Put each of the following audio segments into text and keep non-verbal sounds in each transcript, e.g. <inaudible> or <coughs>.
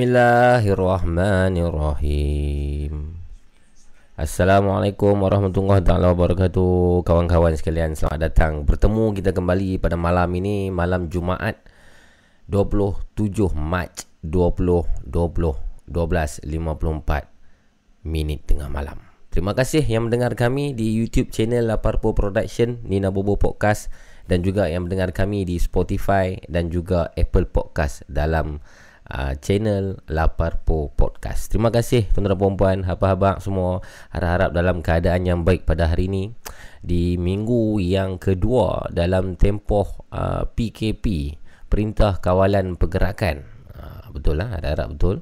Bismillahirrahmanirrahim. Assalamualaikum warahmatullahi taala wabarakatuh. Kawan-kawan sekalian selamat datang. Bertemu kita kembali pada malam ini Malam Jumaat 27 Mac 2020 12.54 Minit tengah malam. Terima kasih yang mendengar kami di YouTube channel Laparpo Production Nina Bobo Podcast Dan juga yang mendengar kami di Spotify Dan juga Apple Podcast Dalam uh, channel Laparpo Podcast. Terima kasih tuan-tuan puan-puan, habang-habang semua. Harap-harap dalam keadaan yang baik pada hari ini di minggu yang kedua dalam tempoh uh, PKP, Perintah Kawalan Pergerakan. Uh, betul lah, harap-harap betul.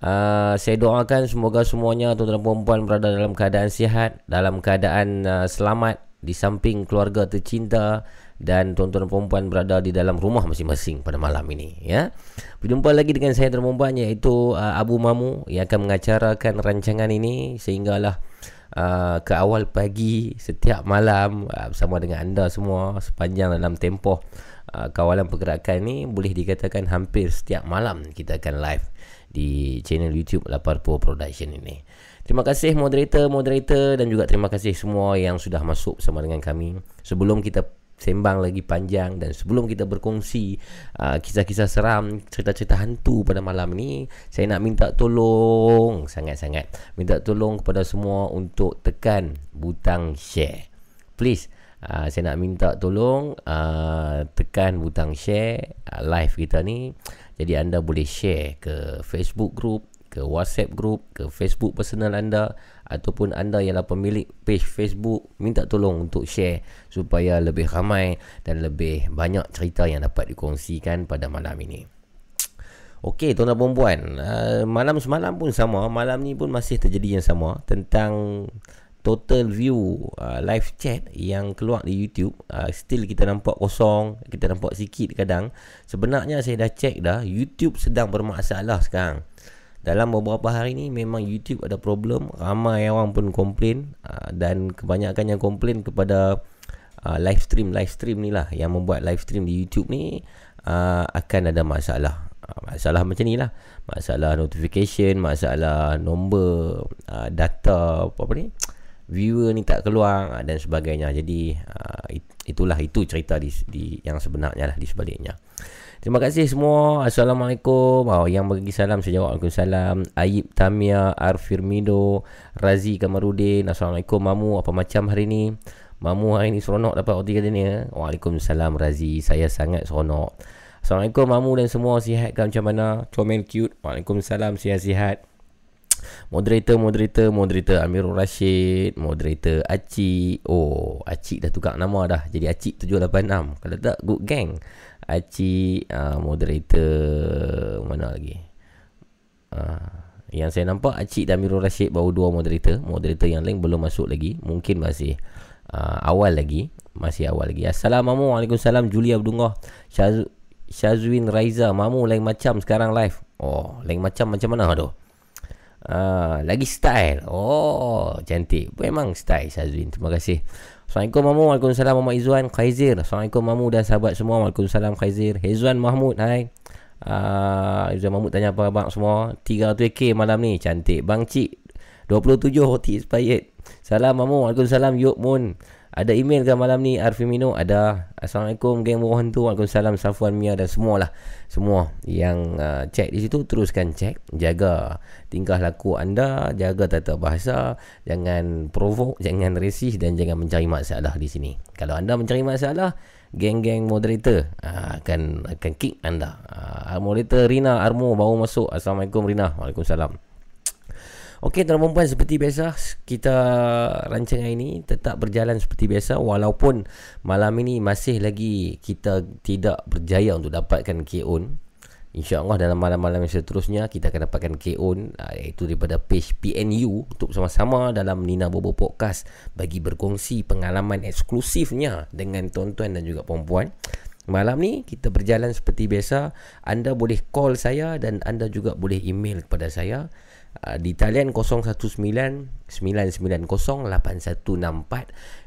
Uh, saya doakan semoga semuanya tuan-tuan dan puan-puan berada dalam keadaan sihat, dalam keadaan uh, selamat di samping keluarga tercinta dan tuan-tuan dan puan berada di dalam rumah masing-masing pada malam ini ya. Berjumpa lagi dengan saya dan puan iaitu uh, Abu Mamu yang akan mengacarakan rancangan ini sehinggalah uh, ke awal pagi setiap malam uh, bersama dengan anda semua sepanjang dalam tempoh uh, kawalan pergerakan ini boleh dikatakan hampir setiap malam kita akan live di channel YouTube Laparpo Production ini. Terima kasih moderator-moderator dan juga terima kasih semua yang sudah masuk bersama dengan kami. Sebelum kita sembang lagi panjang dan sebelum kita berkongsi uh, kisah-kisah seram, cerita-cerita hantu pada malam ini, saya nak minta tolong sangat-sangat minta tolong kepada semua untuk tekan butang share. Please uh, saya nak minta tolong uh, tekan butang share uh, live kita ni. Jadi anda boleh share ke Facebook group, ke WhatsApp group, ke Facebook personal anda ataupun anda ialah pemilik page Facebook minta tolong untuk share supaya lebih ramai dan lebih banyak cerita yang dapat dikongsikan pada malam ini. Okey, tuan-tuan dan puan, uh, malam semalam pun sama, malam ni pun masih terjadi yang sama tentang total view uh, live chat yang keluar di YouTube uh, still kita nampak kosong, kita nampak sikit kadang. Sebenarnya saya dah check dah, YouTube sedang bermasalah sekarang dalam beberapa hari ni memang YouTube ada problem. Ramai orang pun komplain uh, dan kebanyakan yang komplain kepada uh, live stream. Live stream ni lah yang membuat live stream di YouTube ni uh, akan ada masalah. Masalah macam ni lah. Masalah notification masalah nombor uh, data apa, apa ni viewer ni tak keluar uh, dan sebagainya. Jadi uh, itulah itu cerita di, di yang sebenarnya lah di sebaliknya Terima kasih semua. Assalamualaikum. Oh, yang bagi salam saya jawab Waalaikumsalam. Ayib Tamia, Arfirmido, Razi Kamarudin. Assalamualaikum Mamu. Apa macam hari ni? Mamu hari ni seronok dapat roti kata ni ya? Waalaikumsalam Razi. Saya sangat seronok. Assalamualaikum Mamu dan semua sihat ke macam mana? Comel cute. Waalaikumsalam sihat-sihat. Moderator, moderator, moderator Amirul Rashid Moderator Acik Oh, Acik dah tukar nama dah Jadi Acik 786 Kalau tak, good gang Aci uh, moderator mana lagi? Uh, yang saya nampak Acik dan Mirul Rashid baru dua moderator. Moderator yang lain belum masuk lagi. Mungkin masih uh, awal lagi. Masih awal lagi. Assalamualaikum. Waalaikumsalam. Julia Abdullah. Syaz Syazwin Raiza. Mamu lain macam sekarang live. Oh, lain macam macam mana tu? Uh, lagi style. Oh, cantik. Memang style Syazwin. Terima kasih. Assalamualaikum Mamu. Waalaikumsalam Muhammad Izzuan Khaizir. Assalamualaikum Mamu dan sahabat semua. Waalaikumsalam Khaizir. Hezwan Mahmud. Hai. Uh, Izzuan Mahmud tanya apa abang semua? 300k malam ni. Cantik. Bang Cik 27 hoti expired. Salam Mamu. Waalaikumsalam Yuk Mun ada email ke malam ni Arfi Mino Ada. Assalamualaikum geng bawah hantu Waalaikumsalam Safwan Mia dan semua lah. Semua yang uh, check di situ Teruskan check. Jaga tingkah laku anda. Jaga tata bahasa. Jangan provoke Jangan resist Dan jangan mencari masalah di sini. Kalau anda mencari masalah Geng-geng moderator uh, akan akan kick anda. Uh, Moderator Rina Armo baru masuk. Assalamualaikum Rina. Waalaikumsalam Okey tuan-tuan puan seperti biasa kita rancangan ini tetap berjalan seperti biasa walaupun malam ini masih lagi kita tidak berjaya untuk dapatkan K-on InsyaAllah dalam malam-malam yang seterusnya kita akan dapatkan KO uh, iaitu daripada page PNU untuk sama-sama dalam Nina Bobo Podcast bagi berkongsi pengalaman eksklusifnya dengan tuan-tuan dan juga perempuan. Malam ni kita berjalan seperti biasa. Anda boleh call saya dan anda juga boleh email kepada saya uh, di talian 019-990-8164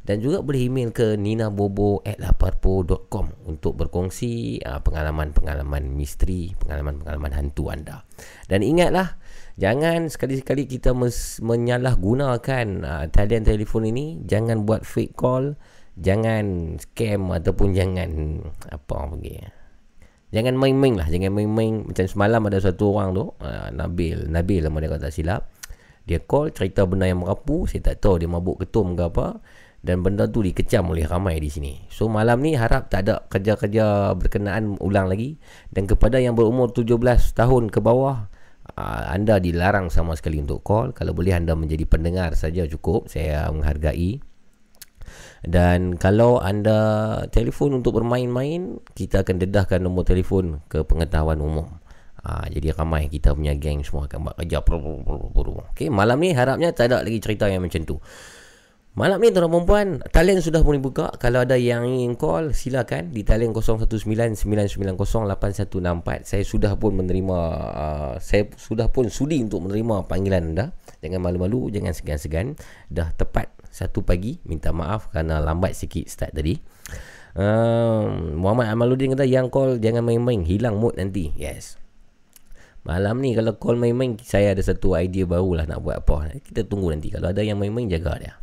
dan juga boleh email ke ninabobo@laparpo.com untuk berkongsi uh, pengalaman-pengalaman misteri, pengalaman-pengalaman hantu anda. Dan ingatlah Jangan sekali-sekali kita mes- menyalahgunakan uh, talian telefon ini Jangan buat fake call Jangan scam ataupun jangan Apa lagi Jangan main-main lah. Jangan main-main. Macam semalam ada satu orang tu uh, Nabil. Nabil lah dia kata silap. Dia call cerita benda yang merapu. Saya tak tahu dia mabuk ketum ke apa. Dan benda tu dikecam oleh ramai di sini. So malam ni harap tak ada kerja-kerja berkenaan ulang lagi. Dan kepada yang berumur 17 tahun ke bawah uh, Anda dilarang sama sekali untuk call. Kalau boleh anda menjadi pendengar saja cukup. Saya menghargai dan kalau anda telefon untuk bermain-main, kita akan dedahkan nombor telefon ke pengetahuan umum. Ha, jadi ramai kita punya geng semua akan buat kerja. Okay, malam ni harapnya tak ada lagi cerita yang macam tu. Malam ni tuan perempuan, talian sudah pun dibuka. Kalau ada yang ingin call, silakan di talian 0199908164. Saya sudah pun menerima, uh, saya sudah pun sudi untuk menerima panggilan anda. Jangan malu-malu, jangan segan-segan. Dah tepat satu pagi minta maaf kerana lambat sikit start tadi. Um, Muhammad Amaluddin kata yang call jangan main-main hilang mood nanti. Yes. Malam ni kalau call main-main saya ada satu idea baru lah nak buat apa. Kita tunggu nanti. Kalau ada yang main-main jaga dia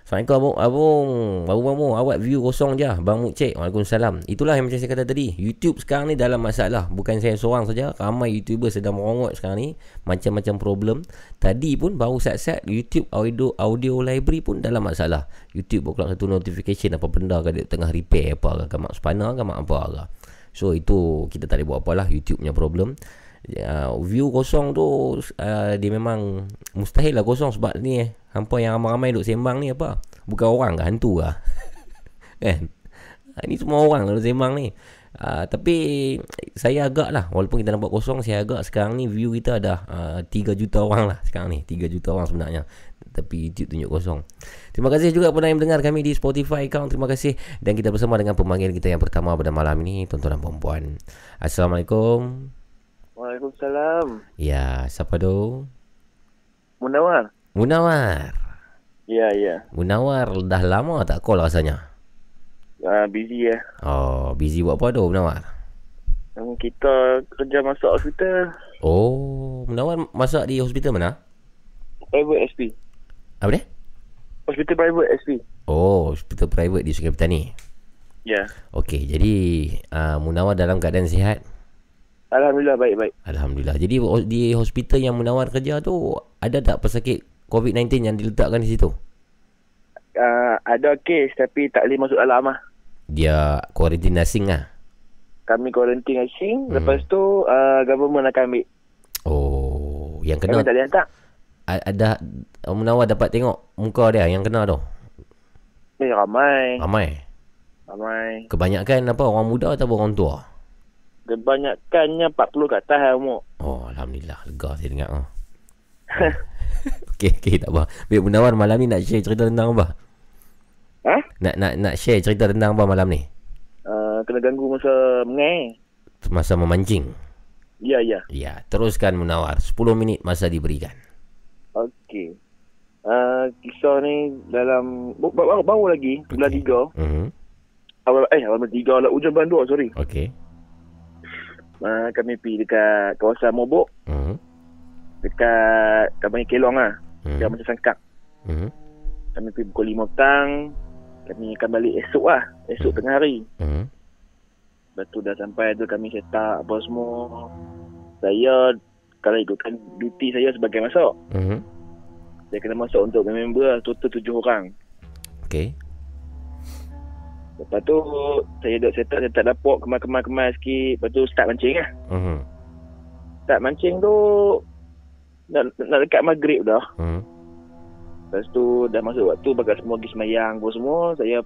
Assalamualaikum abung, abung, abung, abung, awak view kosong je, bang Muk Cik. Waalaikumsalam. Itulah yang macam saya kata tadi. YouTube sekarang ni dalam masalah. Bukan saya seorang saja. Ramai YouTuber sedang merongot sekarang ni. Macam-macam problem. Tadi pun baru sat-sat YouTube audio audio library pun dalam masalah. YouTube buat satu notification apa benda ke dia tengah repair apa ke. Mak spana ke mak apa ke. So itu kita tak boleh buat apalah. YouTube punya problem uh, view kosong tu uh, dia memang mustahil lah kosong sebab ni eh hampa yang ramai-ramai duk sembang ni apa? Bukan orang ke? Hantu ke? <laughs> Kan? Uh, ni semua orang lah sembang ni. Uh, tapi saya agak lah walaupun kita nampak kosong saya agak sekarang ni view kita ada uh, 3 juta orang lah sekarang ni. 3 juta orang sebenarnya. Tapi YouTube tunjuk kosong. Terima kasih juga kepada yang mendengar kami di Spotify account. Terima kasih. Dan kita bersama dengan pemanggil kita yang pertama pada malam ini Tuan-tuan dan Assalamualaikum Waalaikumsalam. Ya, siapa tu? Munawar. Munawar. Ya, ya. Munawar dah lama tak call rasanya. Uh, busy ya. Oh, busy buat apa tu Munawar? Um, kita kerja masuk hospital. Oh, Munawar masak di hospital mana? Private SP. Apa dia? Hospital private SP. Oh, hospital private di Sungai Petani. Ya. Okey, jadi uh, Munawar dalam keadaan sihat? Alhamdulillah baik-baik. Alhamdulillah. Jadi di hospital yang Munawar kerja tu ada tak pesakit COVID-19 yang diletakkan di situ? Uh, ada kes tapi tak boleh masuk dalam lah. Dia kuarantin asing lah. Kami quarantine asing. Hmm. Lepas tu uh, government akan ambil. Oh, yang Kami kena tak boleh hantar. ada Munawar dapat tengok muka dia yang kena tu. Eh, ramai. Ramai. Ramai. Kebanyakan apa orang muda atau orang tua? Kebanyakannya 40 ke atas lah umur. Oh, alhamdulillah lega saya dengar. Oh. <laughs> okey, okey tak apa. Baik Munawar malam ni nak share cerita tentang apa? ha? Nak nak nak share cerita tentang apa malam ni? Uh, kena ganggu masa mengai. Masa memancing. Ya, ya. Ya, teruskan Munawar. 10 minit masa diberikan. Okey. Uh, kisah ni dalam baru, baru lagi bulan Okey. 3 Mhm. awal eh awal bulan 3 lah hujung bulan 2 sorry Okey. Uh, kami pergi dekat kawasan Mobok Mhm. dekat kami Kelong lah Mhm. dia macam sangkak Mhm. kami pergi pukul 5 petang kami akan balik esok lah esok Mhm. tengah hari Mhm. lepas tu dah sampai tu kami set up apa semua saya kalau ikutkan duty saya sebagai masuk Mhm. saya kena masuk untuk member total 7 orang Okey. Lepas tu saya duduk set up set up dapur kemas-kemas-kemas sikit lepas tu start mancing lah Mhm. start mancing tu nak, nak dekat maghrib dah Mhm. Lepas tu dah masuk waktu bagai semua pergi semayang apa semua. Saya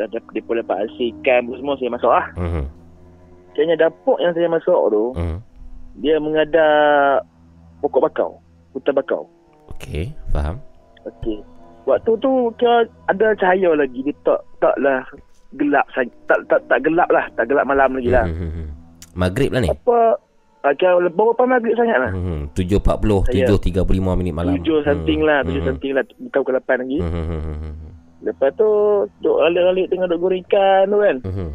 dah dah depa dapat hasil ikan apa semua saya masuk lah. Mhm. Kayaknya dapur yang saya masuk tu, Hmm. dia mengadap pokok bakau. Hutan bakau. Okey, faham. Okey. Waktu tu kira ada cahaya lagi. Dia tak taklah gelap. Tak, tak, tak gelap lah. Tak gelap malam lagi lah. Hmm, hmm, hmm. Maghrib lah ni. Apa, ah, kira berapa maghrib sangat lah. Hmm, 7.40, Saya- 7.35 minit malam. Tujuh something Hmm, lah. hmm, Tujuh hmm. something lah. Bukan pukul lapan lagi. Hmm, hmm, hmm, hmm, hmm. Lepas tu, duk alik-alik tengah duk goreng ikan tu kan. Hmm, hmm.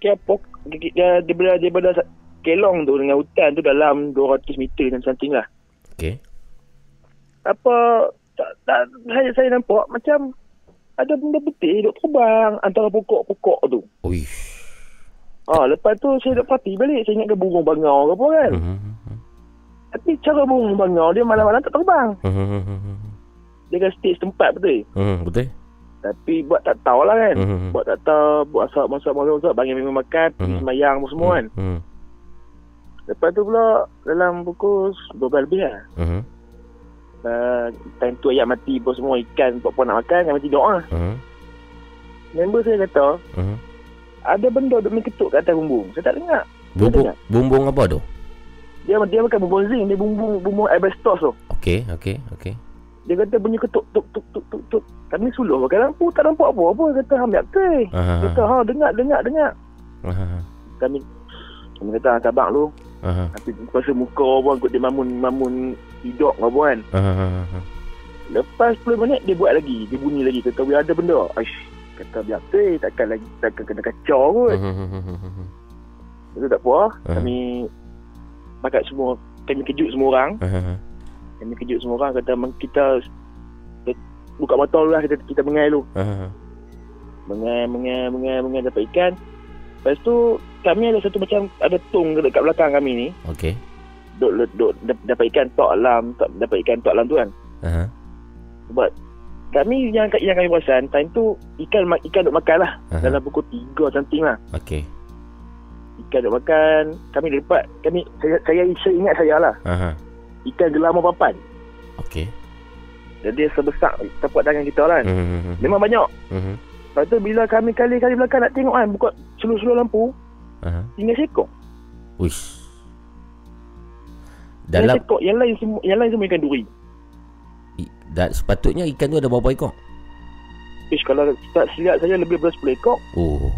Kira pok, dia, dia, dia, dia, dia, kelong tu dengan hutan tu dalam 200 meter dan something lah. Okey. Apa, tak, tak, saya, saya nampak macam ada benda putih duk terbang antara pokok-pokok tu. Uish. Ah, lepas tu saya duk parti balik. Saya ingat ke burung bangau ke apa kan. Hmm. Tapi cara burung bangau dia malam-malam tak terbang. Hmm. Dia kan stay setempat betul. Hmm, betul. Tapi buat tak tahu lah kan. Hmm. Buat tak tahu, buat asap, masak, masak, masak, bagi memang makan, pergi Mhm. semayang apa semua kan. Hmm, Lepas tu pula dalam pukul 12 lebih lah. hmm, Uh, time tu ayat mati apa semua ikan puan nak makan kami tidur lah. hmm, Member saya kata hmm. ada benda duk main ketuk kat atas bumbung. Saya tak dengar. Bumbung, bumbung apa tu? Dia dia bukan bumbung zinc, dia bumbung bumbung asbestos tu. Okey, okey, okey. Dia kata bunyi ketuk tuk tuk tuk tuk tuk. Kami suluh pakai lampu tak nampak apa-apa. Dia kata ke? Ah, Dia kata ha dengar dengar dengar. ah, Kami kami kata "Ah, sabar lu. Tapi pasal muka orang kot dia mamun mamun hidup apa kan. Lepas 10 minit dia buat lagi. Dia bunyi lagi kata "Weh ada benda." Aish kata biar tu takkan lagi takkan kena kacau kot. Hmm. Itu tak apa. Ah. Kami bakat semua kami kejut semua orang. Ah. Kami kejut semua orang kata "Meng- kita kita buka mata lah kita kita mengai dulu. Ah, ah. Mengai mengai mengai mengai dapat ikan. Lepas tu kami ada satu macam ada tong dekat belakang kami ni. Okey. Duk dap- dapat ikan tok alam, tak dapat ikan tok alam tu kan. Ah. Sebab kami yang yang kami perasan time tu ikan ikan duk makan lah Aha. dalam pukul 3 something lah. Okey. Ikan duk makan, kami dapat kami saya saya, saya ingat saya lah. Ah, ah. Ikan gelama papan. Okey. Jadi sebesar tapak tangan kita lah kan. Hmm, Memang banyak. hmm. Lepas tu bila kami kali-kali belakang nak tengok kan buka seluruh-seluruh lampu Ah. tinggal sekok. Uish. Tinggal Dalam sekok yang lain semua yang lain semua ikan duri. i- da, sepatutnya ikan tu ada berapa ekor? Ish kalau tak silap saya lebih daripada 10 ekor, Oh.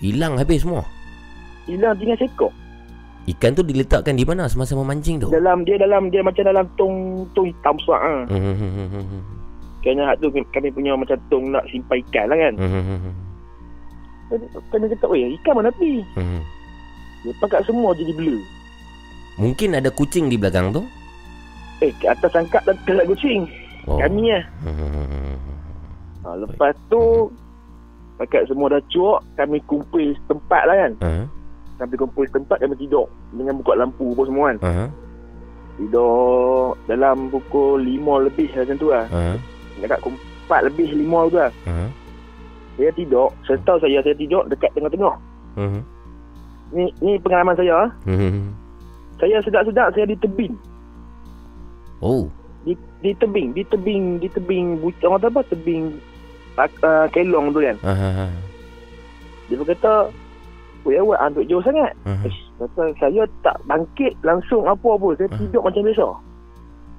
Hilang habis semua. hilang tinggal sekok. Ikan tu diletakkan di mana semasa memancing tu? Dalam dia dalam dia macam dalam tong tong hitam ah. Hmm, hmm, hmm, hmm, hmm. Kerana hak tu kami punya macam tong nak simpan ikan lah kan. Hmm, hmm, hmm, hmm. Kami kata, weh ikan mana pi? Hmm. Dia pakat semua jadi blur. Mungkin ada kucing di belakang tu. Eh, ke atas angkat dan kelak kucing. Oh. Kami lah. Hmm, hmm, hmm, hmm. Ha, lepas tu, pakat semua dah cuak, kami kumpul tempat lah kan. Ah, Kami kumpul tempat, kami tidur. Dengan buka lampu apa semua kan. ah, Tidur dalam pukul 5 lebih macam tu lah. ah, Dekat 4 lebih 5 tu lah. ah. Saya tidur, saya tahu saya, saya tidur dekat tengah-tengah. Hmm, Ni ni pengalaman saya. hmm. Saya sedap-sedap saya di tebing. Oh. Di, di tebing, di tebing, di tebing, orang kata apa? Tebing uh, kelong tu kan. Ah. Dia berkata, Weh awak antuk jauh sangat. Ah. Ish, kata saya tak bangkit langsung apa-apa. Saya Ah. tidur macam biasa.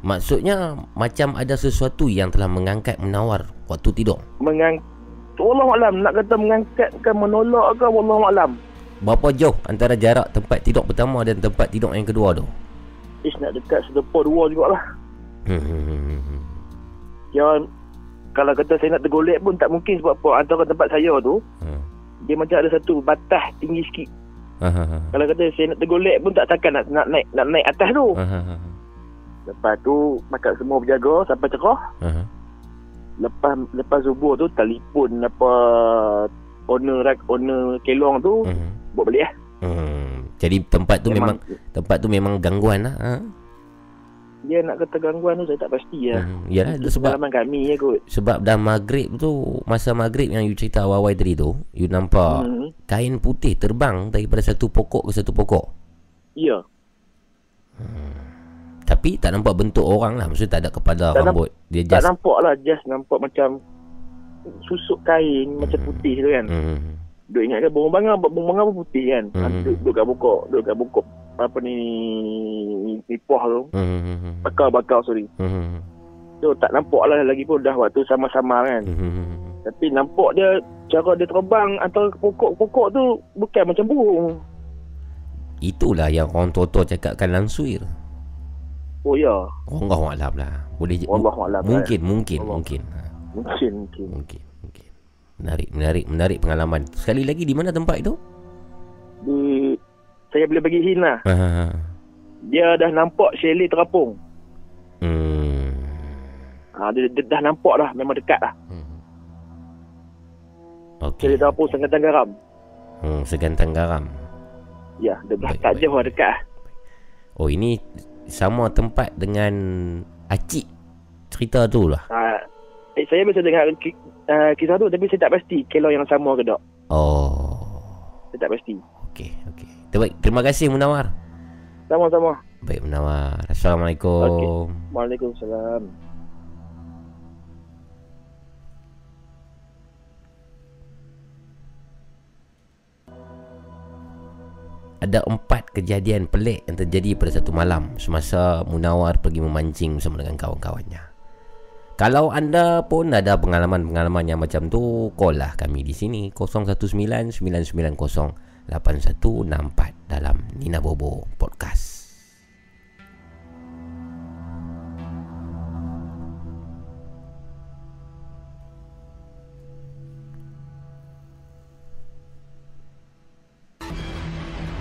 Maksudnya macam ada sesuatu yang telah mengangkat menawar waktu tidur. Mengang Allah Alam nak kata mengangkat ke menolak ke Allah Alam. Berapa jauh antara jarak tempat tidur pertama dan tempat tidur yang kedua tu? Ish nak dekat sedepah dua jugalah. Hmm, hmm, hmm, hmm. Ya kalau kata saya nak tergolek pun tak mungkin sebab apa antara tempat saya tu Hmm. dia macam ada satu batas tinggi sikit. Ah, ah, ah. Kalau kata saya nak tergolek pun tak takkan nak, nak naik nak naik atas tu. Ah, ah, ah. Lepas tu makan semua berjaga sampai cerah. Ah, ah. Lepas lepas subuh tu telefon apa owner owner kelong tu Hmm. buat balik lah. Hmm. Jadi tempat tu memang, tempat tu memang gangguan lah. Ha? dia nak kata gangguan tu saya tak pasti lah. Hmm. Yalah Itu sebab pengalaman kami ya kot. sebab dah maghrib tu masa maghrib yang you cerita awal-awal tadi tu you nampak Hmm. kain putih terbang daripada satu pokok ke satu pokok. Ya. Tapi tak nampak bentuk orang lah Maksudnya tak ada kepala Tak rambut Dia Tak just nampak lah just nampak macam susuk kain macam Hmm. putih tu kan. hmm. Duk ingat kan Bawang bangau Bawang bangau pun putih kan Hmm. hmm. duk, duk kat pokok Duk kat pokok Apa ni Ni poh tu Hmm. Bakar-bakar sorry Hmm. So tak nampak lah lagi pun Dah waktu sama-sama kan Hmm. Tapi nampak dia Cara dia terbang Antara pokok-pokok tu Bukan macam burung Itulah yang orang tua-tua cakapkan langsuir. Oh ya Allah alam lah. Boleh je. Wallahualam, Mungkin, mungkin, Allah. mungkin. Ha, Mungkin Mungkin Mungkin, mungkin. Menarik, menarik, menarik pengalaman. Sekali lagi di mana tempat itu? di, Saya boleh bagi hint lah Ha. Dia dah nampak chalet terapung Hmm. ha, dia, dia dah nampak dah Memang dekat lah Hmm. Chalet Okey. terapung Sengkatan Garam Hmm, segantang garam. Ya dia dah tak jauh lah dekat lah Oh, ini sama tempat dengan Acik cerita tu lah. ha, eh, Saya biasa dengar uh, kisah tu Tapi saya tak pasti Kelor yang sama ke tak Oh. Saya tak pasti Okey, okey. Terbaik. Terima kasih Munawar. Sama-sama Baik Munawar. Assalamualaikum. Waalaikumsalam Ada empat kejadian pelik yang terjadi pada satu malam semasa Munawar pergi memancing bersama dengan kawan-kawannya. Kalau anda pun ada pengalaman-pengalaman yang macam tu, call lah kami di sini 019-990-8164 dalam Nina Bobo Podcast.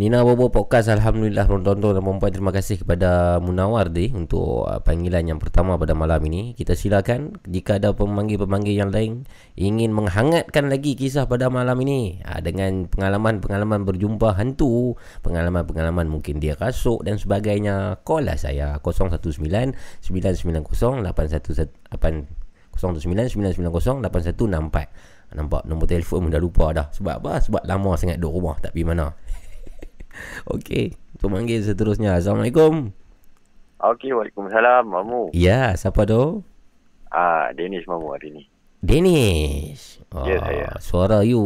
Bobo Podcast Alhamdulillah Tuan-tuan dan puan Terima kasih kepada Munawar di Untuk uh, panggilan yang pertama pada malam ini. Kita silakan Jika ada pemanggil-pemanggil yang lain Ingin menghangatkan lagi kisah pada malam ini uh, Dengan pengalaman-pengalaman berjumpa hantu Pengalaman-pengalaman mungkin dia rasuk dan sebagainya Call lah saya 019-990-8164 019-990-8164 Nampak nombor telefon pun dah lupa dah. Sebab apa? Sebab lama sangat duduk rumah Tak pergi mana Okey, pemanggil seterusnya. Assalamualaikum. Okey, Waalaikumsalam, Mamu. Ya, siapa tu? Ah, Dennis Mamu hari ni. Danish. Ya, saya. Suara you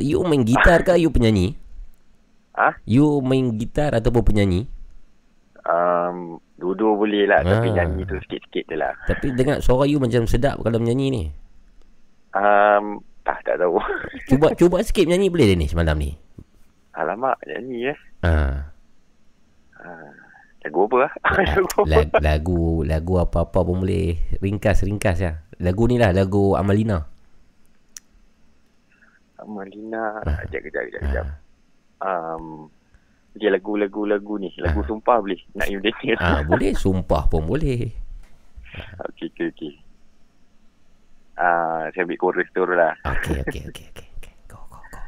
You main gitar ke you penyanyi? Ah? You main gitar ataupun penyanyi? Um, dua-dua boleh lah, tapi Ah. nyanyi tu sikit-sikit je lah. Tapi dengar suara you macam sedap kalau menyanyi ni. Um, ah, tak tahu. Cuba cuba sikit menyanyi boleh Danish malam ni? Alamak, nyanyi eh. Ha. Lagu apa <laughs> lah? Lagu apa? Lagu, lagu apa-apa pun boleh ringkas-ringkas ya. Lagu ni lah lagu Amalina. Amalina. Ah. Sekejap, kejap, kejap, kejap. Um, dia lagu-lagu-lagu ni. Lagu sumpah boleh? Nak you Daniel. Ah boleh sumpah pun boleh. Okey, okey, okey. Ah, saya ambil chorus tu lah. Okey okey okey okey. okey. Go go go.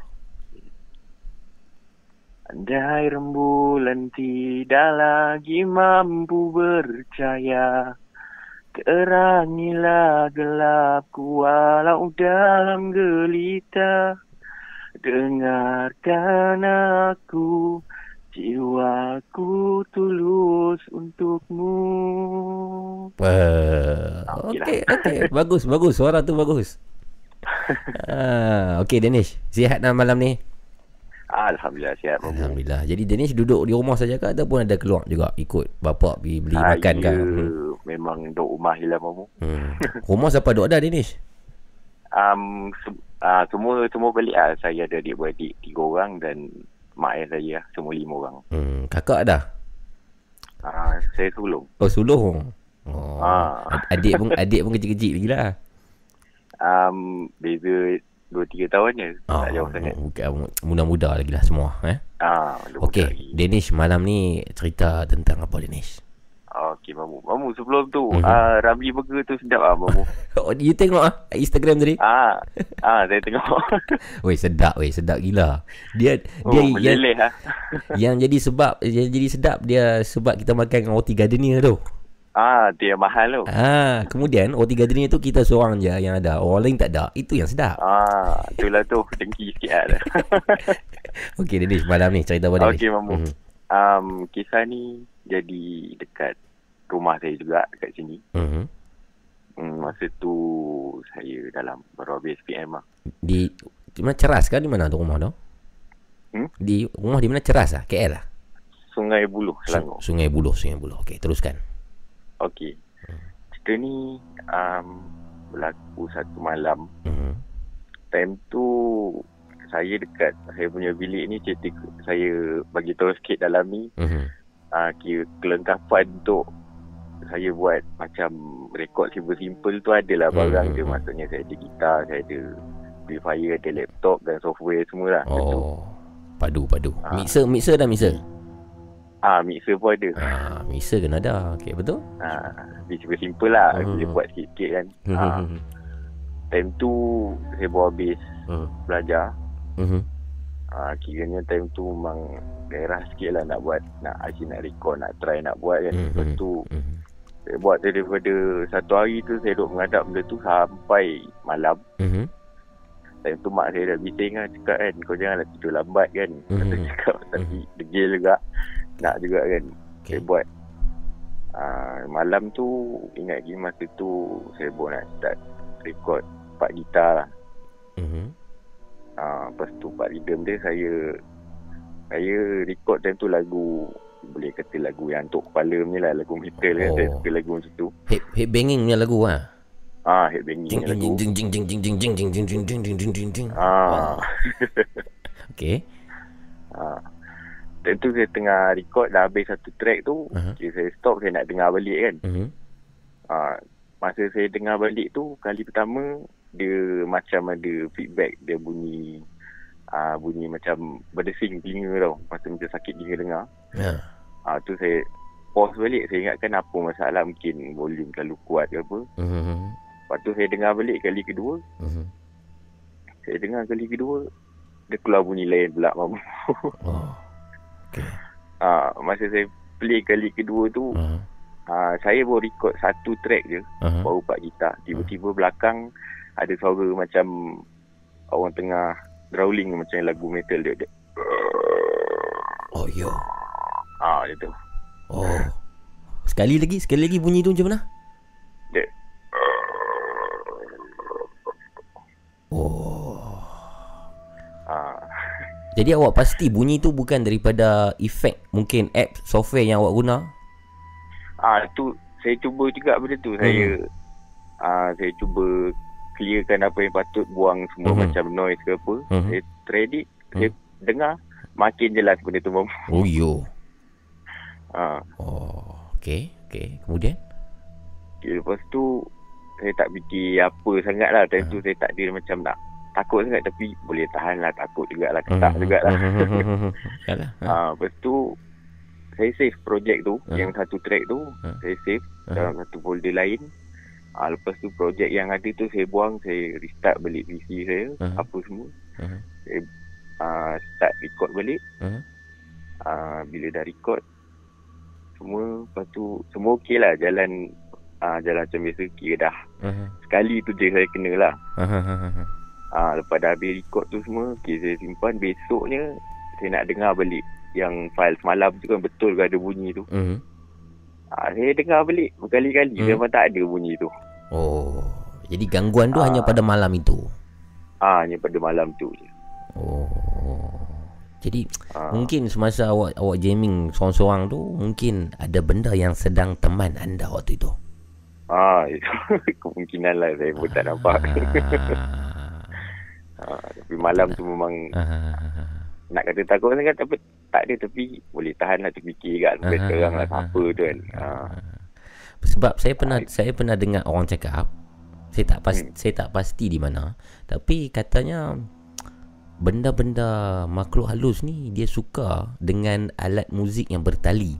Andai rembulan tidak lagi mampu bercahaya Terangilah gelapku walau dalam gelita Dengarkan aku Jiwaku tulus untukmu Wah, Okey okey, okey. Bagus, bagus. Suara tu bagus. <laughs> ah, okey Danish. Sihat dah malam ni? Alhamdulillah sihat. Alhamdulillah. Jadi Danish duduk di rumah saja ke ataupun ada keluar juga ikut bapak pergi beli makan kan? Hmm. memang duduk rumah je lah Mamu hmm. <laughs> Rumah siapa duduk ada Danish? Um, se- uh, semua semua balik lah. Saya ada adik-beradik tiga orang dan mak ayah saya lah. Semua lima orang. Hmm. Kakak ada? Uh, saya sulung. Oh, sulung. Oh. Ah. Ad- Adik pun adik pun kecil-kecil lagi lah. Um, beza dua tiga tahun je. Oh, tak jauh sangat. bukan muda-muda lagi lah semua eh. Ah, Okey, lagi. Danish malam ni cerita tentang apa Danish? Okey, Mamu. Mamu sebelum tu, Mhm. ah Ramli Burger tu sedap ah, Mamu. <laughs> Oh, you tengok ah Instagram tadi? ah, <laughs> ah saya tengok. <laughs> Weh sedap weh, sedap gila. Dia oh, dia yang, meleleh ah. yang jadi sebab yang jadi sedap dia sebab kita makan dengan roti gardenia tu. Ah, yang mahal tu. Ah, kemudian roti gardenia tu kita seorang je yang ada. Orang lain tak ada. Itu yang sedap. Ah, itulah tu dengki sikit lah. <laughs> Okey, Dedis, malam ni cerita pada Okey, Mamu. Mhm. Um, kisah ni jadi dekat rumah saya juga dekat sini. Mhm. Hmm, masa tu saya dalam baru habis PM lah. Di di mana ceras kan di mana tu rumah tu? Hmm? Di rumah di mana ceras ah? KL lah. Sungai Buloh, Selangor. Su- Sungai Buloh, Sungai Buloh. Okey, teruskan. Okey. Cerita ni um, berlaku satu malam. Mhm. Time tu saya dekat saya punya bilik ni cerita saya bagi tahu sikit dalam ni Mhm. uh, kira kelengkapan untuk saya buat macam rekod simple-simple tu adalah Hmm, barang hmm, dia maksudnya saya ada gitar, saya ada amplifier, ada laptop dan software semua lah. Tentu. Oh. Padu padu. Ah. Mixer mixer dah mixer. Ah, mixer pun ada. Ah, mixer kena ada. Okey, betul? Ah, dia simple-simple lah. Hmm. Dia buat sikit-sikit kan. Ah, time tu saya baru habis Mhm. belajar. Mhm. Ah, kiranya time tu memang gairah sikit lah nak buat, nak asyik nak record, nak try nak buat kan. Mhm. Lepas tu Mhm. saya buat daripada satu hari tu saya duduk menghadap benda tu sampai malam. Mhm. Time tu mak saya dah bising lah cakap kan kau janganlah tidur lambat kan. Mhm. Kata cakap tapi degil juga. Nak juga kan. Okey. Saya buat. Ah, malam tu ingat lagi masa tu saya buat nak start record part gitar lah. Mhm. Ah, lepas tu part rhythm dia saya saya record time tu lagu boleh kata lagu yang untuk kepala punya lah lagu metal kan Oh. saya suka lagu macam tu Head head banging punya lagu ah. ah headbanging Jing punya jing lagu jing jing jing jing jing jing jing jing jing jing jing jing jing jing. ah Okey. ah time tu saya tengah record dah habis satu track tu Aha. okay, saya stop saya nak dengar balik kan Mhm. ah masa saya dengar balik tu kali pertama dia macam ada feedback dia bunyi ah bunyi macam berdesing telinga tau masa macam sakit telinga dengar Ya. Ah tu saya pause balik saya ingatkan apa masalah mungkin volume terlalu kuat ke apa. Mhm. Lepas tu saya dengar balik kali kedua, Mhm. saya dengar kali kedua dia keluar bunyi lain pula mamu. Oh. Okey. ah masa saya play kali kedua tu Aha. ah saya baru record satu track je, Aha. baru part gitar. Tiba-tiba belakang ada suara macam orang tengah growling macam lagu metal dia. dia. Oh yo. Ah dia tu. Oh. Sekali lagi, sekali lagi bunyi tu macam mana? Dia Oh. Ah Jadi awak pasti bunyi tu bukan daripada efek mungkin app software yang awak guna. Ah tu saya cuba juga benda tu. Saya ah saya cuba clearkan apa yang patut buang semua Mhm. macam noise ke apa. Mhm. Saya ready saya dengar makin jelas benda tu. <laughs> Oh yo. Ah Oh. Okey, okey. Kemudian? okay, lepas tu saya tak fikir apa sangat lah. Time tu saya tak ada macam nak takut sangat tapi boleh tahan lah takut jugalah ketak Mhm. jugalah. Mhm. <laughs> Yalah. Ha. Ah lepas tu saya save projek tu Ah. yang satu track tu Ah. saya save dalam satu folder lain. Ah lepas tu projek yang ada tu saya buang, saya restart balik PC saya, Ah. apa semua. Ah. Saya ah start record balik. Ah. Ah bila dah record semua lepas tu semua okey lah jalan ah jalan macam biasa kira dah. Aha. Sekali tu je saya kena lah. Aha. Ah lepas dah habis record tu semua, okay, saya simpan besoknya saya nak dengar balik yang file semalam tu kan betul ke ada bunyi tu. Mhm. Ah, saya dengar balik berkali-kali hmm. memang tak ada bunyi tu. Oh. Jadi gangguan tu Ah. hanya pada malam itu. Ah, hanya pada malam tu je. Oh. Jadi Ah, mungkin semasa awak awak jamming seorang-seorang tu mungkin ada benda yang sedang teman anda waktu itu. ah <laughs> itu kemungkinan lah saya pun tak nampak. Ah. Ah, tapi malam tu memang Ah. <laughs> nak kata takut sangat tapi tak ada tapi boleh tahan lah terfikir kat sampai Ah, sekarang lah ah, siapa tu kan. Ah, Sebab saya pernah saya pernah dengar orang cakap saya tak pas, Hmm. saya tak pasti di mana tapi katanya benda-benda makhluk halus ni dia suka dengan alat muzik yang bertali.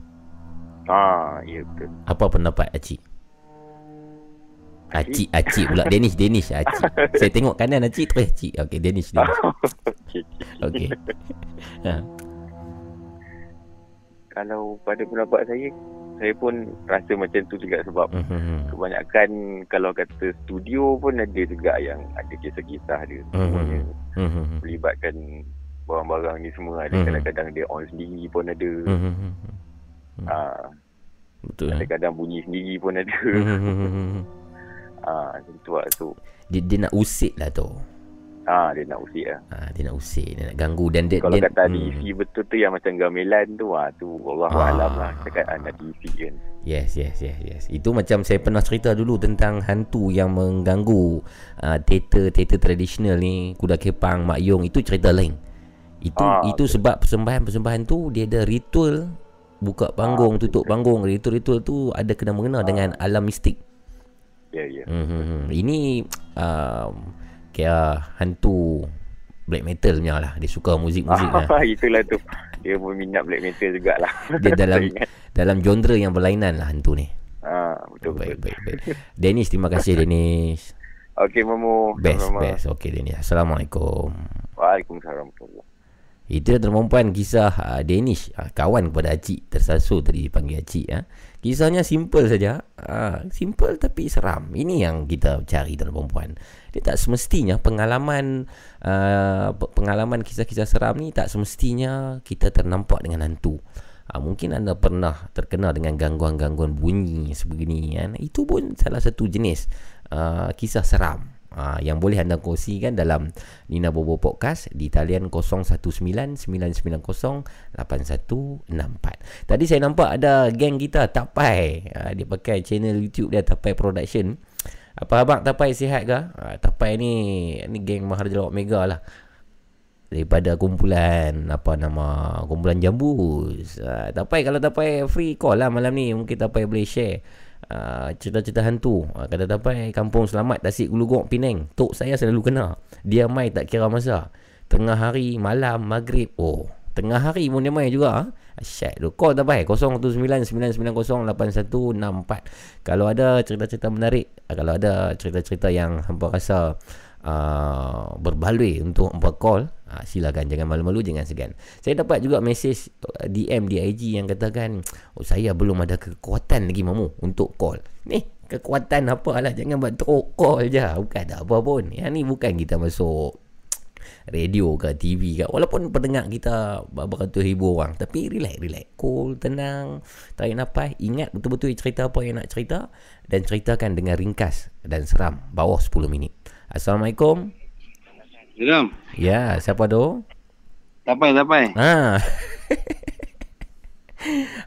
Ah, ya betul. Apa pendapat Acik? Acik, Acik pula. <laughs> Danish, Danish. Acik. Saya tengok kanan Acik terus Acik. Okey, Danish. Danish. Okey. Okey. <laughs> Ha. Kalau pada pendapat saya, saya pun rasa macam tu juga sebab Mhm. kebanyakan kalau kata studio pun ada juga yang ada kisah-kisah dia. Semuanya Mhm. melibatkan barang-barang ni semua. Ada Mhm. kadang-kadang dia on sendiri pun ada. Mhm. Ah, Betul. eh? kadang bunyi sendiri pun ada. Mhm. <laughs> Ah, macam tu lah tu. Dia, dia nak usik lah tu. Ah, dia nak usik lah. Ha, dia nak usik, dia nak ganggu dan dia Kalau dia, kata hmm. diisi betul tu yang macam gamelan tu, ah tu Allah Ah. alam lah. Cakap ah, nak diisi kan. Yes, yes, yes, yes. Itu macam saya pernah cerita dulu tentang hantu yang mengganggu uh, teater teater tradisional ni, kuda kepang, mak yong itu cerita lain. Itu Ah, itu sebab persembahan-persembahan tu dia ada ritual buka panggung, Ah, tutup betul. panggung. Ritual-ritual tu ada kena mengena dengan alam mistik. Ya, ya. Hmm, ini um, kira hantu black metal punya lah. Dia suka muzik-muzik <laughs> lah. Ah, itulah tu. Dia pun minat black metal jugalah. <laughs> Dia dalam <laughs> dalam genre yang berlainan lah hantu ni. Ah, betul Baik, betul. baik, baik. Dennis, terima kasih Dennis. Okey, Momo. Best, Sama-sama. best. Okey, Dennis. Assalamualaikum. Waalaikumsalam. Itu adalah perempuan kisah uh, Danish uh, Kawan kepada Acik Tersasul tadi dipanggil Acik uh. Kisahnya simple saja. Uh, Simple tapi seram. Ini yang kita cari dalam perempuan Dia tak semestinya pengalaman uh, pe- Pengalaman kisah-kisah seram ni Tak semestinya kita ternampak dengan hantu. Uh, Mungkin anda pernah terkena dengan gangguan-gangguan bunyi sebegini kan? Itu pun salah satu jenis uh, kisah seram Ha, yang boleh anda kongsikan dalam Nina Bobo Podcast di talian 0199908164. Tadi saya nampak ada geng kita Tapai. Ha, dia pakai channel YouTube dia Tapai Production. Apa abang Tapai sihat ke? Ha, Tapai ni ni geng Maharaja Mega lah. Daripada kumpulan apa nama kumpulan Jambus. Ha, Tapai kalau Tapai free call lah malam ni mungkin Tapai boleh share uh, cerita-cerita hantu. Uh, kata Tapai Kampung Selamat Tasik Gulugok Penang. Tok saya selalu kena. Dia mai tak kira masa. Tengah hari, malam, maghrib. Oh, tengah hari pun dia mai juga. Ha? Asyik tu. Call Tapai 0199908164. Kalau ada cerita-cerita menarik, kalau ada cerita-cerita yang hampa rasa uh, berbaloi untuk hampa call, uh, silakan jangan malu-malu jangan segan. Saya dapat juga mesej uh, DM di IG yang katakan, "Oh saya belum ada kekuatan lagi mamu untuk call." Ni kekuatan apa lah jangan buat teruk call je. Bukan ada apa pun. Yang ni bukan kita masuk radio ke TV ke walaupun pendengar kita beratus ribu orang tapi relax relax cool tenang tarik nafas ingat betul-betul cerita apa yang nak cerita dan ceritakan dengan ringkas dan seram bawah 10 minit Assalamualaikum Geram. ya siapa tu Tapai, tapai. ha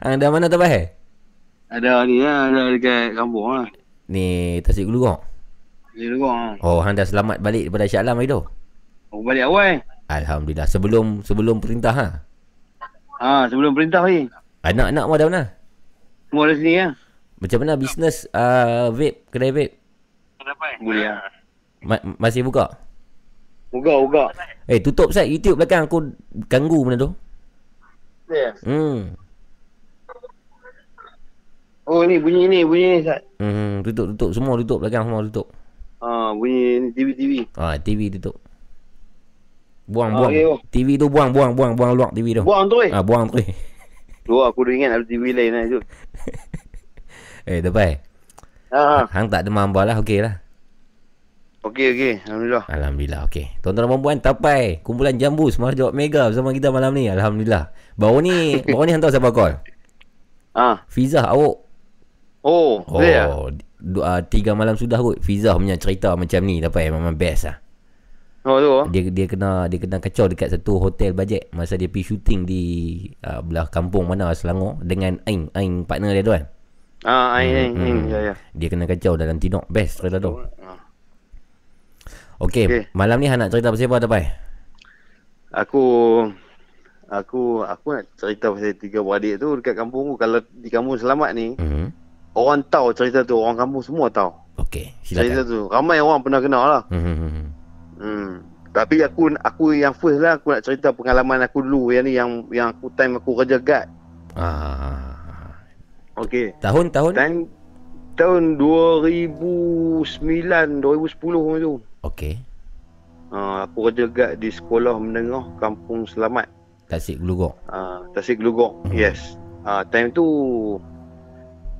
<laughs> anda mana tu bahai Ada ni lah, ada dekat kampung lah. ni Tasik Gulu kau Dia dengar lah. oh anda selamat balik daripada Shah Alam hari tu Aku balik awal. Alhamdulillah sebelum sebelum perintah ha Ha, sebelum perintah ni. anak-anak mau dah mana Semua ada sini lah. macam mana bisnes uh, vape kedai vape Boleh lah. Ma- masih buka Uga, uga. Eh tutup sat YouTube belakang aku ganggu benda tu. Yeah. Hmm. Oh ni, bunyi ni, bunyi ni Sat. Hmm, tutup tutup semua tutup belakang semua tutup. Ha, bunyi ni TV, TV. Ah, TV tutup. Buang Ah, buang. okey, oh. TV tu buang buang buang buang luar TV tu. Buang tu eh. Ah, buang tu. eh. Tu aku dah ingat ada TV lain lah <laughs> tu. eh, tepai. Ha, ha. Hang tak demam apa lah, okey lah. Okey, okey. Alhamdulillah. Alhamdulillah, okey. Tuan-tuan dan puan tapai. Kumpulan Jambu Semara Jawab Mega bersama kita malam ni. Alhamdulillah. Baru ni, <laughs> baru ni hantar siapa call? Ha. Fizzah awak. Oh, Oh, boleh lah. du- uh, tiga malam sudah kot. Fizzah punya cerita macam ni tapai. Memang best lah. Oh, tu. dia dia kena dia kena kacau dekat satu hotel bajet masa dia pergi shooting di uh, belah kampung mana Selangor dengan Aing Aing partner dia tu kan Ha, ain, ain, Hmm, ain. hmm. Ya, ya. dia kena kacau dalam tinok best cerita tu Ha. Okey Okey. malam ni hang nak cerita pasal apa tapai Aku aku aku nak cerita pasal tiga beradik tu dekat kampung tu. Kalau di kampung selamat ni, hmm orang tahu cerita tu. Orang kampung semua tahu. okey Cerita silakan tu. Ramai orang pernah kenal lah. hmm, hmm. Tapi aku aku yang first lah aku nak cerita pengalaman aku dulu yang ni yang yang aku time aku kerja guard. ah Okey. Tahun tahun? Time tahun 2009 2010 macam tu. Okey. Uh, aku kerja kat di sekolah menengah Kampung Selamat. Tasik Gelugok. Uh, Tasik Gelugok. Hmm. Yes. Uh, time tu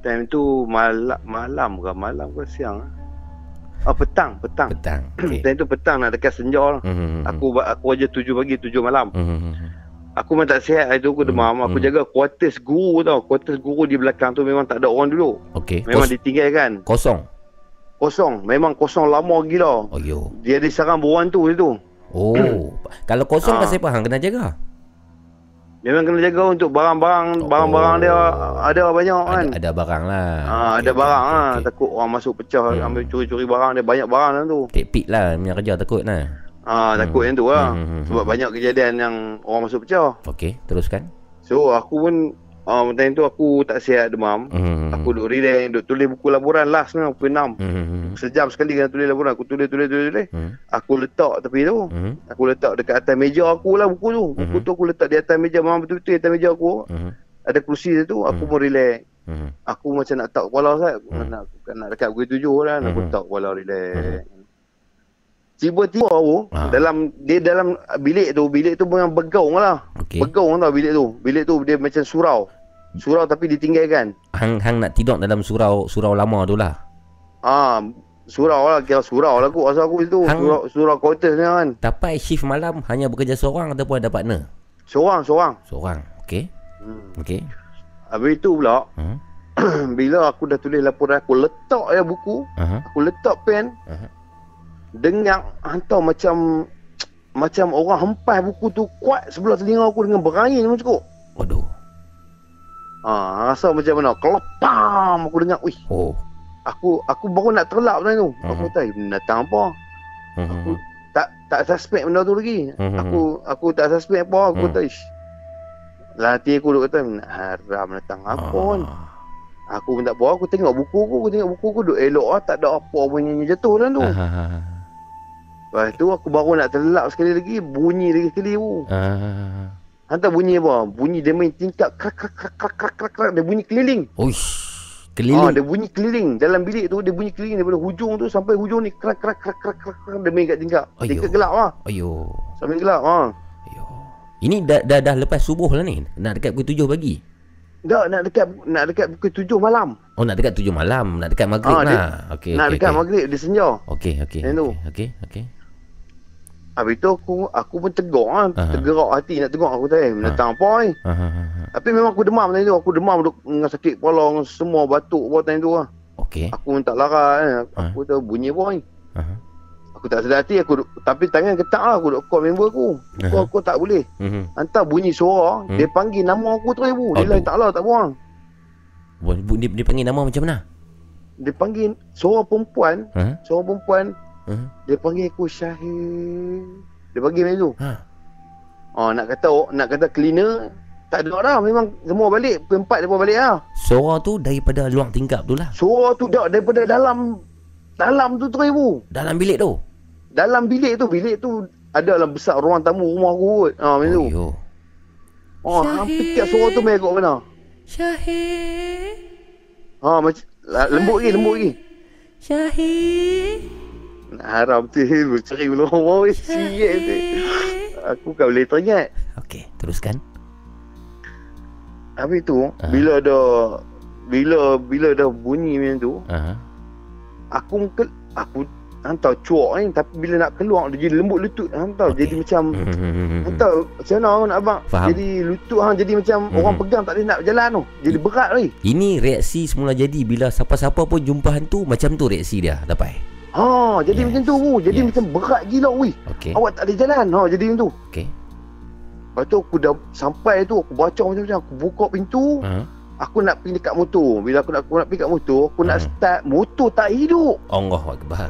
time tu malam malam ke malam ke siang? Ah petang, petang. Petang. <clears throat> Okey. time tu petang nak dekat senja lah. Mhm. Aku aku kerja 7 pagi 7 malam. Mhm. Aku memang tak sihat hari tu aku demam. Aku Hmm. jaga quarters guru tau. Quarters guru di belakang tu memang tak ada orang dulu. Okey. Memang Kos- ditinggalkan. kosong. Kosong. Memang kosong lama gila. Oh yo. Dia ada sarang buruan tu itu. Oh. <clears throat> Kalau kosong Ah. pasal apa hang kena jaga? Memang kena jaga untuk barang-barang Oh. barang-barang dia ada banyak kan. Ada, ada barang lah. Ha, ada barang okey, lah. Takut orang masuk pecah Hmm. ambil curi-curi barang dia banyak barang dalam tu. Take pick lah punya kerja takut lah. Ha, takut yang tu lah. Hmm, hmm, hmm, Sebab hmm. banyak kejadian yang orang masuk pecah. Okey, teruskan. So aku pun uh, time tu aku tak sihat demam. Mhm. Aku duduk relax, duduk tulis buku laporan last ni pukul 6. Mhm. Sejam sekali kena tulis laporan. Aku tulis, tulis, tulis, tulis. Mhm. Aku letak tepi tu. Mhm. Aku letak dekat atas meja aku lah buku tu. Buku Mhm. tu aku letak di atas meja. Memang betul-betul atas meja aku. Mhm. Ada kerusi tu. Aku Mhm. pun relax. Mhm. Aku macam nak tak kepala saya. Mhm. Nak, nak dekat pukul tujuh lah. Aku Mhm. tak kepala relax. Tiba-tiba aku Ah. dalam dia dalam bilik tu bilik tu memang bergaung lah. Okey. Bergaung tau bilik tu. Bilik tu dia macam surau. Surau tapi ditinggalkan. Hang hang nak tidur dalam surau surau lama tu lah. Ah, surau lah kira surau lah aku asal aku itu Hang- surau surau quarters ni kan. Dapat shift malam hanya bekerja seorang ataupun ada partner? Seorang seorang. Seorang. Okey. Hmm. Okey. Habis itu pula Hmm. <clears throat> bila aku dah tulis laporan aku letak ya buku, Aha. aku letak pen. Aha. Dengar hantar macam macam orang hempas buku tu kuat sebelah telinga aku dengan berangin macam cukup. Ha, rasa macam mana? Kelepam aku dengar. Wih, Oh. aku aku baru nak terlap tadi tu. Aku Mhm. tahu binatang apa. Aku Mhm. tak tak suspect benda tu lagi. Mhm. Aku aku tak suspect apa. Aku tak ish. Lah hati aku duk kata haram datang apa kan. Ah. Aku pun tak apa. Aku tengok buku aku. Aku tengok buku aku duk elok lah. Tak ada apa pun yang jatuh dalam tu. Ah. Lepas tu aku baru nak terlap sekali lagi. Bunyi lagi sekali tu. Ah. Hantar bunyi apa? Bunyi dia main tingkap. Krak krak krak krak krak krak krak. Dia bunyi keliling. Uish. Ah, Keliling. dia bunyi keliling. Dalam bilik tu dia bunyi keliling daripada hujung tu sampai hujung ni. Krak krak krak krak krak. krak. Dia main kat tingkap. Ayuh. Tingkap gelap lah. Ayo. Sambil gelap ha. Ayo. Ini dah, dah dah lepas subuh lah ni. Nak dekat pukul tujuh pagi. Tak nak dekat nak dekat pukul tujuh malam. Oh nak dekat tujuh malam. Nak dekat maghrib Ah, lah. Okey. nak okey, dekat okey. maghrib dia senja. Okey okey. Okey okey. okey. Habis tu aku aku pun tegur ah, Aha. tergerak hati nak tegur aku tadi. Menentang apa ni? Ah, ah, ah, ah. Tapi memang aku demam tadi tu. Aku demam duk dengan sakit kepala dengan semua batuk buat tadi tu lah. Okey. Aku pun tak larat kan. Ah. Aku tahu bunyi apa ni. Ah. Aku tak sedar hati aku tapi tangan ketak lah aku duk call member aku. Aku, Aha. aku tak boleh. Mhm. Hantar bunyi suara, Hmm. dia panggil nama aku terus ibu. Dia lain tak lah tak buang. Bu- bu- Dia, dia panggil nama macam mana? Dia panggil suara perempuan, Ha? suara perempuan, Ha? dia panggil aku Syahir. Dia panggil macam tu. Ha. Oh, nak kata nak kata cleaner tak ada dah memang semua balik empat dia pun balik lah Suara tu daripada luar tingkap tu lah. suara tu dah daripada dalam dalam tu terus ibu Dalam bilik tu. dalam bilik tu bilik tu ada dalam besar ruang tamu rumah aku kot ha macam tu Oh, yo. oh hampir tiap suara tu main kat mana Syahir. ha macam lembut lagi lembut lagi Syahir. Haram tu <laughs> <laughs> orang weh siap tu aku kan boleh teringat Okey, teruskan. habis tu Ah. bila dah bila bila dah bunyi macam tu Ha. aku ke, aku hantar cuak ni tapi bila nak keluar dia jadi lembut lutut hantar Okey. jadi macam <laughs> hantar macam mana nak abang Faham. jadi lutut hang jadi macam Mhm. orang pegang tak boleh nak berjalan tu jadi berat ni Ini reaksi semula jadi bila siapa-siapa pun jumpa hantu macam tu reaksi dia dapat. Ha jadi Yes. macam tu bu jadi Yes. macam berat gila weh Okey. awak tak boleh jalan ha jadi macam tu Okey. lepas tu aku dah sampai tu aku baca macam-macam aku buka pintu Ha. aku nak pergi dekat motor bila aku nak aku nak pergi kat motor aku nak Hmm. start motor tak hidup Allah Akbar.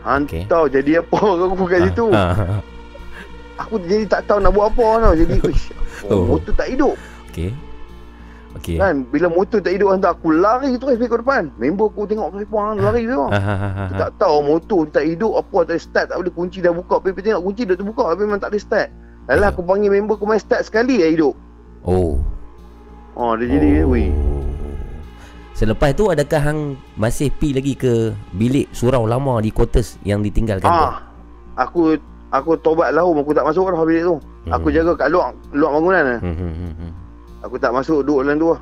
hantar jadi apa <laughs> aku kat situ Ha. ha. aku jadi tak tahu nak buat apa tau jadi <laughs> uish Oh. oh. motor tak hidup Okey. Okey. kan bila motor tak hidup hantar aku lari terus pergi ke depan member aku tengok telefon lari tu Ha ha ha. aku tak tahu motor tak hidup apa tak start tak boleh kunci dah buka pergi tengok kunci dah terbuka tapi memang tak boleh start Alah aku panggil member aku main start sekali dah hidup Oh. Oh dia jadi oh. weh Selepas tu adakah hang masih pi lagi ke bilik surau lama di quarters yang ditinggalkan tu? Ah, aku aku tobat lahum aku tak masuk dah bilik tu. Hmm. Aku jaga kat luar luar bangunan lah. Hmm, hmm, hmm, hmm. Aku tak masuk duduk dalam tu lah.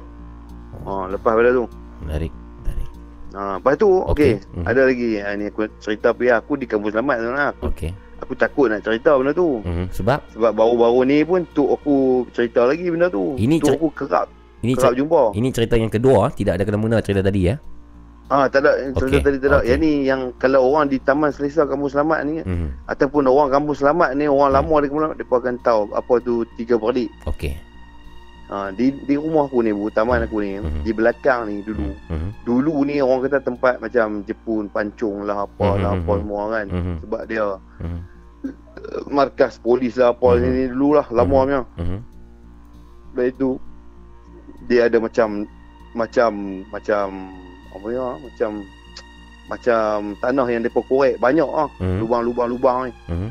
Ah, lepas pada tu. Menarik, menarik. Ah, lepas tu Okey. okey, Mhm. ada lagi. Ah, ni aku cerita pi aku di kampus selamat tu lah. Aku, Okey. aku takut nak cerita benda tu. Hmm, sebab Sebab baru-baru ni pun tok aku cerita lagi benda tu. Ini tok cer- aku kerap ini kerap cer- jumpa. ini cerita yang kedua, tidak ada kena-mena cerita tadi ya. Ah, tak ada cerita Okey, tadi tak ada. okey. Yang ni yang kalau orang di Taman Selesa Kampus Selamat ni Hmm. ataupun orang Kampus Selamat ni orang Hmm. lama di Kampus Selamat depa akan tahu apa tu tiga beradik. Okey. Ha, di di rumah aku ni, bu, taman aku ni, Mhm. di belakang ni dulu. Hmm. Dulu ni orang kata tempat macam Jepun, pancung lah apa lah Mhm, apa mhm. semua kan. Hmm. Sebab dia Hmm. uh, <coughs> markas polis lah apa Mhm. ni dulu lah lama Mhm. punya. Hmm. Lepas itu dia ada macam macam macam apa ya macam macam tanah yang depa korek banyak ah Hmm. lubang-lubang lubang ni. Hmm.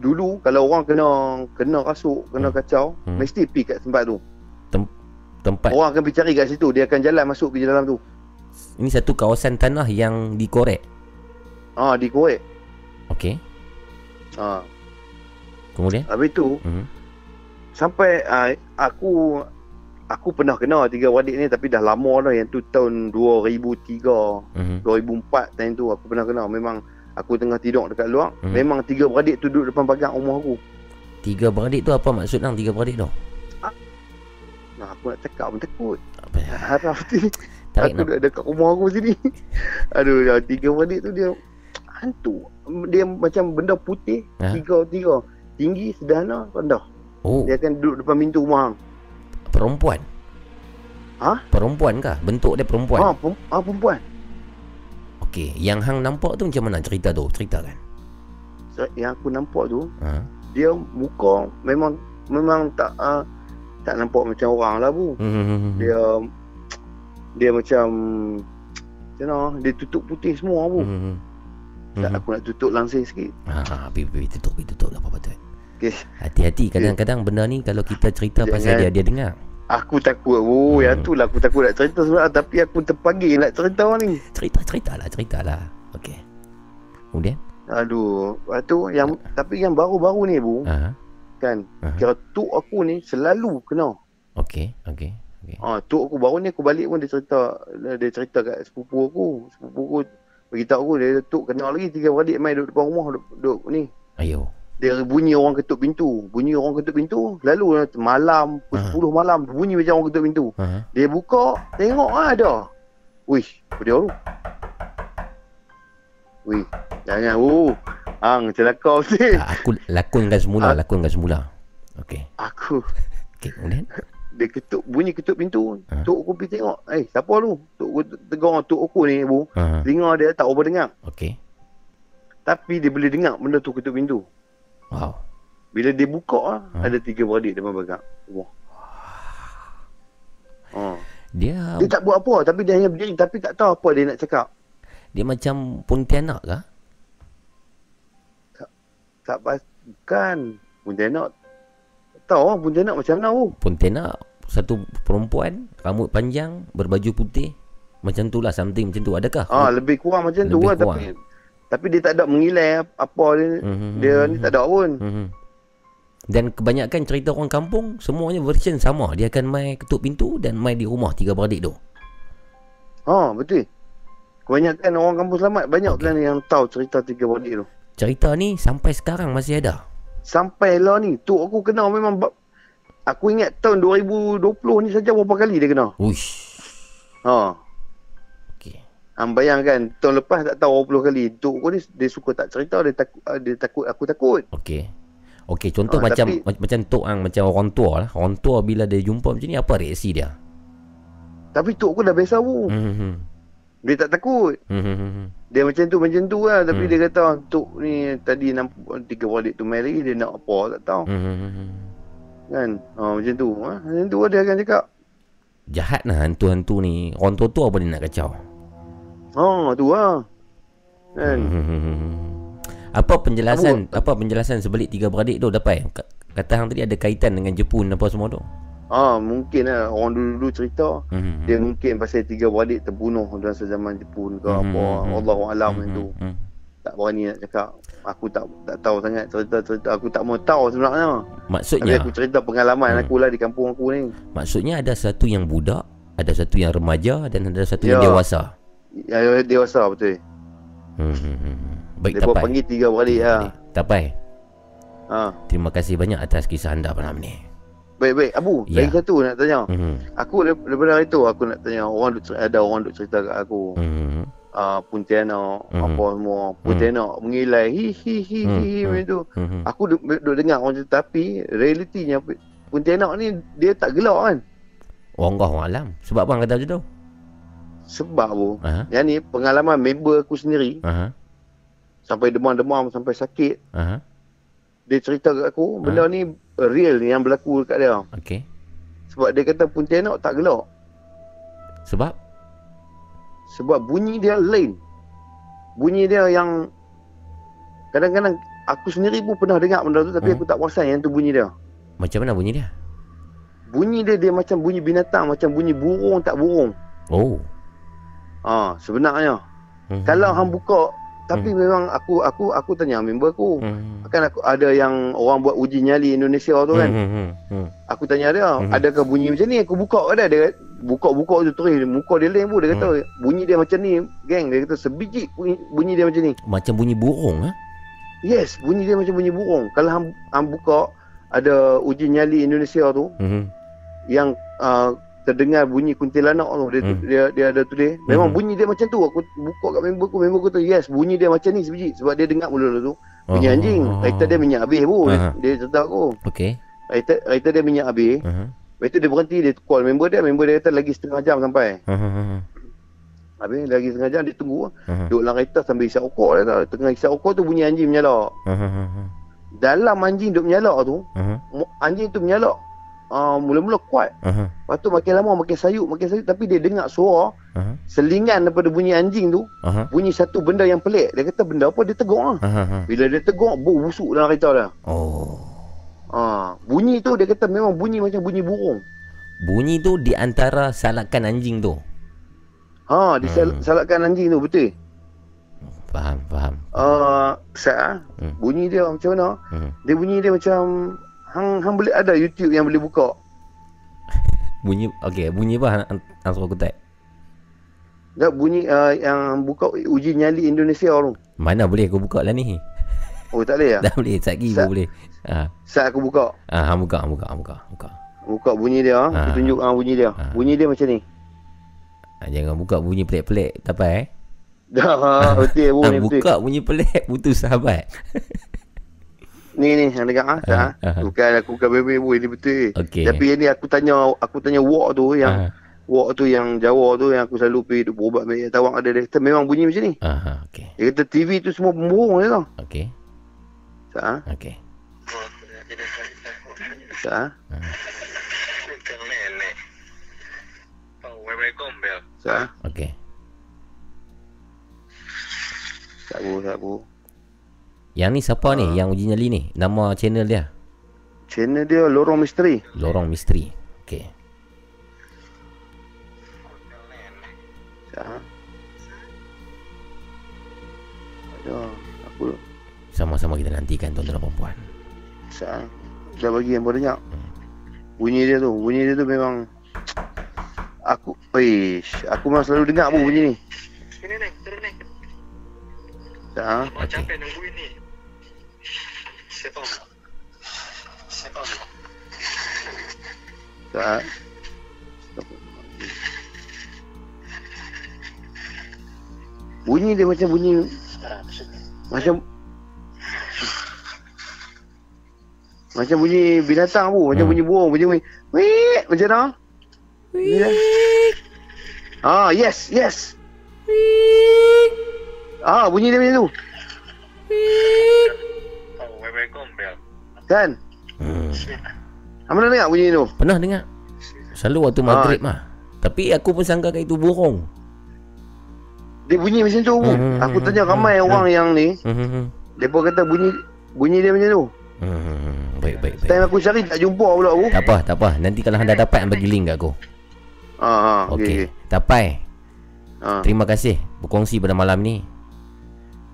Dulu kalau orang kena kena rasuk, kena Hmm. kacau, Hmm. mesti pi kat tempat tu. Tempat Orang akan pergi cari kat situ, dia akan jalan masuk pergi dalam tu. ini satu kawasan tanah yang dikorek. Ah dikorek. Okey. Ah Kemudian? habis tu Hmm. sampai ah, aku aku pernah kena tiga beradik ni tapi dah lama dah yang tu tahun 2003 Hmm. 2004 time tu aku pernah kena memang aku tengah tidur dekat luar Mhm. memang tiga beradik tu duduk depan pagar rumah aku Tiga beradik tu apa maksud hang tiga beradik tu? nah, aku nak cakap pun takut Apa? harap ni <laughs> Tarik aku nak. duduk dekat rumah aku sini <laughs> aduh yang tiga beradik tu dia hantu dia macam benda putih Ha? tiga tiga tinggi sederhana rendah Oh, dia akan duduk depan pintu rumah hang perempuan. Ha? Perempuan kah? Bentuk dia perempuan. ha, ha perempuan Okey, yang hang nampak tu macam mana cerita tu? Ceritakan. So, yang aku nampak tu Ha. dia muka memang memang tak uh, tak nampak macam orang lah bu Hmm. dia dia macam macam mana dia tutup putih semua bu Hmm. tak Hmm. aku nak tutup langsing sikit Ha, ha, pi, pi, tutup, pi, tutup lah apa tu. Okey. Hati-hati kadang-kadang benda ni kalau kita cerita pasal dia Jangan. dia dengar. Aku takut bu Hmm. yang tu lah aku takut nak cerita sebenarnya tapi aku terpanggil nak cerita ni Cerita cerita lah, cerita lah. Okey. Kemudian? aduh lepas tu yang tapi yang baru-baru ni bu Ha. kan Aha. kira tuk aku ni selalu kena Okey, okey. Okey. Ah, tok aku baru ni aku balik pun dia cerita dia cerita kat sepupu aku. Sepupu aku beritahu aku dia tok kenal lagi tiga beradik main duduk depan rumah duduk, duduk ni. Ayo. Dia bunyi orang ketuk pintu. Bunyi orang ketuk pintu. Lalu malam pukul Ah. 10 malam bunyi macam orang ketuk pintu. Ha. Dia buka tengok ah ada. Wish, apa dia tu? Wih, jangan oh. Hang celaka <laughs> betul. Ah, Aku lakonkan semula, Ah. lakonkan semula. Okey. Aku Okey, kemudian? dia ketuk bunyi ketuk pintu. Ah. Tok aku pergi tengok. Eh, siapa tu? Tok aku tegur tok aku ni, Bu. Ha. Dengar dia tak apa dengar. Okey. Tapi dia boleh dengar benda tu ketuk pintu. Wow. Bila dia buka ah, Ha. ada tiga beradik depan pagar. Wah. Ha. Dia Dia tak buat apa tapi dia hanya berdiri tapi tak tahu apa dia nak cakap. dia macam Pontianak kah? Tak pas bukan Pontianak. Tak tahu ah Pontianak macam mana tu. Pontianak satu perempuan rambut panjang berbaju putih macam tu lah something macam tu adakah Ah lebih kurang macam tu Lebih lah kurang. tapi tapi dia tak ada mengilai apa dia. Mhm, Dia mhm, ni mhm. tak ada pun. Mhm. Dan kebanyakan cerita orang kampung semuanya version sama. Dia akan main ketuk pintu dan main di rumah tiga beradik tu. Ha betul. Kebanyakan orang kampung selamat banyak okay. yang tahu cerita tiga beradik tu. Cerita ni sampai sekarang masih ada. Sampai lah ni Tok aku kena memang ba- Aku ingat tahun 2020 ni saja berapa kali dia kena Uish. Ha. Hang bayangkan tahun lepas tak tahu berapa puluh kali Tok aku ni dia suka tak cerita dia takut ah, dia takut aku takut Okey. Okey, contoh Ah, macam tapi- ma- macam tok ang macam orang tua lah. Orang tua bila dia jumpa macam ni apa reaksi dia? Tapi Tok aku dah biasa bu Hmm. Dia tak takut Hmm. hmm, hmm. Dia macam tu macam tu lah Tapi Hmm. dia kata Tok ni tadi nampak tiga balik tu lagi Dia nak apa tak tahu Hmm, hmm, hmm. kan ha, Macam tu ha? Macam tu dia akan cakap Jahat lah hantu-hantu ni. Orang tua-tua apa dia nak kacau? Ha tu lah Kan Hmm. Apa penjelasan apa penjelasan sebalik tiga beradik tu dapat? Ka- Kata hang tadi ada kaitan dengan Jepun apa semua tu. Ah, mungkin lah orang dulu-dulu cerita Mhm. dia mungkin pasal tiga beradik terbunuh dalam sezaman Jepun ke Mhm, apa. mhm. Allahu alam Mhm, itu. mhm. Tak berani nak cakap. Aku tak tak tahu sangat cerita-cerita aku tak mau tahu sebenarnya. Tapi Maksudnya aku cerita pengalaman Hmm. aku lah di kampung aku ni. Maksudnya ada satu yang budak Ada satu yang remaja Dan ada satu yang Ya. dewasa Ya, dewasa betul. hmm, hmm, hmm. Baik Dia Tapai panggil tiga beradik lah. Tapai Ha. Terima kasih banyak atas kisah anda malam ni Baik-baik. Abu, Ya. lagi satu nak tanya. hmm. Aku dar- daripada hari tu aku nak tanya orang duk ada orang duk cerita kat aku. Hmm. Uh, Pontianak Mhm. apa semua. Pontianak mengilai hi hi hi Hmm, hi hmm. macam tu. Hmm. Aku duk, duk dengar orang cerita tapi realitinya Pontianak ni dia tak gelak kan. Orang kau orang alam Sebab apa kata macam tu Sebab bu. Aha. Yang ni pengalaman member aku sendiri Aha. sampai demam-demam sampai sakit. Aha. Dia cerita kat aku benda ni real ni yang berlaku dekat dia. Okey Sebab dia kata Pontianak tak gelak. Sebab Sebab bunyi dia lain. Bunyi dia yang kadang-kadang aku sendiri pun pernah dengar benda tu tapi Hmm. aku tak perasan yang tu bunyi dia. Macam mana bunyi dia Bunyi dia dia macam bunyi binatang, macam bunyi burung tak burung. Oh Ha, sebenarnya. hmm. Kalau hang buka tapi memang aku aku aku tanya member aku. hmm. Kan aku ada yang orang buat uji nyali Indonesia tu kan. Hmm, hmm, hmm. Aku tanya dia, Hmm. adakah bunyi macam ni? Aku buka kat dia, buka-buka tu terus muka dia lain pun dia kata Hmm. bunyi dia macam ni, geng. Dia kata sebiji bunyi, bunyi dia macam ni. Macam bunyi burung ah. Yes, bunyi dia macam bunyi burung. Kalau hang, hang buka ada uji nyali Indonesia tu Hmm. yang uh, terdengar bunyi kuntilanak tu dia, Hmm. dia dia ada tulis. Memang Hmm. bunyi dia macam tu. Aku buka kat member aku, member aku tu yes, bunyi dia macam ni sebiji sebab dia dengar mula tu. Bunyi Oh. anjing. Kereta dia minyak habis pun. Dia, Aha. dia cerita aku. Okey. Kereta, kereta dia minyak habis. Aha. Lepas tu dia berhenti dia call member dia, member dia kata lagi setengah jam sampai. Aha. Habis lagi setengah jam dia tunggu. Aha. Duduk dalam kereta sambil isap rokok dia tahu. Tengah isap rokok tu bunyi anjing menyalak. Aha. Dalam anjing duk menyalak tu, mu- anjing tu menyalak uh, mula-mula kuat. Aha. Lepas tu makin lama makin sayuk, makin sayuk tapi dia dengar suara Aha. selingan daripada bunyi anjing tu, Aha. bunyi satu benda yang pelik. Dia kata benda apa dia tegur lah. Aha. Bila dia tegur, bau busuk dalam kereta dia. Oh. Ha, bunyi tu dia kata memang bunyi macam bunyi burung. Bunyi tu di antara salakan anjing tu. Ha, disal- Hmm. salahkan anjing tu betul. Faham, faham. Uh, Sat, Hmm. bunyi dia macam mana? Hmm. Dia bunyi dia macam hang hang boleh ada YouTube yang boleh buka. Bunyi okey, bunyi apa hang, hang suruh aku? Tak bunyi uh, yang buka uji nyali Indonesia tu. Mana boleh aku buka lah ni? Oh tak boleh ya? <laughs> Dah boleh, Sa- baru boleh. Ah, Saat aku buka, ah, hang buka, hang buka, hang buka, hang buka. buka bunyi dia, Ah. ha. tunjuk ah bunyi dia. Ah. Bunyi dia macam ni. Ah, jangan buka bunyi pelik-pelik, tak apa eh. <laughs> Dah, betul <laughs> betul. buka bunyi pelik, putus sahabat. Ni ni yang dengar ah, Ah, ah. ah. Bukan aku bukan bebe bu, ini betul. Okey. Tapi yang ni aku tanya aku tanya wak tu yang Ah, wak tu yang Jawa tu yang aku selalu pergi duk berubat dengan tawang ada dia kata memang bunyi macam ni. ah, okey. Dia kata TV tu semua pemburung dia tau. Okey. Ha? Okey. Ha? Ha? Okey. Tak bu, tak bu. Yang ni siapa Ah. ni? Yang uji nyali ni? Nama channel dia? Channel dia Lorong Misteri. Lorong Misteri. Okey. Aduh, aku Sama-sama kita nantikan tuan-tuan dan puan. Sa dah bagi yang banyak. Bunyi dia tu, bunyi dia tu memang aku, ish, aku memang selalu dengar bu bunyi ni. Sini ni, turun ni. Ha? Okey. capek nungguin ni. Siapa? Siapa? Ha? Bunyi dia macam bunyi macam macam bunyi binatang bu, macam Hmm. bunyi burung, macam bunyi wik macam mana? Wik. Ah, yes, yes. Ah, bunyi dia macam tu. Gombel. Kan? Hmm. Apa dengar bunyi tu? Pernah dengar? Selalu waktu Ah. maghrib mah. Tapi aku pun sangka itu burung. Dia bunyi macam tu. bu. Hmm, Aku hmm, tanya hmm, ramai hmm, orang yang ni, Hmm. hmm, hmm. depa kata bunyi bunyi dia macam tu. Hmm. Baik, baik, baik. Time aku cari tak jumpa pula aku. Tak apa, tak apa. Nanti kalau hang dah dapat bagi link kat aku. Ha ha. Okey. Okey. Okay. Tapai. Ha. Terima kasih berkongsi pada malam ni.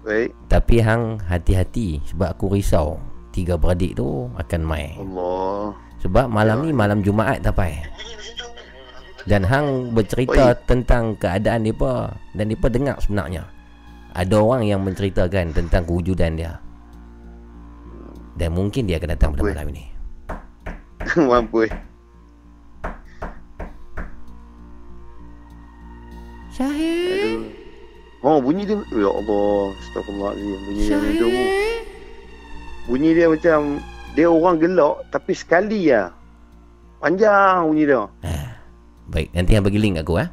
Baik. Tapi hang hati-hati sebab aku risau tiga beradik tu akan mai. Allah. Sebab malam ni malam Jumaat tapai. Dan hang bercerita Oi. tentang keadaan depa dan depa dengar sebenarnya ada orang yang menceritakan tentang kewujudan dia. Dan mungkin dia akan datang pada Oi. malam ini. <laughs> Mampus. Syahid. Aduh. Oh bunyi dia Ya Allah Astagfirullahaladzim Bunyi dia Bunyi dia macam Dia orang gelak Tapi sekali ya Panjang bunyi dia Baik, nanti hang bagi link aku eh.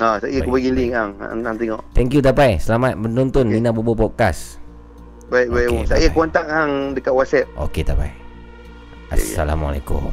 Ha, saya aku Baik, bagi link hang. Hang hang tengok. Thank you Tapai. Selamat menonton Okey. Nina Bobo Podcast. Baik baik. Okay, saya bye-bye. kontak hang dekat WhatsApp. Okey Tapai. Okey. Assalamualaikum.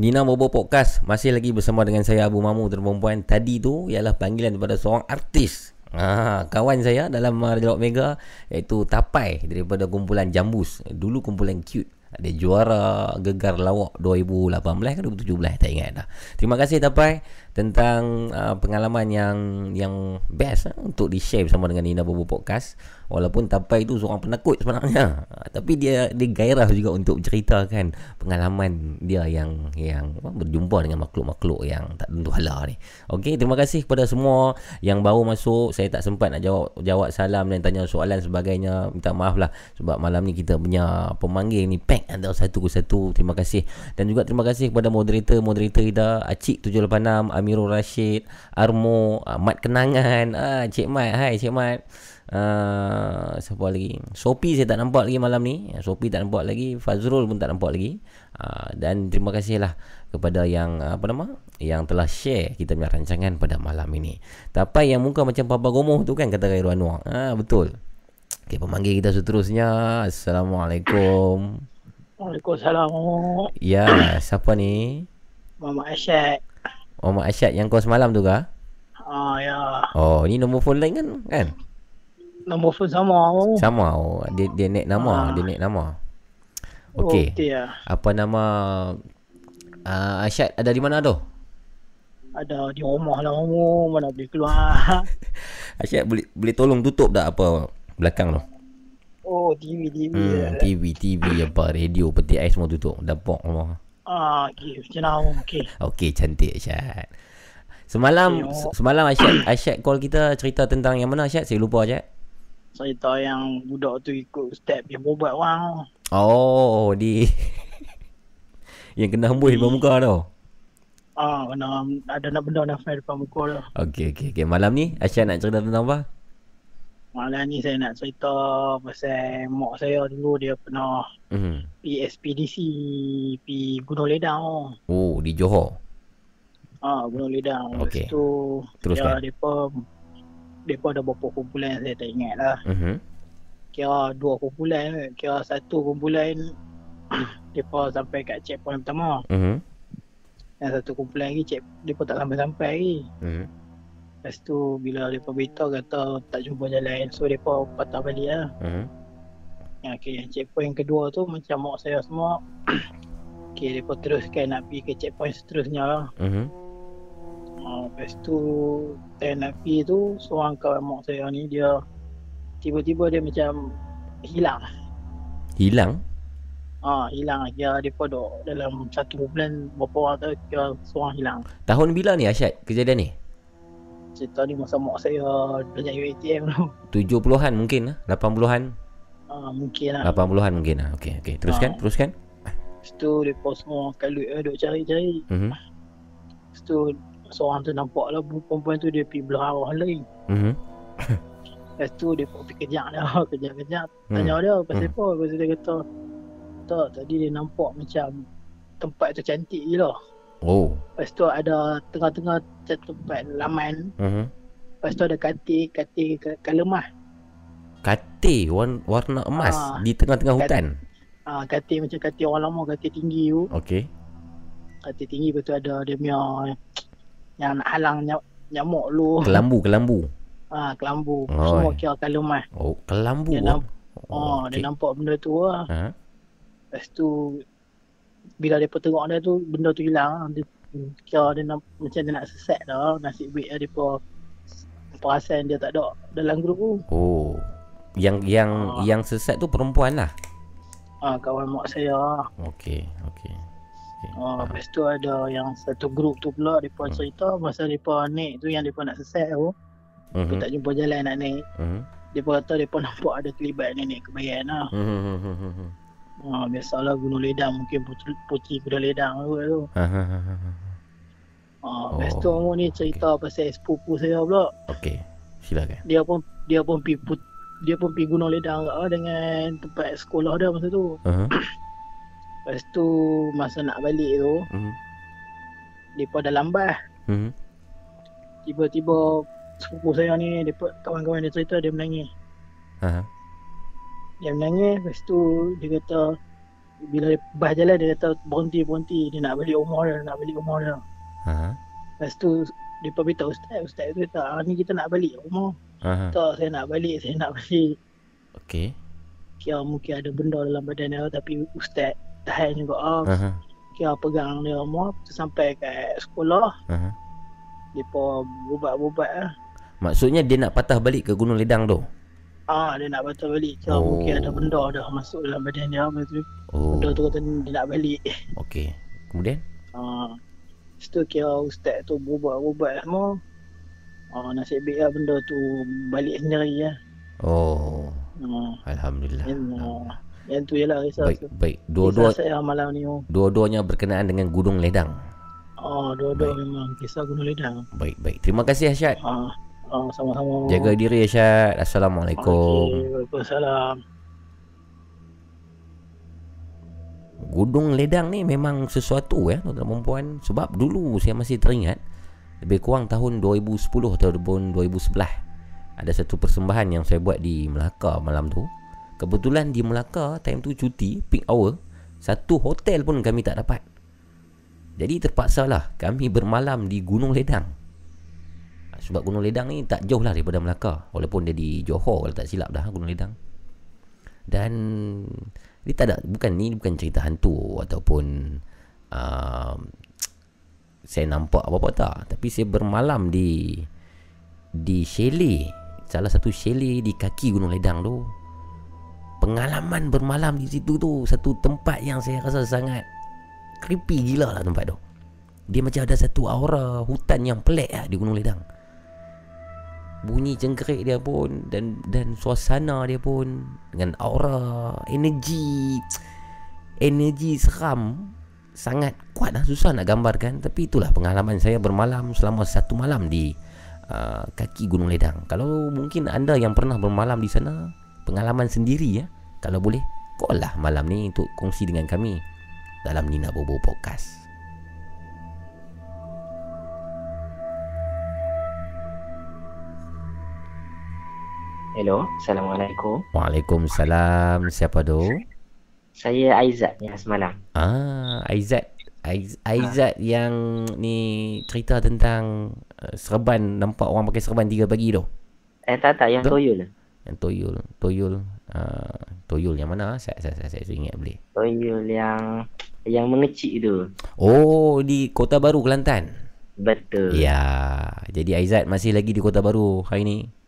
Nina Bobo Podcast masih lagi bersama dengan saya Abu Mamu dan perempuan. Tadi tu ialah panggilan daripada seorang artis. Ha, kawan saya dalam Raja Lok Mega iaitu Tapai daripada kumpulan Jambus. Dulu kumpulan cute. Dia juara Gegar Lawak 2018 ke 2017 tak ingat dah. Terima kasih Tapai tentang uh, pengalaman yang yang best uh, untuk di-share bersama dengan Nina Bobo Podcast. Walaupun Tapai tu seorang penakut sebenarnya. Uh, <laughs> tapi dia dia gairah juga untuk ceritakan pengalaman dia yang yang apa, berjumpa dengan makhluk-makhluk yang tak tentu hala ni. Okey, terima kasih kepada semua yang baru masuk. Saya tak sempat nak jawab jawab salam dan tanya soalan sebagainya. Minta maaf lah sebab malam ni kita punya pemanggil ni pack antara satu ke satu. Terima kasih. Dan juga terima kasih kepada moderator-moderator kita Acik 786, Amirul Rashid, Armo, ah, Mat Kenangan, ah, Cik Mat. Hai Cik Mat. Uh, siapa lagi? Sophie saya tak nampak lagi malam ni. Sophie tak nampak lagi. Fazrul pun tak nampak lagi. Uh, Dan terima kasih lah Kepada yang Apa nama? Yang telah share Kita punya rancangan pada malam ini. Tapi yang muka macam Papa Gomoh tu kan Kata Khairul Anwar. Ha, Betul. Okay pemanggil kita seterusnya. Assalamualaikum. Waalaikumsalam. Ya siapa ni? Mama Asyad. Muhammad Asyad yang kau semalam tu kah Ah ya. Oh ni nombor phone lain kan Kan Nombor phone sama. Sama oh, Dia, dia naik nama Ah. Dia naik nama Okey Okey ya. Apa nama uh, Asyad ada di mana tu? Ada di rumah lah kamu. Mana boleh keluar. <laughs> Asyad boleh boleh tolong tutup tak apa belakang tu? oh TV TV. Hmm. TV, TV apa, radio, peti ais semua tutup. Dapok semua. Ah okey. Macam mana? Okey. Okey, cantik Asyad. Semalam se- semalam Asyad <coughs> Asyad call kita cerita tentang yang mana Asyad? Saya lupa Asyad. Cerita yang budak tu ikut step yang berubat orang. Oh, di <laughs> yang kena hembus depan muka tu. Ah kena ada nak benda nak depan muka tu. Okey, okey, okey. Malam ni Asyad nak cerita tentang apa? Malam ni saya nak cerita pasal mak saya dulu dia pernah Hmm. pergi ekspedisi pergi Gunung Ledang. Oh, di Johor. Ah, Gunung Ledang. Okey. Lepas tu Teruskan. ya, depa depa ada beberapa kumpulan saya tak ingat lah. Mhm. Kira dua kumpulan, kira satu kumpulan <coughs> depa sampai kat checkpoint pertama. Mhm. Yang satu kumpulan lagi check depa tak sampai-sampai lagi. Mhm. Lepas tu bila depa beritahu kata tak jumpa jalan, so depa patah balik lah. Yang okay, yang checkpoint kedua tu macam mak saya semua <clears throat> Okay, mereka teruskan nak pergi ke checkpoint seterusnya lah. Mhm. Uh, lepas tu time nak pergi tu seorang kawan mak saya ni dia tiba-tiba dia macam hilang. Hilang? Ah hilang dia depa dok dalam satu bulan berapa orang tu dia seorang hilang. Tahun bila ni Asyad kejadian ni? Cerita ni masa mak saya belajar UATM tu. <laughs> 70-an mungkin lah 80-an Ah mungkin lah. 80-an mungkin lah Okey okey teruskan Ah. teruskan Lepas tu depa semua kalut eh duk cari-cari. Mhm Lepas tu seorang tu nampak lah perempuan tu dia pergi belah arah lain. mhm Lepas tu dia pergi kejap dia, <laughs> kejap-kejap. Hmm. Tanya dia pasal Hmm. apa? Lepas tu dia kata, tak tadi dia nampak macam tempat tu cantik gila. Oh Lepas tu ada tengah-tengah te- tempat laman. mhm Lepas tu ada katil, katil color emas. Katil warna, warna emas Ah. di tengah-tengah Kat- hutan Ah, katil macam katil orang lama, katil tinggi tu. Okey Katil tinggi lepas tu ada dia punya yang nak halang ny- nyamuk lu. Kelambu kelambu <laughs> Ah, kelambu. Oi. Semua kira color emas. Oh kelambu Dia ah. namp- Oh, okey. dia nampak benda tu lah. Ha? Lepas tu bila dia tengok dia tu benda tu hilang dia kira dia nak, macam dia nak sesat dah nasib baik dia depa perasan dia tak ada dalam grup tu. Oh yang yang Ah. yang sesat tu perempuan lah Ah kawan mak saya. Okey okey Okey. Ah lepas tu ada yang satu grup tu pula depa Hmm. cerita masa depa naik tu yang depa nak sesat tu, depa Mhm tak jumpa jalan nak naik. mhm Depa kata depa nampak ada kelibat nenek kebayan lah. mhm Ah biasalah gunung ledang mungkin putri, putri kuda ledang tu. tu. Ha, ha, ha, ha, ha. Ah lepas tu Oh, orang ni cerita pasal sepupu saya pula. Okey silakan dia pun dia pun pi put, dia pun pergi Gunung Ledang lah dengan tempat sekolah dia masa tu. uh-huh. <coughs> Lepas tu masa nak balik tu, mhm depa dah lambat. mhm Tiba-tiba sepupu saya ni depa kawan-kawan dia cerita dia menangis. ha Dia menangis lepas tu dia kata bila dia bah jalan dia kata berhenti berhenti dia nak balik rumah dia nak balik rumah dia. ha Lepas tu dia beritahu ustaz ustaz tu kata ah, ni kita nak balik rumah. ha Tak saya nak balik saya nak balik. okey Kira mungkin ada benda dalam badan dia tapi ustaz tahan juga ah. ha kira pegang dia tu sampai kat sekolah ha depa bubat-bubat lah. maksudnya dia nak patah balik ke Gunung Ledang tu Ah dia nak batal balik kira Oh. oh. mungkin ada benda dah masuk dalam badan dia lepas tu oh benda tu kata dia nak balik. okey kemudian Ah lepas tu kira ustaz tu bubat-bubat semua. Ah nasib baik lah benda tu balik sendiri lah. oh Ah alhamdulillah yang, ah, yang tu je lah kisah baik tu. baik Kisah dua-dua saya malam ni. oh. dua-duanya berkenaan dengan Gunung Ledang Ah dua-dua Baik. memang kisah Gunung Ledang. baik baik terima kasih Asyad Ah ah sama-sama. jaga diri Asyad assalamualaikum. Okey, Waalaikumsalam. Gunung Ledang ni memang sesuatu ya tuan-tuan dan puan sebab dulu saya masih teringat lebih kurang tahun 2010 ataupun 2011 ada satu persembahan yang saya buat di Melaka malam tu. Kebetulan di Melaka time tu cuti peak hour satu hotel pun kami tak dapat. Jadi terpaksalah kami bermalam di Gunung Ledang sebab Gunung Ledang ni tak jauh lah daripada Melaka. Walaupun dia di Johor kalau tak silap dah Gunung Ledang. Dan dia tak ada bukan ni bukan cerita hantu ataupun uh, saya nampak apa-apa tak. Tapi saya bermalam di di chalet. Salah satu chalet di kaki Gunung Ledang tu. Pengalaman bermalam di situ tu satu tempat yang saya rasa sangat creepy gila lah tempat tu. Dia macam ada satu aura hutan yang pelik lah di Gunung Ledang bunyi cengkerik dia pun dan dan suasana dia pun dengan aura energi <tsk> energi seram sangat kuat lah. Susah nak gambarkan tapi itulah pengalaman saya bermalam selama satu malam di uh, kaki Gunung Ledang. Kalau mungkin anda yang pernah bermalam di sana pengalaman sendiri ya kalau boleh call lah malam ni untuk kongsi dengan kami dalam Nina Bobo Podcast Hello, Assalamualaikum. Waalaikumsalam siapa tu Saya Aizat yang semalam. Ah, Aizat. Aiz, Aizat yang ni cerita tentang uh, serban nampak orang pakai serban tiga pagi tu. Eh tak tak yang Betul? toyol. Yang toyol, toyol, uh, toyol yang mana? Saya saya saya, saya ingat boleh. Toyol yang yang mengecik tu. Oh, di Kota Baru Kelantan. Betul. Ya. Jadi Aizat masih lagi di Kota Baru hari ni.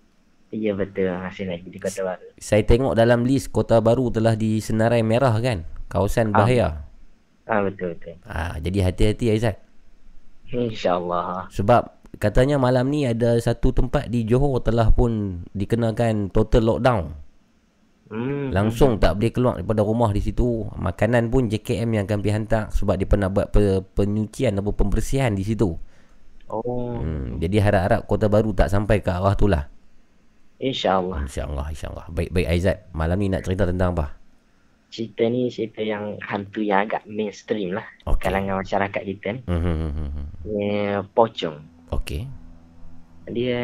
Ya betul. Masih lagi di Kota Baru. Saya tengok dalam list Kota Baru telah disenarai merah kan? Kawasan Ah. bahaya. Ah betul betul. Ah, jadi hati-hati Aizat. InsyaAllah. Sebab katanya malam ni ada satu tempat di Johor telah pun dikenakan total lockdown. Hmm. Langsung tak boleh keluar daripada rumah di situ. Makanan pun JKM yang akan pergi hantar sebab dia pernah buat pe- penyucian atau pembersihan di situ. Oh. Hmm, jadi harap-harap Kota Baru tak sampai ke arah tu lah. InsyaAllah. InsyaAllah, insyaAllah. Baik-baik Aizat, malam ni nak cerita tentang apa? Cerita ni cerita yang hantu yang agak mainstream lah. Okey. Kalangan masyarakat kita ni. Hmm, hmm, hmm, hmm. Dia pocong. Okey. Dia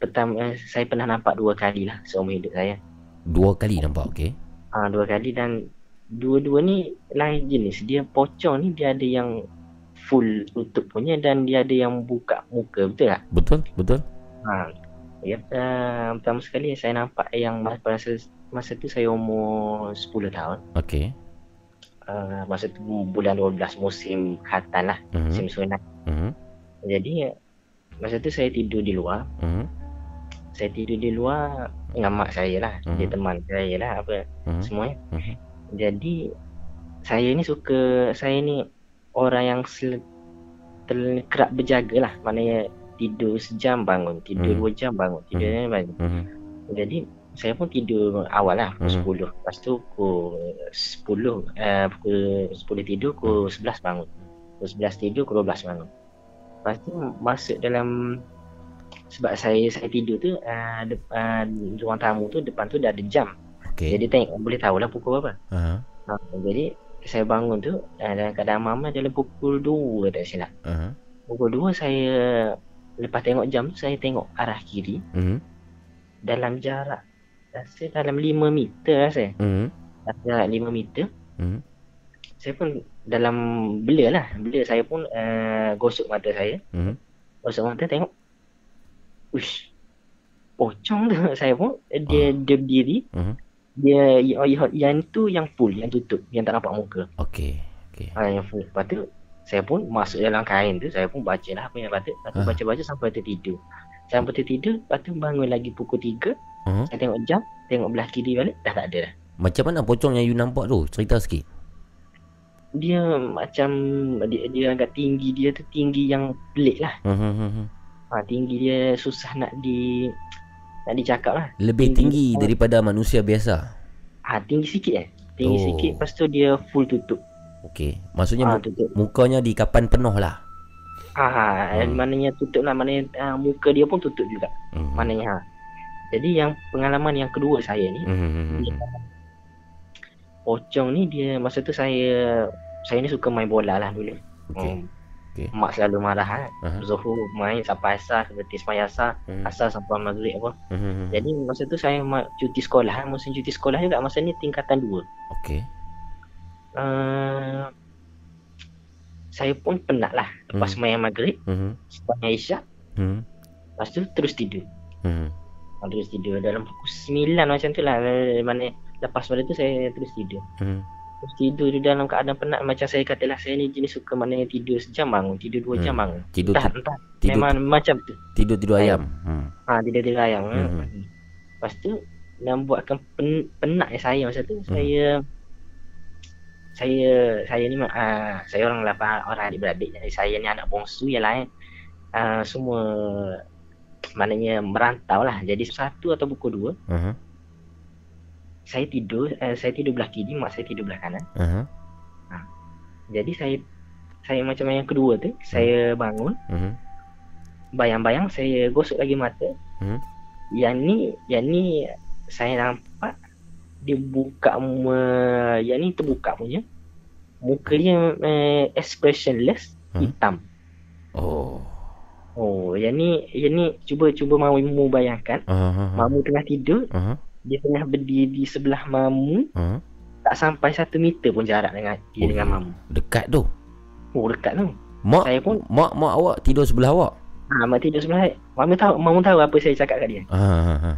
pertama saya pernah nampak dua kali lah seumur hidup saya. Dua kali nampak, okey. Ah dua kali dan dua-dua ni lain jenis. Dia pocong ni dia ada yang full tutup punya dan dia ada yang buka muka betul tak? Betul? Betul? Ha. Ya, uh, pertama sekali saya nampak yang masa masa tu saya umur 10 tahun. Okey. Uh, masa tu bulan 12 musim khatan lah, Mhm. musim sunat. Mhm. Jadi masa tu saya tidur di luar. Mhm. Saya tidur di luar dengan mak saya lah. Mhm. Dia teman saya lah apa Mhm. semuanya. Mhm. Jadi saya ni suka saya ni orang yang sel, tel, kerap berjaga lah. Maknanya tidur sejam bangun, tidur Hmm. dua jam bangun, tidur Hmm. bangun. Mhm. Jadi saya pun tidur awal lah pukul Hmm. 10. Lepas tu pukul 10 uh, pukul 10 tidur pukul 11 bangun. Pukul 11 tidur pukul 12 bangun. Lepas tu masuk dalam sebab saya saya tidur tu uh, depan ruang tamu tu depan tu dah ada jam. Okey. Jadi tengok boleh tahulah pukul berapa. Aha. Ha, jadi saya bangun tu uh, dalam keadaan mama dalam pukul 2 tak silap. Aha. Pukul 2 saya lepas tengok jam saya tengok arah kiri Mhm. dalam jarak rasa dalam 5 meter rasa. Mhm. Dalam jarak 5 meter Mhm. saya pun dalam bela lah. Bela saya pun uh, gosok mata saya. Mhm. Gosok mata tengok. Uish. Pocong tu <laughs> saya pun dia dia berdiri. Mhm. Dia yang, yang tu yang full yang tutup yang tak nampak muka. Okey. Okey. Ha, yang full. Lepas tu saya pun masuk dalam kain tu saya pun baca lah apa yang patut. Lepas tu Ah. baca-baca sampai tertidur. Sampai tertidur lepas tu bangun lagi pukul 3. Mhm. Saya tengok jam, tengok belah kiri balik dah tak ada dah. Macam mana pocong yang you nampak tu? Cerita sikit. Dia macam dia, dia agak tinggi dia tu tinggi yang pelik lah. Mhm. Ha, tinggi dia susah nak di nak dicakap lah. Lebih Tinggi. tinggi daripada manusia biasa. Ha, tinggi sikit eh. Tinggi Oh. sikit lepas tu dia full tutup. Okey. Maksudnya Ha, tutup. mukanya di kapan penuh lah. Ha, ha Hmm. maknanya tutup lah maknanya uh, muka dia pun tutup juga. Mhm. Maknanya ha. Jadi yang pengalaman yang kedua saya ni Mhm, dia, mhm. pocong ni dia masa tu saya saya ni suka main bola lah dulu. Okey. Hmm. Okey. Mak selalu marah kan. Aha. Zuhur main sampai asar seperti semaya asar, Mhm. asar sampai maghrib apa. Mhm. Jadi masa tu saya cuti sekolah, musim cuti sekolah juga masa ni tingkatan 2. Okey. Uh, saya pun penat lah lepas Hmm. main maghrib, Mhm. sepanjang isyak, Mhm. lepas tu terus tidur. Ha, terus tidur dalam pukul 9 macam tu lah. Eh, Mana lepas pada tu saya terus tidur. Mhm. Terus tidur di dalam keadaan penat macam saya katalah saya ni jenis suka maknanya tidur sejam bangun, tidur dua jam Hmm. bangun. Tidur entah, entah. tidur Memang macam tu. tidur tidur Saya- ayam. Hmm. Ha, tidur tidur ayam. Hmm. Hmm. Lepas tu dan buatkan pen, penat saya masa tu Hmm. saya saya saya ni uh, saya orang lapan orang adik beradik jadi saya ni anak bongsu yang lain. Uh, semua maknanya merantau lah. Jadi satu atau pukul dua Aha. saya tidur uh, saya tidur belah kiri mak saya tidur belah kanan. Aha. jadi saya saya macam yang kedua tu saya bangun. Mhm. bayang-bayang saya gosok lagi mata. Hmm. yang ni yang ni saya nampak dia buka me, yang ni terbuka punya muka dia eh, expressionless Hmm. hitam Oh. oh yang ni yang ni cuba cuba mamu bayangkan Aha. mamu tengah tidur Aha. dia tengah berdiri di sebelah mamu Aha. tak sampai satu meter pun jarak dengan dia Oh. dengan mamu Dekat tu. oh dekat tu Mak Saya pun- mak mak awak tidur sebelah awak. ha mak tidur sebelah mamu tahu mamu tahu apa saya cakap kat dia Ha ha.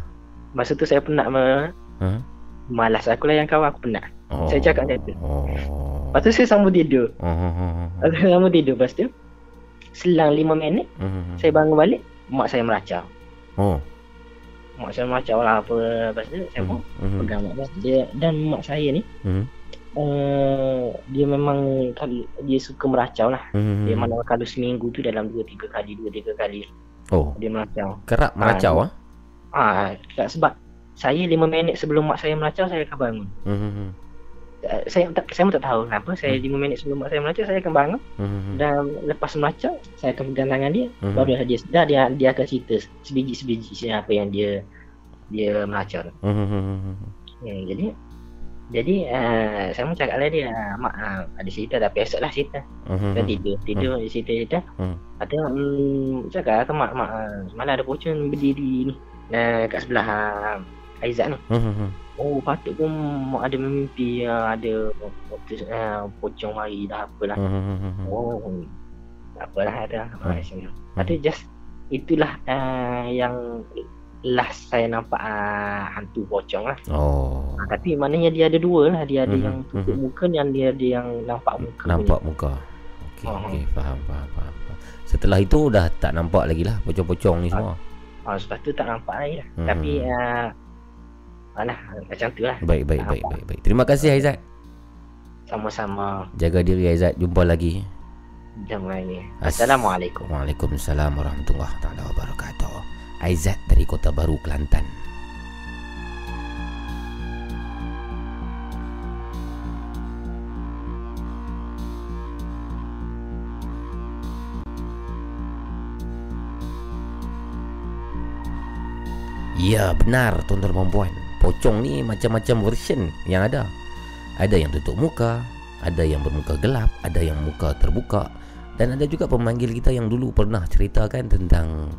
masa tu saya penat me, Ha. Malas aku layan kawan aku penat Oh. Saya cakap macam tu. Oh. lepas tu saya sambung tidur Oh. Lepas tu lama tidur Lepas tu selang 5 minit Mhm. saya bangun balik mak saya meracau. Oh. Mak saya meracau lah apa lepas tu saya pun Mhm. pegang mak. Dia dan mak saya ni Mhm. uh, dia memang dia suka meracau lah. Mhm. Dia mana kalau seminggu tu dalam 2 3 kali 2 3 kali Oh, dia meracau. kerap meracau ah. Ah, tak sebab saya 5 minit sebelum mak saya meracau saya akan bangun. Mhm. Uh, saya tak saya pun tak tahu kenapa saya 5 minit sebelum mak saya meracau saya akan bangun Mhm. dan lepas meracau saya akan pegang tangan dia Mhm. baru dia sedar dia dia akan cerita sebiji-sebiji siapa yang dia dia meracau tu. Mhm. Hmm, jadi jadi uh, saya pun cakap lah dia "Ah, mak uh, ada cerita tapi esok lah cerita Mhm. kan tidur tidur dia cerita cerita Hmm. ada um, cakap ke mak mak uh, semalam ada pocong berdiri ni uh, kat sebelah uh, Aizat ni Mhm. oh patut pun ada mimpi uh, ada uh, pocong mari dah apalah Mhm. oh tak apalah ada Hmm. hmm. Tapi just itulah uh, yang last saya nampak uh, hantu pocong lah Oh. Ah, tapi maknanya dia ada dua lah dia ada Mhm, yang tutup mhm. muka dan dia ada yang nampak muka Nampak muka. Okey, Oh. okey, faham, faham, faham. Setelah itu dah tak nampak lagi lah pocong-pocong ni semua. punya. ah, sebab tu tak nampak lagi lah Mhm. tapi uh, alah macam tu lah Baik, baik, baik, baik, baik. Terima kasih Aizat. sama-sama Jaga diri Aizat. Jumpa lagi. ini As- Assalamualaikum Waalaikumsalam warahmatullahi taala wabarakatuh. Aizat dari Kota Baru Kelantan. Ya benar tuan-tuan dan puan Pocong ni macam-macam version yang ada. Ada yang tutup muka Ada yang bermuka gelap Ada yang muka terbuka. Dan ada juga pemanggil kita yang dulu pernah ceritakan tentang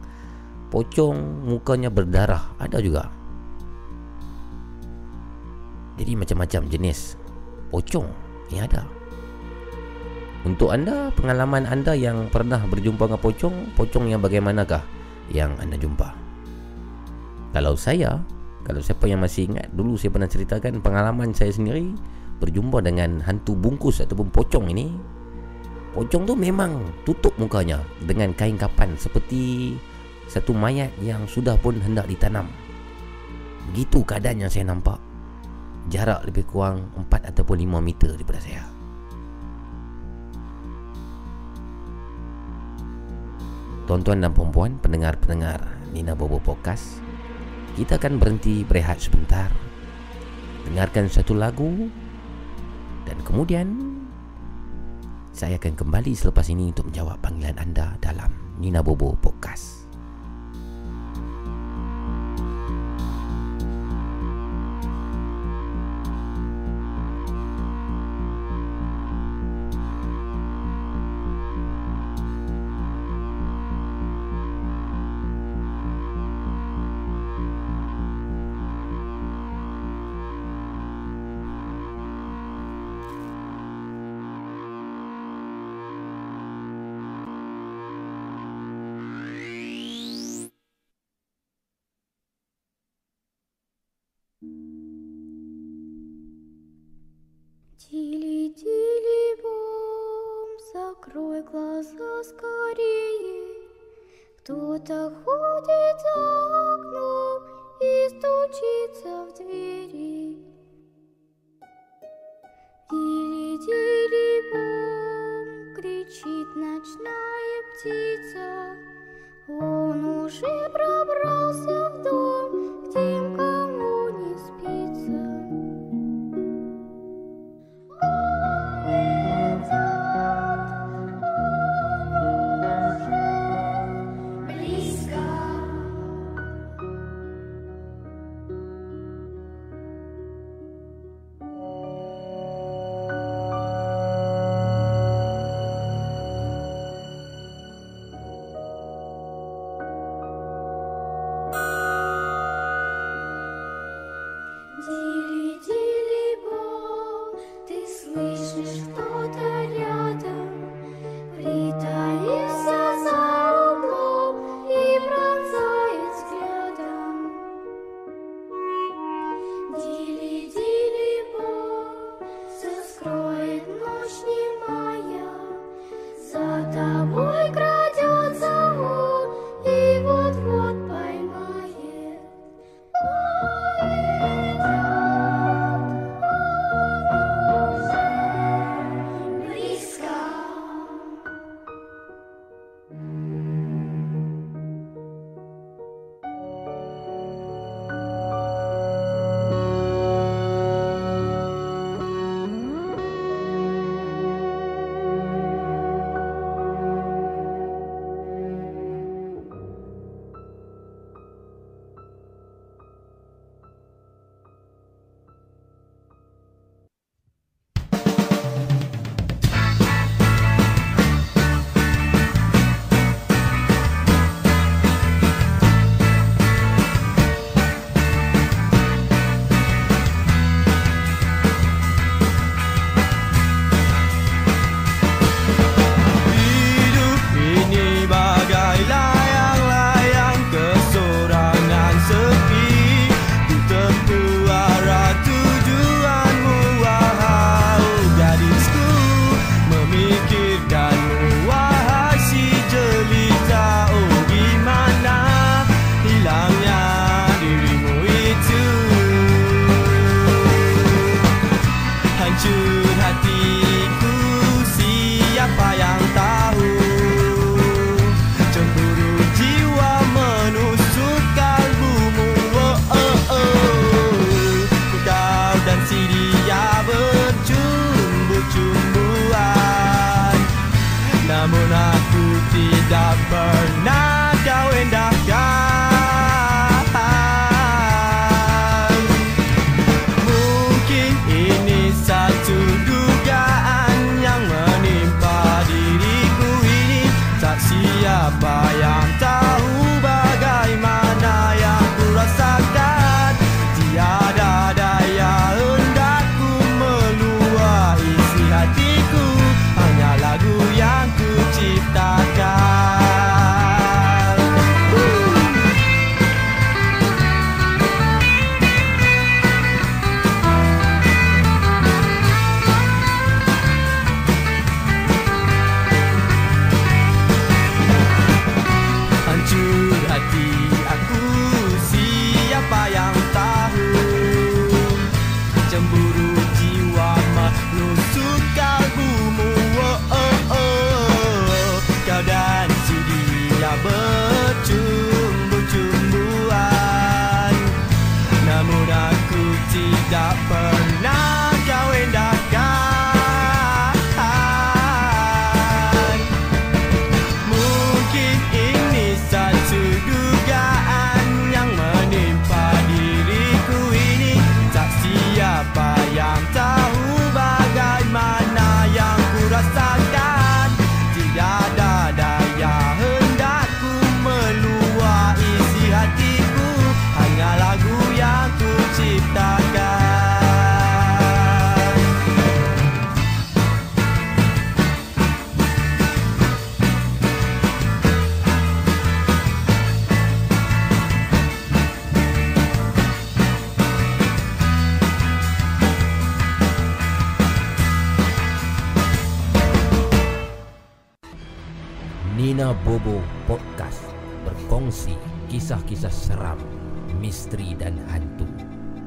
Pocong mukanya berdarah. Ada juga. Jadi macam-macam jenis Pocong yang ada. Untuk anda, pengalaman anda yang pernah berjumpa dengan pocong Pocong yang bagaimanakah yang anda jumpa? Kalau saya Kalau siapa yang masih ingat Dulu saya pernah ceritakan pengalaman saya sendiri Berjumpa dengan hantu bungkus ataupun pocong ini. Pocong tu memang tutup mukanya Dengan kain kapan Seperti satu mayat yang sudah pun hendak ditanam. Begitu keadaan yang saya nampak. Jarak lebih kurang 4 ataupun 5 meter daripada saya. Tuan-tuan dan perempuan Pendengar-pendengar Nina Bobo Podcast kita akan berhenti berehat sebentar. Dengarkan satu lagu. Dan kemudian Saya akan kembali selepas ini Untuk menjawab panggilan anda Dalam Nina Bobo Podcast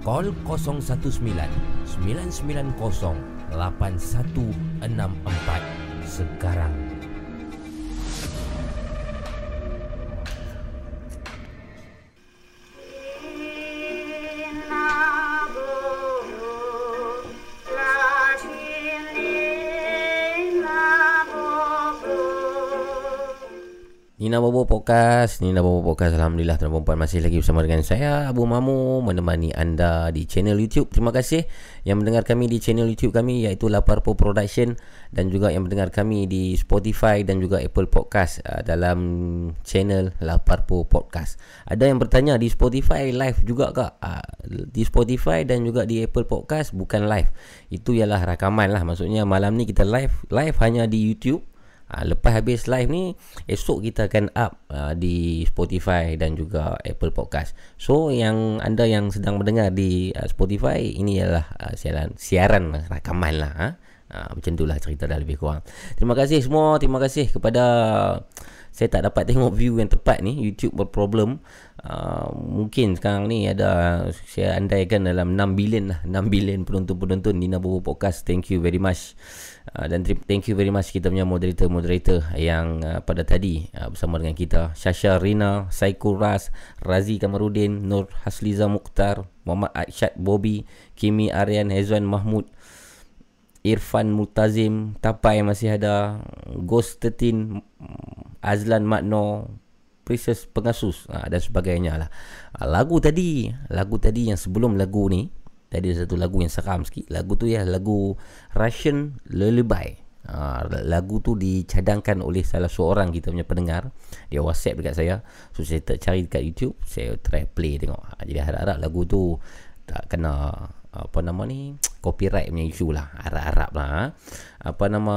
Call 019 990 8164 sekarang. Podcast. Nina Bobo Podcast? Alhamdulillah tuan perempuan masih lagi bersama dengan saya Abu Mamu menemani anda di channel YouTube. Terima kasih yang mendengar kami di channel YouTube kami iaitu Laparpo Production dan juga yang mendengar kami di Spotify dan juga Apple Podcast uh, dalam channel Laparpo Podcast. Ada yang bertanya di Spotify live juga kak? Uh, di Spotify dan juga di Apple Podcast bukan live. Itu ialah rakaman lah. Maksudnya malam ni kita live Live hanya di YouTube Ha, lepas habis live ni esok kita akan up uh, di Spotify dan juga Apple Podcast. So yang anda yang sedang mendengar di uh, Spotify ini ialah uh, siaran siaran rakaman lah ha? Uh, macam itulah cerita dah lebih kurang. Terima kasih semua, terima kasih kepada saya tak dapat tengok view yang tepat ni YouTube berproblem. Uh, mungkin sekarang ni ada saya andaikan dalam 6 bilion lah 6 bilion penonton-penonton Nina Bobo Podcast. Thank you very much. Uh, dan thank you very much kita punya moderator-moderator yang uh, pada tadi uh, bersama dengan kita Shasha Rina, Saiko Ras, Razi Kamarudin, Nur Hasliza Mukhtar, Muhammad Arsyad Bobby, Kimi Aryan, Hezwan Mahmud, Irfan Mutazim, Tapai masih ada, Ghost 13, Azlan Makno, Precious Pengasus ha, dan sebagainya lah. Ha, lagu tadi, lagu tadi yang sebelum lagu ni, tadi ada satu lagu yang seram sikit. Lagu tu ya lagu Russian Lullaby. Ha, lagu tu dicadangkan oleh salah seorang kita punya pendengar. Dia WhatsApp dekat saya. So saya tak cari dekat YouTube, saya try play tengok. Ha, jadi harap-harap lagu tu tak kena apa nama ni <tsk> copyright punya isu lah harap-harap lah ha. apa nama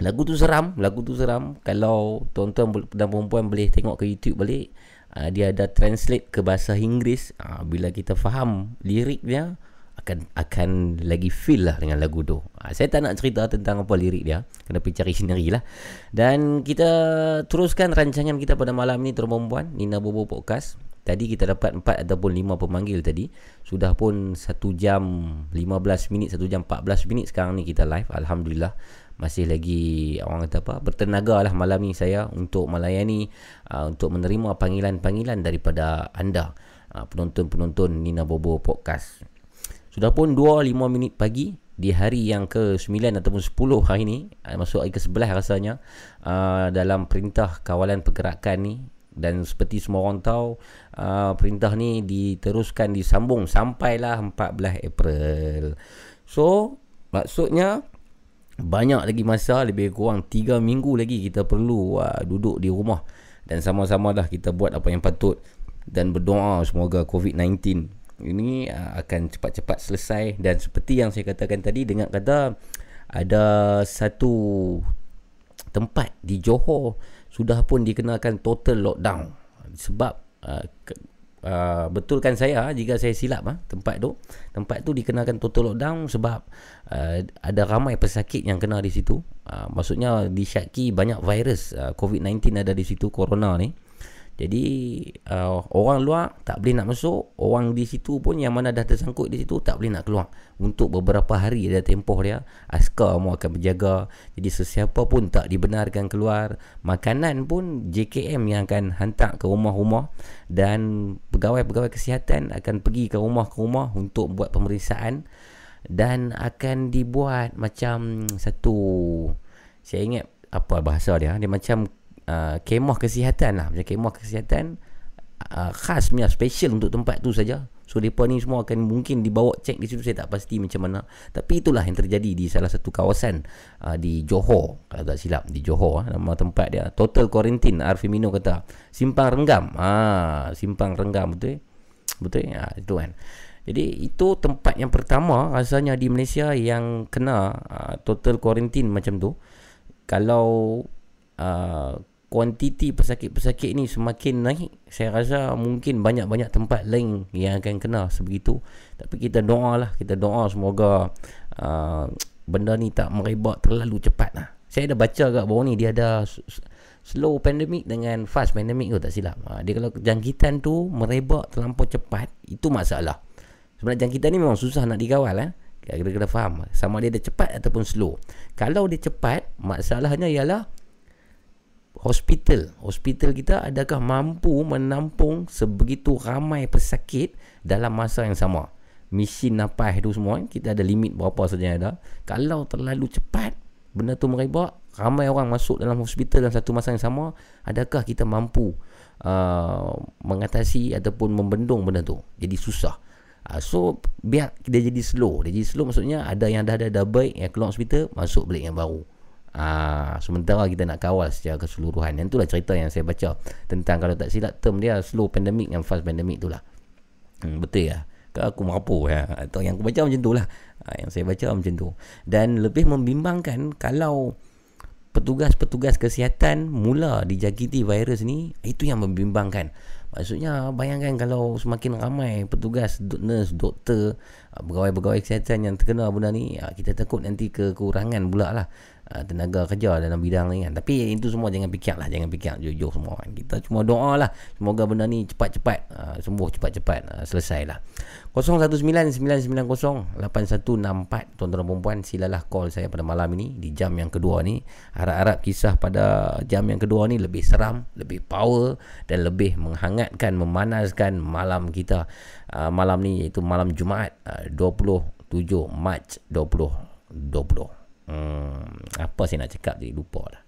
Lagu tu seram, lagu tu seram. Kalau tuan-tuan dan perempuan boleh tengok ke YouTube balik, uh, dia ada translate ke bahasa Inggeris. Uh, bila kita faham lirik dia, akan akan lagi feel lah dengan lagu tu. Uh, saya tak nak cerita tentang apa lirik dia. Kena pergi cari sendiri lah. Dan kita teruskan rancangan kita pada malam ni, tuan perempuan. Nina Bobo Podcast. Tadi kita dapat 4 ataupun 5 pemanggil tadi. Sudah pun 1 jam 15 minit, 1 jam 14 minit sekarang ni kita live. Alhamdulillah masih lagi orang kata apa bertenaga lah malam ni saya untuk melayani uh, untuk menerima panggilan-panggilan daripada anda uh, penonton-penonton Nina Bobo Podcast. Sudah pun 2-5 minit pagi di hari yang ke-9 ataupun 10 hari ni uh, masuk hari ke-11 rasanya uh, dalam perintah kawalan pergerakan ni dan seperti semua orang tahu uh, perintah ni diteruskan disambung sampailah 14 April. So maksudnya banyak lagi masa lebih kurang 3 minggu lagi kita perlu uh, duduk di rumah. Dan sama-sama dah kita buat apa yang patut dan berdoa semoga COVID-19 ini uh, akan cepat-cepat selesai. Dan seperti yang saya katakan tadi dengan kata ada satu tempat di Johor sudah pun dikenakan total lockdown. Sebab uh, uh, betulkan saya jika saya silap uh, tempat tu. Tempat tu dikenakan total lockdown sebab uh, ada ramai pesakit yang kena di situ. Uh, maksudnya disyaki banyak virus uh, COVID-19 ada di situ corona ni Jadi uh, orang luar tak boleh nak masuk, orang di situ pun yang mana dah tersangkut di situ tak boleh nak keluar. Untuk beberapa hari ada tempoh dia, askar semua akan berjaga. Jadi sesiapa pun tak dibenarkan keluar. Makanan pun JKM yang akan hantar ke rumah-rumah dan pegawai-pegawai kesihatan akan pergi ke rumah ke rumah untuk buat pemeriksaan dan akan dibuat macam satu saya ingat apa bahasa dia dia macam uh, kemah kesihatan lah. Macam kemah kesihatan uh, khas punya special untuk tempat tu saja. So depa ni semua akan mungkin dibawa cek di situ. Saya tak pasti macam mana. Tapi itulah yang terjadi di salah satu kawasan uh, di Johor. Kalau tak silap di Johor uh, nama tempat dia. Total quarantine Arfi Mino kata. Simpang renggam. Ah simpang renggam betul? Betul? Ya itu kan. Jadi itu tempat yang pertama rasanya di Malaysia yang kena uh, total quarantine macam tu. Kalau uh, kuantiti pesakit-pesakit ni semakin naik saya rasa mungkin banyak-banyak tempat lain yang akan kena sebegitu. Tapi kita doa lah kita doa semoga uh, benda ni tak merebak terlalu cepat lah. Saya dah baca kat bawah ni dia ada slow pandemic dengan fast pandemic tu tak silap. Uh, dia kalau jangkitan tu merebak terlampau cepat itu masalah. Sebenarnya jangkitan ni memang susah nak dikawal eh. Kita kena faham? Sama dia dia cepat ataupun slow. Kalau dia cepat masalahnya ialah hospital. Hospital kita adakah mampu menampung sebegitu ramai pesakit dalam masa yang sama? Mesin napas tu semua kita ada limit berapa saja yang ada. Kalau terlalu cepat benda tu merebak ramai orang masuk dalam hospital dalam satu masa yang sama adakah kita mampu uh, mengatasi ataupun membendung benda tu? Jadi susah. Uh, so biar dia jadi slow. Dia jadi slow maksudnya Ada yang dah ada baik Yang keluar hospital Masuk balik yang baru Ah, sementara kita nak kawal secara keseluruhan. Yang itulah cerita yang saya baca tentang kalau tak silap term dia slow pandemic and fast pandemic tu lah. Hmm, betul ya. Ke aku mampu ya. Atau yang aku baca macam tu lah. Ah, yang saya baca macam tu. Dan lebih membimbangkan kalau petugas-petugas kesihatan mula dijangkiti virus ni, itu yang membimbangkan. Maksudnya bayangkan kalau semakin ramai petugas, nurse, doktor, ah, pegawai-pegawai kesihatan yang terkena benda ni, kita takut nanti kekurangan pula lah ah, tenaga kerja dalam bidang ni kan. Tapi itu semua jangan fikir lah, jangan fikir jujur semua kan. Kita cuma doa lah, semoga benda ni cepat-cepat ah, sembuh cepat-cepat ah, selesai lah. 0199908164 tuan-tuan dan puan silalah call saya pada malam ini di jam yang kedua ni. Harap-harap kisah pada jam yang kedua ni lebih seram, lebih power dan lebih menghangatkan, memanaskan malam kita uh, malam ni iaitu malam Jumaat uh, 27 Mac 2020. Hmm, apa saya nak cakap jadi lupa dah.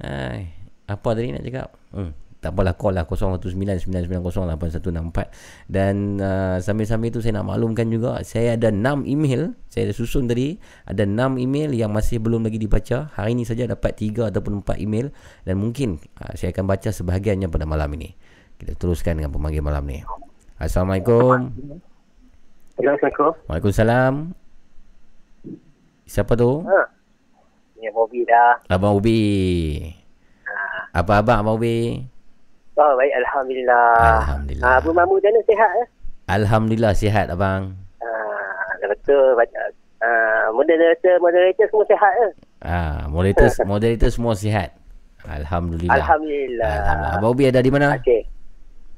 Hai, apa tadi nak cakap? Hmm, tak apalah call lah 0199908164 dan uh, sambil-sambil tu saya nak maklumkan juga saya ada 6 email saya dah susun tadi ada 6 email yang masih belum lagi dibaca. Hari ini saja dapat 3 ataupun 4 email dan mungkin uh, saya akan baca sebahagiannya pada malam ini. Kita teruskan dengan pemanggil malam ni. Assalamualaikum. Assalamualaikum. Waalaikumsalam Siapa tu? Ha. Ni Bobby dah. Abang Ubi Apa abang Abang Ubi? Oh, baik. Alhamdulillah. Alhamdulillah. Ha, Abu Mamu macam mana sihat? Eh? Alhamdulillah sihat abang Ha, betul. Baca. Ha, moderator, moderator semua sihat eh? Ah, moderator <laughs> moderator semua sihat. Alhamdulillah. Alhamdulillah. Alhamdulillah. Abang Ubi ada di mana? Okey.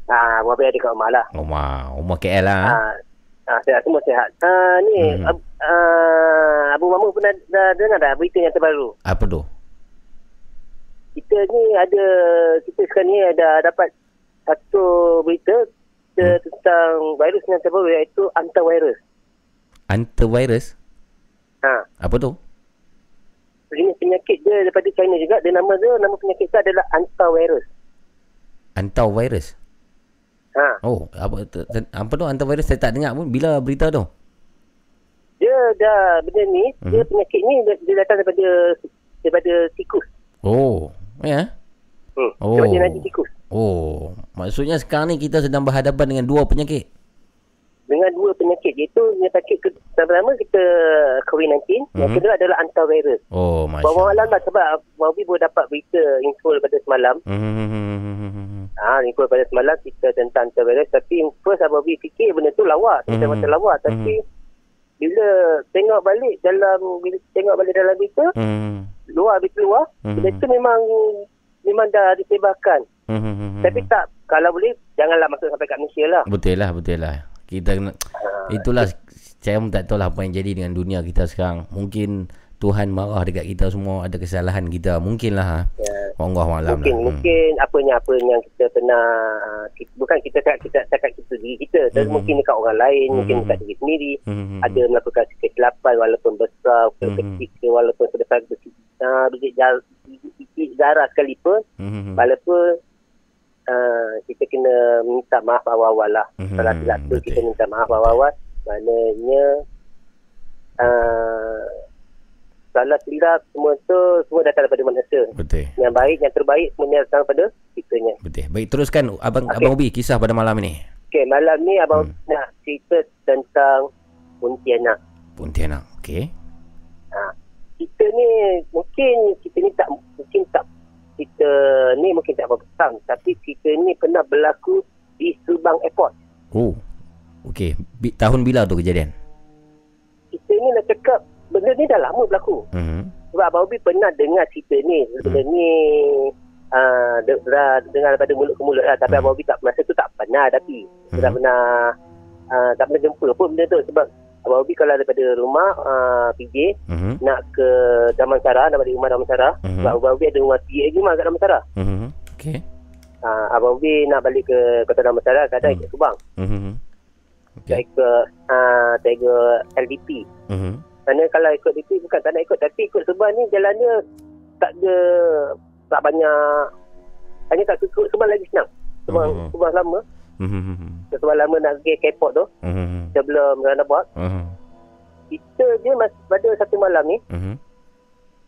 Ha, Abu Abi ada kat rumah lah. Rumah, rumah KL lah. Ha. Ha, sihat, semua sihat. Ha, ni, hmm. Ab, uh, Abu Mamu pernah dah dengar dah berita yang terbaru? Apa tu? Kita ni ada, kita sekarang ni ada dapat satu berita hmm. tentang virus yang terbaru iaitu antivirus. Antivirus? Ha. Apa tu? Jenis penyakit dia daripada China juga. Dia nama dia, nama penyakit tu adalah antivirus. Antivirus. Ha. Oh, apa tu, apa tu antivirus saya tak dengar pun bila berita tu. Dia dah benda ni, Mhm. dia penyakit ni dia, dia datang daripada daripada tikus. Oh, ya. Hmm. Oh. Daripada najis tikus. Oh, maksudnya sekarang ni kita sedang berhadapan dengan dua penyakit. Dengan dua penyakit iaitu penyakit ke, pertama kita COVID-19, yang Mhm. kedua adalah antivirus. Oh, masya. Bawa malam lah sebab Wabi baru dapat berita info daripada semalam. Hmm. Ah, ha, info daripada semalam kita tentang antivirus. Tapi first Wabi fikir benda tu lawak. Mhm. Macam-macam lawak. Tapi bila tengok balik dalam bila tengok balik dalam berita, Hmm. luar berita luar, Mhm. benda tu memang memang dah disebarkan Hmm, hmm, hmm, hmm. Tapi tak, kalau boleh, janganlah masuk sampai kat Malaysia lah. Betul lah, betul lah. Kita kena itulah saya pun tak tahu lah apa yang jadi dengan dunia kita sekarang. Mungkin Tuhan marah dekat kita semua ada kesalahan kita. Mungkin lah. Ha. Ya. Allah malam mungkin lah. mungkin apanya apa yang kita pernah kita, bukan kita cakap kita cakap kita diri kita tapi Mhm. mungkin dekat orang lain Mhm. mungkin dekat diri sendiri Hmm, hmm, ada melakukan kesilapan walaupun besar Mhm. kecil ke walaupun sebesar biji uh, biji zarah sekalipun hmm, hmm, hmm. walaupun uh, kita kena minta maaf awal-awal lah Mhm, kalau silap tu kita minta maaf awal-awal maknanya uh, salah silap semua tu semua datang daripada manusia Betul. yang baik yang terbaik semuanya datang daripada kitanya Betul. Baik teruskan abang Okey. abang Ubi kisah pada malam ini. okey malam ni abang Hmm. nak cerita tentang Pontianak Pontianak. Okey. ha. kita ni mungkin kita ni tak mungkin tak kita ni mungkin tak berpesan tapi kita ni pernah berlaku di Subang Airport Oh. Okey. Tahun bila tu kejadian? kita ni nak cakap benda ni dah lama berlaku Hmm. sebab Abang Ubi pernah dengar cerita ni benda ni uh, de- dah dengar daripada mulut ke mulut lah tapi Hmm. Abang Ubi tak masa tu tak pernah tapi Hmm. tak pernah uh, tak pernah jumpa pun benda tu sebab Abang Ubi kalau daripada rumah uh, PJ Hmm. nak ke Damansara nak balik rumah Damansara Mhm. sebab Abang Ubi ada rumah PJ lagi rumah kat Damansara Hmm. Okey. uh, Abang Ubi nak balik ke Kota Damansara kadang Hmm. ikut Subang Hmm. tak Okey. ikut uh, ikut LDP Hmm. Kerana kalau ikut DP bukan tak nak ikut tapi ikut sebab ni jalannya tak ada tak banyak hanya tak ikut sebab lagi senang. Sebab Mhm. sebab lama Hmm. sebab lama nak pergi ke airport tu Hmm. sebelum roundabout Hmm. kita dia mas, pada satu malam ni Hmm.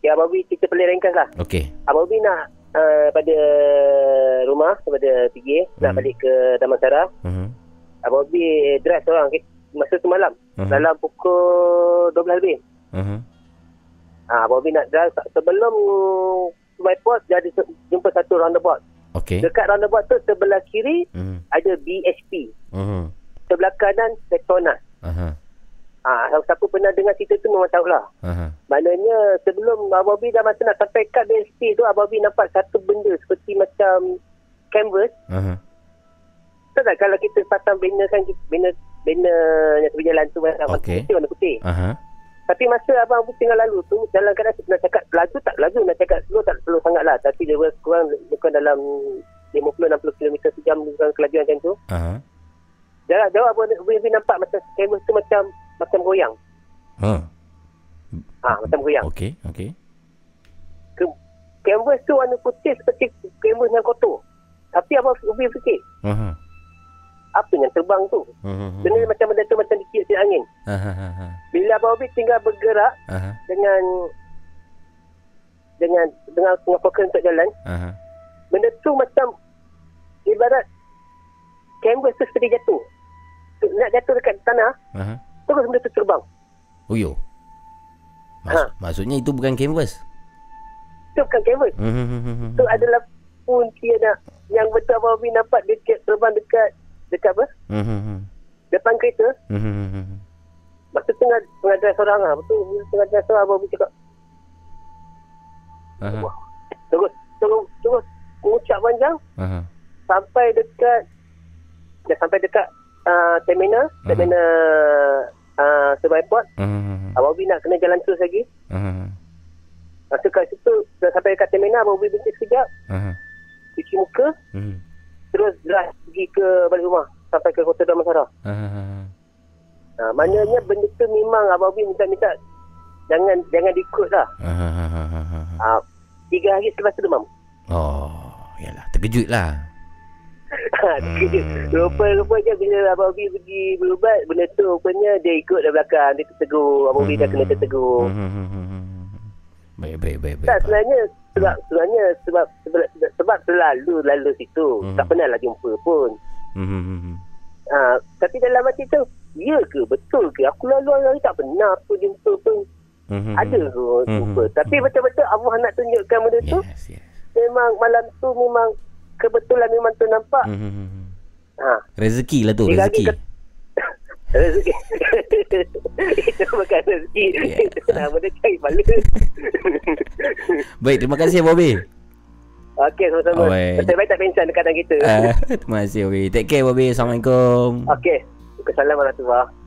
ya Abang Bi kita boleh ringkas lah Okey. Abang Bi nak uh, pada rumah daripada PJ nak Mhm. balik ke Damansara Hmm. Abang Bi drive seorang masa tu malam Mhm. dalam pukul 12 lebih Hmm. Ha, Bobby nak drive sebelum my ada se- jumpa satu roundabout. Okey. Dekat roundabout tu sebelah kiri Hmm. ada BHP. Hmm. Sebelah kanan Petronas. Aha. Ha, siapa pernah dengar cerita tu memang tahulah. Aha. Maknanya sebelum Abang Bobby dah masa nak sampai kat BHP tu Abang Bobby nampak satu benda seperti macam canvas. Tahu tak kalau kita pasang banner kan banner banner yang tepi jalan tu warna Okey. putih warna putih. Aha. Tapi masa abang Abu tengah lalu tu dalam keadaan nak cakap laju tak laju nak cakap slow tak slow sangat lah tapi dia kurang bukan dalam 50-60 km sejam bukan kelajuan macam tu Aha. jarak jauh abang Abu nampak macam kamera tu macam macam goyang Ha. ha, macam goyang Okey. Okey. Ke- canvas tu warna putih seperti canvas yang kotor tapi abang Abu fikir Aha. Apa yang terbang tu benda ni macam benda tu macam dikit-kit angin. Aha. bila abang Abu tinggal bergerak Aha. dengan dengan dengan dengan fokus untuk jalan Aha. benda tu macam ibarat canvas tu seperti jatuh Tu, nak jatuh dekat tanah Aha. terus benda tu terbang Oh yo. Mas- Ha. Maksudnya itu bukan canvas. tu bukan canvas Hmm. tu adalah punci nak yang betul Abi nampak dekat terbang dekat dekat apa Hmm. depan kereta Hmm. masa tengah tengah drive seorang lah betul tengah drive seorang Abang cakap Aha. terus terus terus mengucap panjang Aha. sampai dekat dah sampai dekat uh, terminal Mhm. terminal uh, Surabaya Airport Hmm. Abang Abi nak kena jalan terus lagi Aha. Masa kat situ dah sampai dekat terminal Abang Abi berhenti sekejap Aha. cuci muka Hmm. Terus drive pergi ke balik rumah sampai ke Kota Damansara. Aha. Ha, maknanya benda tu memang Abang Abi minta-minta jangan jangan diikut lah. Aha. Ha, tiga hari selepas tu demam. Oh, yalah, terkejut lah. Hmm. Rupa-rupanya bila Abang Abi pergi berubat, benda tu rupanya dia ikut dari belakang. Dia tertegur. Abang Abi dah kena tertegur. Hmm. Baik, baik, baik, baik. Tak sebenarnya sebab sebenarnya sebab sebab, sebab selalu lalu situ. Hmm. Tak pernah lah jumpa pun. Hmm. Ha, tapi dalam hati tu, ya ke? Betul ke? Aku lalu hari tak pernah pun jumpa pun. Hmm. Ada ke jumpa. Hmm. Tapi betul-betul Allah nak tunjukkan benda tu. Yes, yes. Memang malam tu memang kebetulan memang tu nampak. Hmm. Ha, Rezeki lah tu, rezeki. ke- rezeki. Itu bukan rezeki. Yeah. Itu nama cari bala. Baik, terima kasih Bobby. Okey, sama-sama. Nasib baik tak pencan dekat kita. Ah, terima kasih Bobby. Take care Bobby. Assalamualaikum. Okey. Assalamualaikum warahmatullahi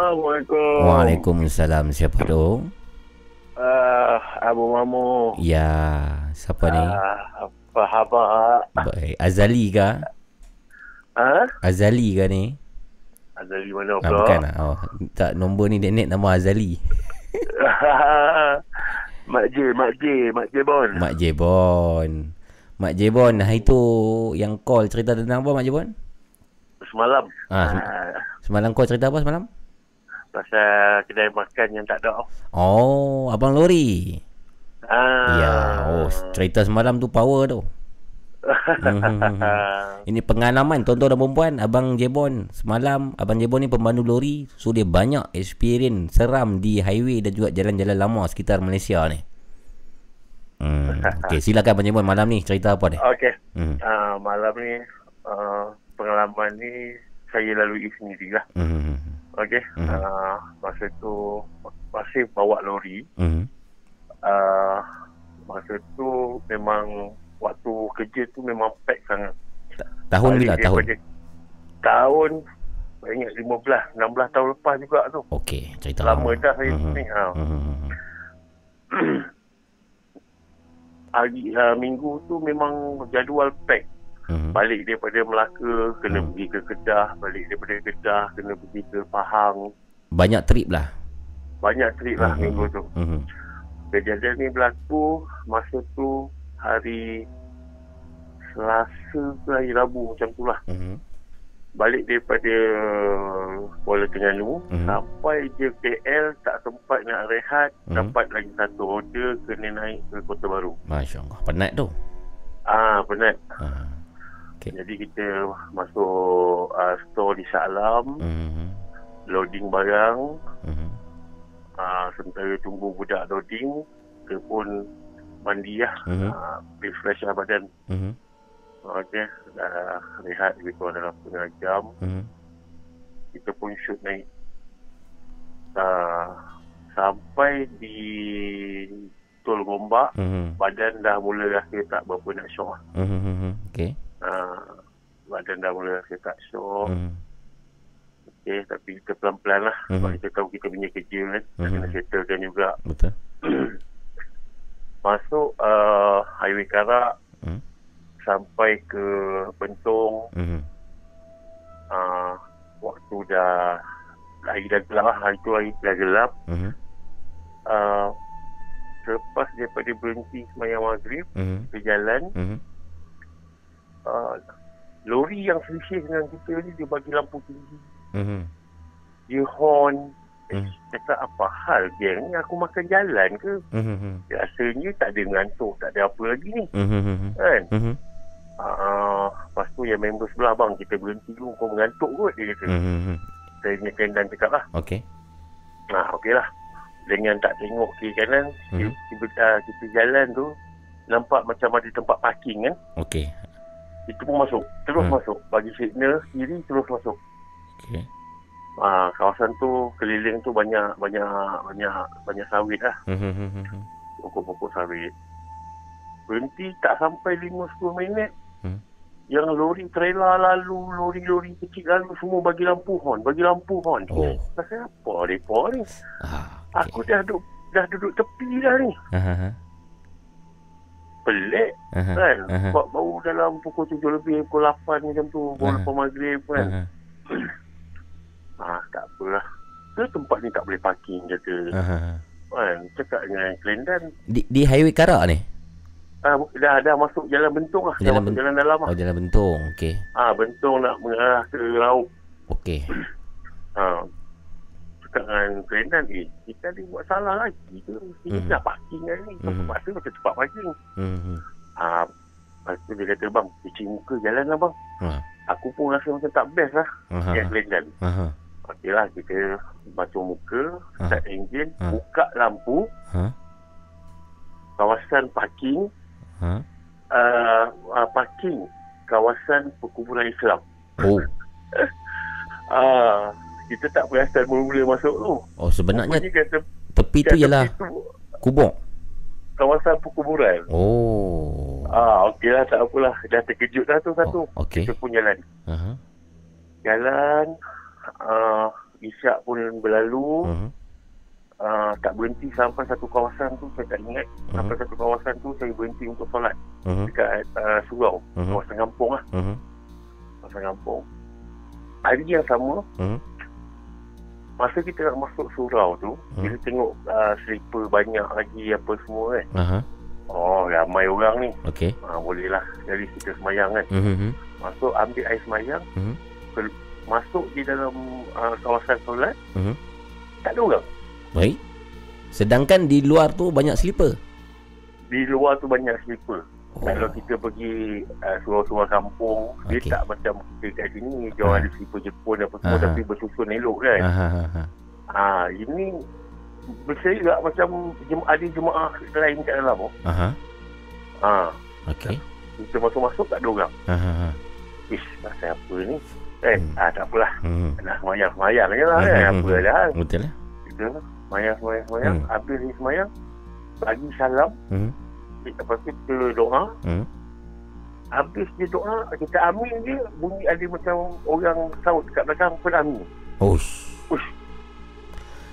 Assalamualaikum. Waalaikumsalam. Siapa tu? Uh, Abu Mamu. Ya, siapa ni? Uh, apa khabar? Baik. Azali ke? Ha? Azali ke ni? Azali mana Ah, pula? bukan lah. Oh, tak nombor ni net nama Azali. <laughs> Mak J, Mak J, Mak J Bon. Mak Jebon. Mak Jebon, hari tu yang call cerita tentang apa Mak Jebon? Semalam. Ah, sem- Ah, Semalam kau cerita apa semalam? Pasal kedai makan yang tak ada. Oh, Abang Lori. Ah. Ya, oh cerita semalam tu power tu. Hmm. <laughs> Ini pengalaman tuan-tuan dan perempuan Abang Jebon Semalam Abang Jebon ni pemandu lori So dia banyak experience Seram di highway Dan juga jalan-jalan lama Sekitar Malaysia ni hmm. <laughs> Okay silakan Abang Jebon Malam ni cerita apa ni Okey. Hmm. Ah, malam ni uh, pengalaman ni saya lalui sendiri lah. hmm. Okey. Mhm. Ah, masa tu masih bawa lori. Hmm. Uh, masa tu memang waktu kerja tu memang pack sangat. Tahun bila tahun Tahun saya ingat 15, 16 tahun lepas juga tu. Okay cerita Lama dah saya Mhm. ni. Ha. hmm. Hari uh, minggu tu memang jadual pack. Hmm. Balik daripada Melaka kena Hmm. pergi ke Kedah, balik daripada Kedah kena pergi ke Pahang. Banyak trip lah Banyak trip lah Mhm. minggu tu. hmm. Kejadian ni berlaku masa tu hari Selasa ke hari Rabu macam tu lah. Hmm. Balik daripada Kuala Terengganu Mhm. sampai je KL tak sempat nak rehat, Mhm. dapat lagi satu order kena naik ke Kota Baru. Masya Allah Penat tu Ah, penat. ah. Okay. Jadi kita masuk uh, store di Shah Alam, hmm. loading barang, Hmm. uh, sementara tunggu budak loading, kita pun mandi lah, Mhm. uh, refresh lah badan. Hmm. Okey, dah rehat lebih kurang dalam setengah jam. Hmm. Kita pun shoot naik. Uh, sampai di Tol Gombak, Hmm. badan dah mula rasa tak berapa nak syok. lah. Hmm. Hmm. Okay Uh, badan dah mula rasa tak syok. hmm. Okey, tapi kita pelan-pelan lah. Sebab Mhm. kita tahu kita punya kerja kan. Mhm. Kena settlekan juga. Betul <clears throat> Masuk uh, highway Karak. Hmm. Sampai ke Bentong. hmm. Uh, waktu dah hari dah gelap lah. Hari tu hari dah gelap. Hmm. Uh, selepas daripada berhenti semayang maghrib Hmm. ke jalan. Hmm. Uh, lori yang selisih dengan kita ni dia bagi lampu tinggi. Hmm. Dia horn. Hmm. Cakap apa hal geng ni aku makan jalan ke? Hmm. Rasanya tak ada ngantuk, tak ada apa lagi ni. Hmm. Kan? Hmm. Ah, lepas tu yang member sebelah bang kita berhenti dulu kau mengantuk kot dia kata. Hmm. Saya punya kendan cakap lah. Okay Ah, okey lah. Dengan tak tengok kiri kanan, Mhm. tiba uh, kita jalan tu nampak macam ada tempat parking kan. Okay Kita pun masuk. Terus Hmm. masuk. Bagi signal kiri terus masuk. Okay Ah, kawasan tu keliling tu banyak banyak banyak banyak sawit lah. Hmm. Pokok-pokok sawit. Berhenti tak sampai 5-10 minit. Hmm. Yang lori trailer lalu, lori-lori kecil lalu semua bagi lampu horn, bagi lampu horn. Oh. Pasal apa mereka ni? Ah, Aku dah duduk dah duduk tepi dah ni. Aha. Pelik Aha. kan. Aha. Sebab baru dalam pukul 7 lebih, pukul 8 macam tu, pukul Aha. 8 maghrib kan. Aha. <clears throat> Ah, tak apalah. Ke tempat ni tak boleh parking kata. Aha. Kan, cakap dengan Kelantan. Di di highway Karak ni? Ah, dah dah masuk jalan bentung lah. Jalan Ben- jalan dalam lah. Oh jalan Bentong. Okay. Ah, bentung nak mengarah ke laut. Okay. Ha. Cakap dengan Brendan, eh, kita ni buat salah lagi ke? Kita Mhm. nak parking kan ni. Mhm. Terpaksa macam tempat parking. Mhm. Ah, lepas tu dia kata, bang, cuci muka jalan lah bang. Ha. Aku pun rasa macam tak best lah. Aha. Yes, Brendan. Aha. Okey lah, kita basuh muka, Ha. start enjin, Ha. buka lampu, Ha. kawasan parking, Ha. uh, uh, parking kawasan perkuburan Islam. Oh. <laughs> Ah, kita tak perasan mula-mula masuk tu. Oh sebenarnya Rupanya kata tepi tu kat ialah tepi tu kubur. kawasan perkuburan. Oh. Ah, okey lah, tak apalah. Dah terkejut dah tu satu. Oh, okey. Kita pun jalan. Aha. Jalan, uh, Isyak pun berlalu. Mhm. Uh, tak berhenti sampai satu kawasan tu, saya tak ingat. Mhm. Sampai satu kawasan tu, saya berhenti untuk solat. Mhm. Dekat uh, surau. Mhm. Kawasan kampung lah. Mhm. Kawasan kampung. Hari yang sama, Mhm. Masa kita nak masuk surau tu, Hmm. kita tengok uh, slipper banyak lagi apa semua kan. Aha. Oh, ramai orang ni. Okey. Ha, boleh lah. Jadi kita semayang kan. Mhm. Masuk ambil air semayang. Mhm. Ke- masuk di dalam uh, kawasan solat. Mhm. Tak ada orang. Baik. Sedangkan di luar tu banyak slipper. Di luar tu banyak slipper. Oh. Kalau kita pergi uh, surau-surau kampung, Okey. dia tak macam kita kat sini. Dia orang Ah. ada slipper Jepun apa semua Aha. tapi bersusun elok kan. Aha. Ah, ini berserak macam jem- ada jemaah lain kat dalam. Oh. Aha. Ah, Okey. kita masuk-masuk tak ada orang. Aha. Ish, pasal apa ni? Kan? Hmm. Ah, tak apalah. Mhm. Nak semayang-semayang je lah kan. Mhm. Apa dah. Betul lah. Kita semayang, semayang, semayang. Hmm. Habis ni semayang. Bagi salam. Mhm. Lepas tu kita doa. Mhm. Habis dia doa, kita amin je. Bunyi ada macam orang saut kat belakang pun amin. Ush. Ush.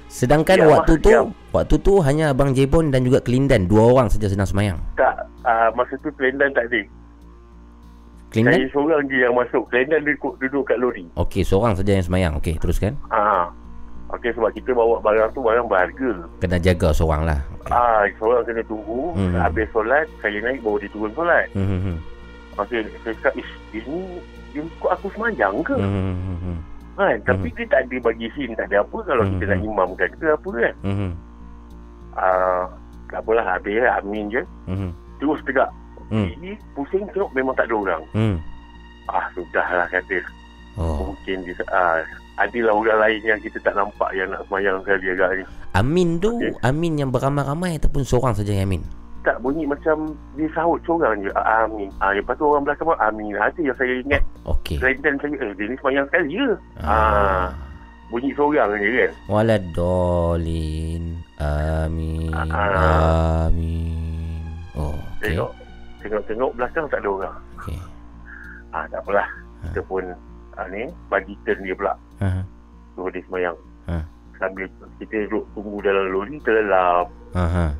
Sedangkan Ya, waktu tu ya. waktu tu hanya Abang Jebon dan juga Kelindan dua orang saja sedang semayang. Tak, uh, masa tu Kelendan tak ada. Saya Kelindan? seorang je yang masuk. Kelendan duduk, duduk kat lori. Okey, seorang saja yang semayang. Okey, teruskan. Ah, Okey sebab kita bawa barang tu barang berharga. Kena jaga seorang lah. Okey. Ah, seorang kena tunggu. Hmm. Habis solat, saya naik baru dia turun solat. Hmm. hmm, Okey, saya cakap, ish, ini dia ikut aku semayang ke? Hmm. hmm, hmm, hmm, Kan? Tapi dia tak ada bagi sin, tak ada apa kalau Hmm, kita hmm. nak imamkan ke apa kan. hmm, Ah, tak apalah, habis lah, amin je. hmm, Terus tegak. Hmm. Ini pusing tengok memang tak ada orang. hmm. Ah, sudahlah kata. Oh. Mungkin dia, ah, adalah orang lain yang kita tak nampak yang nak semayang sekali agak ni. Amin tu Okey. Amin yang beramai-ramai ataupun seorang saja yang Amin. Tak bunyi macam dia sahut seorang je. Ah, amin. Ah, lepas tu orang belakang pun amin. Ah, tu yang saya ingat. Okey. Kelantan saya, eh, dia ni semayang sekali je. Ah. Bunyi seorang je kan. Waladolin. Amin. Ah. Amin. Oh, okey. Tengok. Tengok-tengok belakang tak ada orang. Okey. Ah, tak apalah. Kita pun ah, ni bagi turn dia pula. Ha. Suruh dia semayang. Ha. Sambil kita duduk tunggu dalam lori, terlelap. Ha.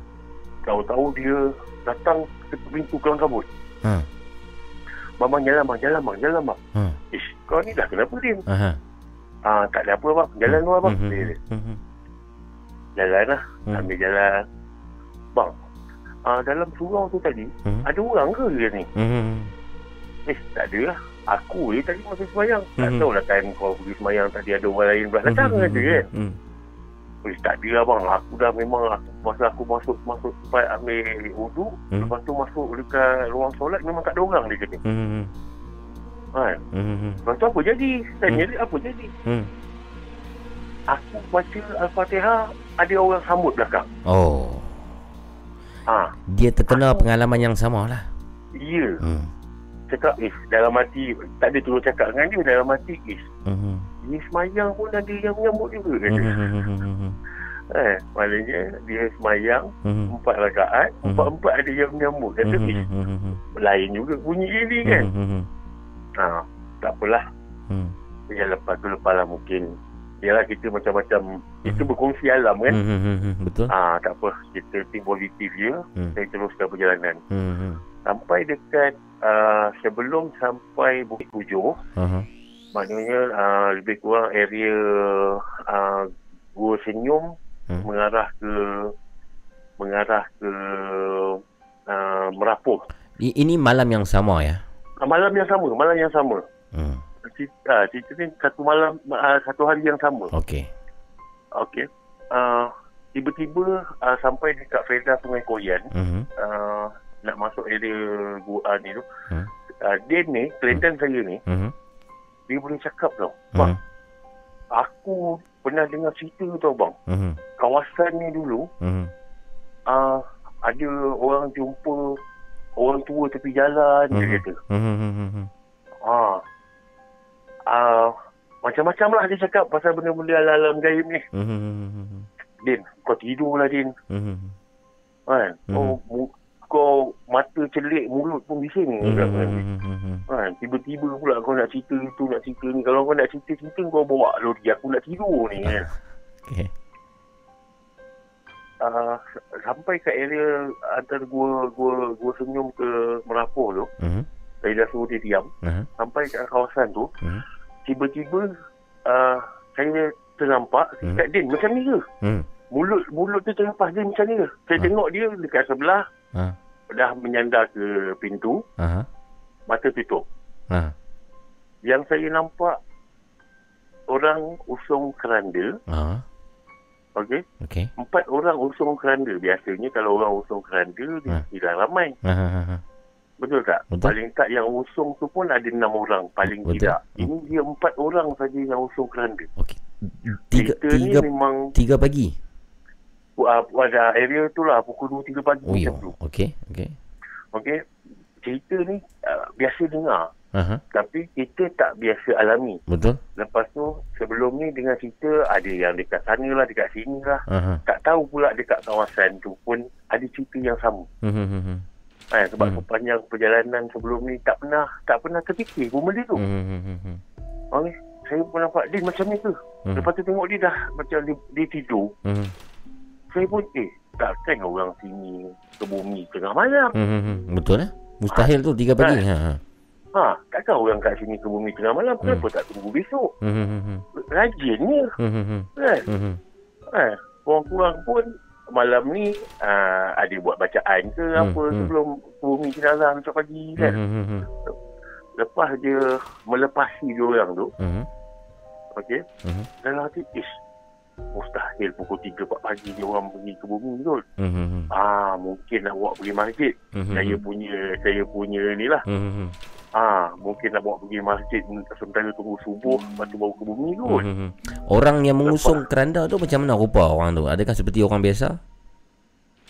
Tahu-tahu dia datang ke pintu kelang kabut. Ha. Mamang jalan bang, jalan bang, jalan bang. Ha. Ish, kau ni dah kenapa dia? Ha. Ah, tak ada apa bang, jalan luar bang. Hmm, Dia, hmm, hmm, jalan lah, Hmm. ambil jalan. Bang, ah, dalam surau tu tadi, Hmm. ada orang ke dia ni? hmm. Eh, tak ada lah. Aku je tadi masa semayang. Tak Mhm. tahu lah time kau pergi semayang tadi ada orang lain pula datang Hmm, kata hmm, kan. hmm. Eh, tak ada lah bang. Aku dah memang aku, masa aku masuk masuk tempat ambil wuduk, Hmm. lepas tu masuk dekat ruang solat memang tak ada orang dia kata. Hmm, hmm, Kan? hmm, hmm, Lepas tu apa jadi? Tanya dia apa jadi? hmm. Aku baca Al-Fatihah ada orang sambut belakang. Oh, Ha, dia terkena pengalaman yang sama lah. ya. Hmm. Cakap, eh, dalam hati, tak ada turun cakap dengan dia, dalam hati, eh, Hmm. ni semayang pun ada yang menyambut juga. Hmm, hmm, hmm, hmm, hmm, Eh, maknanya dia semayang, hmm. empat rakaat, Mhm. empat-empat ada yang menyambut. Kata, Hmm, eh, hmm, hmm, hmm, lain juga bunyi ini kan. hmm, hmm, Ha, tak apalah. hmm. Yang lepas tu lepas lah mungkin. Yalah kita macam-macam, kita Mhm. berkongsi alam kan. Hmm, hmm, hmm, hmm. Betul. Ah, tak apa. Kita think positif je. Hmm. Saya teruskan perjalanan. Hmm, hmm. Sampai dekat uh, sebelum sampai Bukit Tujuh, Aha. maknanya uh, lebih kurang area uh, Gua Senyum Hmm. mengarah ke mengarah ke uh, Merapuh. Ini malam yang sama ya. Uh, malam yang sama, malam yang sama. Hmm. Cerita, uh, cerita ni satu malam, uh, satu hari yang sama. Okey. Okey. Uh, tiba-tiba uh, sampai dekat Feza Sungai Koyan. Mhm. Uh, nak masuk area gua ni tu. Hmm. Uh, dia ni, Kelantan saya ni, Mhm. dia boleh cakap tau. Mhm. Bang, aku pernah dengar cerita tau bang. Mhm. Kawasan ni dulu, Mhm. uh, ada orang jumpa orang tua tepi jalan, dia Mhm. kata. Mhm. Ah. Ah, macam-macam lah dia cakap pasal benda-benda alam gaib ni. Mhm. Din, kau tidur lah Din. Mhm. Kan? Kau, mu- kau mata celik, mulut pun bising. Kan? Mhm. Kan? Tiba-tiba pula kau nak cerita tu, nak cerita ni. Kalau kau nak cerita-cerita, kau bawa lori. Aku nak tidur ni. Kan? Okey. Uh, sampai ke area antara gua gua gua senyum ke Merapoh tu, Mhm. saya dah suruh dia diam. Aha. Sampai ke kawasan tu, Mhm. tiba-tiba uh, saya ternampak Hmm. dekat Din macam ni ke? Mhm. Mulut mulut dia terlepas dia macam ni ke? Saya Ah. tengok dia dekat sebelah Ah. dah menyandar ke pintu, Aha. mata tutup. Ah. Yang saya nampak orang usung keranda, Ah. okey? Okey. Empat orang usung keranda. Biasanya kalau orang usung keranda, dia Ah. tidak ramai. Aha. Aha. Betul tak? Betul. Paling tak yang usung tu pun ada enam orang. Paling Betul. tidak. Ini dia empat orang saja yang usung keranda. Tiga Cerita tiga ni memang tiga pagi. Uh, pada area tu lah pukul 2 3 pagi Oh ya. macam tu. Okey. Okey. Okey. Cerita ni uh, biasa dengar Aha. tapi kita tak biasa alami. Betul. Lepas tu sebelum ni dengar cerita ada yang dekat sana lah, dekat sini lah. Aha. Tak tahu pula dekat kawasan tu pun ada cerita yang sama. Mhm. Mhm. Ha, sebab Hmm. sepanjang perjalanan sebelum ni tak pernah tak pernah terfikir pun benda tu. Mhm. Mhm. Okey. Saya pun nampak dia macam ni ke? Hmm. Lepas tu tengok dia dah macam dia, dia tidur. Mhm. Saya pun eh takkan orang sini ke bumi tengah malam. Mhm. Betul eh? Mustahil tu tiga pagi. Ha. ha. Ha, takkan orang kat sini ke bumi tengah malam. Kenapa Hmm. tak tunggu besok? Mhm. Mhm. Rajinnya. Mhm. Kan? Mhm. Ha, kurang-kurang pun malam ni uh, ada buat bacaan ke Hmm, apa hmm. sebelum bumi jenazah besok pagi kan. Mhm. Lepas dia melepasi dia orang tu, Mhm. okey. Mhm. Dalam hati, ish, mustahil pukul 3 4 pagi dia orang pergi ke bumi tu. Mhm. Ah, mungkin nak bawa pergi masjid. Mhm. Saya punya saya punya ni lah. Mhm. Ah, mungkin nak bawa pergi masjid sementara tunggu subuh lepas tu baru ke bumi kot. Mhm. Orang yang mengusung keranda tu macam mana rupa orang tu? Adakah seperti orang biasa?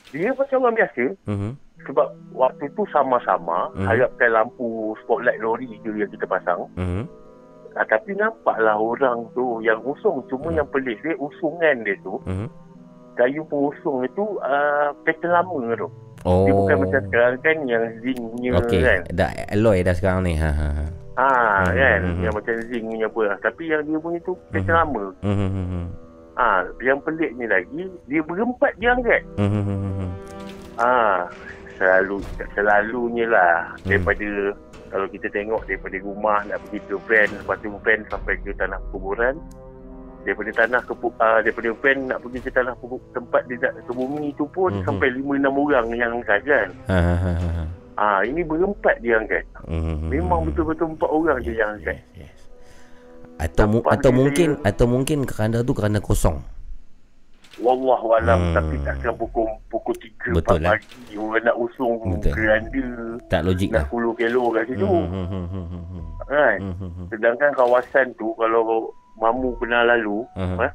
Dia macam orang biasa Mhm. sebab waktu tu sama-sama Mhm. harapkan lampu spotlight lori je yang kita pasang. Mhm. Ah, tapi nampaklah orang tu yang usung cuma yang pelik dia usungan dia tu Mhm. kayu pengusung itu uh, pattern lama tu. Oh. Dia bukan macam sekarang kan yang zinc-nya Okey, kan. dah alloy dah sekarang ni. Ha ha. ha. Ha Hmm, kan hmm, hmm. yang macam zinc punya apa lah. Tapi yang dia punya tu pattern lama. Mhm. Mhm. Ha yang peliknya lagi dia berempat dia angkat. Mhm. Mhm. Ha selalu selalunya lah Hmm. daripada kalau kita tengok daripada rumah nak pergi ke van lepas tu van sampai ke tanah kuburan daripada tanah ke uh, daripada van nak pergi ke tanah kubu, tempat dia nak ke bumi tu pun Mhm. sampai 5 6 orang yang angkat kan. Ha <laughs> ha. Ah ini berempat dia angkat. Mhm. Memang betul-betul empat orang je yang angkat. Atau mu, atau mungkin atau mungkin keranda tu keranda kosong. Wallahu alam Hmm. tapi takkan pukul pukul 3 Betul 4 lah. pagi orang nak usung Betul. keranda Tak logik nak lah. kulu kelo kat situ. Mhm. Mhm. Mhm. Mhm. Kan? Mhm. Sedangkan kawasan tu kalau mamu pernah lalu Mhm. eh,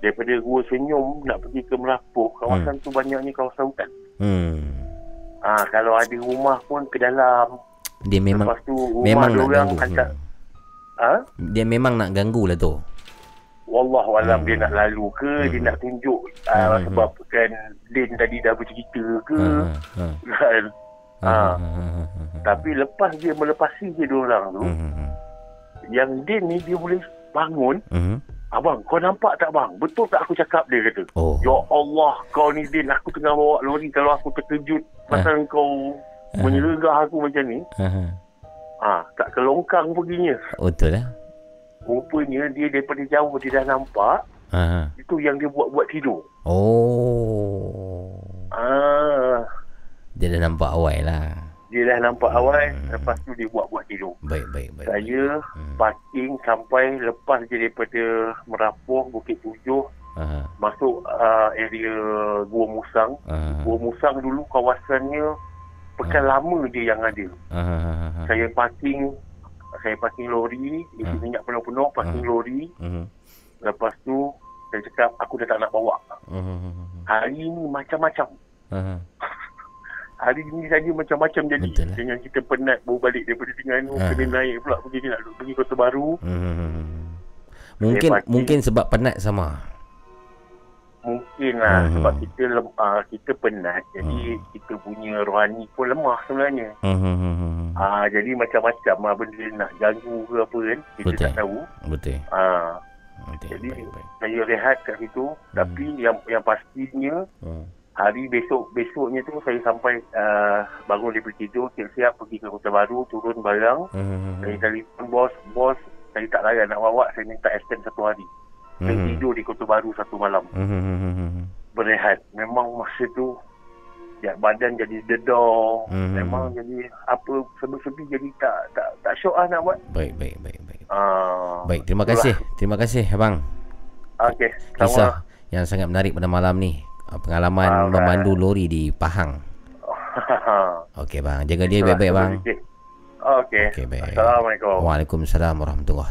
daripada Gua Senyum nak pergi ke Merapoh kawasan tu banyaknya kawasan hutan. Hmm. Ah kalau ada rumah pun ke dalam. Dia memang Lepas tu memang nak ganggu. hantar Hmm. ha? Dia memang nak ganggu lah tu. Wallahu alam Hmm. dia nak lalu ke dia Hmm. nak tunjuk Hmm, uh, hmm. sebab kan Din tadi dah bercerita ke Ha ha. kan. Ha. Ah. Ha, ha, ha. Tapi lepas dia melepasi je dia orang tu. Mhm. yang Din ni dia boleh bangun, Mhm. abang kau nampak tak bang? Betul tak aku cakap dia kata. Oh. Ya Allah, kau ni Din, aku tengah bawa lori kalau aku terkejut pasal kau Ah. menyeregah aku macam ni. Ha ha. Ah, tak kelongkang perginya. Betul lah. Rupanya dia daripada jauh dia dah nampak, Ha ha. itu yang dia buat-buat tidur. Oh. Ah, Dia dah nampak awal lah. dia dah nampak awal, Hmm. lepas tu dia buat-buat tidur. Baik, baik, baik. Saya Hmm. parking sampai lepas je daripada Merapoh, Bukit Tujuh, Aha. masuk uh, area Gua Musang. Aha. Gua Musang dulu kawasannya pekan lama je yang ada. Aha. Saya parking saya parking lori, isi Ah. minyak penuh-penuh, parking Ah. lori. Mhm. Lepas tu saya cakap aku dah tak nak bawa. Mhm. Hari ni macam-macam. Aha. <laughs> Hari ni saja macam-macam jadi. Betul lah. Dengan kita penat baru balik daripada Terengganu, Ah. kena naik pula pergi nak pergi Kota Baru. Mhm. Mungkin mungkin sebab penat sama. Mungkin lah Mhm. sebab kita uh, kita penat jadi kita punya rohani pun lemah sebenarnya. Mhm. Ah jadi macam-macam lah benda nak ganggu ke apa kan kita Betul. tak tahu. Betul. Ah Betul. jadi saya rehat kat situ tapi yang yang pastinya Hmm. hari besok besoknya tu saya sampai uh, bangun daripada tidur siap-siap pergi ke Kota Baru turun barang Mhm. saya telefon bos bos saya tak layan nak bawa saya minta extend satu hari saya Mhm. tidur di Kota Baru satu malam Mhm. berehat memang masa tu ya badan jadi dedor Mhm. memang jadi apa sebi-sebi jadi tak tak tak syok lah nak buat Baik, baik, baik, baik. ah Baik, terima kasih. Terima kasih abang. okey Kisah yang sangat menarik pada malam ni. Pengalaman Alright. memandu lori di Pahang. <laughs> Okey bang, jaga dia baik-baik bang. okey Okey, baik. assalamualaikum Waalaikumsalam warahmatullahi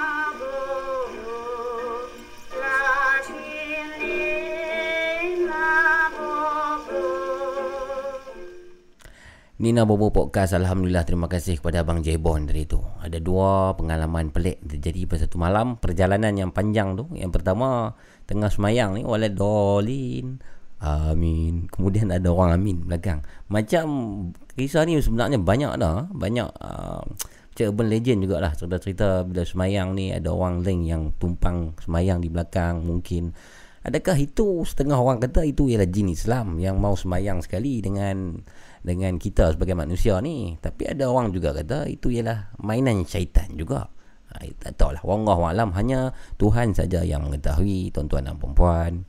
Bobo Podcast Alhamdulillah terima kasih kepada Abang Jebon tadi tu. Ada dua pengalaman pelik terjadi pada satu malam. Perjalanan yang panjang tu Yang pertama Tengah semayang ni Walad dolin. Amin. Kemudian ada orang amin belakang. Macam Kisah ni sebenarnya banyak dah. Banyak uh, Macam urban legend jugalah. Cerita-cerita bila semayang ni Ada orang lain yang tumpang semayang di belakang Mungkin. Adakah itu setengah orang kata itu ialah jin Islam yang mau semayang sekali dengan dengan kita sebagai manusia ni. Tapi ada orang juga kata itu ialah mainan syaitan juga. Ha, tak tahulah. Wallahu alam hanya Tuhan saja yang mengetahui tuan-tuan dan puan-puan.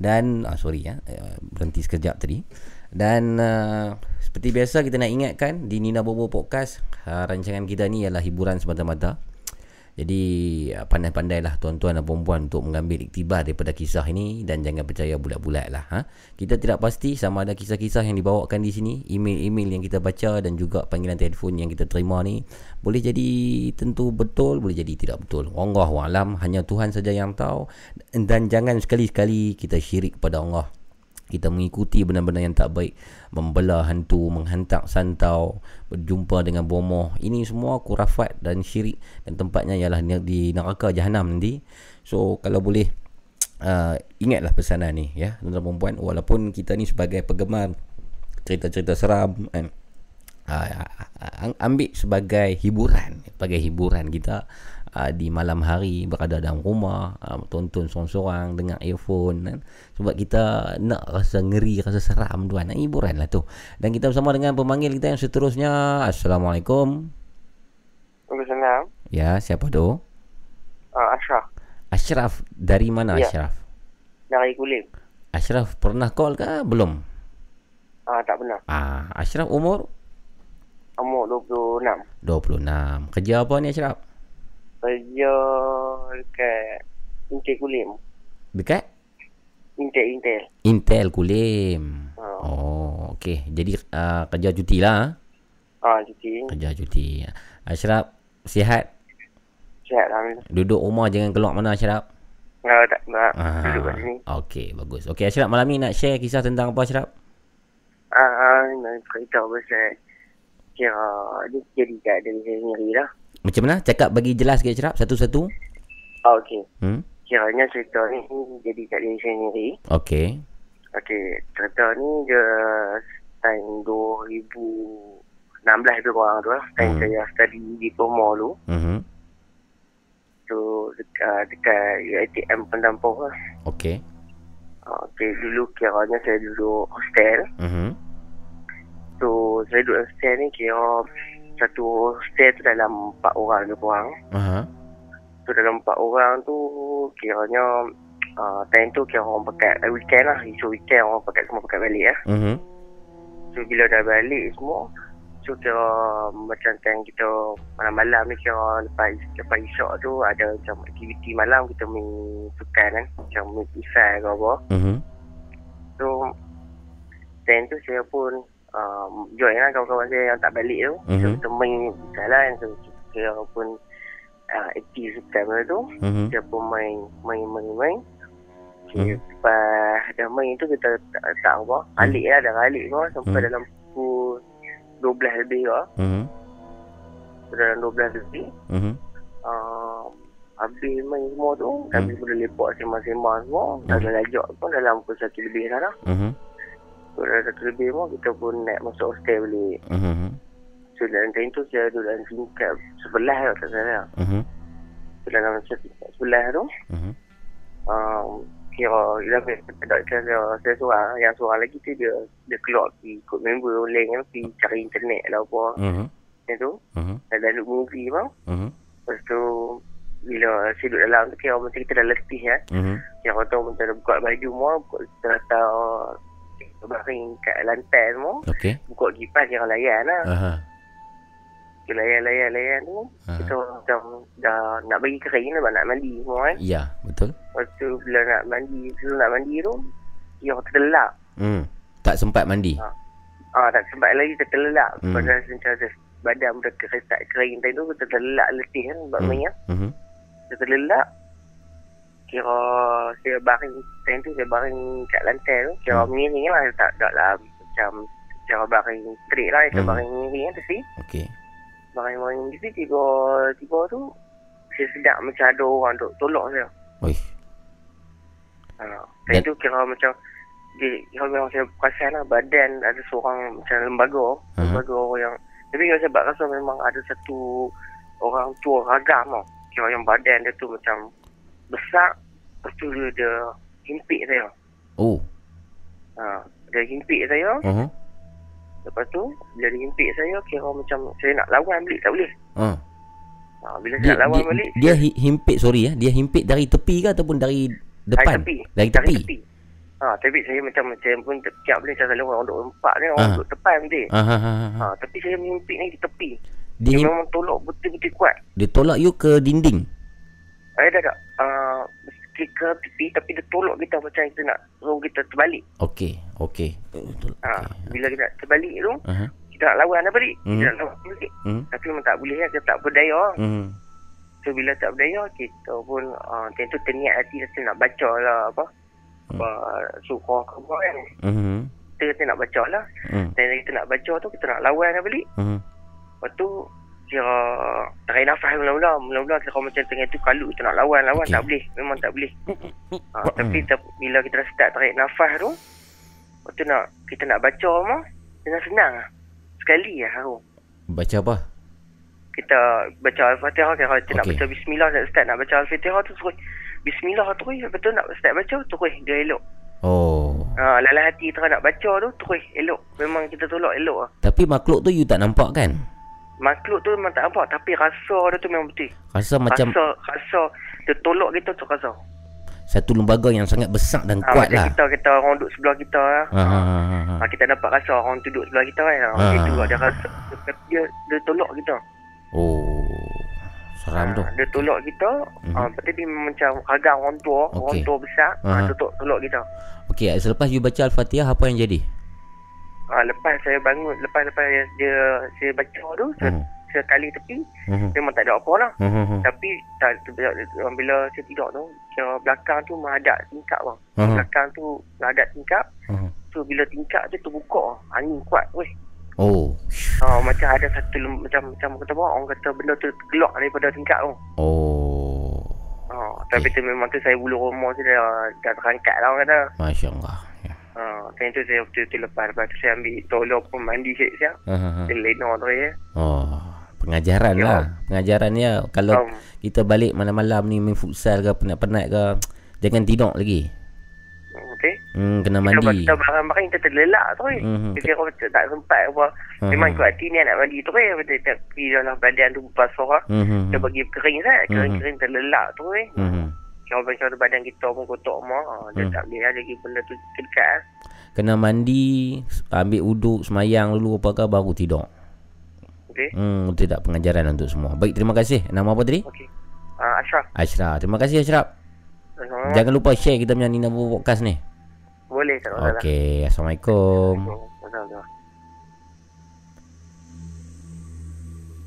Dan ah, sorry ya, eh, berhenti sekejap tadi. Dan uh, seperti biasa kita nak ingatkan di Nina Bobo Podcast, uh, rancangan kita ni ialah hiburan semata-mata. Jadi uh, pandai-pandailah tuan-tuan dan puan-puan untuk mengambil iktibar daripada kisah ini dan jangan percaya bulat-bulat lah. Ha? Kita tidak pasti sama ada kisah-kisah yang dibawakan di sini, email-email yang kita baca dan juga panggilan telefon yang kita terima ni boleh jadi tentu betul, boleh jadi tidak betul. Wallahu alam, hanya Tuhan saja yang tahu dan jangan sekali-sekali kita syirik kepada Allah kita mengikuti benda-benda yang tak baik. Membelah hantu menghantar santau berjumpa dengan bomoh. Ini semua kurafat dan syirik. Dan tempatnya ialah di neraka jahanam nanti. So kalau boleh <tsk> uh, ingatlah pesanan ni ya tuan-tuan dan puan walaupun kita ni sebagai penggemar cerita-cerita seram kan. Uh, ambil sebagai hiburan. Sebagai hiburan kita uh, di malam hari berada dalam rumah uh, tonton seorang-seorang dengan earphone kan. Sebab kita nak rasa ngeri rasa seram tuan nak hiburan lah tu. Dan kita bersama dengan pemanggil kita yang seterusnya. Assalamualaikum. Waalaikumsalam. ya siapa tu? Uh, Ashraf. Ashraf dari mana Ya. Ashraf? Dari Kulim. Ashraf pernah call ke? Belum? Ah tak pernah. ah Ashraf umur? Umur 26. 26 kerja apa ni Ashraf Kerja dekat Intel Kulim. dekat Intel Intel. Intel Kulim Ha. oh Okey, jadi uh, kerja cuti lah. Ah, cuti. Kerja cuti. Ashraf, sihat? Sihat Alhamdulillah. Duduk rumah jangan keluar mana Ashraf. Enggak, tak, tak. Ah, Duduk kat sini. Okey, bagus. Okey, Ashraf malam ni nak share kisah tentang apa Ashraf? Ah, ah, nak cerita pasal kira dia jadi kat diri sendiri lah. Macam mana? Cakap bagi jelas sikit Ashraf satu-satu. Ah, okey. Hmm? Kiranya cerita ni jadi kat diri sendiri. Okey. Okey, cerita ni dia tahun 2016 lebih kurang tu lah. Time Hmm. saya study diploma dulu. Mhm. Tu dekat, dekat UiTM Pendampur lah. Okey. Ah, Okey, dulu kiranya saya duduk hostel. Mhm. Tu saya duduk hostel ni kira satu hostel tu dalam empat orang lebih kurang. Aha. Tu dalam empat orang tu kiranya uh, time tu kira orang pakai uh, weekend lah. Isu weekend orang pakai semua pakai balik lah. Mhm. So bila dah balik semua So kira macam time kita malam-malam ni kira lepas, lepas isyak tu ada macam aktiviti malam kita main sukan kan. Macam main pisau ke apa. Mhm. So time tu saya pun uh, join lah kawan-kawan saya yang tak balik tu mm-hmm. Kita main jalan so, Kita pun uh, aktif sekarang tu mm-hmm. Kita pun main main main main Okay, mm-hmm. dah main tu kita tak, tak apa mm-hmm. Alik lah dah alik tu sampai mm-hmm. dalam pukul 12 lebih ke mm-hmm. Dalam 12 lebih hmm. uh, Habis main semua tu mhm. Habis mm. boleh lepak sembang-sembang semua mm. Dah lajak pun dalam pukul satu lebih sana mm-hmm. Kurang satu lebih pun Kita pun nak masuk hostel balik uh-huh. So dalam time tu Saya duduk dalam tingkat Sebelah tak salah uh-huh. So dalam masa tingkat sebelah tu uh-huh. um, Kira Dia tak saya Saya seorang Yang seorang lagi tu Dia, dia keluar pergi Ikut member online kan Pergi cari internet lah apa uh-huh. macam tu uh-huh. Dan duduk movie pun uh-huh. Lepas tu bila saya duduk dalam tu kira macam kita dah letih ya. Mm -hmm. Kira orang tu macam buka baju semua, buka serata baring kat lantai semua Okey. buka kipas kira layan lah Aha. kita layan-layan-layan tu Aha. kita macam dah nak bagi kering dah nak mandi semua kan Ya, betul. lepas tu bila nak mandi sebelum nak mandi tu kira terlelap Hmm. Tak sempat mandi. Ah, tak sempat lagi terlelap Hmm. hmm. pada macam ada badan dah keresak kering tadi tu kita terlelap letih kan buat Hmm. Mhm. Kita terlelap kira saya baring time tu saya baring kat lantai tu kira Hmm. miring lah tak tak lah macam cara baring straight lah kita Hmm. baring miring kan tepi Okey. baring-baring di situ tiba tiba tu saya sedap macam ada orang duk tolak saya Oi. ha, time Dan- tu kira macam dia, kira memang saya perasan lah badan ada seorang macam lembaga Aha. lembaga orang yang tapi kalau saya rasa memang ada satu orang tua ragam tau kira yang badan dia tu macam besar tu dia, himpit saya Oh. ha, dia himpit saya Mhm. lepas tu bila dia himpit saya kira macam saya nak lawan balik tak boleh Ah. ha, bila Dia, saya nak lawan dia, balik dia hi- himpit sorry ya. Dia himpit dari tepi ke ataupun dari depan? Dari tepi. Dari tepi. Dari tepi. Ha, tapi saya macam macam pun tiap boleh saya selalu orang duduk empat ni orang Ah. duduk depan dia. Ah, ah, ah, ah. Ha, tapi saya mimpi ni di tepi. Dia, Dia memang tolak betul-betul kuat. dia tolak you ke dinding. Saya dah tak uh, ke ke tepi tapi dia tolak kita macam kita nak suruh kita terbalik. Okey, okey. Betul. Ha, bila kita nak terbalik tu, Aha. kita nak lawan apa balik? Hmm. Kita nak lawan balik. Hmm. Tapi memang tak boleh kita tak berdaya. Mhm. So bila tak berdaya, kita pun uh, time tu terniat hati rasa nak baca lah apa. Apa, surah ke apa kan. Mhm. Kita kata nak baca lah. Hmm. Dan kita nak baca tu, kita nak lawan lah balik. Mhm. Lepas tu kira tarik nafas mula-mula mula-mula kira macam tengah tu kalut kita nak lawan lawan Okey. tak boleh memang tak boleh ha, tapi ta- bila kita dah start tarik nafas tu lepas tu nak kita nak baca mah dengan senang lah. sekali lah aku Baca apa? kita baca Al-Fatihah kira kita nak Okey. baca Bismillah nak start nak baca Al-Fatihah tu terus Bismillah terus betul nak start baca terus dia elok Oh. ha, lalah hati terus nak baca tu terus elok memang kita tolak elok lah Tapi makhluk tu you tak nampak kan? Makhluk tu memang tak nampak tapi rasa dia tu memang betul Rasa macam rasa rasa dia tolak kita tu rasa satu lembaga yang sangat besar dan ha, kuat lah. kita kita orang duduk sebelah kita lah Ha, ha, ha, ha, ha. ha, kita dapat rasa orang tu duduk sebelah kita kan ha. Itu lah dia rasa dia, dia, dia tolak kita Oh. Seram tu. ha, dia tolak kita Mhm. ha, lepas tu dia macam ragang orang tua orang Okey. tua besar ha, tu tolak, tolak kita Okey, selepas you baca Al-Fatihah apa yang jadi? Ah, lepas saya bangun, lepas lepas dia saya baca tu, saya, Hmm. saya kali tepi, Mhm. memang tak ada apa lah. Mhm. Tapi tak, bila, bila saya tidur tu, kira belakang tu menghadap tingkap bang. Mhm. Belakang tu menghadap tingkap. Mhm. So bila tingkap tu terbuka, angin kuat weh. Oh. Ah, macam ada satu macam macam kata apa orang kata benda tu gelak daripada tingkap tu. Oh. Ah, tapi tu memang tu saya bulu rumah tu dah dah terangkat lah orang kata. Masya Ya. Ah, time tu saya betul-betul lepas lepas tu saya ambil tolong pun mandi sikit siap. Ha, ha, ha. Dia lena tu ya. Oh. Pengajaran Ya. lah. Pengajarannya kalau Um. kita balik malam-malam ni main futsal ke penat-penat ke jangan tidur lagi. Okey. Hmm, kena Kita, mandi. kita barang-barang kita terlelak tu eh. Mhm. Kita kira tak sempat apa. Memang Mhm. ikut hati ni nak mandi tu eh. Betul tak pergi dalam badan tu basah. Mhm. Kita bagi kering kan. Mhm. Kering-kering terlelak tu eh. Mhm. Kira macam badan kita pun kotak mah. Ah, Dia Hmm. tak boleh lah lagi benda tu dekat. Kena mandi, ambil uduk, semayang dulu apa ke baru tidur. Okey. Hmm, itu tak pengajaran untuk semua. Baik, terima kasih. Nama apa tadi? Okey. Ah, Ashraf. Ashraf. Terima kasih Ashraf. Uh, Jangan lupa share kita punya Nina Bobo podcast ni. Boleh tak masalah. Okey, Assalamualaikum. Masalah.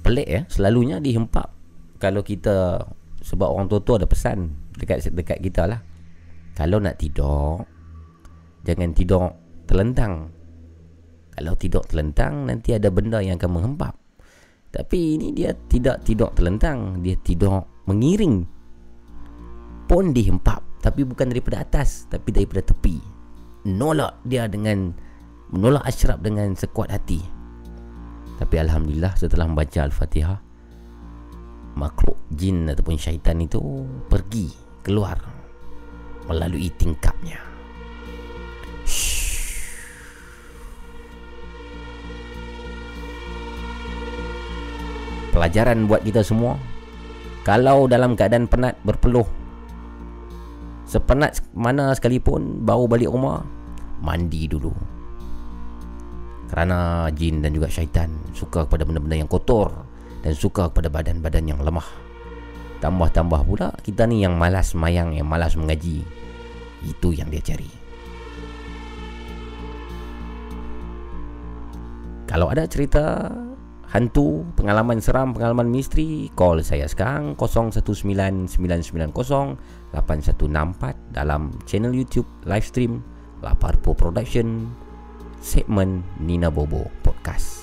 Pelik ya, selalunya dihempap. Kalau kita sebab orang tua-tua ada pesan dekat dekat kita lah. Kalau nak tidur, jangan tidur terlentang. Kalau tidur terlentang, nanti ada benda yang akan menghempap. Tapi ini dia tidak tidur terlentang, dia tidur mengiring. Pun dihempap, tapi bukan daripada atas, tapi daripada tepi. Nolak dia dengan menolak Ashraf dengan sekuat hati. Tapi Alhamdulillah setelah membaca Al-Fatihah Makhluk jin ataupun syaitan itu Pergi keluar Melalui tingkapnya. Pelajaran buat kita semua Kalau dalam keadaan penat berpeluh Sepenat mana sekalipun Baru balik rumah Mandi dulu kerana jin dan juga syaitan suka kepada benda-benda yang kotor dan suka kepada badan-badan yang lemah. Tambah-tambah pula kita ni yang malas mayang, yang malas mengaji. Itu yang dia cari. Kalau ada cerita hantu, pengalaman seram, pengalaman misteri, call saya sekarang 0199908164 dalam channel YouTube live stream Laparpo Production segmen Nina Bobo Podcast.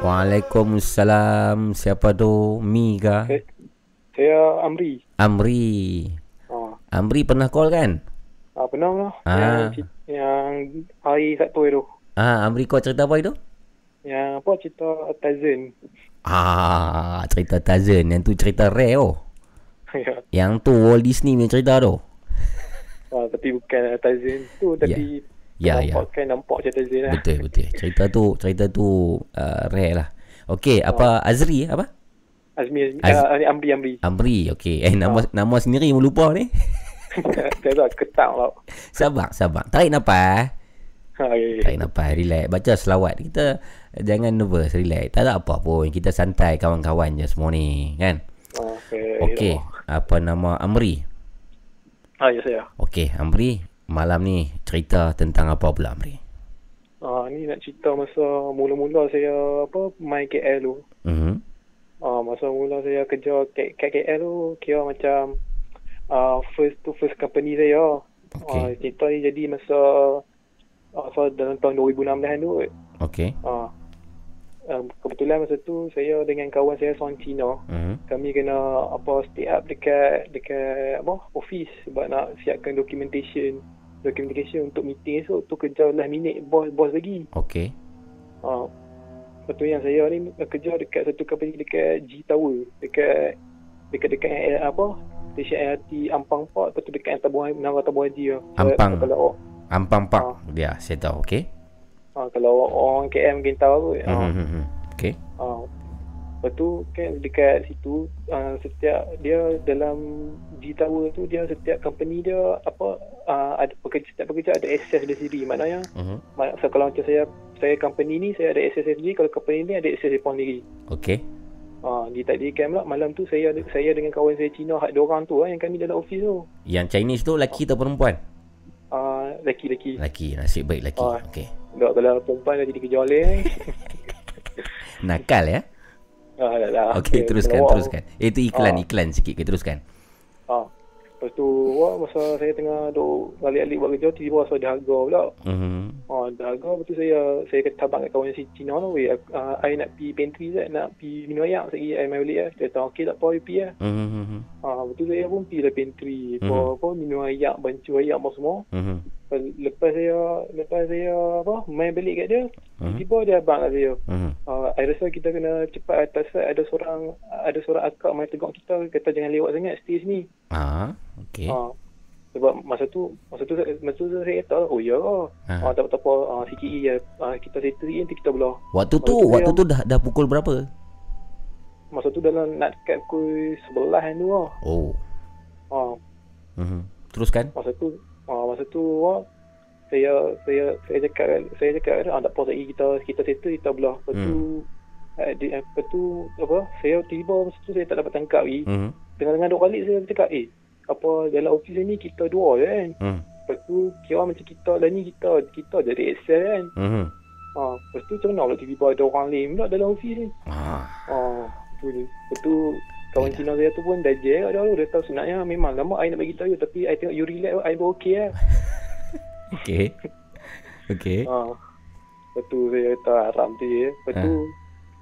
Waalaikumsalam. Siapa tu? Mi kah? Saya Amri. Amri. Ah, Amri pernah call kan? ah pernah lah. Ah. Yang, yang hari Sabtu itu. Ah, Amri kau cerita apa itu? Yang apa cerita Tarzan. Ah, cerita Tarzan. Yang tu cerita rare oh. <laughs> ya. Yang tu Walt Disney punya cerita tu. Ah, tapi bukan Tarzan tu tapi Ya, ya. nampak kan nampak macam Tarzan lah. Betul, betul. Cerita tu, cerita tu uh, rare lah. Okey, apa Azri apa? Azmi Az- Az- uh, Amri Amri. Amri, okey. Eh, nama nama sendiri yang lupa ni. Saya <laughs> tak ketak lah. Sabar, sabar. Tarik nafas. Ya, ya. Tarik nafas, relax. Baca selawat. Kita jangan nervous, relax. Tak ada apa pun. Kita santai kawan-kawan je semua ni, kan? Okay. Okey, apa nama Amri? Ah, ya saya. Okey, Amri, malam ni cerita tentang apa pula Amri? Ah, ni nak cerita masa mula-mula saya apa main KL tu. Mhm. Ah, masa mula saya kerja kat, KL tu kira macam ah, first to first company saya. Okey. Ah, cerita ni jadi masa so dalam tahun 2016 tu. Okey. Ah, um, kebetulan masa tu saya dengan kawan saya seorang Cina. Mhm. Kami kena apa stay up dekat dekat apa office sebab nak siapkan documentation documentation untuk meeting esok tu kerja last minute bos bos lagi. Okey. Ha. Lepas tu yang saya ni kerja dekat satu company dekat G Tower. Dekat dekat dekat yang apa? Stesen LRT Ampang Park. Lepas tu dekat tabung Menara Tabung Haji lah. Ampang. Kalau, Ampang Park. Dia, saya tahu. Okey. ha, kalau orang KM mungkin tahu kot. Ha. Hmm, hmm, hmm. Okey. Ha. Lepas tu kan dekat situ uh, setiap dia dalam G Tower tu dia setiap company dia apa uh, ada pekerja setiap pekerja ada access dia sendiri maknanya Mhm. mak, so, kalau macam saya saya company ni saya ada access sendiri kalau company ni ada access depan sendiri. Okey. Di tak di camp lah malam tu saya saya dengan kawan saya Cina hak dua orang tu lah yang kami dalam office tu. Yang Chinese tu lelaki atau perempuan? Uh, laki-laki. Lelaki. Nasib baik lelaki. Ah. Okey. Kalau perempuan dah jadi kerja oleh. <laughs> Nakal ya? Ah, dah, dah. Okey, teruskan, Kalau- teruskan. Itu iklan, Ah. iklan sikit. Okey, teruskan. Ha. Lepas tu, wah, masa saya tengah duk alik-alik buat kerja, tiba-tiba rasa dahaga pula. Mhm. Ha, dahaga, lepas tu saya saya kata tabak kat kawan si Cina tu, weh, uh, I nak pergi pantry Zat, nak pergi minum air, sekejap I main balik lah. Dia kata, okey tak apa, you pergi lah. Mhm. Ha, lepas tu saya pun pergi lah pantry, apa, Mhm. apa, minum air, bancu air apa semua. Mhm. Lepas, lepas saya, lepas saya, apa, main balik kat dia, Mhm. tiba dia abang kat saya. Mhm. Uh, I rasa kita kena cepat atas ada seorang ada seorang akak main tegur kita kata jangan lewat sangat stay sini. Ah, okey. Ha. Sebab masa tu masa tu masa tu saya kata oh ya ke. Ha. Ha. tak apa uh, CKE ya uh, kita settle nanti kita belah. Waktu tu, Masa waktu saya- tu dah dah pukul berapa? Masa tu dalam nak dekat pukul 11 kan tu lah. Oh. Ha. Mhm. Teruskan. Masa tu uh, masa tu uh, saya saya saya cakap saya cakap ah, tak apa lagi kita kita settle kita belah. Lepas tu uh, di, lepas tu apa saya tiba masa tu saya tak dapat tangkap lagi. Mhm. Tengah-tengah duk balik saya cakap eh apa dalam office ni kita dua je kan. Mhm. Lepas tu kira macam kita dah ni kita kita jadi excel kan. Mhm. Ha, lepas tu macam mana pula tiba-tiba ada orang lain pula dalam office ni. Ah. Tu je. Lepas tu kawan Cina saya tu pun dah je kat dia tahu sebenarnya memang lama I nak bagi tahu you tapi I tengok you relax I pun okey lah. <laughs> Okey. Okey. Ha. Lepas tu saya kata haram tu je. Lepas tu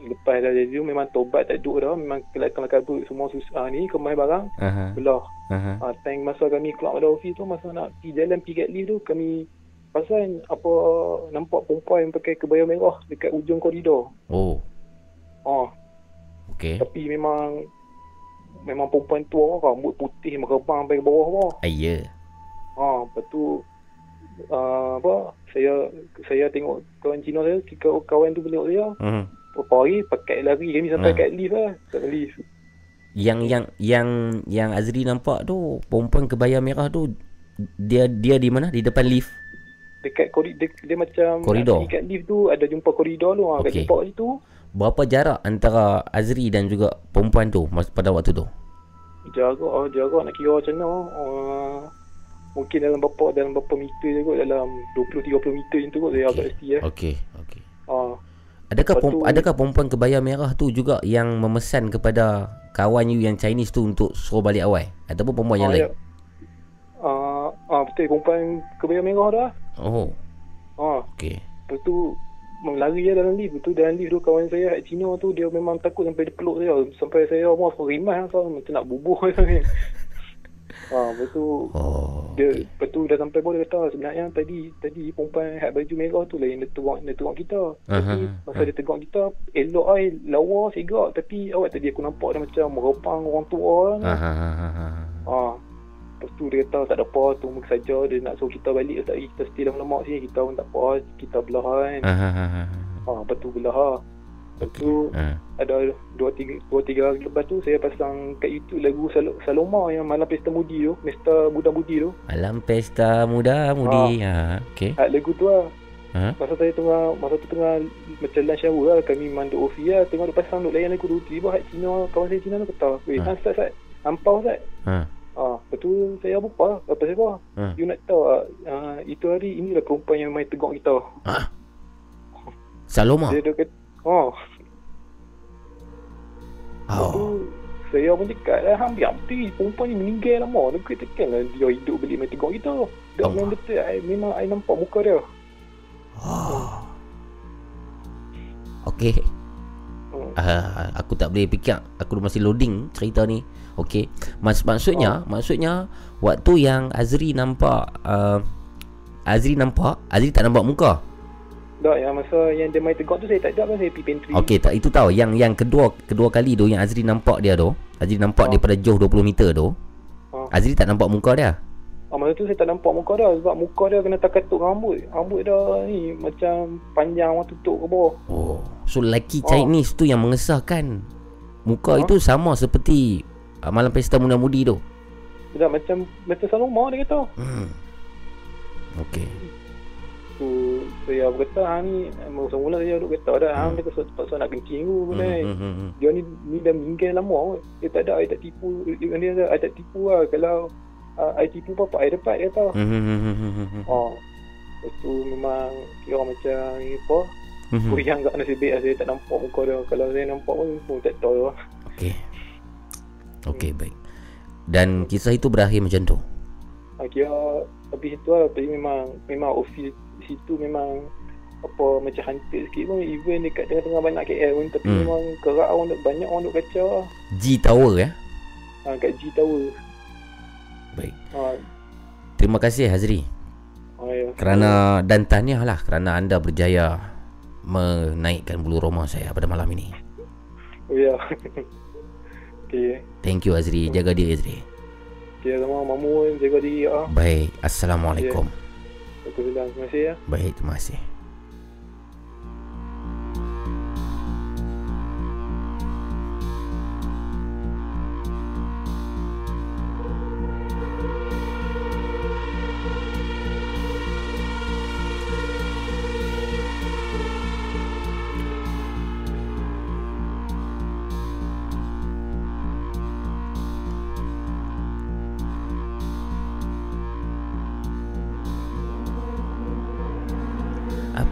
lepas dah jadi tu memang tobat tak duduk dah. Memang kelakar kabut semua susah ni kemai barang. Aha. Belah. Aha. Ha, time masa kami keluar dari office tu masa nak pergi jalan pergi kat lift tu kami pasal apa nampak perempuan yang pakai kebaya merah dekat ujung koridor. Oh. Ha, Okey. tapi memang memang perempuan tua rambut putih merebang sampai ke bawah bawah. Ah, ya. Ha, lepas tu uh, apa saya saya tengok kawan Cina saya kawan, kawan tu tengok saya Mhm. beberapa hari pakai lari kami sampai Ha. kat lift lah kat lift Yang yang yang yang Azri nampak tu perempuan kebaya merah tu dia dia di mana? Di depan lift. dekat koridor dia, dia macam Koridor. nak pergi kat lift tu ada jumpa koridor tu ha, kat Okey. jumpa kat situ Berapa jarak antara Azri dan juga perempuan tu pada waktu tu? jarak oh, jarak nak kira macam mana uh, mungkin dalam berapa dalam berapa meter je kot dalam 20 30 meter macam tu kot saya agak pasti eh Okey, okey. ha Adakah pem- tu- adakah perempuan kebaya merah tu juga yang memesan kepada kawan you yang Chinese tu untuk suruh balik awal ataupun perempuan yang Ah, lain? ya. Ah, ah betul perempuan kebaya merah dah. Oh, Ha. okey. Lepas tu lari je dalam lift. Tu dalam lift tu kawan saya kat Cina tu dia memang takut sampai dia peluk saya. Sampai saya mau rimah so, macam nak bubuh ni. <laughs> Ha, lepas tu oh, dia okay. lepas tu dah sampai pun dia kata sebenarnya tadi tadi perempuan hak baju merah tu lah yang dia tengok dia tengok kita. Tapi Aha, masa dia tengok kita elok ai lawa segak tapi awak tadi aku nampak dia macam merepang orang tua kan. Ah, ah, ah, ah, ah. Ha. Lepas tu dia kata tak ada apa, tunggu saja dia nak suruh kita balik tak kita stay lama-lama sini, kita pun tak apa, kita belah kan. Ah, ah, ah, ah. Ha, lepas tu belah ha. Lepas tu Ah. ada dua tiga, dua tiga hari lepas tu saya pasang kat YouTube lagu Sal- Saloma yang Malam Pesta Mudi tu, Pesta Budak Budi tu. Malam pesta muda mudi. Ha, okey. Ha, lagu tu lah. Ha? Masa saya tengah masa tu tengah macam lunch hour lah kami manduk ofi lah tengok dia pasang duk layan lagu tu tiba hak Cina kawan saya Cina tu kata weh Ha. ha. Ustaz Ustaz ampau Ustaz Ha. Ah, lepas tu saya apa? Apa saya apa? Ha. You nak tahu ah, ah, itu hari inilah perempuan yang main tegak kita. Saloma. Dia dia kata, oh. Lepas tu Oh. saya pun cakap lah, hampir hampir perempuan ni meninggal lama. Dia kata kan lah dia hidup balik main tegak kita. Dia Allah. main betul, I, memang I nampak muka dia. Oh. Okey. Hmm. Uh, aku tak boleh fikir Aku masih loading cerita ni Okey Mas, Maksudnya Oh. Maksudnya Waktu yang Azri nampak uh, Azri nampak Azri tak nampak muka Tak, yang masa yang dia main tegak tu saya tak ada kan saya pergi pantry. Okey, tak itu tahu yang yang kedua kedua kali tu yang Azri nampak dia tu. Azri nampak daripada jauh 20 meter tu. Ha. Azri tak nampak muka dia. Ah, masa tu saya tak nampak muka dia sebab muka dia kena terketuk rambut. Rambut dia ni macam panjang orang tutup ke bawah. Oh, so lelaki Oh. Chinese tu yang mengesahkan. Muka itu sama seperti uh, malam pesta muda-mudi tu. Dia macam macam Saloma dia kata. Hmm. Okey. Tu saya berkata ha ni masa mula saya duk kata dah hang dia kata terpaksa nak kencing tu Hmm, boleh. hmm, hmm, hmm. Dia ni ni dah meninggal lama kot. Dia tak ada I tak tipu dia dia ada I tak tipu lah kalau uh, I tipu apa I dapat dia kata. Hmm, hmm, hmm, hmm, hmm, hmm. Oh. Lepas tu memang kira macam ni apa Mhm. Goyang kat nasib baik saya tak nampak muka dia Kalau saya nampak pun pun tak tahu lah Okey. Okey, baik. Dan kisah itu berakhir macam tu. Kira Tapi situ lah Tapi memang Memang office situ memang apa macam haunted sikit pun even dekat tengah-tengah banyak KL pun tapi Hmm. memang kerak orang duk banyak orang duk kacau lah G Tower ya. ha, kat G Tower Baik. ha, Terima kasih Hazri. ha, ya. Kerana dan tahniah lah kerana anda berjaya menaikkan bulu roma saya pada malam ini. oh ya <laughs> okay Thank you Azri. Jaga diri Azri. okay sama mamu jaga diri lah Baik. Assalamualaikum. Waalaikumsalam terima kasih ya Baik, terima kasih.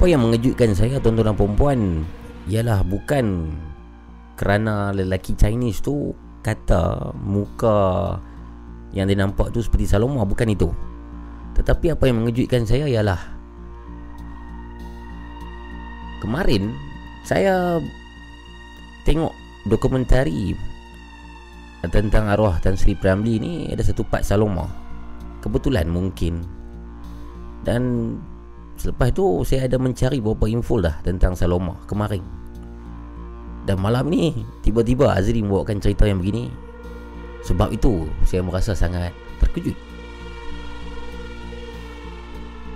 Apa yang mengejutkan saya tuan-tuan dan Ialah bukan kerana lelaki Chinese tu kata muka yang dia nampak tu seperti Saloma bukan itu. Tetapi apa yang mengejutkan saya ialah kemarin saya tengok dokumentari tentang arwah Tan Sri Pramli ni ada satu part Saloma. Kebetulan mungkin dan selepas tu saya ada mencari beberapa info dah tentang Saloma kemarin. Dan malam ni tiba-tiba Azri membawakan cerita yang begini. Sebab itu saya merasa sangat terkejut.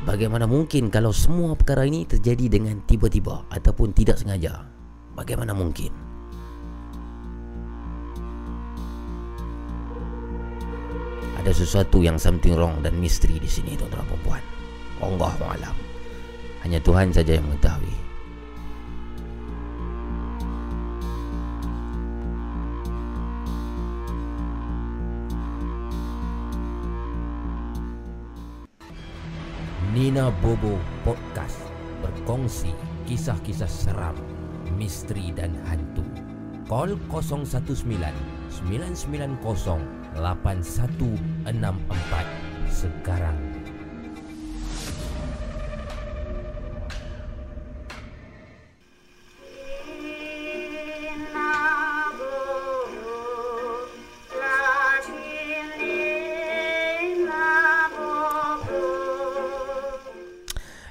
Bagaimana mungkin kalau semua perkara ini terjadi dengan tiba-tiba ataupun tidak sengaja? Bagaimana mungkin? Ada sesuatu yang something wrong dan misteri di sini tuan-tuan dan perempuan. Allah alam. Hanya Tuhan saja yang mengetahui. Nina Bobo Podcast berkongsi kisah-kisah seram, misteri dan hantu. Call 019 990 8164 sekarang.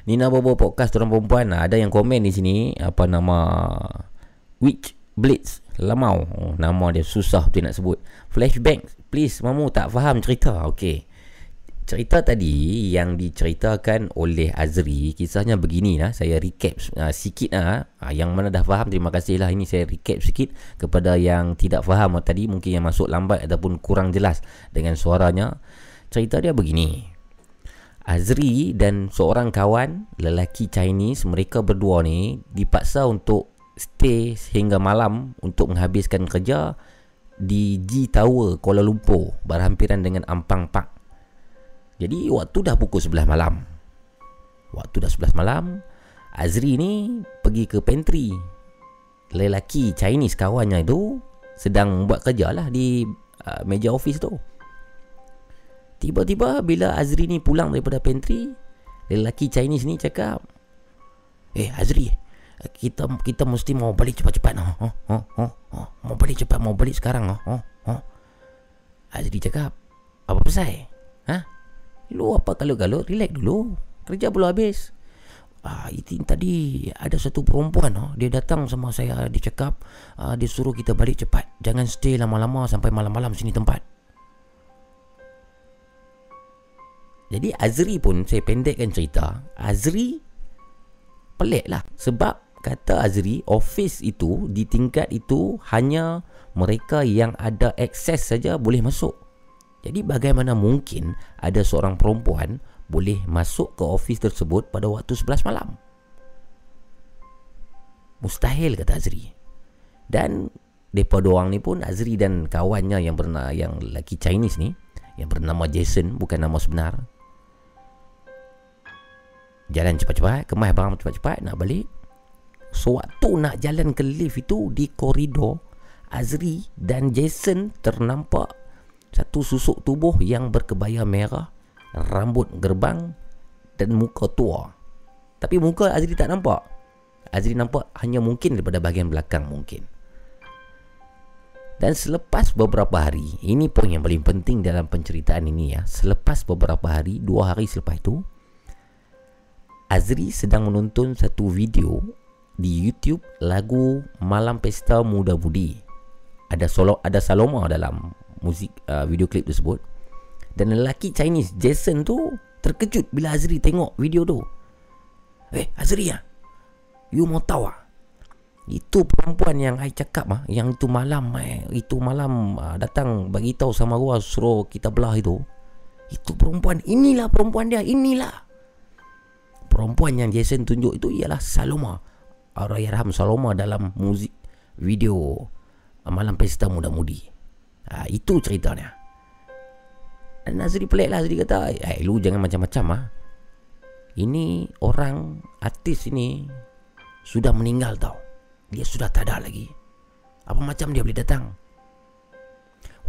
Nina Bobo Podcast Tuan Perempuan. Ada yang komen di sini Apa nama Witch Blitz Lamau. Oh, Nama dia susah betul nak sebut. Flashback Please Mamu tak faham cerita. Okay Cerita tadi yang diceritakan oleh Azri Kisahnya begini lah Saya recap uh, sikit lah uh, Yang mana dah faham Terima kasih lah Ini saya recap sikit Kepada yang tidak faham. Tadi Mungkin yang masuk lambat Ataupun kurang jelas Dengan suaranya. Cerita dia begini. Azri dan seorang kawan lelaki Chinese mereka berdua ni dipaksa untuk stay sehingga malam untuk menghabiskan kerja di G Tower Kuala Lumpur berhampiran dengan Ampang Park. Jadi waktu dah pukul 11 malam. Waktu dah 11 malam, Azri ni pergi ke pantry. Lelaki Chinese kawannya itu sedang buat kerja lah di uh, meja office tu. Tiba-tiba bila Azri ni pulang daripada pantry, lelaki Chinese ni cakap, "Eh Azri, kita kita mesti mau balik cepat-cepat. Oh, oh, oh, oh. Mau balik cepat, mau balik sekarang. Oh, oh. Azri cakap, "Apa pasal? Ha? Lu apa kalau-kalau relax dulu. Kerja belum habis." Ah, itu tadi ada satu perempuan oh, dia datang sama saya dia cakap ah, dia suruh kita balik cepat. Jangan stay lama-lama sampai malam-malam sini tempat. Jadi Azri pun saya pendekkan cerita. Azri pelik lah sebab kata Azri office itu di tingkat itu hanya mereka yang ada akses saja boleh masuk. Jadi bagaimana mungkin ada seorang perempuan boleh masuk ke office tersebut pada waktu 11 malam? Mustahil kata Azri. Dan depa doang ni pun Azri dan kawannya yang bernama yang lelaki Chinese ni yang bernama Jason bukan nama sebenar. Jalan cepat-cepat, kemas barang cepat-cepat nak balik. Sewaktu nak jalan ke lift itu di koridor Azri dan Jason ternampak satu susuk tubuh yang berkebaya merah, rambut gerbang dan muka tua. Tapi muka Azri tak nampak. Azri nampak hanya mungkin daripada bahagian belakang mungkin. Dan selepas beberapa hari, ini poin yang paling penting dalam penceritaan ini ya. Selepas beberapa hari, dua hari selepas itu, Azri sedang menonton satu video di YouTube lagu Malam Pesta Muda Budi. Ada solo ada Saloma dalam muzik uh, video klip tersebut. Dan lelaki Chinese Jason tu terkejut bila Azri tengok video tu. Eh, Azri ya? You mau tahu ah? Itu perempuan yang I cakap ah, yang itu malam eh, itu malam uh, datang bagi tahu sama gua suruh kita belah itu. Itu perempuan, inilah perempuan dia, inilah perempuan yang Jason tunjuk itu ialah Saloma Allahyarham Saloma dalam muzik video Malam Pesta Muda Mudi ha, Itu ceritanya Dan Nazri pelik lah Nazri kata Eh lu jangan macam-macam ah. Ini orang artis ini Sudah meninggal tau. Dia sudah tak ada lagi. Apa macam dia boleh datang?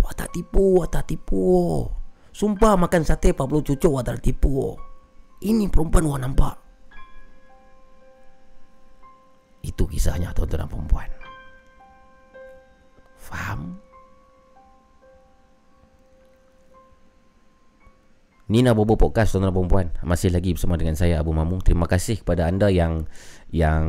Wah tak tipu Wah tak tipu. Sumpah makan sate 40 cucuk Wah tak tipu. Ini perempuan wah nampak. Itu kisahnya tuan-tuan dan perempuan Faham? Nina Bobo Podcast tuan-tuan dan perempuan Masih lagi bersama dengan saya Abu Mamung Terima kasih kepada anda yang Yang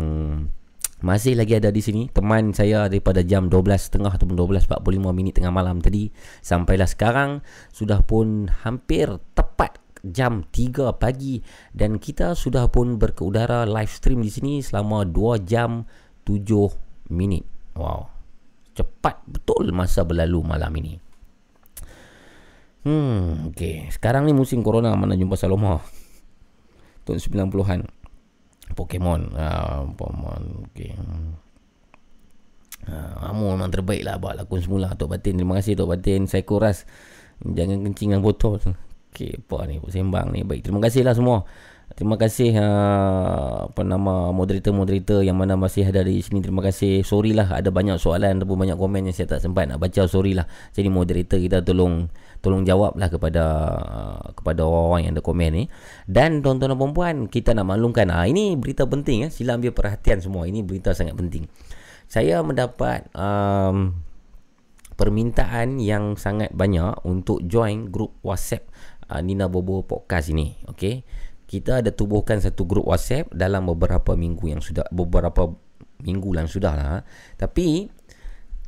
masih lagi ada di sini Teman saya daripada jam 12.30 Ataupun 12.45 minit tengah malam tadi Sampailah sekarang Sudah pun hampir tepat jam 3 pagi dan kita sudah pun berkeudara live stream di sini selama 2 jam 7 minit. Wow. Cepat betul masa berlalu malam ini. Hmm, okey. Sekarang ni musim corona mana jumpa Saloma. Tahun 90-an. Pokemon. Ah, Pokemon. Okey. Ah, kamu memang terbaik lah buat lakon semula Tok Batin. Terima kasih Tok Batin. Saya kuras. Jangan kencing dengan botol. Okey, apa ni sembang ni. Baik, terima kasihlah semua. Terima kasih uh, apa nama moderator-moderator yang mana masih ada di sini. Terima kasih. Sorry lah ada banyak soalan ataupun banyak komen yang saya tak sempat nak baca. Sorry lah. Jadi moderator kita tolong tolong jawab lah kepada uh, kepada orang-orang yang ada komen ni. Dan tuan-tuan dan puan kita nak maklumkan. Ah ini berita penting ya. Sila ambil perhatian semua. Ini berita sangat penting. Saya mendapat um, permintaan yang sangat banyak untuk join grup WhatsApp uh, Nina Bobo podcast ini okey kita ada tubuhkan satu grup WhatsApp dalam beberapa minggu yang sudah beberapa minggu yang sudah lah tapi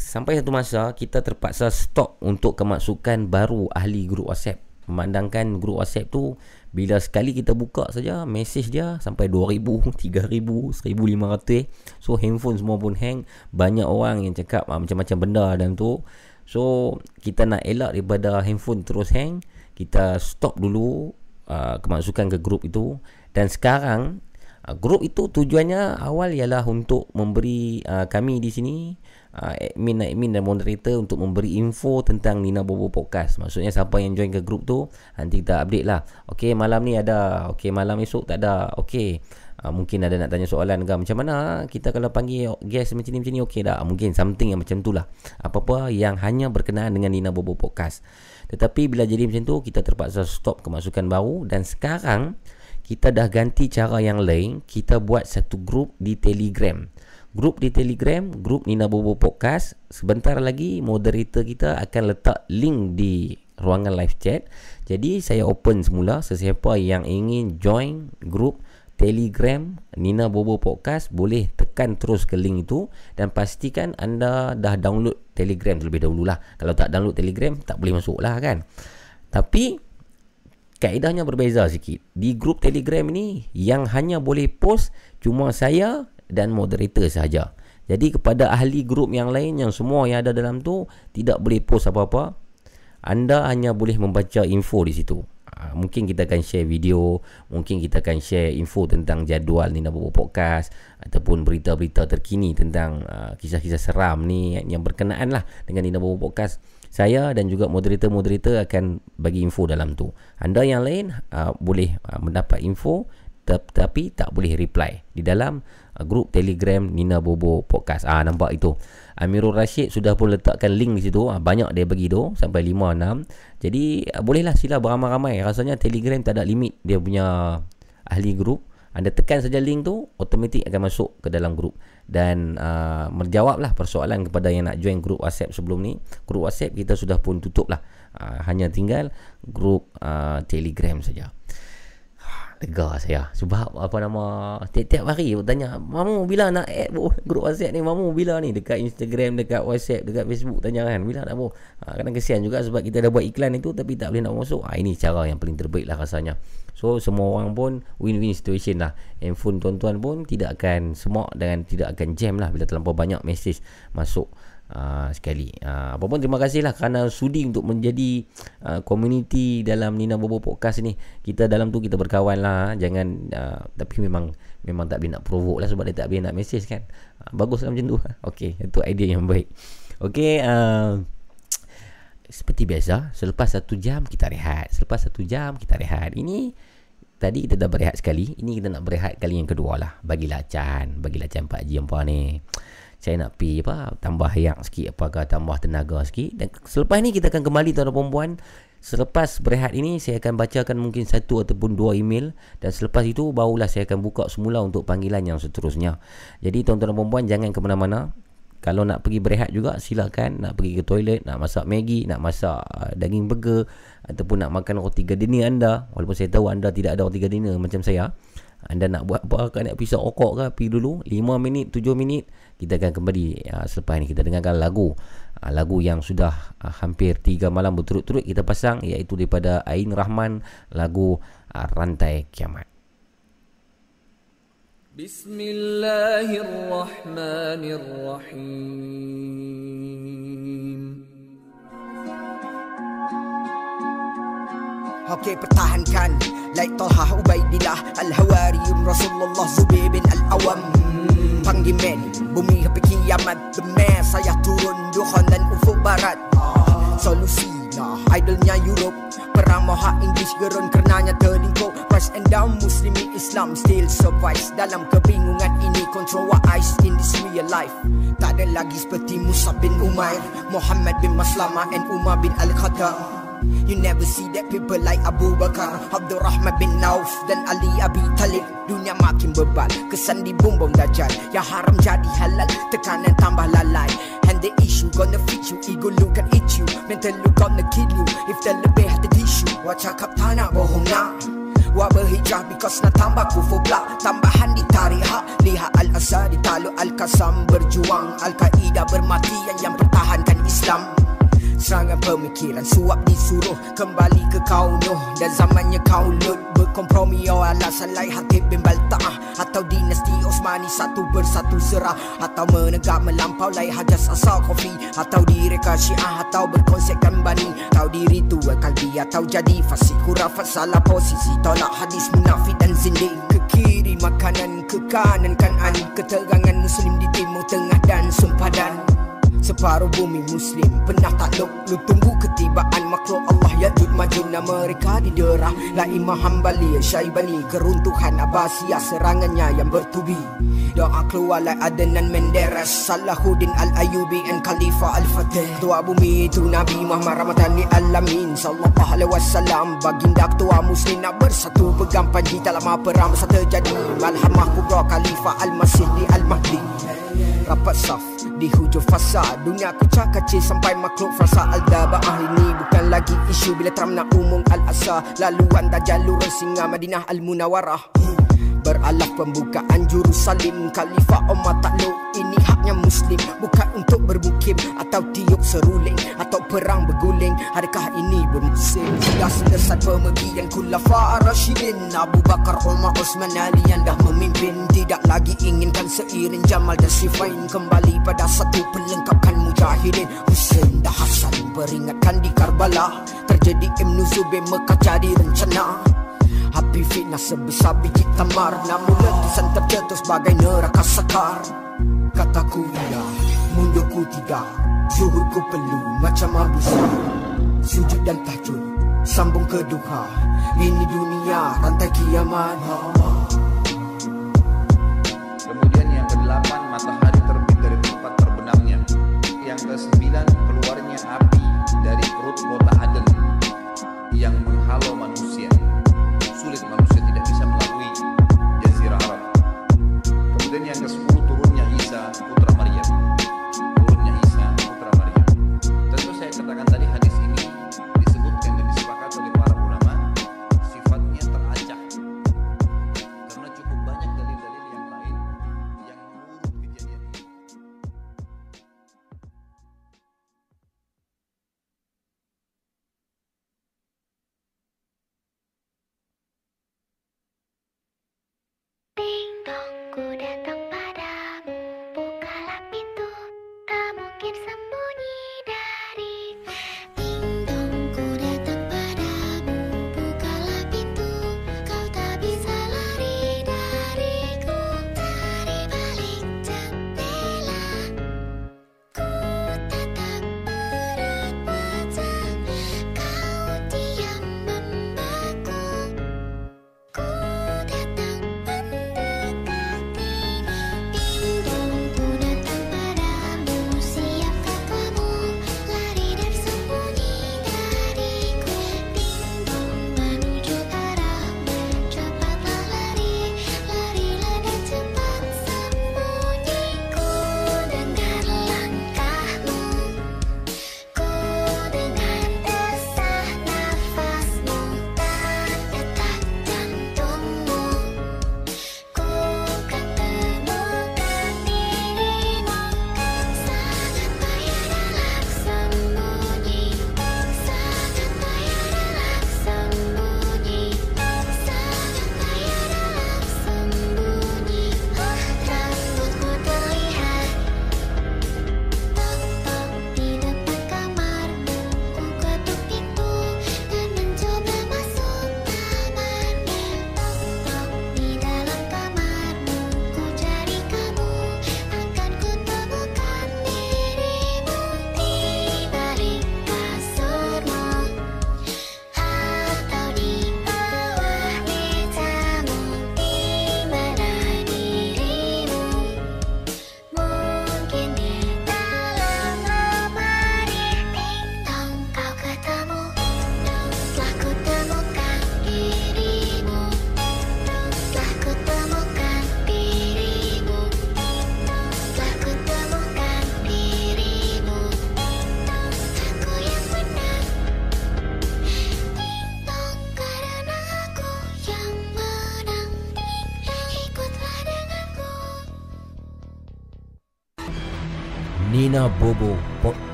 sampai satu masa kita terpaksa stop untuk kemasukan baru ahli grup WhatsApp. Memandangkan grup WhatsApp tu bila sekali kita buka saja mesej dia sampai 2000, 3000, 1500 so handphone semua pun hang. Banyak orang yang cakap ah, macam-macam benda dalam tu. So kita nak elak daripada handphone terus hang kita stop dulu uh, kemasukan ke grup itu. Dan sekarang uh, grup itu tujuannya awal ialah untuk memberi uh, kami di sini uh, admin admin dan moderator untuk memberi info tentang Nina Bobo podcast. Maksudnya siapa yang join ke grup tu nanti kita update lah. Ok malam ni ada. Ok malam esok tak ada. Ok. Uh, mungkin ada nak tanya soalan ke macam mana kita kalau panggil guest macam ni macam ni okey dah mungkin something yang macam tu lah. Apa-apa yang hanya berkenaan dengan Nina Bobo Podcast. Tetapi bila jadi macam tu kita terpaksa stop kemasukan baru. Dan sekarang kita dah ganti cara yang lain. Kita buat satu grup di Telegram. Grup di Telegram, grup Nina Bobo Podcast. Sebentar lagi moderator kita akan letak link di ruangan live chat. Jadi saya open semula sesiapa yang ingin join grup Telegram Nina Bobo Podcast boleh tekan terus ke link itu dan pastikan anda dah download Telegram terlebih dahulu lah. Kalau tak download Telegram tak boleh masuk lah kan. Tapi kaedahnya berbeza sikit. Di grup Telegram ni yang hanya boleh post cuma saya dan moderator saja. Jadi kepada ahli grup yang lain yang semua yang ada dalam tu tidak boleh post apa-apa. Anda hanya boleh membaca info di situ. Ha, mungkin kita akan share video, mungkin kita akan share info tentang jadual Nina Bobo Podcast ataupun berita-berita terkini tentang uh, kisah-kisah seram ni yang, berkenaan lah dengan Nina Bobo Podcast. Saya dan juga moderator-moderator akan bagi info dalam tu. Anda yang lain uh, boleh uh, mendapat info tetapi tak boleh reply di dalam grup Telegram Nina Bobo Podcast. Ah nampak itu. Amirul Rashid sudah pun letakkan link di situ. Ah, banyak dia bagi tu sampai 5 6. Jadi ah, bolehlah sila beramai-ramai. Rasanya Telegram tak ada limit dia punya ahli grup. Anda tekan saja link tu automatik akan masuk ke dalam grup dan uh, menjawablah persoalan kepada yang nak join grup WhatsApp sebelum ni. Grup WhatsApp kita sudah pun tutup lah. Uh, hanya tinggal grup uh, Telegram saja lega saya. Sebab apa nama tiap-tiap hari tanya mamu bila nak add bu grup WhatsApp ni? Mamu bila ni? Dekat Instagram dekat WhatsApp dekat Facebook tanya kan bila nak bu? Ha, kadang kesian juga sebab kita dah buat iklan itu tapi tak boleh nak masuk. Ha, ini cara yang paling terbaik lah rasanya. So semua orang pun win-win situation lah. Handphone tuan-tuan pun tidak akan semak dan tidak akan jam lah bila terlampau banyak message masuk Uh, sekali. Uh, Apa pun terima kasih lah Kerana sudi untuk menjadi uh, Community dalam Nina Bobo Podcast ni. Kita dalam tu kita berkawan lah. Jangan uh, Tapi memang Memang tak boleh nak provoke lah Sebab dia tak boleh nak message kan. Uh, Bagus lah macam tu. <laughs> Okay Itu idea yang baik. Okay uh, Seperti biasa Selepas satu jam kita rehat. Selepas satu jam kita rehat. Ini Tadi kita dah berehat sekali. Ini kita nak berehat kali yang kedua lah. Bagilah Chan Bagilah Chan Pak Haji Empa ni saya nak pi apa tambah hayak sikit apakah tambah tenaga sikit. Dan selepas ni kita akan kembali tuan-tuan perempuan selepas berehat ini saya akan bacakan mungkin satu ataupun dua email. Dan selepas itu barulah saya akan buka semula untuk panggilan yang seterusnya. Jadi tuan-tuan perempuan jangan ke mana-mana. Kalau nak pergi berehat juga silakan. Nak pergi ke toilet nak masak maggi nak masak uh, daging burger ataupun nak makan roti gardenia anda. Walaupun saya tahu anda tidak ada roti gardenia macam saya anda nak buat apa kan nak pisau okok ke pergi dulu. 5 minit 7 minit kita akan kembali. Uh, selepas ini kita dengarkan lagu. Uh, lagu yang sudah uh, hampir 3 malam berturut-turut kita pasang iaitu daripada Ain Rahman lagu uh, Rantai Kiamat. Bismillahirrahmanirrahim. Okey pertahankan Like Talha Ubaidillah Al-Hawariyun Rasulullah Zubair bin Al-Awam Panggimen Bumi sampai kiamat Benar saya turun Duhan dan ufuk barat. Solusi lah Idolnya Europe. Perang moha English gerun Karenanya terlingkup. Rise and down Muslimi Islam Still survive Dalam kebingungan ini Control what eyes in this real life. Tak ada lagi seperti Musa bin Umair Muhammad bin Maslama And Umar bin Al-Khattab You never see that people like Abu Bakar Abdul Rahman bin Auf dan Ali Abi Talib. Dunia makin bebal Kesan di bumbung dajjal. Yang haram jadi halal Tekanan tambah lalai. And the issue gonna fit you Ego look can eat you. Mental look gonna kill you If the lebih hati tisu. Wah cakap tak nak bohong nak. Wah berhijrah because nak tambah kufur pula. Tambahan di tarikh Lihat Al-Asad di Taluk Al-Qasam Berjuang. Al-Qaeda bermati Yang yang pertahankan Islam Serangan pemikiran suap disuruh Kembali ke kaum Nuh. Dan zamannya kaum Lut Berkompromi oh alasan lain Hatib bin Balta'ah Atau dinasti Osmani Satu bersatu serah. Atau menegak melampau Lai hajas asal kopi Atau direka syiah Atau berkonsepkan bani. Atau diri tua kalbi Atau jadi fasik Kurafat salah posisi. Tolak hadis munafik dan zindik. Ke kiri makanan Ke kanan kanan. Keterangan muslim di timur tengah dan sempadan Separuh bumi muslim pernah takluk Lu tunggu ketibaan makhluk Allah Yajud majuna mereka diderah. La Imam Hanbali Syaibani Keruntuhan Abbasiyah serangannya yang bertubi. Doa keluar like Adnan Menderes Salahuddin Al-Ayubi and Khalifah Al-Fatih. Ketua bumi itu Nabi Muhammad Ramadan di Alamin. Sallallahu alaihi wasallam Baginda ketua muslim nak bersatu Pegang panji dalam perang besar terjadi. Malhamah kubra Khalifah Al-Masih di Al-Mahdi Rapat saf di hujung fasa. Dunia kecak kacil sampai makhluk frasa. Al-Daba'ah ini bukan lagi isu Bila Trump nak umum Al-Asa Laluan dah jalur singa Madinah Al-Munawarah alaf pembukaan Jerusalem. Khalifah Umar takluk Ini haknya Muslim. Bukan untuk bermukim Atau tiup seruling Atau perang berguling. Adakah ini bermusim Sudah selesai pemergian Khulafa Rashidin Abu Bakar Umar Osman Ali yang dah memimpin. Tidak lagi inginkan seiring Jamal dan Sifain. Kembali pada satu pelengkapkan mujahidin. Hussein dah Hasan peringatkan di Karbala. Terjadi Ibn Zubair Mekah rencana Api fitnah sebesar biji tamar. Namun letusan terjatuh sebagai neraka sakar Kataku ya, mundurku tidak. Zuhurku perlu macam Abu Sujud dan tahajud, sambung ke duha. Ini dunia, rantai kiamat. Kemudian yang kedelapan matahari terbit dari tempat terbenamnya. Yang kesembilan keluarnya api dari perut kota Aden. Yang menghalau manusia sulit manusia tidak bisa melalui jazirah Arab. Kemudian yang ke 10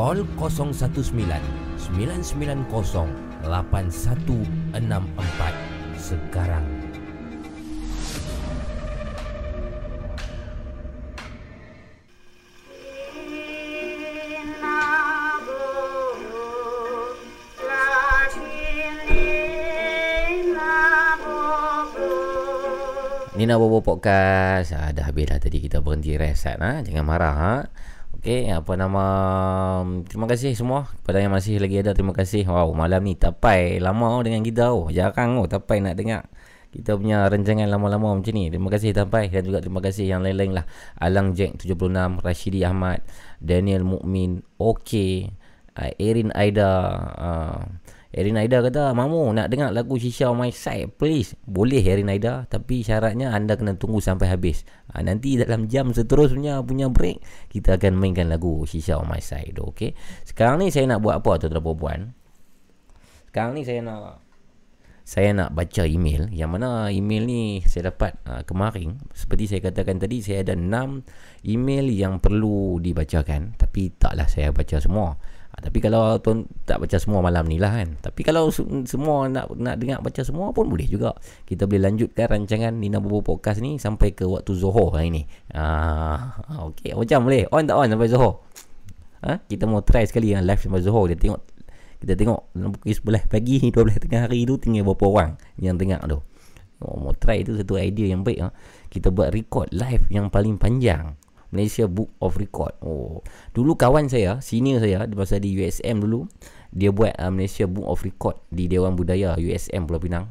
Call 019 990 8164 sekarang. Nina Bobo Podcast ah, Dah habis dah tadi kita berhenti reset ha? Jangan marah ha? Okey, apa nama Terima kasih semua. Kepada yang masih lagi ada Terima kasih. Wow, malam ni tapai lama dengan kita oh. Jarang oh tapai nak dengar kita punya rancangan lama-lama macam ni. Terima kasih Tapai Dan juga terima kasih yang lain-lain lah. Alang Jack 76 Rashidi Ahmad Daniel Mukmin Okay uh, Erin Aida uh, Erin Aida kata Mamu nak dengar lagu Shisha on my side Please. Boleh Erin Aida Tapi syaratnya anda kena tunggu sampai habis. Ha, Nanti dalam jam seterusnya punya break Kita akan mainkan lagu Shisha on my side Okay Sekarang ni saya nak buat apa tuan-tuan perempuan Sekarang ni saya nak saya nak baca email. Yang mana email ni saya dapat uh, kemarin. Seperti saya katakan tadi saya ada 6 email yang perlu dibacakan. Tapi taklah saya baca semua uh, tapi kalau tuan tak baca semua malam ni lah kan. Tapi kalau se- semua nak nak dengar baca semua pun boleh juga. Kita boleh lanjutkan rancangan Nina Bobo Podcast ni sampai ke waktu Zohor hari ni. Uh, ok macam boleh? On tak on sampai Zohor? Ha? kita mau try sekali yang live sampai Zohor. Dia tengok kita tengok dalam pukul 11 pagi 12 tengah hari tu tinggal berapa orang yang tengok tu. Oh, mau try tu satu idea yang baik ha? kita buat record live yang paling panjang Malaysia Book of Record. Oh. Dulu kawan saya senior saya masa di USM dulu dia buat uh, Malaysia Book of Record di Dewan Budaya USM Pulau Pinang.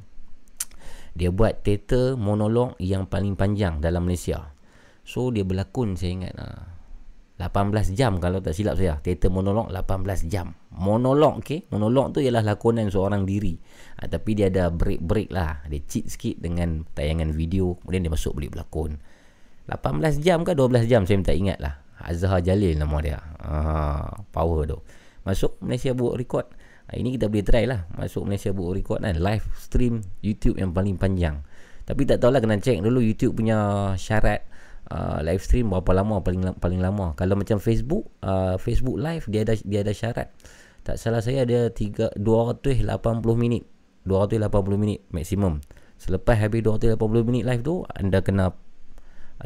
Dia buat teater monolog yang paling panjang dalam Malaysia. So dia berlakon saya ingat uh, 18 jam kalau tak silap saya. Teater monolog 18 jam. Monolog okey monolog tu ialah lakonan seorang diri. Ha, tapi dia ada break-break lah. Dia cheat sikit dengan tayangan video kemudian dia masuk boleh berlakon 18 jam ke 12 jam saya tak ingat lah Azhar Jalil nama dia ha, power tu masuk Malaysia buat record ha, ini kita boleh try lah masuk Malaysia buat record kan live stream YouTube yang paling panjang tapi tak tahulah kena check dulu YouTube punya syarat uh, live stream berapa lama paling paling lama. Kalau macam Facebook, uh, Facebook live dia ada dia ada syarat. Tak salah saya ada 3 280 minit. 280 minit maksimum. Selepas habis 280 minit live tu anda kena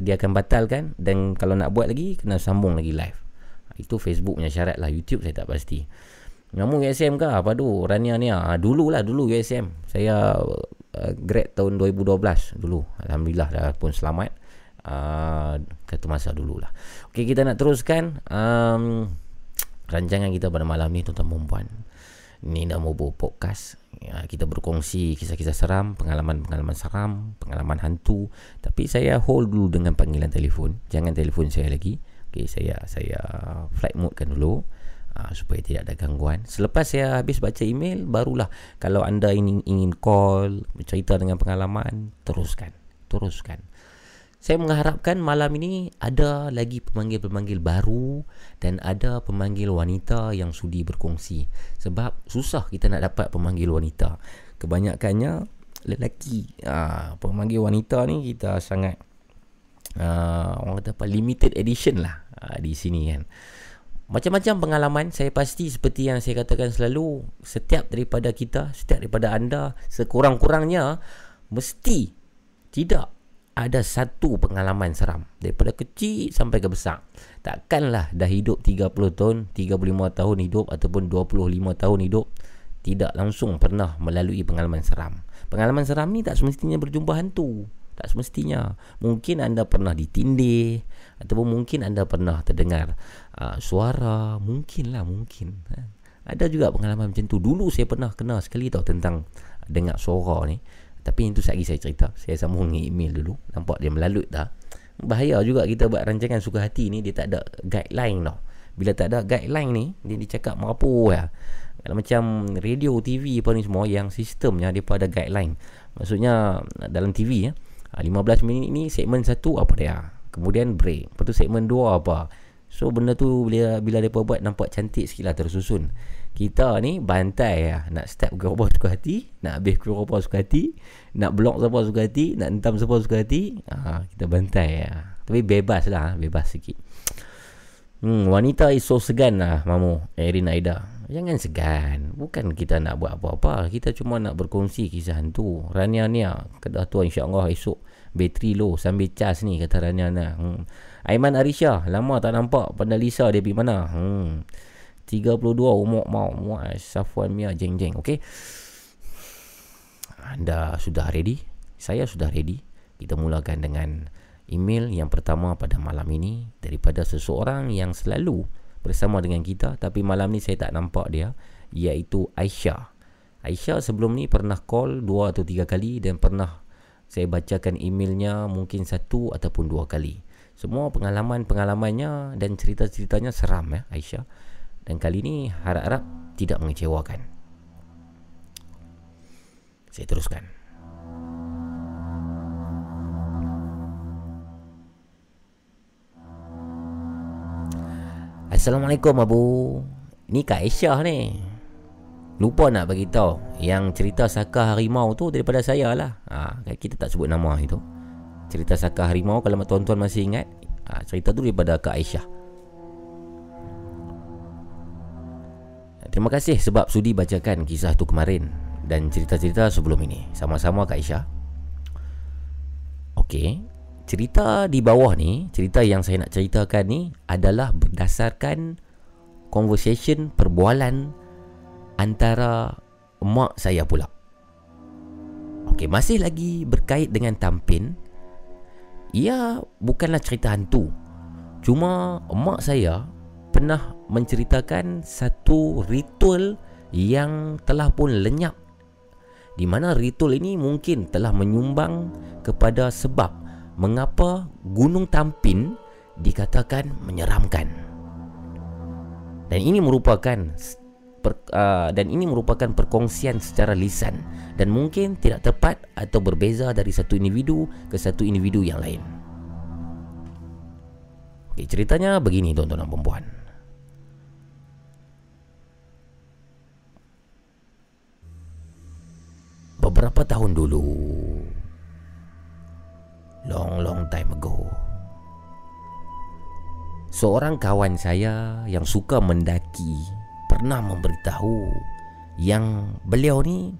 dia akan batalkan dan kalau nak buat lagi kena sambung lagi live. Itu Facebook punya syarat lah. YouTube saya tak pasti. Namun USM ke apa tu Rania ni ah dulu lah dulu USM. Saya uh, grad tahun 2012 dulu. Alhamdulillah dah pun selamat. Uh, kata masa dululah. Okey kita nak teruskan um, rancangan kita pada malam ni tuan-tuan dan puan. Ni dah mau podcast. Ya, kita berkongsi kisah-kisah seram, pengalaman-pengalaman seram, pengalaman hantu. Tapi saya hold dulu dengan panggilan telefon. Jangan telefon saya lagi. Okey saya saya flight mode kan dulu. Uh, supaya tidak ada gangguan. Selepas saya habis baca email, barulah kalau anda ingin, ingin call, bercerita dengan pengalaman, teruskan. Teruskan. Saya mengharapkan malam ini ada lagi pemanggil-pemanggil baru dan ada pemanggil wanita yang sudi berkongsi. Sebab susah kita nak dapat pemanggil wanita. Kebanyakannya lelaki. Ha, pemanggil wanita ni kita sangat uh, orang kata apa limited edition lah uh, di sini kan. Macam-macam pengalaman saya pasti seperti yang saya katakan selalu setiap daripada kita, setiap daripada anda sekurang-kurangnya mesti tidak ada satu pengalaman seram daripada kecil sampai ke besar. Takkanlah dah hidup 30 tahun, 35 tahun hidup ataupun 25 tahun hidup tidak langsung pernah melalui pengalaman seram. Pengalaman seram ni tak semestinya berjumpa hantu. Tak semestinya. Mungkin anda pernah ditindih ataupun mungkin anda pernah terdengar uh, suara, mungkinlah mungkin. Ada juga pengalaman macam tu. Dulu saya pernah kena sekali tau tentang dengar suara ni. Tapi itu lagi saya cerita. Saya sambung email dulu. Nampak dia melalut dah. Bahaya juga kita buat rancangan suka hati ni dia tak ada guideline tau. Bila tak ada guideline ni, dia dicakap merapu ya. Kalau macam radio, TV apa ni semua yang sistemnya dia pun ada guideline. Maksudnya dalam TV ya. 15 minit ni segmen satu apa dia kemudian break lepas tu segmen dua apa so benda tu bila bila depa buat nampak cantik sikit lah tersusun kita ni bantai lah. Nak ke apa <laughs> suka hati nak habis apa suka hati nak block siapa suka hati nak entam siapa suka hati ha, kita bantai lah. Tapi bebas lah bebas sikit. Hmm, wanita is so segan lah Mamu Erin Aida. Jangan segan. Bukan kita nak buat apa-apa. Kita cuma nak berkongsi kisah hantu. Rania ni Kedah tu insyaAllah esok. Bateri low Sambil cas ni Kata Rania ni hmm. Aiman Arisha Lama tak nampak. Pandai Lisa dia pergi mana? Hmm. 32 umur mau Muaz Safwan Mia Jeng Jeng Okay Anda sudah ready Saya sudah ready Kita mulakan dengan email yang pertama pada malam ini daripada seseorang yang selalu bersama dengan kita tapi malam ni saya tak nampak dia iaitu Aisyah. Aisyah sebelum ni pernah call dua atau tiga kali dan pernah saya bacakan emailnya mungkin satu ataupun dua kali. Semua pengalaman-pengalamannya dan cerita-ceritanya seram ya Aisyah. Dan kali ini harap-harap tidak mengecewakan. Saya teruskan. Assalamualaikum Abu Ni Kak Aisyah ni Lupa nak bagi tahu yang cerita Saka Harimau tu daripada saya lah. Ha, kita tak sebut nama itu. Cerita Saka Harimau kalau tuan-tuan masih ingat, ha, cerita tu daripada Kak Aisyah. Terima kasih sebab sudi bacakan kisah tu kemarin dan cerita-cerita sebelum ini. Sama-sama Kak Aisyah. Okey, cerita di bawah ni, cerita yang saya nak ceritakan ni adalah berdasarkan conversation perbualan antara mak saya pula. Okey, masih lagi berkait dengan Tampin. Ia bukanlah cerita hantu. Cuma mak saya pernah menceritakan satu ritual yang telah pun lenyap di mana ritual ini mungkin telah menyumbang kepada sebab mengapa Gunung Tampin dikatakan menyeramkan. Dan ini merupakan per, uh, dan ini merupakan perkongsian secara lisan dan mungkin tidak tepat atau berbeza dari satu individu ke satu individu yang lain. Okey, ceritanya begini tuan-tuan dan puan Beberapa tahun dulu Long long time ago Seorang kawan saya yang suka mendaki pernah memberitahu yang beliau ni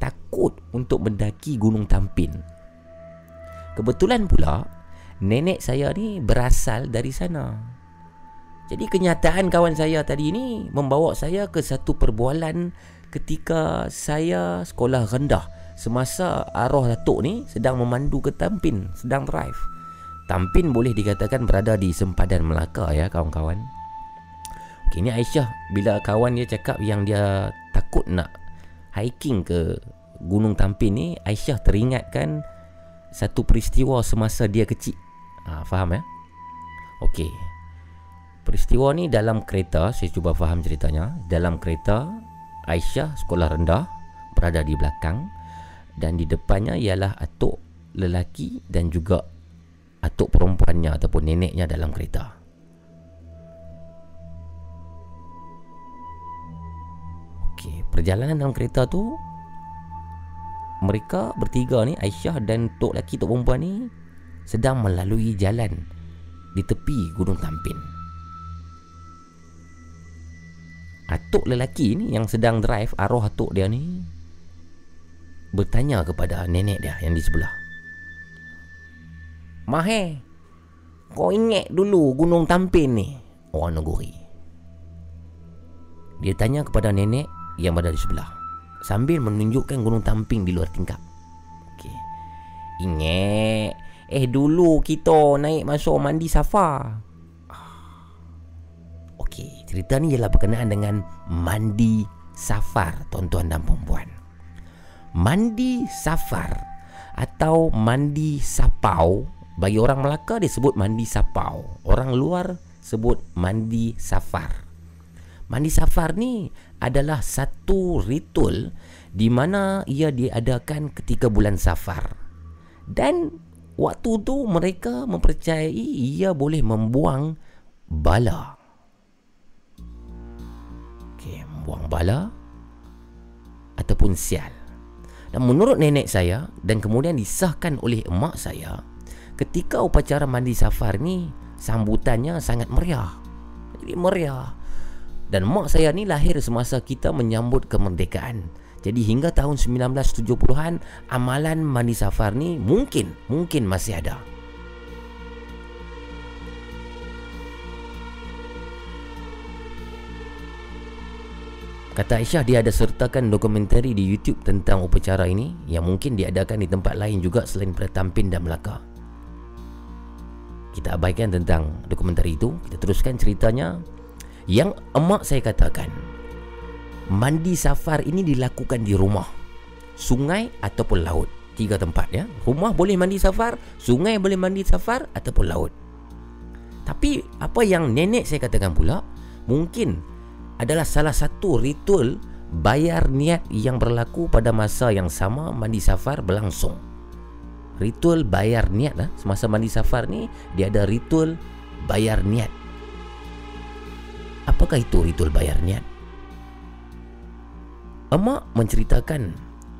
takut untuk mendaki Gunung Tampin. Kebetulan pula nenek saya ni berasal dari sana. Jadi kenyataan kawan saya tadi ni membawa saya ke satu perbualan ketika saya sekolah rendah semasa arwah datuk ni sedang memandu ke Tampin, sedang drive. Tampin boleh dikatakan berada di sempadan Melaka ya kawan-kawan. Kini Aisyah bila kawan dia cakap yang dia takut nak hiking ke Gunung Tampin ni, Aisyah teringatkan satu peristiwa semasa dia kecil. Ha, faham ya? Okey. Peristiwa ni dalam kereta, saya cuba faham ceritanya. Dalam kereta, Aisyah sekolah rendah berada di belakang dan di depannya ialah atuk lelaki dan juga atuk perempuannya ataupun neneknya dalam kereta. Okey, perjalanan dalam kereta tu mereka bertiga ni Aisyah dan tok lelaki tok perempuan ni sedang melalui jalan di tepi Gunung Tampin. Atuk lelaki ni yang sedang drive arwah atuk dia ni bertanya kepada nenek dia yang di sebelah. Mahe, kau ingat dulu Gunung Tampin ni? Orang Negeri. Dia tanya kepada nenek yang berada di sebelah sambil menunjukkan gunung tamping di luar tingkap. Okey. Ingat eh dulu kita naik masuk mandi safar. Okey, cerita ni ialah berkenaan dengan mandi safar tuan-tuan dan puan-puan. Mandi safar atau mandi sapau bagi orang Melaka disebut mandi sapau. Orang luar sebut mandi safar. Mandi safar ni adalah satu ritual di mana ia diadakan ketika bulan safar. Dan waktu tu mereka mempercayai ia boleh membuang bala. Membuang bala ataupun sial. Dan menurut nenek saya dan kemudian disahkan oleh emak saya, ketika upacara mandi safar ni sambutannya sangat meriah. Jadi meriah dan mak saya ni lahir semasa kita menyambut kemerdekaan. Jadi hingga tahun 1970-an amalan mandi safar ni mungkin mungkin masih ada. Kata Aisyah dia ada sertakan dokumentari di YouTube tentang upacara ini. Yang mungkin diadakan di tempat lain juga selain pada Tampin dan Melaka. Kita abaikan tentang dokumentari itu, kita teruskan ceritanya. Yang emak saya katakan Mandi safar ini dilakukan di rumah Sungai ataupun laut. Tiga tempat ya. Rumah boleh mandi safar Sungai boleh mandi safar Ataupun laut. Tapi apa yang nenek saya katakan pula Mungkin adalah salah satu ritual Bayar niat yang berlaku pada masa yang sama Mandi safar berlangsung. Ritual bayar niat lah Semasa mandi safar ni Dia ada ritual bayar niat. Apakah itu ritual bayar niat? emak menceritakan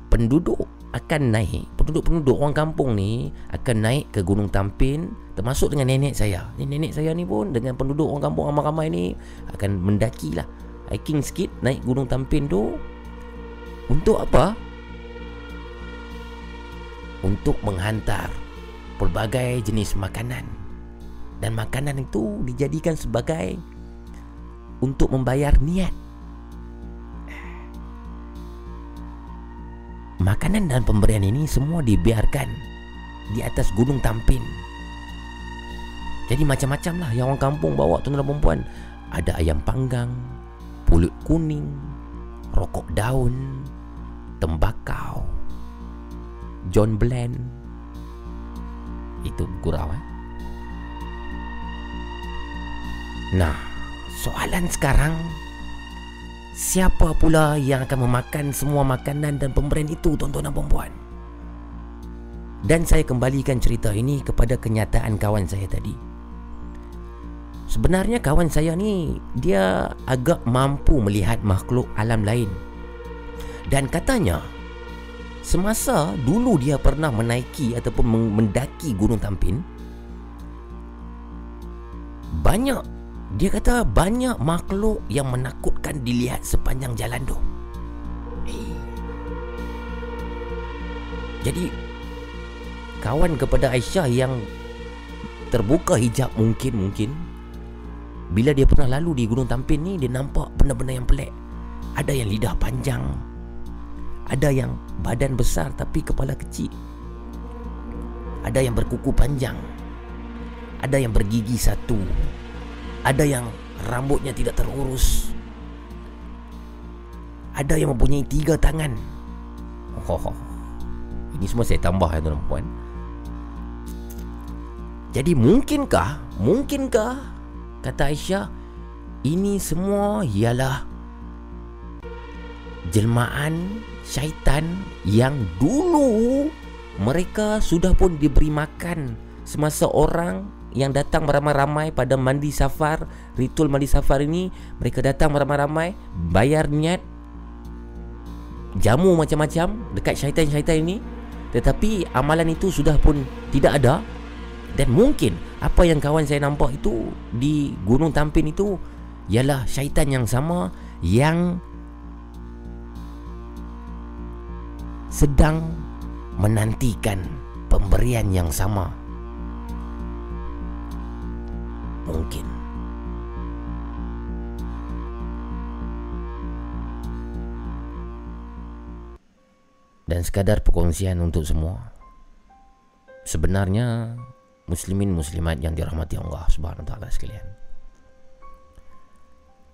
penduduk akan naik. Penduduk-penduduk orang kampung ni akan naik ke Gunung Tampin termasuk dengan nenek saya. Ni nenek saya ni pun dengan penduduk orang kampung ramai-ramai ni akan mendaki lah hiking sikit naik Gunung Tampin tu untuk apa untuk menghantar pelbagai jenis makanan dan makanan itu dijadikan sebagai untuk membayar niat Makanan dan pemberian ini semua dibiarkan di atas gunung Tampin. Jadi macam-macam lah yang orang kampung bawa tuan dan perempuan. Ada ayam panggang, pulut kuning, rokok daun, tembakau, John Blend. Itu gurau eh. Nah, soalan sekarang Siapa pula yang akan memakan semua makanan dan pemberian itu tuan-tuan dan perempuan? Dan saya kembalikan cerita ini kepada kenyataan kawan saya tadi. Sebenarnya kawan saya ni dia agak mampu melihat makhluk alam lain. Dan katanya semasa dulu dia pernah menaiki ataupun mendaki Gunung Tampin banyak dia kata banyak makhluk yang menakutkan dilihat sepanjang jalan tu. Jadi kawan kepada Aisyah yang terbuka hijab mungkin-mungkin bila dia pernah lalu di Gunung Tampin ni dia nampak benda-benda yang pelik. Ada yang lidah panjang. Ada yang badan besar tapi kepala kecil. Ada yang berkuku panjang. Ada yang bergigi satu. Ada yang rambutnya tidak terurus Ada yang mempunyai tiga tangan oh. Ini semua saya tambah ya tuan puan Jadi mungkinkah Mungkinkah Kata Aisyah Ini semua ialah Jelmaan syaitan Yang dulu Mereka sudah pun diberi makan Semasa orang yang datang beramai-ramai pada mandi safar ritual mandi safar ini. Mereka datang beramai-ramai bayar niat jamu macam-macam dekat syaitan-syaitan ini. Tetapi amalan itu sudah pun tidak ada dan mungkin apa yang kawan saya nampak itu di Gunung Tampin itu ialah syaitan yang sama yang sedang menantikan pemberian yang sama mungkin. Dan sekadar perkongsian untuk semua. Sebenarnya muslimin muslimat yang dirahmati Allah Subhanahu taala sekalian.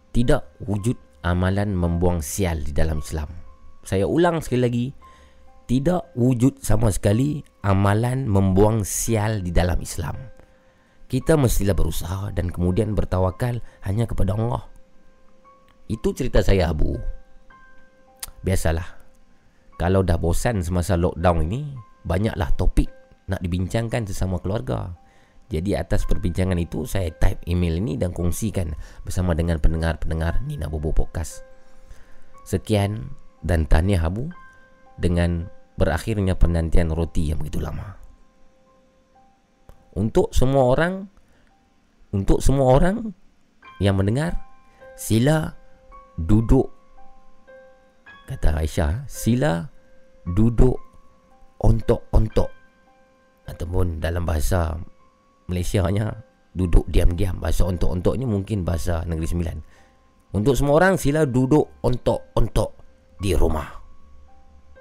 Tidak wujud amalan membuang sial di dalam Islam. Saya ulang sekali lagi, tidak wujud sama sekali amalan membuang sial di dalam Islam kita mestilah berusaha dan kemudian bertawakal hanya kepada Allah. Itu cerita saya Abu. Biasalah. Kalau dah bosan semasa lockdown ini, banyaklah topik nak dibincangkan sesama keluarga. Jadi atas perbincangan itu saya type email ini dan kongsikan bersama dengan pendengar-pendengar Nina Bobo Podcast. Sekian dan tanya Abu dengan berakhirnya penantian roti yang begitu lama untuk semua orang untuk semua orang yang mendengar sila duduk kata Aisyah sila duduk ontok-ontok ataupun dalam bahasa Malaysia nya duduk diam-diam bahasa ontok-ontoknya mungkin bahasa Negeri Sembilan untuk semua orang sila duduk ontok-ontok di rumah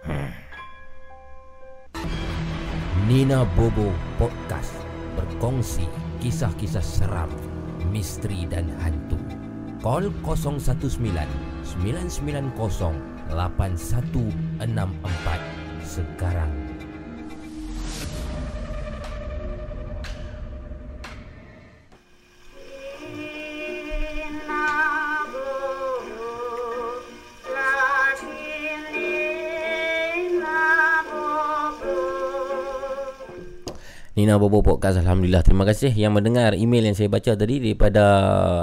hmm. Nina Bobo Podcast berkongsi kisah-kisah seram, misteri dan hantu. Call 019 990 8164 sekarang. Nina Bobo Podcast Alhamdulillah Terima kasih yang mendengar email yang saya baca tadi Daripada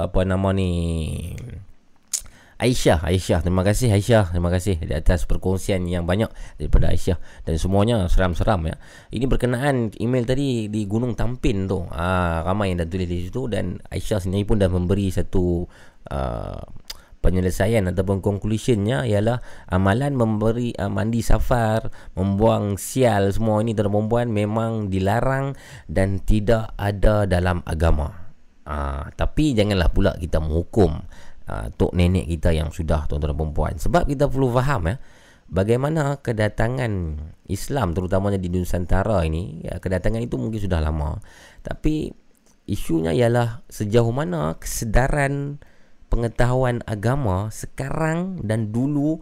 Apa nama ni Aisyah, Aisyah, terima kasih Aisyah, terima kasih di atas perkongsian yang banyak daripada Aisyah dan semuanya seram-seram ya. Ini berkenaan email tadi di Gunung Tampin tu. Ah, ramai yang dah tulis di situ dan Aisyah sendiri pun dah memberi satu uh, penyelesaian ataupun conclusionnya ialah amalan memberi uh, mandi safar, membuang sial semua ini dalam perempuan memang dilarang dan tidak ada dalam agama. Ah, tapi janganlah pula kita menghukum uh, tok nenek kita yang sudah tuan-tuan dan perempuan sebab kita perlu faham ya bagaimana kedatangan Islam terutamanya di Nusantara ini ya, kedatangan itu mungkin sudah lama tapi isunya ialah sejauh mana kesedaran pengetahuan agama sekarang dan dulu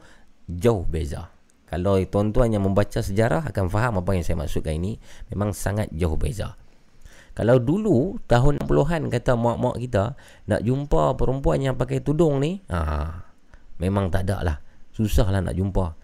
jauh beza kalau tuan-tuan yang membaca sejarah akan faham apa yang saya maksudkan ini memang sangat jauh beza kalau dulu tahun 60-an kata mak-mak kita nak jumpa perempuan yang pakai tudung ni, ha, memang tak ada lah. Susah lah nak jumpa.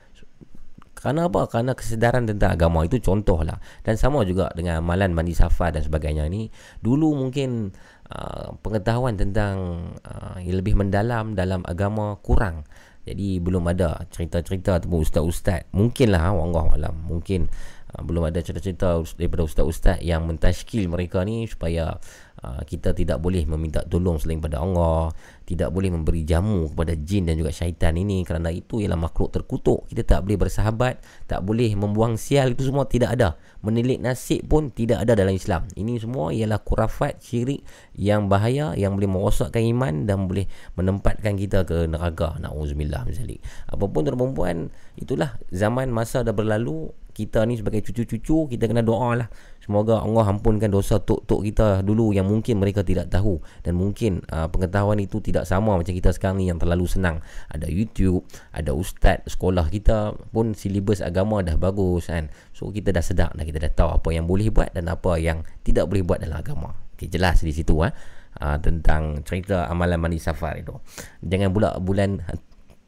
Kerana apa? Kerana kesedaran tentang agama itu contoh lah. Dan sama juga dengan amalan mandi safar dan sebagainya ni. Dulu mungkin uh, pengetahuan tentang uh, yang lebih mendalam dalam agama kurang. Jadi belum ada cerita-cerita ataupun ustaz-ustaz. Mungkinlah Allah Alam. Mungkin uh, belum ada cerita-cerita daripada ustaz-ustaz yang mentashkil mereka ni supaya uh, kita tidak boleh meminta tolong selain pada Allah tidak boleh memberi jamu kepada jin dan juga syaitan ini kerana itu ialah makhluk terkutuk kita tak boleh bersahabat tak boleh membuang sial itu semua tidak ada menilik nasib pun tidak ada dalam Islam. Ini semua ialah kurafat syirik yang bahaya yang boleh merosakkan iman dan boleh menempatkan kita ke neraka. Na'udzubillah misalnya apapun tuan perempuan itulah zaman masa dah berlalu. Kita ni sebagai cucu-cucu kita kena doa lah semoga Allah ampunkan dosa tok-tok kita dulu yang mungkin mereka tidak tahu. Dan mungkin uh, pengetahuan itu tidak sama macam kita sekarang ni yang terlalu senang. Ada YouTube ada ustaz sekolah kita pun silibus agama dah bagus kan. So kita dah sedar dah kita dah tahu apa yang boleh buat dan apa yang tidak boleh buat dalam agama. Okay, jelas di situ eh. Uh, tentang cerita amalan mandi safar itu. Jangan pula bulan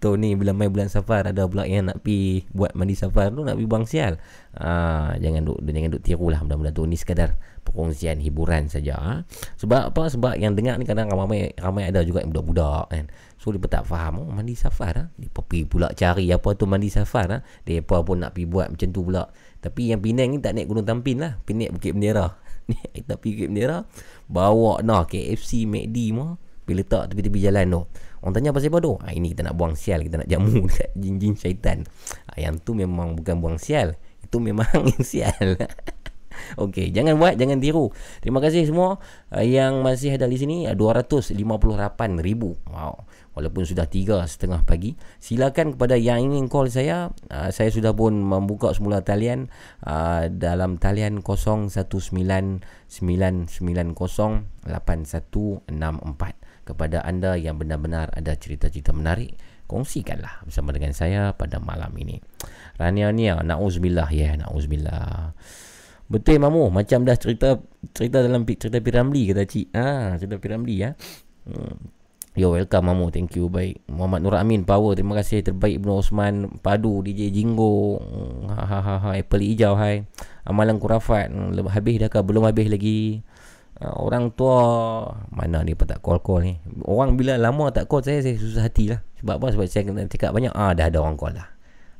tahun ni bila main bulan safar ada pula yang nak pi buat mandi safar tu nak pi buang sial. Ha, jangan duk jangan duk tiru lah mudah-mudahan tu ni sekadar perkongsian hiburan saja. Ha. Sebab apa? Sebab yang dengar ni kadang ramai ramai ada juga yang budak-budak kan. So dia tak faham oh, mandi safar ha. Dia pergi pula cari apa tu mandi safar ha. Dia apa pun nak pi buat macam tu pula. Tapi yang Penang ni tak naik Gunung Tampin lah. Naik Bukit Bendera. Ni kita pergi Bukit Bendera bawa nah KFC McD mah pergi letak tepi-tepi jalan tu. Orang tanya apa tu? Ha, ini kita nak buang sial, kita nak jamu <laughs> dekat jin-jin syaitan. Ha, yang tu memang bukan buang sial. Itu memang <laughs> sial. <laughs> Okey, jangan buat, jangan tiru. Terima kasih semua uh, yang masih ada di sini. Uh, 258,000. Wow. Walaupun sudah tiga setengah pagi. Silakan kepada yang ingin call saya. Saya sudah pun membuka semula talian dalam talian 0199908164 kepada anda yang benar-benar ada cerita-cerita menarik kongsikanlah bersama dengan saya pada malam ini. Rania Nia na'uzubillah ya na'uzubillah. Betul mamu? Macam dah cerita cerita dalam cerita Piramli kata cik? Ah cerita Piramli ya. Hmm. Yo welcome Mamu. Thank you. Baik. Muhammad Nur Amin Power. Terima kasih. Terbaik Ibnu Osman. Padu DJ Jinggo ha, ha, ha, ha. Apple hijau hai. Amalan Kurafat hmm, Habis dah kah? Belum habis lagi uh, Orang tua Mana ni apa tak call-call ni. Orang bila lama tak call saya Saya susah hati lah. Sebab apa? Sebab saya kena cakap banyak Ah dah ada orang call lah.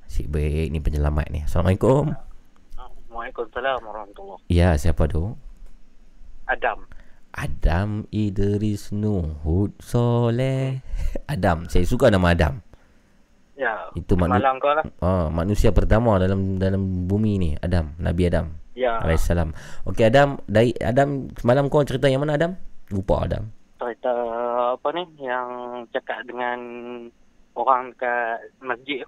Asyik baik Ni penyelamat ni. Assalamualaikum. Waalaikumsalam warahmatullahi Ya siapa tu? Adam. Adam Idris Nuhud Soleh. <laughs> Adam Saya suka nama Adam. Ya. Itu maknu- Malang kau lah. ah, Manusia pertama dalam dalam bumi ni Adam Nabi Adam Ya. Alaihissalam. Okey Adam dari Adam Semalam kau cerita yang mana Adam? Lupa Adam. Cerita apa ni? Yang cakap dengan orang dekat masjid.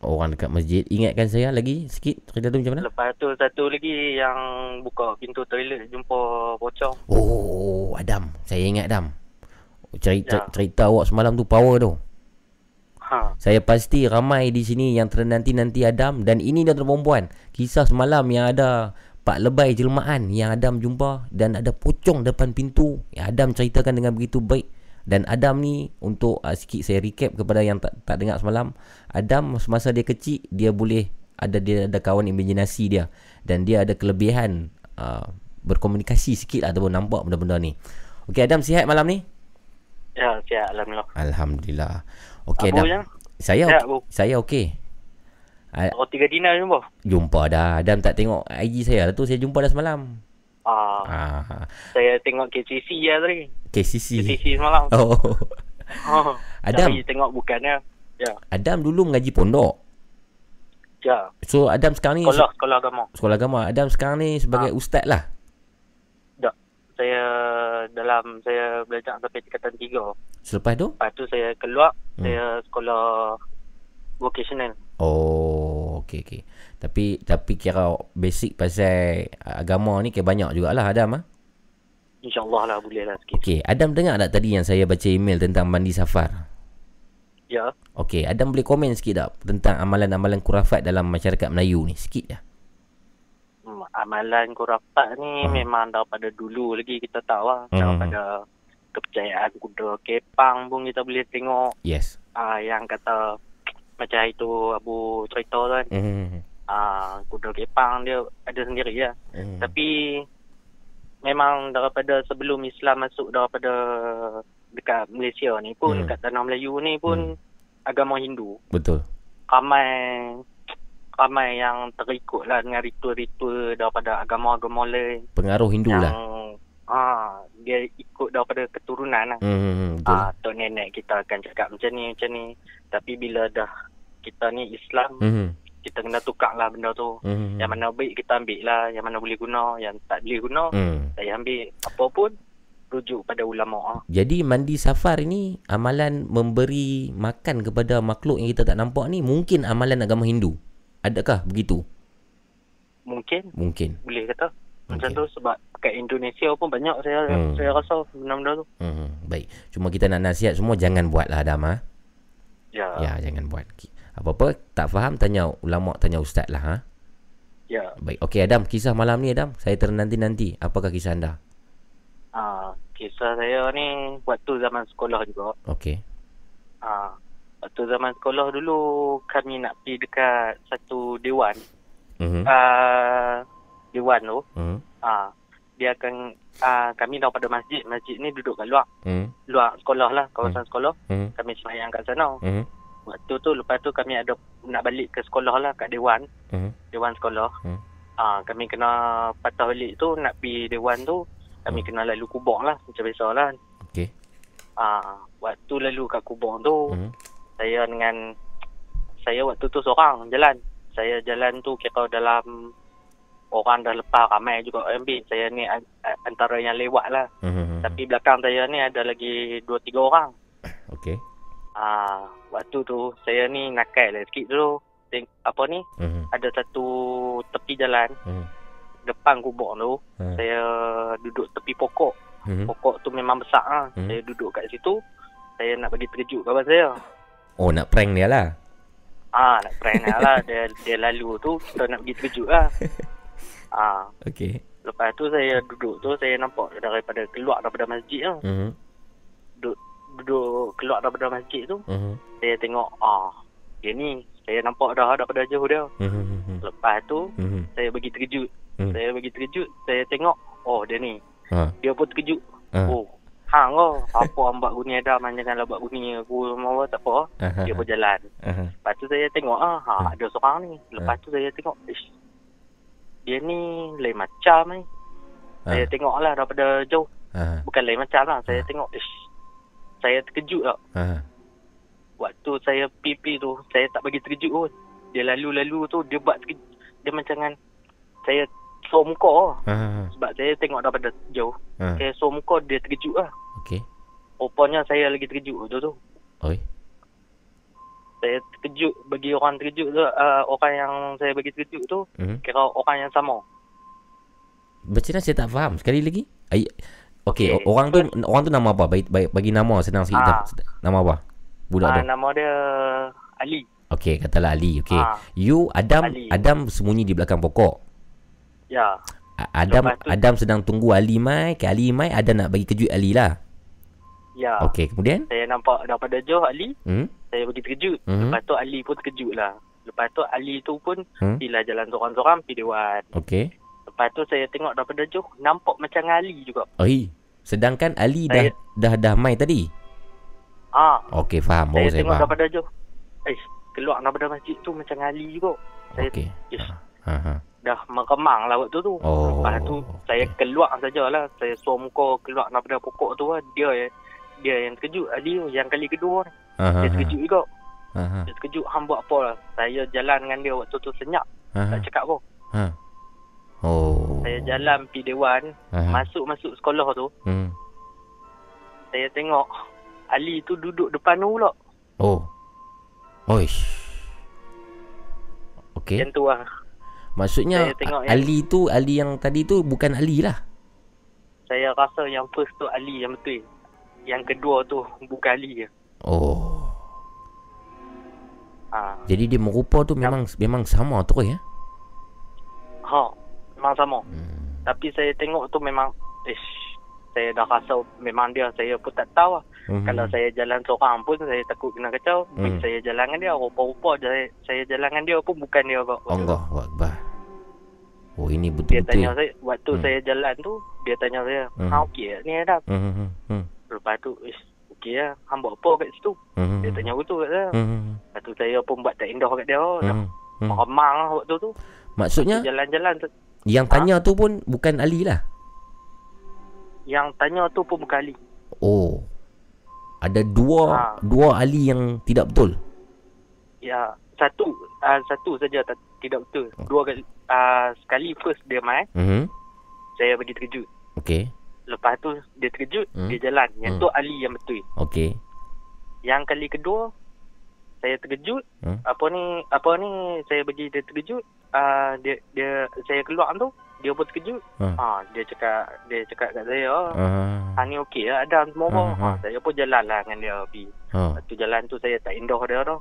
Orang dekat masjid. Ingatkan saya lagi Sikit cerita tu macam mana? Lepas tu satu lagi yang buka pintu toilet jumpa pocong. Oh Adam. Saya ingat Adam. Cerita, Ya. cerita awak semalam tu power tu Ha. Saya pasti ramai di sini yang ternanti-nanti Adam dan ini dia perempuan. Kisah semalam yang ada Pak Lebay jelmaan yang Adam jumpa dan ada pocong depan pintu. Yang Adam ceritakan dengan begitu baik. Dan Adam ni untuk uh, sikit saya recap kepada yang tak tak dengar semalam, Adam semasa dia kecil dia boleh ada dia ada kawan imajinasi dia dan dia ada kelebihan uh, berkomunikasi sikit lah ataupun nampak benda-benda ni. Okey Adam sihat malam ni? Ya, siap. Alhamdulillah. Alhamdulillah. Okey Abu Adam. ya? Saya Siap, ok- Abu. saya okey. Oh, tiga dinar jumpa? Jumpa dah. Adam tak tengok IG saya lah tu. Saya jumpa dah semalam. Ah, Ah, saya tengok KCC ya tadi. KCC. KCC semalam. <laughs> Oh. Oh, Adam. Cari tengok bukannya. Ya. Adam dulu mengaji pondok. Ya. So Adam sekarang ni Sekolah, sekolah agama. sekolah agama. Adam sekarang ni sebagai ustaz lah. Saya dalam saya belajar sampai tingkatan tiga. Selepas tu? Lepas tu saya keluar, Hmm. saya sekolah vocational. Oh, okey okey. Tapi tapi kira basic pasal agama ni kira banyak jugalah Adam ah. InsyaAllah lah boleh lah sikit. Okey, Adam dengar tak tadi yang saya baca email tentang mandi safar? Ya. Okey, Adam boleh komen sikit tak tentang amalan-amalan kurafat dalam masyarakat Melayu ni? Sikit dah. Hmm, amalan kurafat ni memang daripada dulu lagi kita tahu lah. Hmm. Daripada kepercayaan kuda kepang pun kita boleh tengok. Yes. Ah yang kata macam itu Abu cerita tu kan. Hmm. Ah kuda kepang dia ada sendiri lah. Hmm. Tapi memang daripada sebelum Islam masuk daripada dekat Malaysia ni pun Hmm. dekat tanah Melayu ni pun agama Hindu. Betul. Ramai ramai yang terikut lah dengan ritual-ritual daripada agama-agama lain. Pengaruh Hindu yang, lah. Ah, dia ikut daripada keturunan lah. Hmm, hmm, hmm, betul. Ah, tok nenek kita akan cakap macam ni, macam ni. Tapi bila dah kita ni Islam, Hmm. kita kena tukar lah benda tu. Hmm. Yang mana baik kita ambil lah, yang mana boleh guna, yang tak boleh guna, Hmm. saya ambil. Apa pun, rujuk pada ulama. Jadi mandi safar ini amalan memberi makan kepada makhluk yang kita tak nampak ni mungkin amalan agama Hindu. Adakah begitu? Mungkin, Mungkin. boleh kata. Macam tu sebab kat Indonesia pun banyak saya Hmm. saya rasa benda-benda tu. Hmm, baik. Cuma kita nak nasihat semua jangan buatlah Adam ah. Ya. Ya, jangan buat. Apa-apa tak faham tanya ulama, tanya ustaz lah ha. Ya. Baik. Okey Adam, kisah malam ni Adam, saya ternanti-nanti. Apakah kisah anda? Ah, kisah saya ni waktu zaman sekolah juga. Okey. Ah, waktu zaman sekolah dulu kami nak pergi dekat satu dewan. Mhm. Ah, dewan tu. Mhm. Ah, dia akan ah, kami daripada masjid. Masjid ni duduk kat luar. Mhm. Luar sekolah lah, kawasan sekolah. Mhm. Kami semayang kat sana. Mhm. Waktu tu lepas tu kami ada nak balik ke sekolah lah kat dewan. Mhm. Dewan sekolah. Hmm. Ah, kami kena patah balik tu nak pergi dewan tu. Kami kena lalu kubur lah macam biasa lah. Okey. Ah, waktu lalu kat kubur tu Mhm. Saya dengan saya waktu tu seorang jalan. Saya jalan tu kira dalam orang dah lepas ramai juga ambil. Saya ni antara yang lewat lah. Mhm. Tapi belakang saya ni ada lagi dua tiga orang. Okey. Ah, waktu tu saya ni nakal lah sikit dulu. Teng, apa ni? Mhm. Ada satu tepi jalan Mhm. depan kubur tu. Hmm. Saya duduk tepi pokok. Mhm. Pokok tu memang besar lah. Hmm. Saya duduk kat situ. Saya nak bagi terkejut kawan saya. Oh, nak prank dia lah. Ah, nak prank nak lah. Dia, dia lalu tu, kita nak pergi terkejut lah. <laughs> Ah, Okey. lepas tu saya duduk tu, saya nampak daripada keluar daripada masjid tu. Mhm. Duduk, duduk keluar daripada masjid tu. Mhm. Saya tengok, ah, dia ni. Saya nampak dah daripada jauh dia. Mhm. Lepas tu, Mhm. saya bagi terkejut. Hmm. Saya bagi terkejut, saya tengok, oh dia ni. Ha. Dia pun terkejut. Ha. Oh, hang oh, apa ambak guni ada, man janganlah buat guni aku mau tak apa. Aha. Dia pun jalan. Aha. Lepas tu saya tengok ah, ha, ada seorang ni. Lepas Ha. tu saya tengok, ish, dia ni lain macam ni. Ha. Saya tengok lah daripada jauh. Bukan lain macam lah. Saya tengok, ish, saya terkejut lah. Waktu saya pipi tu, saya tak bagi terkejut pun. Dia lalu-lalu tu, dia buat terkejut. Dia macam kan, saya suar muka lah. Ha. Sebab saya tengok daripada jauh. Ha. Saya suar muka, dia terkejut lah. Okey. Rupanya saya lagi terkejut tu tu. Oi. Saya terkejut, bagi orang terkejut tu, uh, orang yang saya bagi terkejut tu, Mhm. kira orang yang sama. Macam mana saya tak faham Sekali lagi Ay, Okey, Okey. orang tu orang tu nama apa? Bagi, bagi, bagi nama senang sikit. Ah. Nama apa? Budak Ah, tu. nama dia Ali. Okey, katalah Ali. Okey. Ah. You Adam Ali. Adam sembunyi di belakang pokok. Ya. Adam Lepas tu- Adam sedang tunggu Ali mai, ke Ali mai ada nak bagi kejut Ali lah. Ya. Okey, kemudian? Saya nampak daripada jauh Ali, Hmm? saya bagi terkejut. Mhm. Lepas tu Ali pun terkejut lah. Lepas tu Ali tu pun Hmm? bila jalan seorang-seorang pergi dewan. Okey. Lepas tu saya tengok daripada jauh, nampak macam Ali juga. Oi, sedangkan Ali dah Saya- dah dah mai tadi. Ah, Okey, faham. Baru saya saya tengok faham. daripada jauh. Eh, keluar daripada masjid tu macam Ali juga. Saya Okey. ish, Ha ha. Dah meremang lah waktu tu. Oh, Lepas tu saya keluar sajalah. Saya suar muka keluar daripada pokok tu lah. Dia dia yang terkejut. Ali tu yang kali kedua ni. Ha, Dia terkejut juga. Ha. Dia terkejut. Hang buat apa lah. Saya jalan dengan dia waktu tu senyap. Ha. Tak cakap apa. Ha. Oh. Saya jalan pergi Dewan. Aha. Masuk-masuk sekolah tu. Hmm. Saya tengok Ali tu duduk depan tu pula. Oh. Oish. Okey. Yang tu lah. Maksudnya Saya tengok A- yang- Ali tu Ali yang tadi tu bukan Ali lah. Saya rasa yang first tu Ali yang betul. Yang kedua tu bukan Ali je. Oh. Ha. Jadi dia merupa tu memang memang sama tu ya. Ha. Memang sama. Hmm. Tapi saya tengok tu memang ish, saya dah rasa memang dia saya pun tak tahu lah. Mhm. Kalau saya jalan seorang pun saya takut kena kacau. Hmm. Hmm. Saya jalan dengan dia rupa-rupa saya, saya jalan dengan dia pun bukan dia kok. Allah Akbar. Oh ini Dia betul-betul. tanya saya waktu Hmm. saya jalan tu dia tanya saya, Hmm. "Ha okey ni Adam?" Hmm, hmm, hmm, hmm. Lepas tu ish, okey lah. Hang buat apa kat situ? Hmm. Dia tanya betul kat saya. Hmm. Lepas tu saya pun buat tak indah kat dia. Oh, dah Hmm. Hmm. meremang lah waktu tu. Maksudnya Jalan-jalan tu. yang tanya tu pun bukan Ali lah. Yang tanya tu pun bukan Ali. Oh. Ada dua Ha. dua Ali yang tidak betul. Ya, satu uh, satu saja tak, tidak betul. Dua kali uh, sekali first dia main, Mhm. saya bagi terkejut. Okey. Lepas tu dia terkejut, Hmm. dia jalan. Yang Hmm. tu Ali yang betul. Okey. Yang kali kedua saya terkejut. Hmm. Apa ni apa ni saya bagi dia terkejut. Uh, dia dia saya keluar tu, dia pun terkejut. Hmm. Ha, dia cakap dia cakap kat saya, Ah. ha ni okey lah Adam semua. Ah, Ha, ah. saya pun jalan lah dengan dia pergi. Ha. Lepas tu jalan tu saya tak indah dia tu.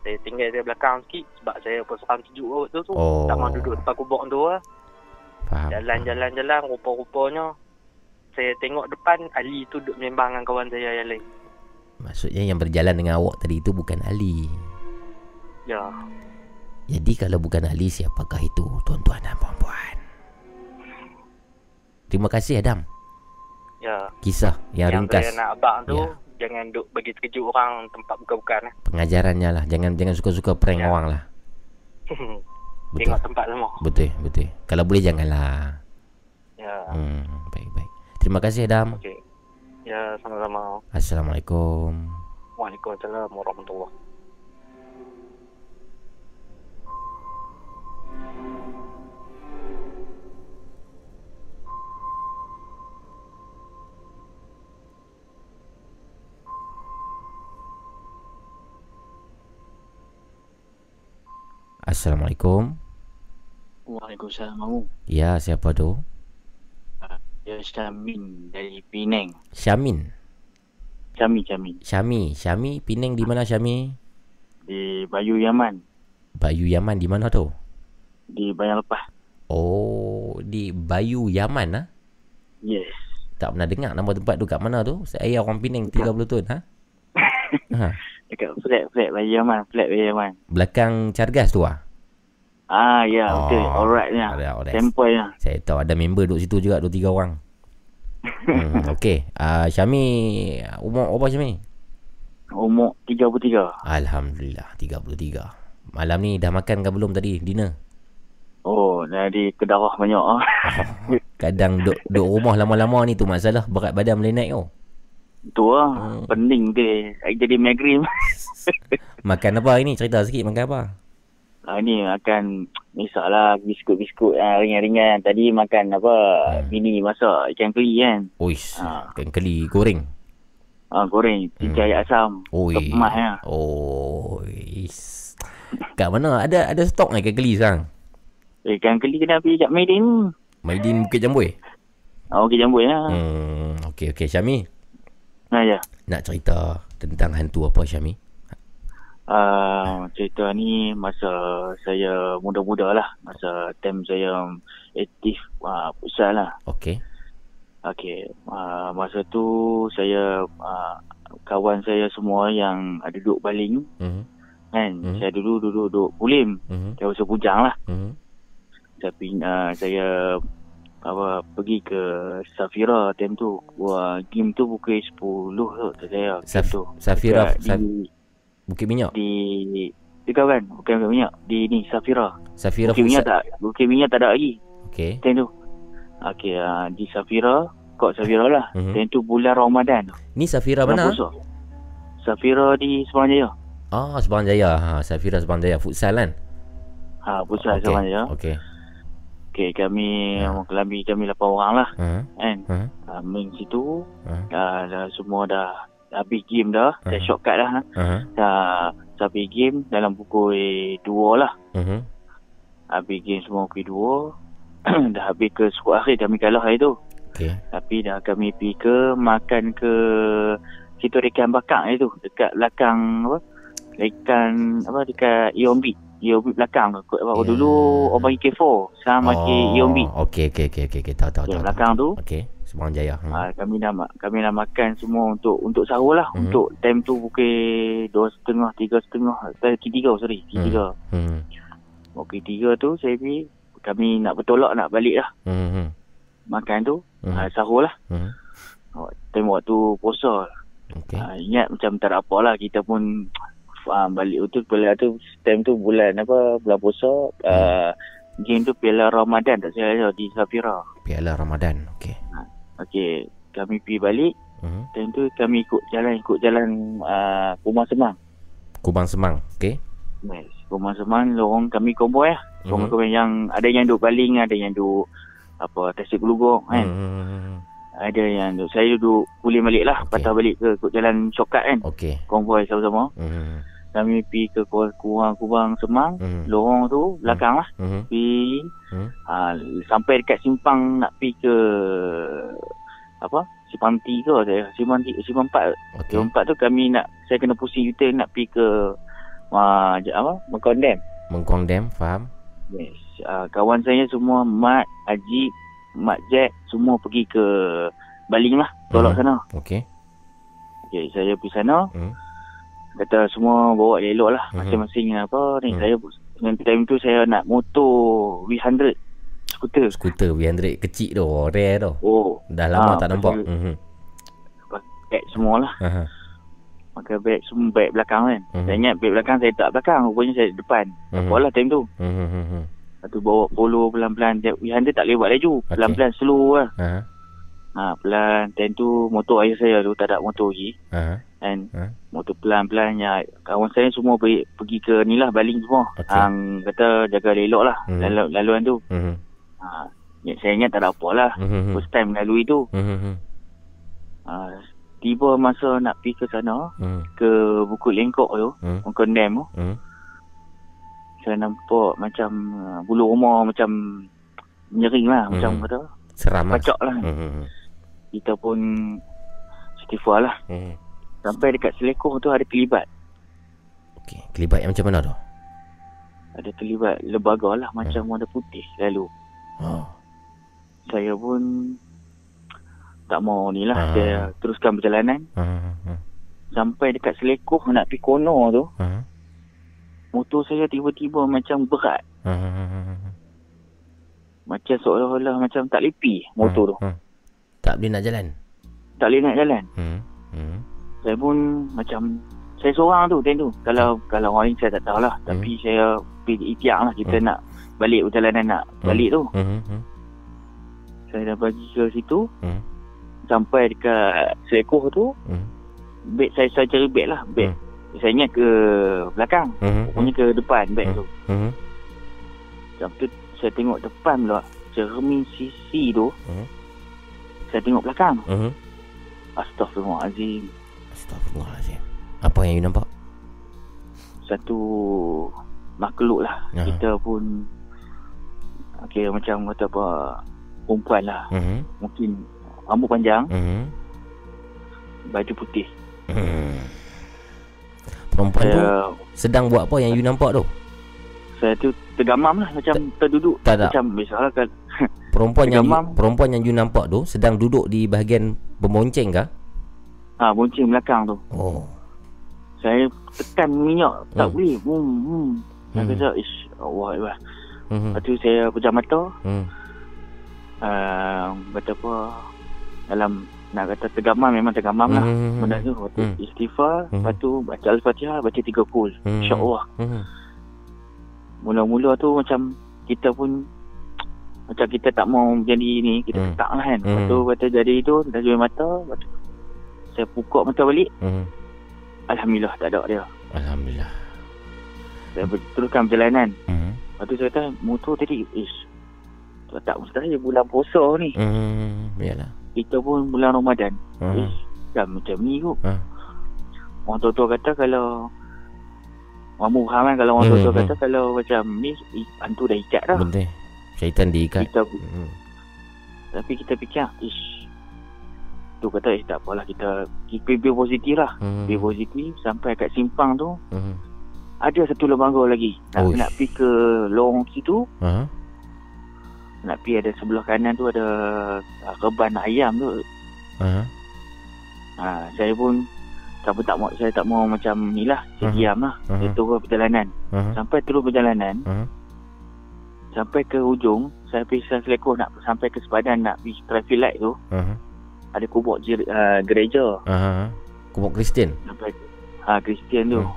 Saya tinggal dia belakang sikit sebab saya pun seram sejuk waktu tu. Oh. Tak mahu duduk depan kubur tu lah. Faham. Jalan-jalan-jalan rupa-rupanya saya tengok depan Ali tu duduk membang dengan kawan saya yang lain. Maksudnya yang berjalan dengan awak tadi itu bukan Ali. Ya. Jadi kalau bukan Ali siapakah itu tuan-tuan dan puan-puan? Terima kasih Adam. Ya. Kisah yang, ringkas. saya nak abang tu Ya. jangan duk bagi terkejut orang tempat bukan-bukan eh. Pengajarannya lah. Jangan jangan suka-suka prank Ya. orang lah. <laughs> Betul. Tengok tempat semua. Betul, betul. Kalau boleh janganlah. Ya. Hmm, baik baik. Terima kasih Adam. Okey. Ya, sama-sama. Assalamualaikum. Waalaikumsalam warahmatullahi Assalamualaikum. Waalaikumsalam. Ya, siapa tu? Ya Syamin dari Penang. Syamin. Syami Syami Syami. Syami Penang di mana Syami? di Bayu Yaman Bayu Yaman di mana tu? di Bayang Lepas. Oh, di Bayu Yaman ah. Yes. Tak pernah dengar nama tempat tu kat mana tu? Saya orang Penang 30 tahun ha. <laughs> ha. Dekat flat flat Bayu Yaman, flat Bayu Yaman. Belakang Cargas tu ah. Ah ya yeah, betul. Alright ya. Alright, alright. Sample ya. Saya tahu ada member duduk situ juga 2 3 orang. <laughs> hmm, okey. Ah uh, Syami umur apa Syami? Umur 33. Alhamdulillah 33. Malam ni dah makan ke belum tadi dinner? Oh, dari kedarah banyak ah. <laughs> Kadang duk duk rumah lama-lama ni tu masalah berat badan boleh naik oh. Tu ah, Hmm. pening dia. Saya jadi migraine. <laughs> Makan apa hari ni? Cerita sikit makan apa? Ah ni makan misalnya biskut-biskut ah, ringan-ringan. Tadi makan apa? Hmm. Mini masak ikan keli kan. Uish, ikan keli goreng. Ah goreng, tiga ayat asam. Oi. Kemas ya. Oh, is. Kat mana? Ada ada stok ikan keli sekarang? Ikan keli kena pergi kat Maidin. Maidin Bukit Jambui? Ah, okey jambul ya. Hmm, okey okey Syami. Nah ya. Nak cerita tentang hantu apa Syami? Uh, cerita ni masa saya muda-muda lah. Masa time saya aktif uh, futsal lah. Okey. Okey. Uh, masa tu saya uh, kawan saya semua yang ada duduk baling Mhm. kan. Mhm. Saya dulu duduk duduk pulim. Mhm. Saya usaha bujang lah. Mhm. Tapi uh, saya apa pergi ke Safira time tu. Wah, game tu pukul 10 tu tak saya. Saf- tu. Safira Dekat Saf- di Bukit Minyak. di di kawan, bukan Bukit Minyak, di ni Safira. Safira Bukit Minyak Futsal. tak, Bukit Minyak tak ada lagi. Okey. Time tu. Okey, uh, di Safira, kod Safira lah. Mhm. Time tu bulan Ramadan. Ni Safira Bulan mana? puasa. Safira di Seberang Jaya. Ah, Sebang Jaya. Ha, Safira Sebang Jaya futsal kan? Ha, pusat Okey. Seberang Jaya. Okey. Okey, kami kami kami 8 orang lah. Ha. Kan? Ha. Uh, main situ. Ha. Dah, dah semua dah habis game dah. Saya Ha. shortcut dah. Ha. Dah habis game dalam pukul 2 lah. Mhm. Habis game semua pukul 2. <clears throat> dah habis ke squad akhir kami kalah hari tu. Okey. Tapi dah kami pergi ke makan ke situ rekan bakar itu dekat belakang apa? Rekan apa dekat Ion Beach. Ion Beach belakang. Apa yeah. dulu orang panggil K4, sekarang makin Ion Beach. Oh, okey okey okey okey okey tahu tahu Okay, tahu. belakang tu. Okey, Sebang Jaya. Hmm. Ah, kami dah kami dah makan semua untuk untuk sahur lah. Mhm. Untuk time tu pukul dua setengah, tiga setengah, eh, tiga sorry, tiga. Hmm. Pukul tiga tu saya pergi, kami nak bertolak nak balik lah. Hmm. Makan tu, Mhm. ah, sahur lah. Hmm. Oh, time waktu puasa. Okay. Ah, ingat macam tak ada apa lah. Kita pun ah, balik tu bulan tu time tu bulan apa bulan puasa ah, game tu Piala Ramadan tak saya di Safira. Piala Ramadan. Okey. Okey, kami pergi balik. Mhm. Time tu kami ikut jalan ikut jalan uh, Rumah Semang. Kubang Semang. Okey. Yes. Rumah Semang lorong kami lah. Mhm. Lorong konvoy yang ada yang duduk baling, ada yang duduk apa tasik gelugok kan. Hmm. Ada yang duduk saya duduk pulih balik lah, okay. patah balik ke ikut jalan shortcut kan. Okey. Konvoy sama-sama. Hmm. Kami pergi ke Ku- kurang kubang Semang, Mhm. lorong tu belakang lah. Mhm. Pergi Hmm. uh, sampai dekat simpang nak pergi ke apa? Simpang 3 saya. Simpang 3, simpang 4. Okey. Simpang 4 tu kami nak saya kena pusing U-turn nak pergi ke uh, apa? Mekondem. Mengkuang Dam, faham? Yes. Uh, kawan saya semua Mat, Ajib, Mat Jack semua pergi ke Baling lah. Tolak Mhm. sana. Okey. Okay, saya pergi sana. Hmm. Kata semua bawa elok lah. Mhm. Masing-masing apa ni. Hmm. Saya dengan time tu saya nak motor V100 skuter. Skuter V100 kecil tu, rare tu. Oh. Dah lama Ah, tak nampak. pasal- Mhm. Bag semua lah. Aha. Pakai beg semua beg belakang kan. Mhm. Saya ingat beg belakang saya tak belakang. Rupanya saya depan. Mhm. Apa lah time tu. Mhm. Lepas tu bawa polo pelan-pelan. Dia- V100 tak boleh buat laju. Pelan-pelan slow lah. Aha. Ha, pelan. Time tu motor ayah saya tu tak ada motor lagi. Aha. Kan. Ha? Motor pelan-pelan. Ya, kawan saya semua pergi, pergi ke ni lah baling semua. Okey. Hang kata jaga elok lah. Lalu, laluan tu. Mhm. Ha, ya, saya ingat tak ada apa lah. Mhm. First time melalui tu. Mhm. Ha, tiba masa nak pergi ke sana. Mhm. Ke Bukit Lengkok tu. Mungkin dam tu. Mhm. Saya nampak macam uh, bulu rumah macam nyering lah. Macam Hmm. kata. Seram lah. Pacak lah. Mhm. Kita pun istighfar lah. Mhm. Sampai dekat selekoh tu ada terlibat. Okey, kelibat yang macam mana tu? Ada terlibat lebaga lah. Macam warna putih lalu. Oh. Saya pun tak mau ni lah. Ah. Saya teruskan perjalanan. Ha. Sampai dekat selekoh nak pergi kono tu. Ha. Motor saya tiba-tiba macam berat. Ha. Macam seolah-olah macam tak lepi motor tu. Ha. Tak boleh nak jalan. Tak boleh nak jalan. Hmm. Hmm. Saya pun macam saya seorang tu time tu. Kalau kalau orang lain saya tak tahulah. Hmm. Tapi saya pergi ikhtiar lah kita nak balik perjalanan nak balik tu. Hmm. Hmm. Saya dah bagi ke situ. Hmm. Sampai dekat selekoh tu. Hmm. Beg saya saya cari beg lah. Beg. Saya ingat ke belakang. Hmm. Rupanya ke depan beg tu. Hmm. Lepas tu saya tengok depan pula. Cermin sisi tu. Hmm. Saya tengok belakang. Hmm. Astaghfirullahalazim. Astagfirullahalazim. Apa yang you nampak? Satu makhluk lah. Ya. Kita pun okay, macam kata apa perempuan lah. Mhm. Mungkin rambut panjang, Mhm. baju putih. Hmm. Perempuan tu Saya- sedang buat apa yang you nampak tu? Saya tu tergamam lah macam terduduk. tak, tak. Macam biasalah kan. <laughs> Perempuan yang you, perempuan yang you nampak tu sedang duduk di bahagian pembonceng kah? ha, bonceng belakang tu. Oh. Saya tekan minyak. Tak Hmm. boleh. Hmm. hmm. Saya Hmm. kata, ish, Allah Allah. Mhm. Lepas tu saya pejam mata. Hmm. uh, kata apa dalam nak kata tergamam memang tergamam lah Hmm. benda tu lepas tu Hmm. istighfar Hmm. lepas tu baca al-fatihah baca tiga kul Hmm. insyaAllah Hmm. mula-mula tu macam kita pun macam kita tak mau jadi ni kita Hmm. ketak lah kan lepas Hmm. tu kata jadi tu dah jual mata lepas tu saya buka mata balik Hmm. Alhamdulillah tak ada dia Alhamdulillah. saya ber- teruskan perjalanan Hmm. lepas tu saya kata motor tadi ish tak mustahil bulan puasa ni Hmm. Yalah. Kita pun bulan Ramadan Hmm. ish dah macam ni kot Ha. orang tua-tua kata kalau orang faham kan kalau orang Hmm, tua-tua hmm. kata kalau macam ni hantu dah ikat dah Betul. Syaitan diikat. kita Hmm. tapi kita fikir ish tu kata eh tak apalah kita kita be positif lah Hmm. be positif sampai kat simpang tu Hmm. ada satu lembaga lagi nak, Uish. nak pergi ke lorong situ Ha. Nak pergi ada sebelah kanan tu ada uh, reban ayam tu Ha. ha, saya pun tak tak mau saya tak mau macam ni lah saya Mhm. diam lah saya turun perjalanan Ha. sampai turun perjalanan Ha. sampai ke hujung saya pergi selekoh nak sampai ke sepadan nak pergi traffic light tu Ha. ada kubur jer, uh, gereja Ha. Kubur Kristian. sampai ha Kristian tu Hmm.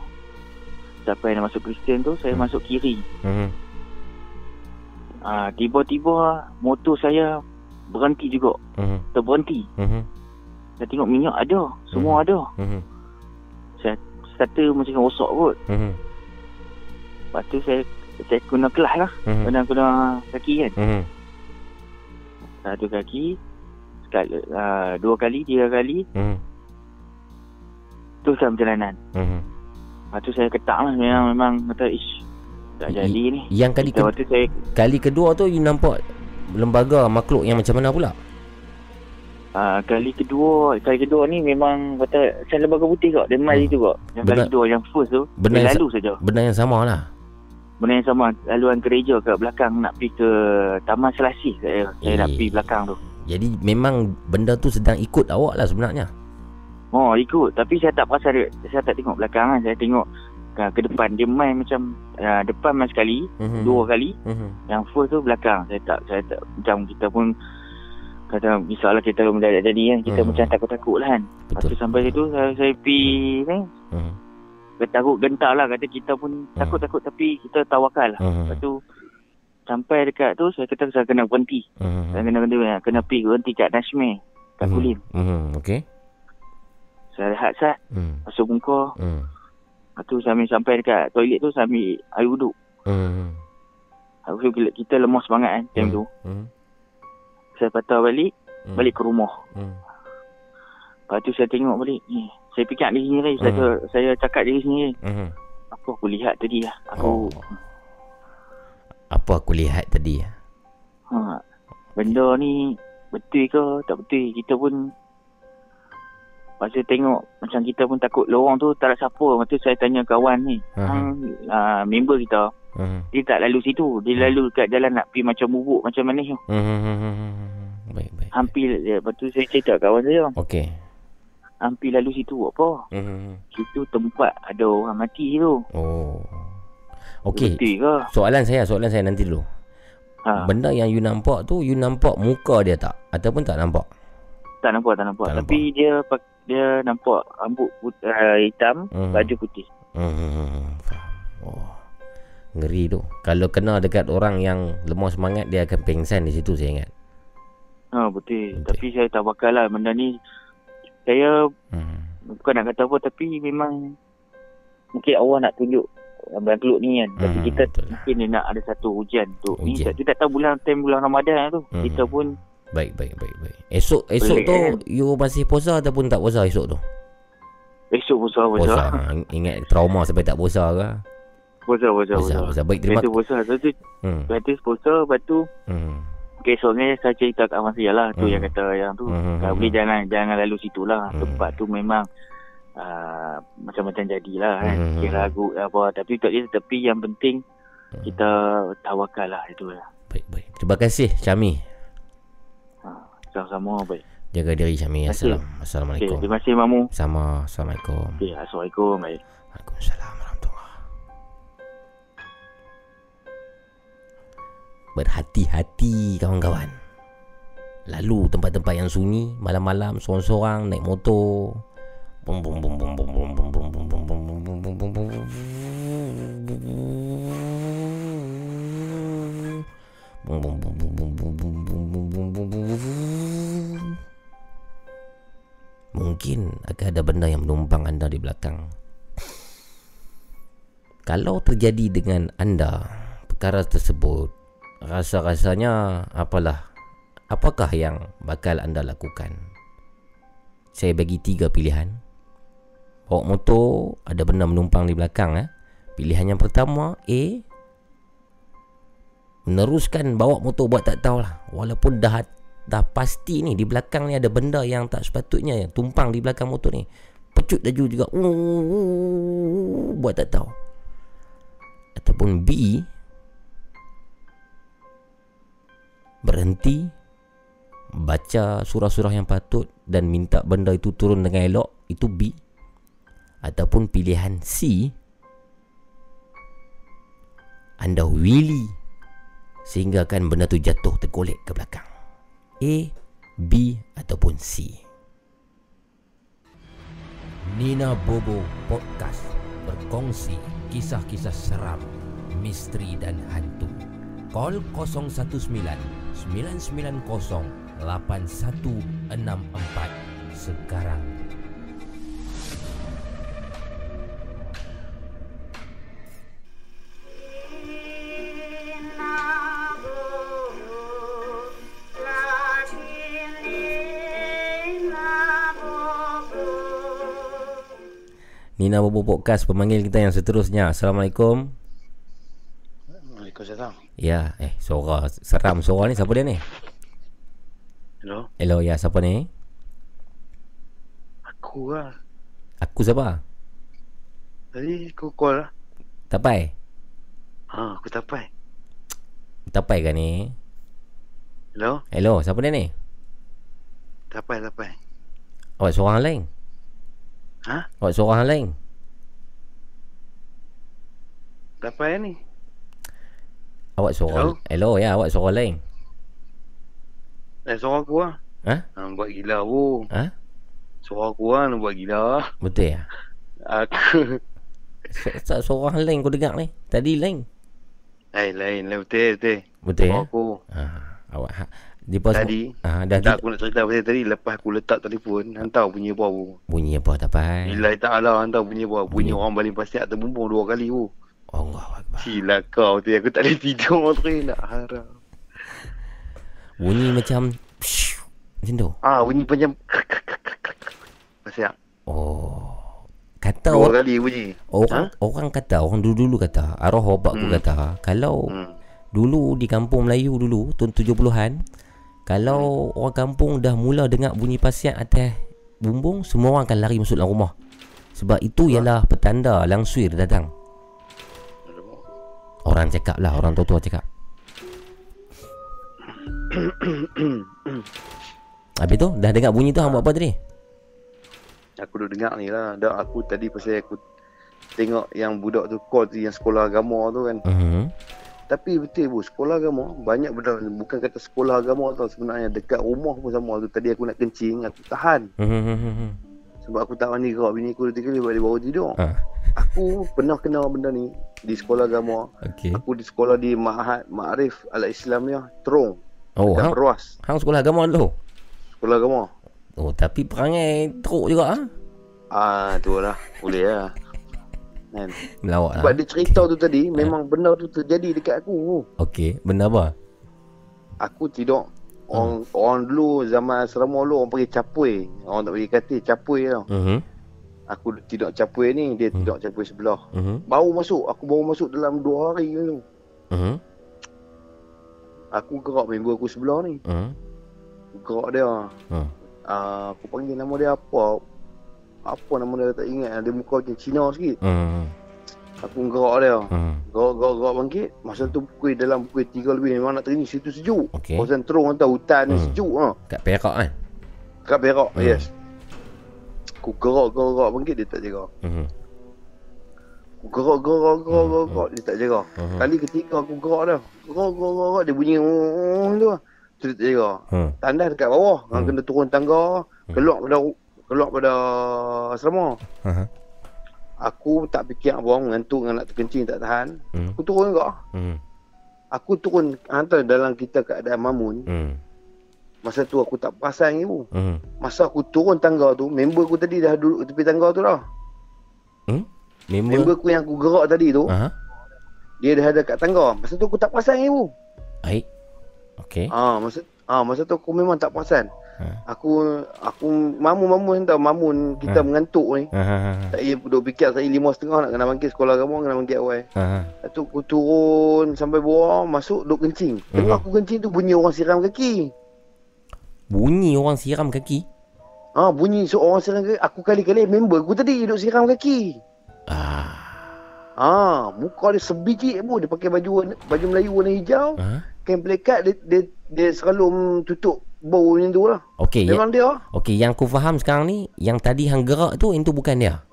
sampai nak masuk Kristian tu saya Hmm. masuk kiri Hmm. Ha, tiba-tiba motor saya berhenti juga Hmm. terberhenti Hmm. saya tengok minyak ada semua ada Hmm. saya starter macam rosak kot Hmm. lepas tu saya saya guna kelas lah Hmm. guna guna kaki kan Hmm. satu kaki sekali uh, dua kali tiga kali Hmm. teruskan perjalanan Hmm. lepas tu saya ketak lah memang memang kata ish tak jadi ni. Yang kali Kita ke- waktu saya Kali kedua tu you nampak lembaga makhluk yang macam mana pula? uh, kali kedua kali kedua ni memang kata saya lembaga putih kok dia mai situ kok yang kali Benar- kedua yang first tu Benda dia yang lalu sa- saja. Benda yang sama lah. benda yang sama. Laluan gereja ke belakang nak pergi ke Taman Selasih saya, saya nak Eh. pergi belakang tu. Jadi memang benda tu sedang ikut awak lah sebenarnya. Oh ikut. Tapi saya tak perasan Saya tak tengok belakang kan. Saya tengok uh, ke depan Dia main macam uh, Depan main sekali Mhm. Dua kali Mhm. Yang first tu belakang Saya tak Saya tak Macam kita pun Kata Misalnya kita mendadak jadi kan Kita Mhm. macam takut-takut lah kan Lepas tu sampai situ Saya, saya pergi ni Mhm. Takut gentar lah Kata kita pun Takut-takut Tapi kita tawakal lah Mhm. Lepas tu Sampai dekat tu Saya kata saya kena berhenti Mhm. Saya kena kena, kena pergi berhenti kat Nashme Kat Mhm. Kulim Mhm. Okey. Saya rehat sat Hmm. Masuk muka Hmm. Lepas tu sambil sampai dekat toilet tu saya ambil air wuduk. Hmm. Aku kita, kita lemah semangat kan time Hmm. tu. Hmm. Saya patah balik, Hmm. balik ke rumah. Hmm. Lepas tu saya tengok balik, eh, saya fikir diri sendiri, saya, Hmm. saya cakap diri sendiri. Mhm. Apa aku lihat tadi lah. Aku, Apa aku lihat tadi? ha, benda ni betul ke tak betul. Kita pun Masa tengok macam kita pun takut lorong tu tak ada siapa. Lepas tu saya tanya kawan ni. Aha. Hang uh, member kita. Mhm. Dia tak lalu situ. Dia lalu kat jalan nak pergi macam bubuk macam mana tu. Mhm. Baik, baik. Hampir dia. Lepas tu saya cerita kawan saya. Okey. Hampir lalu situ buat apa? Mhm. Situ tempat ada orang mati tu. Oh. Okey. Soalan saya, soalan saya nanti dulu. Ha. Benda yang you nampak tu, you nampak muka dia tak? Ataupun tak nampak? Tak nampak, tak nampak. Tak Tapi dia pak- dia nampak rambut put, uh, hitam, Mhm. baju putih. Hmm, faham. Oh. Ngeri tu. Kalau kena dekat orang yang lemah semangat, dia akan pengsan di situ saya ingat. Ha, betul. betul. Tapi saya tak bakal lah benda ni. Saya hmm. bukan nak kata apa tapi memang mungkin Allah nak tunjuk makhluk ni kan. Tapi Hmm, kita mungkin dia nak ada satu ujian tu. Ni Ujian. kita tak tahu bulan time bulan Ramadan tu. Hmm. Kita pun Baik, baik, baik, baik. Esok esok Pelik, tu kan? you masih puasa ataupun tak puasa esok tu? esok puasa puasa. Puasa. Ha, Ingat trauma sampai tak puasa ke? Puasa puasa Puasa, puasa. Baik, terima tu puasa. Lepas tu Hmm. Tu puasa Lepas tu Hmm. Besoknya saya cerita kat abang lah Tu Hmm. yang kata yang tu Hmm, Kalau hmm, boleh hmm. jangan Jangan lalu situ lah Tempat tu memang uh, Macam-macam jadilah kan Hmm, hmm, Kira ragu apa Tapi tak Tapi yang penting Kita tawakal lah Itu lah Baik, baik. Terima kasih Syami. Sama-sama baik Jaga diri Syami. Terima kasih. Assalam. Assalamualaikum. Okay, terima kasih Mamu Sama. Assalamualaikum. okay, Assalamualaikum baik Waalaikumsalam Berhati-hati kawan-kawan. Lalu tempat-tempat yang sunyi Malam-malam Seorang-seorang Naik motor Bum bum bum bum bum bum bum bum bum bum bum bum bum bum bum bum Bum bum bum bum bum bum bum bum Mungkin akan ada benda yang menumpang anda di belakang. Kalau terjadi dengan anda Perkara tersebut Rasa-rasanya Apalah Apakah yang bakal anda lakukan? Saya bagi tiga pilihan. Bawa motor Ada benda menumpang di belakang eh? Pilihan yang pertama A Meneruskan bawa motor buat tak tahulah. Walaupun dah dah pasti ni Di belakang ni ada benda yang tak sepatutnya yang Tumpang di belakang motor ni. Pecut laju juga Buat tak tahu. Ataupun B Berhenti Baca surah-surah yang patut Dan minta benda itu turun dengan elok Itu B. Ataupun pilihan C Anda wheelie Sehingga kan benda tu jatuh tergolek ke belakang A, B ataupun C. Nina Bobo Podcast Berkongsi kisah-kisah seram, misteri dan hantu. Call 019 990 8164 sekarang. Nina Bobo Podcast pemanggil kita yang seterusnya. Assalamualaikum. Waalaikumsalam. Ya, eh suara seram suara ni siapa dia ni? Hello. Hello, ya siapa ni? Aku lah. Aku siapa? Tadi kau call lah. Tapai. Ha, aku tapai. Tapai kan ni? Hello. Hello, siapa dia ni? Tapai, tapai. Awak seorang lain? Ha? Awak seorang lain? Tapai ni. Awak seorang Hello, ya awak seorang lain Eh, suara aku lah. Ha? Ha, buat gila aku. Ha? Suara aku lah nak buat gila. Betul ya? Aku. Tak seorang lain kau dengar ni Tadi lain Eh, lain. Lain betul, betul. Betul ya? aku. Ha, awak ha, di pos Tadi. ha, dah tak di, aku nak cerita pasal tadi. Lepas aku letak telefon. Hantar bunyi apa bunyi apa tapai? Nilai tak lah hantar bunyi apa. Bunyi orang baling pasir atau bumbung dua kali tu. Allah Akbar. Sila kau tu. Aku tak boleh tidur tu. Nak harap. Bunyi macam pshu, Macam tu Ah, bunyi macam pasir. Oh Kata Dua orang kali bunyi. Orang orang kata Orang dulu-dulu kata Arwah bapak aku Hmm. kata Kalau Hmm. Dulu di kampung Melayu dulu Tahun 70-an Kalau orang kampung dah mula dengar bunyi pasiat atas bumbung Semua orang akan lari masuk dalam rumah Sebab itu ialah petanda langsuir datang Orang cakap lah Orang tua-tua cakap Habis tu Dah dengar bunyi tu Hang buat apa tadi? Aku duduk dengar ni lah. Dah aku tadi pasal aku tengok yang budak tu call tu yang sekolah agama tu kan. Uh-huh. Tapi betul bu, sekolah agama banyak benda bukan kata sekolah agama tau sebenarnya dekat rumah pun sama tu. Tadi aku nak kencing, aku tahan. Uh-huh. Sebab aku tak mandi gerak bini aku tiga kali dia baru tidur. Ah. Aku pernah kenal benda ni di sekolah agama. Okey. Aku di sekolah di Ma'had Ma'arif Al-Islamiyah Terong. Oh, hang, hang sekolah agama dulu? Sekolah agama. Oh, tapi perangai teruk juga ah. Ah, tu lah. Boleh lah. Kan? Melawak Sebab lah. dia cerita tu tadi <laughs> Memang benda tu terjadi dekat aku Okey, benda apa? Aku tidur Orang, orang dulu zaman asrama dulu orang panggil capui. Orang tak panggil katil, capui tau. Mhm. Aku tidur capui ni, dia tidur capui sebelah. Mhm. Baru masuk, aku baru masuk dalam dua hari tu. Mhm. Aku gerak member aku sebelah ni. Mhm. Aku gerak dia. Hmm. Uh, aku panggil nama dia apa? Apa nama dia tak ingat. Dia muka macam Cina sikit. Mhm. Aku gerak dia. Mhm. Gerak, gerak, gerak bangkit. Masa tu pukul dalam pukul 3 lebih memang nak teringin. Situ sejuk. Okey. Kawasan terung hantar hutan ni Hmm. sejuk ha. Kat Perak kan? Kat Perak, Hmm. yes. Aku gerak, gerak, gerak bangkit dia tak jaga. Aku gerak, gerak, gerak, gerak, gerak dia tak jaga. Mhm. Kali ketiga aku gerak dah. Gerak, gerak, gerak, gerak dia bunyi oh, <laughs> tu. lah. street area. Hmm. Tandas dekat bawah. Hmm. kena turun tangga, keluar pada keluar pada asrama. Aha. Aku tak fikir apa mengantuk dengan nak terkencing tak tahan. Hmm. Aku turun juga. Hmm. Aku turun hantar dalam kita keadaan mamun. Hmm. Masa tu aku tak perasan ibu. Hmm. Masa aku turun tangga tu, member aku tadi dah duduk tepi tangga tu dah. Hmm? Member Member. aku yang aku gerak tadi tu, Aha. dia dah ada kat tangga. Masa tu aku tak perasan ibu. Baik. Okey. Ah, masa ah masa tu aku memang tak perasan. Ha. Aku aku mamun-mamun tau, mamun kita Ha. mengantuk ni. Ha ha ha. Tak payah duduk fikir saya lima setengah nak kena bangkit sekolah kamu kena bangkit awal. Ha. ha. Lepas tu aku turun sampai bawah masuk duduk kencing. Tengok aku kencing tu bunyi orang siram kaki. Bunyi orang siram kaki. Ah bunyi seorang siram kaki. Aku kali-kali member aku tadi duduk siram kaki. Ah. Ah, muka dia sebiji pun dia pakai baju baju Melayu warna hijau. Ha? Kain pelekat dia, dia dia selalu tutup bau macam tu lah. Okey. Memang dia. Okey, yang aku faham sekarang ni, yang tadi hang gerak tu itu bukan dia.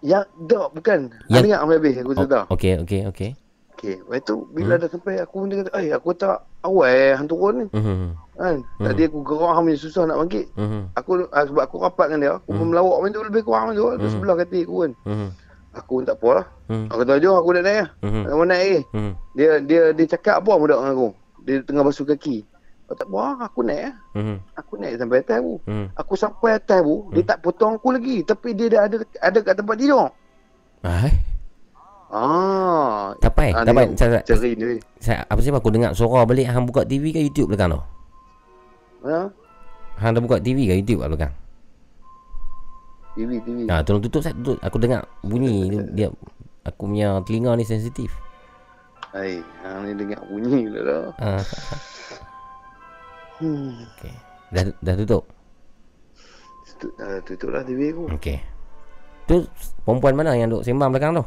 Yang tak bukan. Yang- Yang... Ingat sampai habis aku sedar. Oh, Okey, okey, okey. Okey, lepas tu bila dah sampai aku dia kata, "Eh, aku tak awal eh hang turun ni." Mhm. Kan? Tadi aku gerak hang punya susah nak bangkit. Mhm. Aku ah, sebab aku rapat dengan dia, aku pun melawak macam tu lebih kurang macam tu. Dia Mhm. sebelah kaki aku kan. Mhm. Aku pun tak apa lah. Mhm. Aku kata, "Jom aku nak naik lah." Mhm. Aku naik eh. Mhm. Dia dia dia cakap apa budak dengan aku. Dia tengah basuh kaki. Aku tak apa, aku naik lah. Mhm. Aku naik sampai atas bu. Mhm. Aku sampai atas bu, dia tak potong aku lagi. Tapi dia dah ada ada kat tempat tidur. Ah. Ah. Tak payah, Ah, tak dia payah. Saya, saya, apa sebab aku dengar suara balik hang buka TV ke YouTube belakang tu? Ha? Hang dah buka TV ke YouTube kat belakang? TV TV. Ha, tolong tutup saya tutup. Aku dengar bunyi tu dia aku punya telinga ni sensitif. Hai, hang ni dengar bunyi pula dah. Ha. <laughs> Hmm. Okey. Dah dah tutup. Tutup, uh, tutup lah TV aku. Okey. Tu perempuan mana yang duk sembang belakang tu?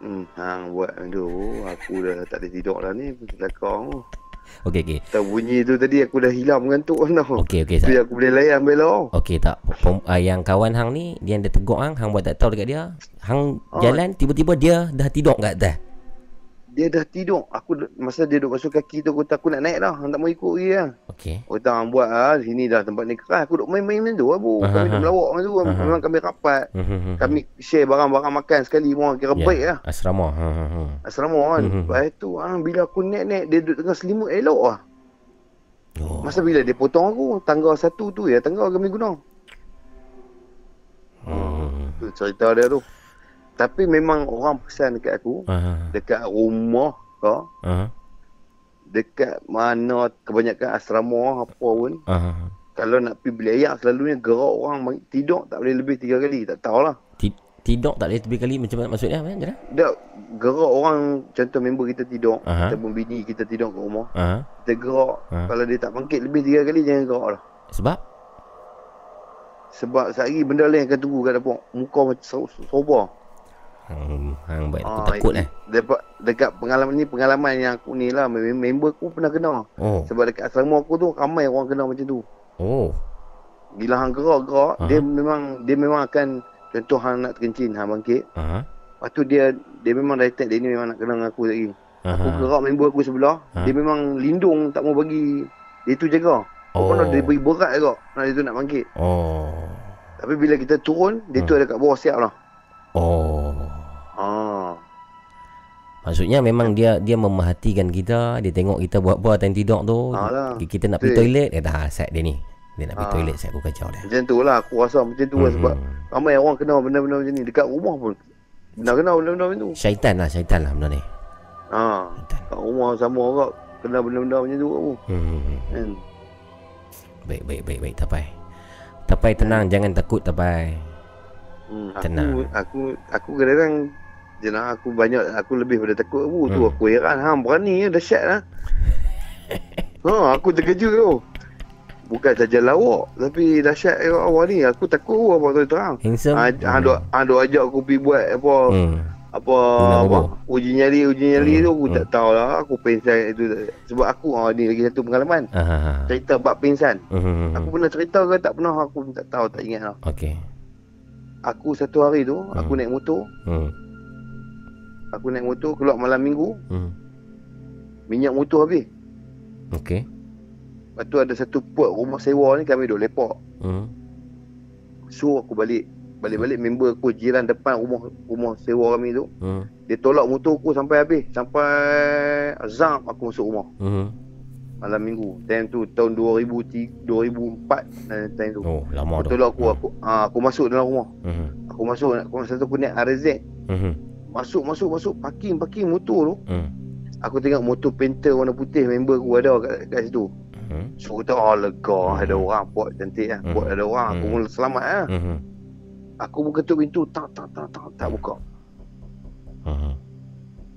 Hmm, hang buat tu. Aku dah tak ada tidur dah ni. Belakang tu. <laughs> Okey okey. Tak bunyi tu tadi aku dah hilang mengantuk kan <laughs> tau. Okey okey. Tapi aku boleh layan bela. Okey tak pem, uh, yang kawan hang ni dia yang dia tegur hang, hang buat tak tahu dekat dia. Hang Ah. jalan tiba-tiba dia dah tidur kat atas. Dia dah tidur. Aku masa dia duduk basuh kaki tu aku tak aku nak naik dah. Hang tak mau ikut lagi lah. Okey. Oh tak buat ah sini dah tempat ni keras. Aku duduk main-main macam tu lah bu. Aha, Kami duduk aha. melawak macam tu. Aha. Memang kami rapat. Mhm. Kami share barang-barang makan sekali pun kira Ya, baik lah. Asrama. Ha. Asrama kan. Mhm. Lepas tu ah, bila aku naik-naik dia duduk tengah selimut elok lah. Oh. Masa bila dia potong aku tangga satu tu ya tangga kami guna. Hmm. Tu cerita dia tu. Tapi memang orang pesan dekat aku Ha. dekat rumah ke Ha. dekat mana kebanyakan asrama apa pun Ha. kalau nak pergi beli air selalunya gerak orang tidur tak boleh lebih tiga kali tak tahulah Ti- Tidur tak boleh lebih kali macam mana maksudnya macam mana? dia gerak orang contoh member kita tidur Aha. ataupun bini kita tidur kat rumah Ha. kita gerak Ha. kalau dia tak bangkit lebih tiga kali jangan gerak lah Sebab sebab sehari benda lain akan tunggu kat dapur muka macam so- soba hang hang baik aku Ah, takut eh. dekat, dekat pengalaman ni pengalaman yang aku ni lah mem- member aku pernah kena Oh. sebab dekat asrama aku tu ramai orang kena macam tu Oh. bila hang gerak-gerak Aha. dia memang dia memang akan contoh hang nak terkencing hang bangkit Ha. lepas tu dia dia memang dah detect dia ni memang nak kena dengan aku lagi aku Aha. gerak member aku sebelah Ha. dia memang lindung tak mau bagi dia tu jaga Oh. oh. dia beri berat juga nak dia tu nak bangkit Oh. tapi bila kita turun dia tu Hmm. ada kat bawah siap lah Oh. Ah Maksudnya memang dia dia memerhatikan kita, dia tengok kita buat apa time tidur tu. Alah, kita nak pergi toilet, dia dah set dia ni. Dia nak pergi Ah. toilet, set aku kacau dia. macam tu lah aku rasa macam tu lah Hmm. sebab ramai orang kena benda-benda macam ni dekat rumah pun Benar kena benda-benda macam tu Syaitan lah, syaitan lah benda ni. ha kat rumah sama orang kena benda-benda macam tu aku Hmm. kan Baik, baik, baik, baik. Tapai. Tapai tenang, jangan takut Tapai. Hmm, Tenang. aku aku aku kadang-kadang jenah aku banyak aku lebih pada takut aku tu Hmm. aku heran hang berani ya dahsyat lah. <laughs> ha aku terkejut tu. Bukan saja lawak tapi dahsyat eh, awak ni aku takut aku apa tu terang. Handsome. Ha hang duk hang duk ajak aku pergi buat apa Hmm. apa apa uji nyali uji nyali Hmm, tu aku tak tahu lah aku pingsan itu sebab aku ha ni lagi satu pengalaman. Ah, ah, ah. Cerita bab pingsan. Hmm. Aku pernah cerita ke tak pernah aku tak tahu tak ingat lah. Okey. Aku satu hari tu aku naik motor Hmm. Aku naik motor keluar malam minggu Hmm. Minyak motor habis Okey. Lepas tu ada satu pot rumah sewa ni kami duduk lepak. Hmm. So aku balik. Balik-balik member aku jiran depan rumah rumah sewa kami tu. Hmm. Dia tolak motor aku sampai habis. Sampai azam aku masuk rumah. Hmm. Malam minggu. Time tu tahun 2003, 2004 eh, time tu. Oh, lama Dia tu. tolak aku. Aku, ah, aku masuk dalam rumah. Hmm. Aku masuk. Aku masa tu aku naik RZ. Hmm. Masuk, masuk, masuk. Parking, parking motor tu. Hmm. Aku tengok motor Panther warna putih member aku ada kat, kat situ. Hmm. So aku tahu oh lega ada orang buat cantik lah. Buat ada orang aku Hmm. mula selamat lah. Hmm. Aku pun ketuk pintu tak tak tak tak tak buka. Hmm.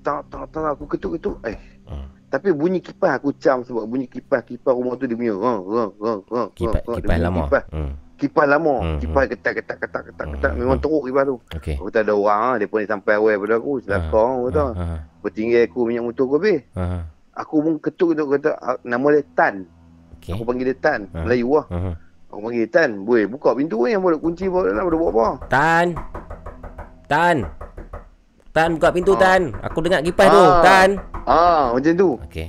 Tak tak tak aku ketuk ketuk eh. Tapi bunyi kipas aku cam sebab bunyi kipas kipas rumah tu dia punya. Ha ha ha ha. Kipas kipas lama. Kipas, Hmm. Kipas lama. Hmm, Kipas ketak ketak ketak ketak ketak memang teruk kipas tu. Okey. Aku tak ada orang ah dia pun sampai awal pada aku selakar aku tahu. Ha. Bertinggal aku minyak motor aku habis. Ha. Aku pun ketuk ketuk kata ah, nama dia Tan. Okey. Aku panggil dia Tan. Ha. Melayu lah. Ha. Aku panggil Tan. Boy, buka pintu ni yang boleh kunci bawa dalam boleh buat apa? Tan. Tan. Tan buka pintu Ah. Tan. Aku dengar kipas tu. Ah. Tan. Ah, macam tu. Okey.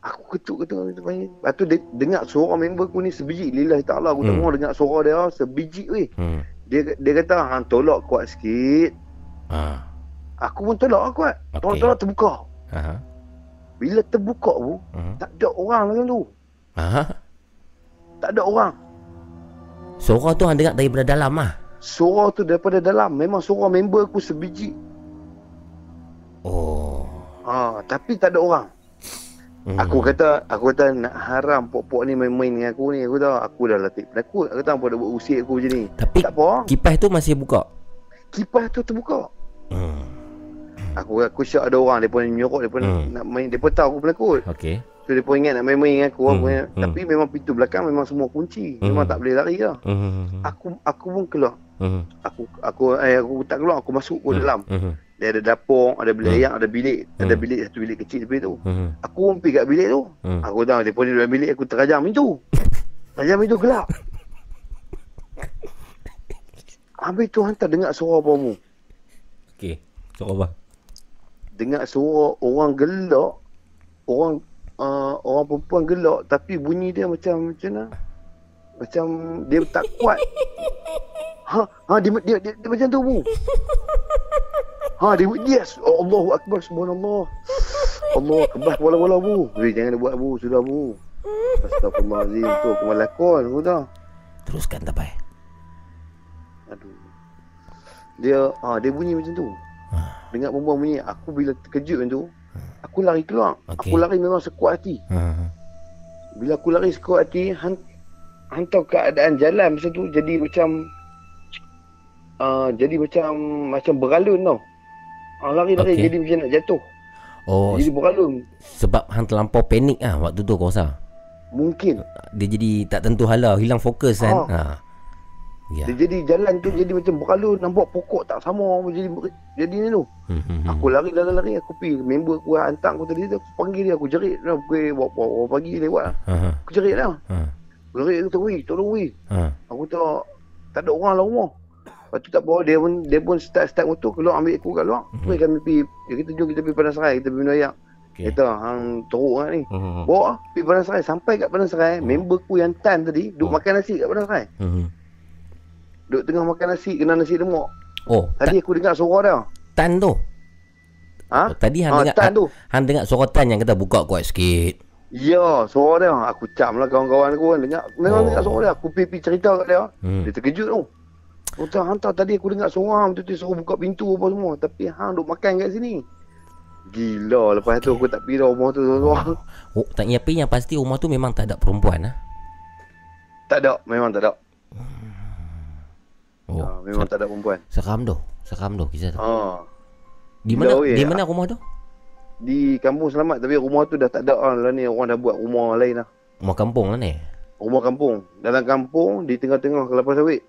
Aku ketuk panggil. Lepas tu dia dengar suara member aku ni sebiji. Lillahi ta'ala aku Hmm. dengar dengar suara dia sebiji weh. Hmm. Dia dia kata hang tolak kuat sikit. Ha. Aku pun tolak lah kuat. Okey. Tolak-tolak terbuka. Ha. Bila terbuka tu, Hmm. tak ada orang dalam tu. Ha. Tak ada orang. Suara tu hang dengar daripada dalam ah. Suara tu daripada dalam. Memang suara member aku sebiji. Oh. Ha, tapi tak ada orang. Hmm. Aku kata aku kata nak haram pok-pok ni main-main dengan aku ni. Aku tahu aku dah latih penakut. Aku tahu apa dah buat usik aku macam ni. Tapi tak apa. kipas tu masih buka. Kipas tu terbuka. Hmm. Aku aku syak ada orang depa nyorok depa Hmm. nak main depa tahu aku penakut. Okey. So depa ingat nak main-main dengan aku. Hmm, hmm. Tapi memang pintu belakang memang semua kunci. Hmm. Memang tak boleh lari lah. Hmm. Aku aku pun keluar. Hmm. Aku aku eh aku tak keluar aku masuk ke dalam. Hmm. Dia ada dapur, ada bilik Hmm. ayak, ada bilik, ada Hmm. bilik satu bilik kecil tepi tu. Hmm. Aku pun pergi kat bilik tu. Hmm. Aku tahu dia pun di dalam bilik aku terajam pintu. <laughs> Terajam pintu gelap. Habis tu hantar dengar suara apa mu? Okey. Suara apa? Dengar suara orang gelak. Orang uh, orang perempuan gelak tapi bunyi dia macam macam mana? Macam dia tak kuat. <laughs> Ha, ha dia, dia, dia, dia macam tu bu. <laughs> Ha dia yes. Oh, Allahu akbar subhanallah. Allah kebas bola-bola bu. Weh jangan buat bu, sudah bu. Astagfirullahalazim tu aku melakon aku tahu. Teruskan tak payah. Aduh. Dia ah dia bunyi macam tu. Dengar perempuan bunyi, aku bila terkejut macam tu, aku lari keluar. Okey. Aku lari memang sekuat hati. Ha. Bila aku lari sekuat hati, han, hantar keadaan jalan masa tu jadi macam uh, jadi macam macam beralun tau. Ah, lari-lari Okey. jadi macam nak jatuh. Oh, Jadi beralun. sebab hang terlampau panik ah waktu tu kau rasa. Mungkin. Dia jadi tak tentu hala, hilang fokus kan. Ha. Ya. Dia jadi jalan tu jadi macam beralun, nampak pokok tak sama jadi jadi ni tu. Hmm, hmm, hmm. Aku lari lari lari aku pergi member aku hantar aku tadi tu aku panggil dia aku jerit dah pukul bawa pagi lewat. Ha. ha, Aku jerit dah. Ha. Aku jerit weh tolong weh. Ha. Aku tak tak ada orang lah rumah. Lepas tu tak apa dia pun dia pun start start motor keluar ambil aku kat luar. Mhm. Mm-hmm. kami pergi kata jom kita pergi Padang Serai kita pergi minum ayak. Okey. Kita hang teruk kan ni. Hmm. Bawa lah, pergi Padang Serai sampai kat Padang Serai member aku yang tan tadi duduk Oh. makan nasi kat Padang Serai. Hmm. Duduk tengah makan nasi kena nasi lemak. Oh, Tadi aku dengar suara dia. Tan tu. Ha? Oh, tadi hang Ah, dengar Tan tu. hang dengar suara Tan yang kata buka kuat sikit. Ya, suara dia. Aku cam lah kawan-kawan aku kan. Dengar, memang Oh. dengar suara dia. Aku pergi cerita kat dia. Hmm. Dia terkejut tu. Aku tak hantar tadi aku dengar hang betul-betul suruh buka pintu apa semua. Tapi hang duk makan kat sini. Gila. Lepas tu aku tak pergi rumah tu seorang-seorang. <laughs> Oh, tak tapi yang pasti rumah tu memang tak ada perempuan ah. Tak ada. Memang tak ada. Oh, Ha, memang tak ada perempuan. seram tu. Seram tu kisah tu. Ha. Di Gila, mana weh. di mana rumah tu? Di kampung selamat tapi rumah tu dah tak ada lah, lah ni. Orang dah buat rumah lain lah. Rumah kampung lah ni. Rumah kampung. Dalam kampung di tengah-tengah kelapa sawit.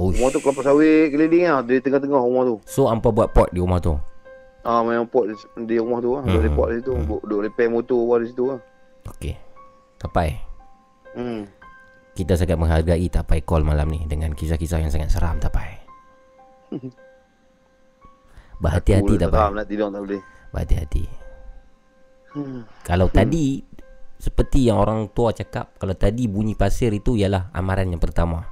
Oh, Rumah tu kelapa sawit keliling lah. Di tengah-tengah rumah tu. so hampa buat pot di rumah tu. Ah memang pot di, rumah tu lah. Duk Hmm. report di situ. Duk, duk repair motor buat di situ lah. Okey. Tapai. Hmm. Kita sangat menghargai Tapai call malam ni dengan kisah-kisah yang sangat seram Tapai. <laughs> Berhati-hati Tapai. seram nak tidur tak boleh. Berhati-hati. Hmm. Kalau tadi seperti yang orang tua cakap kalau tadi bunyi pasir itu ialah amaran yang pertama.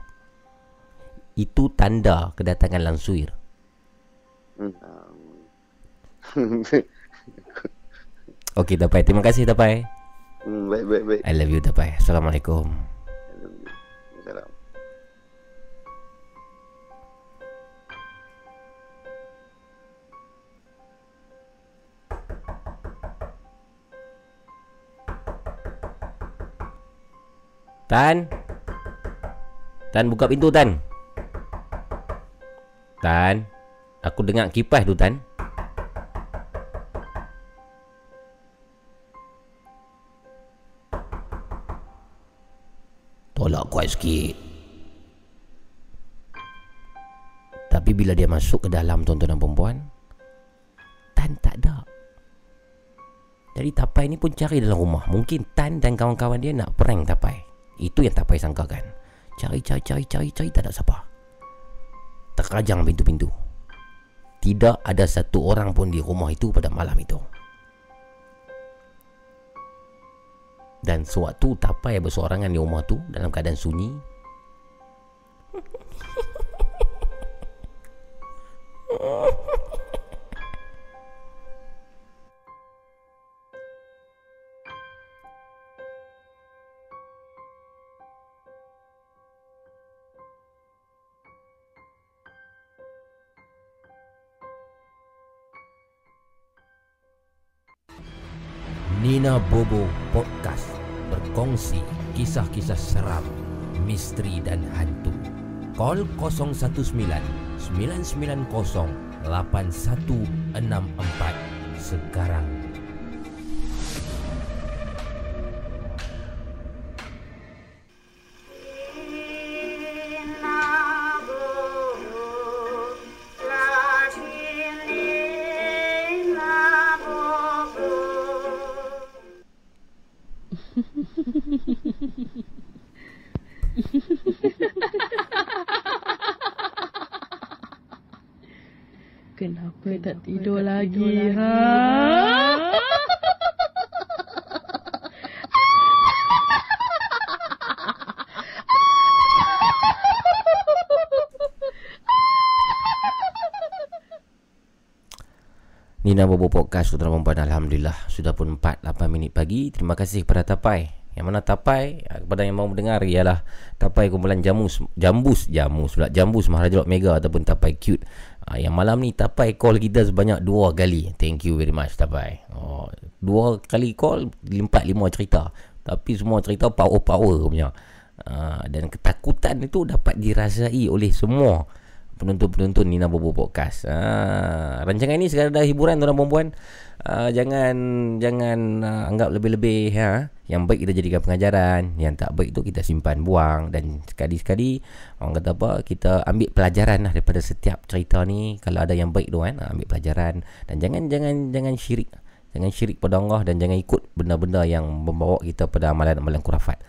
Itu tanda kedatangan langsuir. Hmm. Okey Tapai, terima kasih Tapai. hmm, baik baik baik. I love you Tapai. Assalamualaikum. Salam. Tan. Tan buka pintu Tan. Tan. Aku dengar kipas tu Tan. Tolak kuat sikit. Tapi bila dia masuk ke dalam tuan-tuan dan perempuan, Tan tak ada. Jadi Tapai ni pun cari dalam rumah. Mungkin Tan dan kawan-kawan dia nak prank Tapai. Itu yang Tapai sangkakan. Cari, cari, cari, cari, cari, tak ada siapa. Terkajang pintu-pintu. Tidak ada satu orang pun di rumah itu pada malam itu. Dan sewaktu Tapai bersorangan di rumah tu dalam keadaan sunyi. Nina <laughs> misteri dan hantu. Call 019 990 8164 sekarang. Nina Bobo Podcast Saudara Perempuan Alhamdulillah. Sudah pun 4-8 minit pagi. Terima kasih kepada Tapai. Yang mana Tapai ah, Kepada yang mau mendengar Ialah Tapai kumpulan Jamus Jambus Jamus pula. Jambus Maharaja Lot Mega Ataupun Tapai Cute. Ah, Yang malam ni Tapai call kita sebanyak dua kali. Thank you very much Tapai. Oh, Dua kali call Empat lima cerita. Tapi semua cerita power-power punya. Ah, Dan ketakutan itu dapat dirasai oleh semua penonton-penonton Nina Bobo Podcast. Ah, rancangan ini sekadar hiburan tuan perempuan. Ah, jangan jangan ah, anggap lebih-lebih ha. Yang baik kita jadikan pengajaran, yang tak baik tu kita simpan buang dan sekali-sekali orang kata apa kita ambil pelajaran lah daripada setiap cerita ni. Kalau ada yang baik tu kan, ah, ambil pelajaran dan jangan jangan jangan syirik. Jangan syirik pada Allah dan jangan ikut benda-benda yang membawa kita pada amalan-amalan kurafat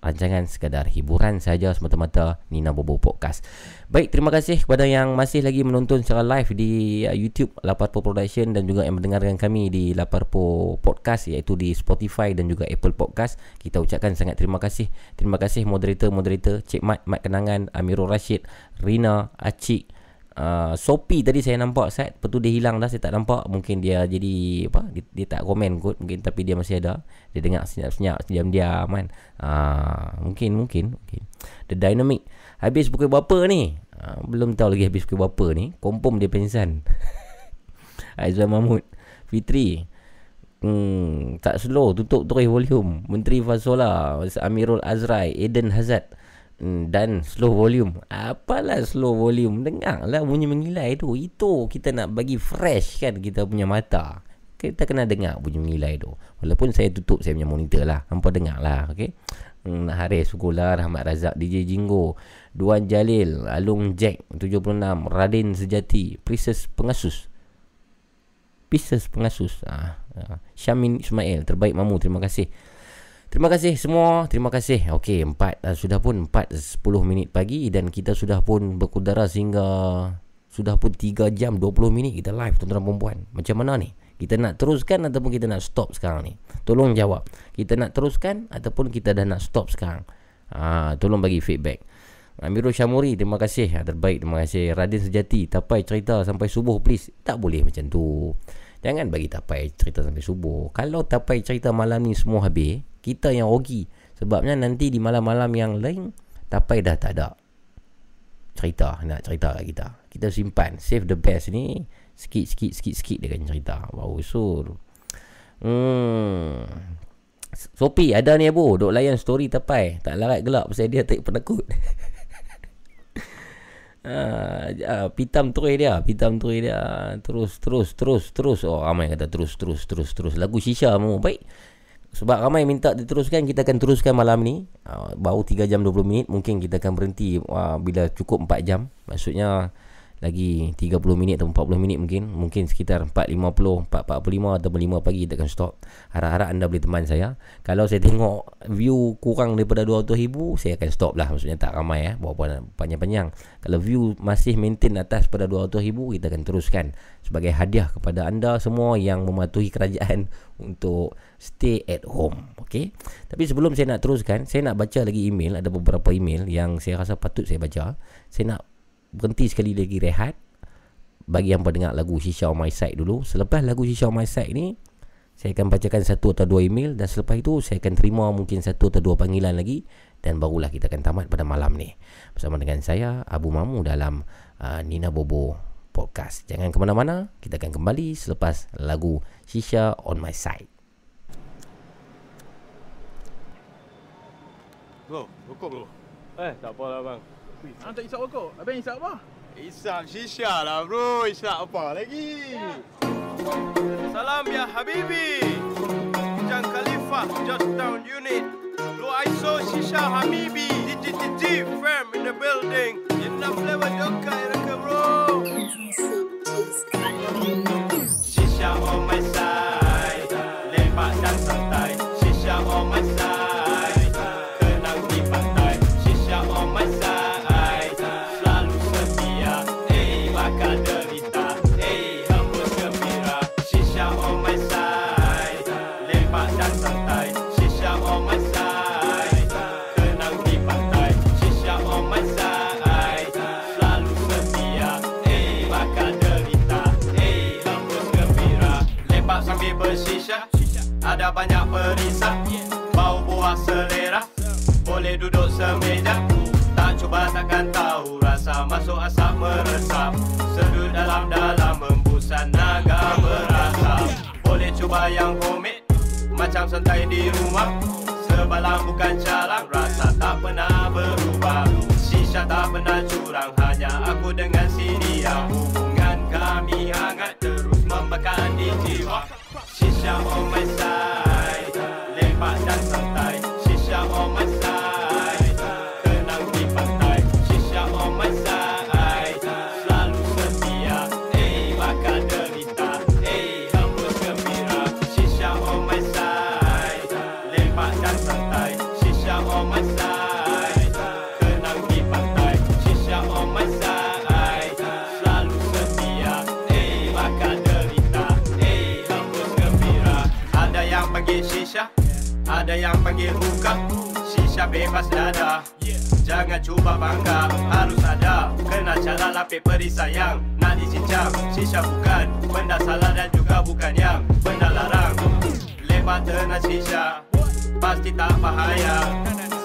rancangan sekadar hiburan saja semata-mata Nina Bobo Podcast. Baik, terima kasih kepada yang masih lagi menonton secara live di uh, YouTube Laparpo Production dan juga yang mendengarkan kami di Laparpo Podcast iaitu di Spotify dan juga Apple Podcast. Kita ucapkan sangat terima kasih. Terima kasih moderator-moderator Cik Mat, Mat Kenangan, Amirul Rashid, Rina, Acik, Uh, Sopi tadi saya nampak set Lepas tu dia hilang dah Saya tak nampak. Mungkin dia jadi Apa Dia, dia tak komen kot Mungkin tapi dia masih ada. Dia dengar senyap-senyap Diam-diam kan? Uh, Mungkin Mungkin Mungkin. The Dynamic. Habis pukul berapa ni? Uh, Belum tahu lagi habis pukul berapa ni. Confirm dia pensan <laughs> Aizwan Mahmud. Fitri. Hmm, tak slow tutup terus volume. Menteri Fasola Amirul Azrai Eden Hazard dan slow volume. Apalah slow volume? Dengarlah bunyi mengilai tu. Itu kita nak bagi fresh kan Kita punya mata. Kita kena dengar bunyi mengilai tu. Walaupun saya tutup saya punya monitor lah. Hampa dengar lah okay? hmm, Haris Sukulah Rahmat Razak DJ Jinggo Duan Jalil Alung Jack 76 Radin Sejati Princess Pengasus Princess Pengasus ah, ah. Syamin Ismail Terbaik Mamu Terima kasih Terima kasih semua. Terima kasih. Okey, 4 uh, sudah pun 4 10 minit pagi dan kita sudah pun berkudara sehingga sudah pun 3 jam 20 minit kita live tuan-tuan dan puan. Macam mana ni? Kita nak teruskan ataupun kita nak stop sekarang ni? Tolong jawab. Kita nak teruskan ataupun kita dah nak stop sekarang? Ha, tolong bagi feedback. Amirul Syamuri, terima kasih. Ha, terbaik, terima kasih. Radin Sejati, tapai cerita sampai subuh please. Tak boleh macam tu. Jangan bagi tapai cerita sampai subuh. Kalau tapai cerita malam ni semua habis, kita yang rugi. Sebabnya nanti di malam-malam yang lain, tapai dah tak ada cerita nak cerita kat kita. Kita simpan save the best ni sikit sikit sikit sikit dia akan cerita. Baru sur. Hmm. Sopi ada ni abu duk layan story tapai. Tak larat gelap pasal dia tak penakut. <laughs> Ah, uh, pitam terus dia, pitam terus dia. Terus terus terus terus. Oh ramai kata terus terus terus terus. Lagu Shisha mu baik. Sebab ramai minta diteruskan Kita akan teruskan malam ni uh, Baru 3 jam 20 minit Mungkin kita akan berhenti uh, Bila cukup 4 jam Maksudnya Lagi 30 minit atau 40 minit mungkin. Mungkin sekitar 4.50 4.45 atau 5 pagi kita akan stop. Harap-harap anda boleh teman saya. Kalau saya tengok View kurang daripada 200 ribu Saya akan stop lah. Maksudnya tak ramai eh. Bawa panjang-panjang. Kalau view masih maintain atas pada 200 ribu Kita akan teruskan Sebagai hadiah kepada anda semua Yang mematuhi kerajaan <laughs> Untuk stay at home okay? tapi sebelum saya nak teruskan saya nak baca lagi email. Ada beberapa email yang saya rasa patut saya baca. Saya nak berhenti sekali lagi rehat bagi yang pendengar lagu Shisha on my side dulu selepas lagu Shisha on my side ni saya akan bacakan satu atau dua email dan selepas itu saya akan terima mungkin satu atau dua panggilan lagi dan barulah kita akan tamat pada malam ni bersama dengan saya Abu Mamu dalam uh, Nina Bobo podcast jangan ke mana-mana kita akan kembali selepas lagu Shisha on my side Bro, rokok bro. Eh, tak apa lah bang. Ah, tak isap rokok. Abang isap apa? Isap shisha lah bro. Isap apa lagi? Salam ya Habibi. Jang Khalifa, Georgetown Unit. Blue ISO Shisha Habibi. DGTG firm in the building. Enough flavor joka iraka bro. Shisha on my side. Lepak dan santai. Duduk semeja. Tak cuba takkan tahu rasa masuk asap meresap. Sedut dalam-dalam membusan naga berasap. Boleh cuba yang homemade. Macam santai di rumah. Sebalang bukan calang. Rasa tak pernah berubah. Shisha tak pernah curang. Hanya aku dengan si dia. Hubungan kami hangat terus membakar di jiwa. Shisha on my side. Panggil hookah. Shisha bebas dada. Jangan cuba bangga. Harus ada. Kena cara lapik peri sayang. Nak dicincang. Shisha bukan Benda salah dan juga bukan yang Benda larang. Lepas ternak shisha. Pasti tak bahaya.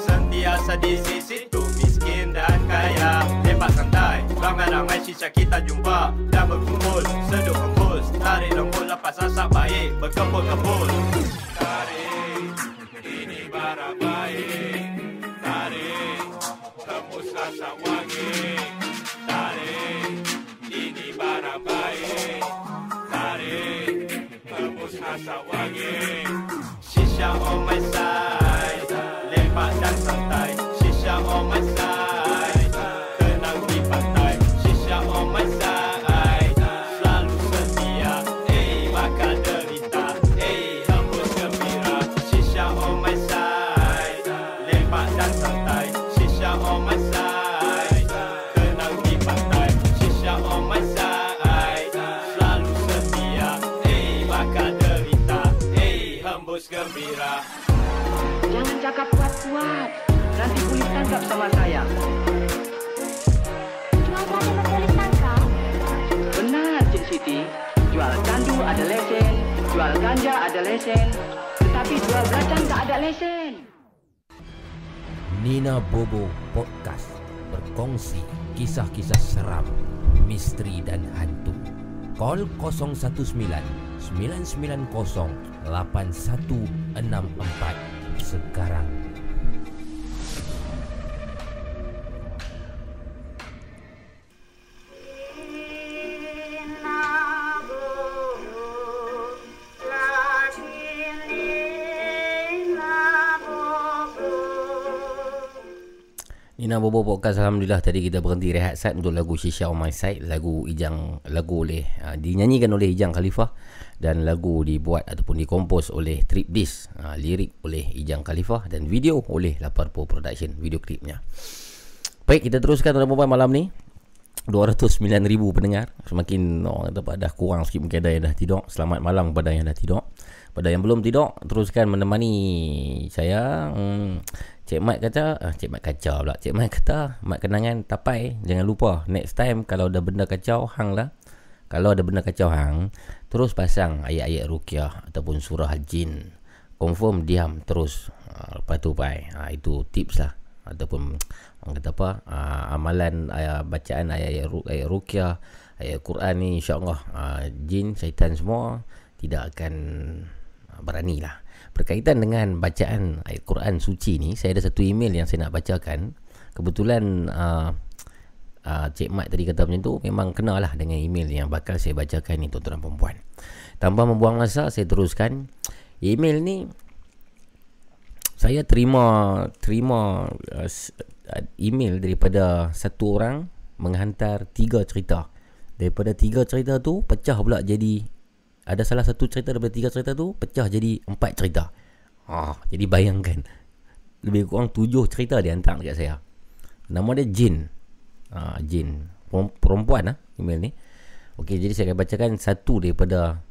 Sentiasa di sisi tu miskin dan kaya. Lepas santai. Ramai-ramai shisha kita jumpa. Dan berkumpul. Seduh hembus Tarik lembut lepas asap baik. Berkepul-kepul Tarik Ini barang baik Tarik Tembus rasa wangi Tarik Ini barang baik Tarik Tembus rasa wangi Shisha on my side Lepak dan santai polis tangkap sama saya. Jual tangkap? Benar, Cik Siti. Jual candu ada lesen, jual ganja ada lesen. Tetapi jual belacang tak ada lesen. Nina Bobo Podcast berkongsi kisah-kisah seram, misteri dan hantu. Call 019 990 8164 sekarang. Nina Bobo Podcast Alhamdulillah tadi kita berhenti rehat sat untuk lagu Shisha On My Side Lagu Ijang Lagu oleh uh, Dinyanyikan oleh Ijang Khalifah Dan lagu dibuat ataupun dikompos oleh Trip Dis uh, Lirik oleh Ijang Khalifah Dan video oleh Laparpo Production Video klipnya. Baik kita teruskan tuan perempuan malam ni 209,000 pendengar. Semakin orang kata apa, dah kurang sikit mungkin ada yang dah tidur Selamat malam kepada yang dah tidur Pada yang belum tidur Teruskan menemani saya. Hmm, Cik Mat kata ah, Cik Mat kacau pula. Cik Mat kata Mat kenangan tapai. Jangan lupa Next time Kalau ada benda kacau Hang lah. Kalau ada benda kacau hang Terus pasang ayat-ayat rukyah Ataupun surah jin. Confirm diam terus. Ha, Lepas tu pai ha, Itu tips lah. Ataupun Kata apa? Ha, Amalan ayat, Bacaan ayat-ayat ayat rukyah Ayat Quran ni InsyaAllah ha, Jin, syaitan semua Tidak akan Berani lah berkaitan dengan bacaan ayat Quran suci ni saya ada satu email yang saya nak bacakan. Kebetulan uh, uh, Cik Mat tadi kata macam tu memang kenal lah dengan email yang bakal saya bacakan ni tuan-tuan perempuan tanpa membuang masa saya teruskan. Email ni saya terima terima uh, email daripada satu orang menghantar tiga cerita daripada tiga cerita tu pecah pula jadi ada salah satu cerita daripada tiga cerita tu pecah jadi empat cerita. Ha, jadi bayangkan lebih kurang tujuh cerita dia hantar dekat saya. Nama dia Jin. Ha, Jin. Perempuan lah email ni. Okey, jadi saya akan bacakan satu daripada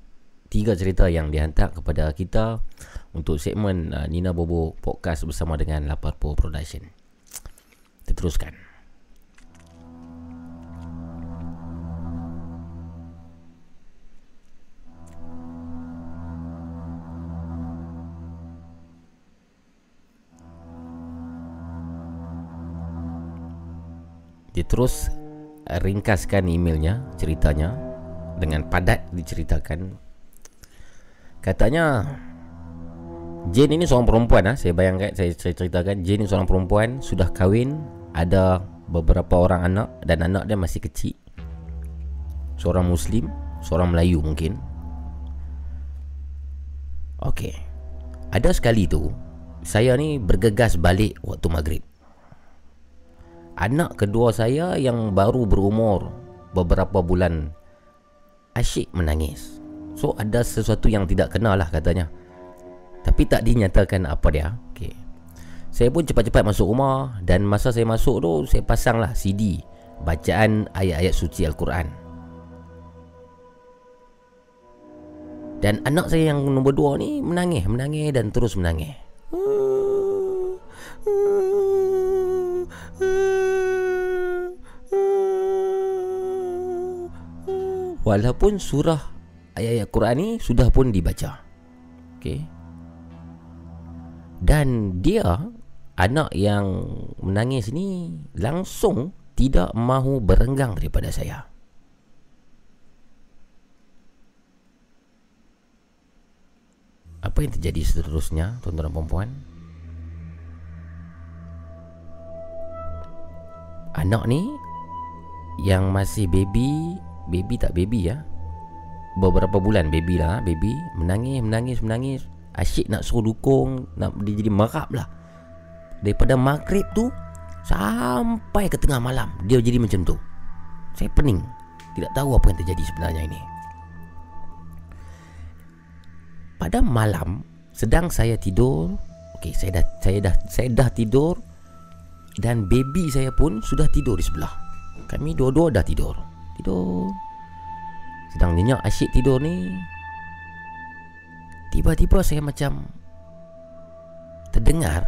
tiga cerita yang dihantar kepada kita untuk segmen uh, Nina Bobo Podcast bersama dengan Laparpo Production. Kita teruskan. Dia terus ringkaskan emailnya, ceritanya dengan padat diceritakan. Katanya Jane ini seorang perempuan ah, saya bayangkan saya ceritakan Jane ini seorang perempuan sudah kahwin, ada beberapa orang anak dan anak dia masih kecil. Seorang muslim, seorang Melayu mungkin. Okey. Ada sekali tu saya ni bergegas balik waktu maghrib anak kedua saya yang baru berumur beberapa bulan asyik menangis. So ada sesuatu yang tidak kenal lah katanya. Tapi tak dinyatakan apa dia. Saya pun cepat-cepat masuk rumah dan masa saya masuk tu saya pasanglah CD bacaan ayat-ayat suci Al-Quran. Dan anak saya yang nombor dua ni menangis, menangis dan terus menangis. Walaupun surah ayat-ayat Quran ni sudah pun dibaca. Okey. Dan dia anak yang menangis ni langsung tidak mahu berenggang daripada saya. Apa yang terjadi seterusnya, tuan-tuan dan puan Anak ni yang masih baby baby tak baby ya? Beberapa bulan baby lah baby. Menangis menangis menangis. Asyik nak suruh dukung nak dia jadi merap lah daripada maghrib tu sampai ke tengah malam dia jadi macam tu. Saya pening. Tidak tahu apa yang terjadi sebenarnya ini. Pada malam sedang saya tidur okey saya dah saya dah saya dah tidur dan baby saya pun sudah tidur di sebelah. Kami dua-dua dah tidur. Tidur. Sedang nyenyak asyik tidur ni. Tiba-tiba saya macam Terdengar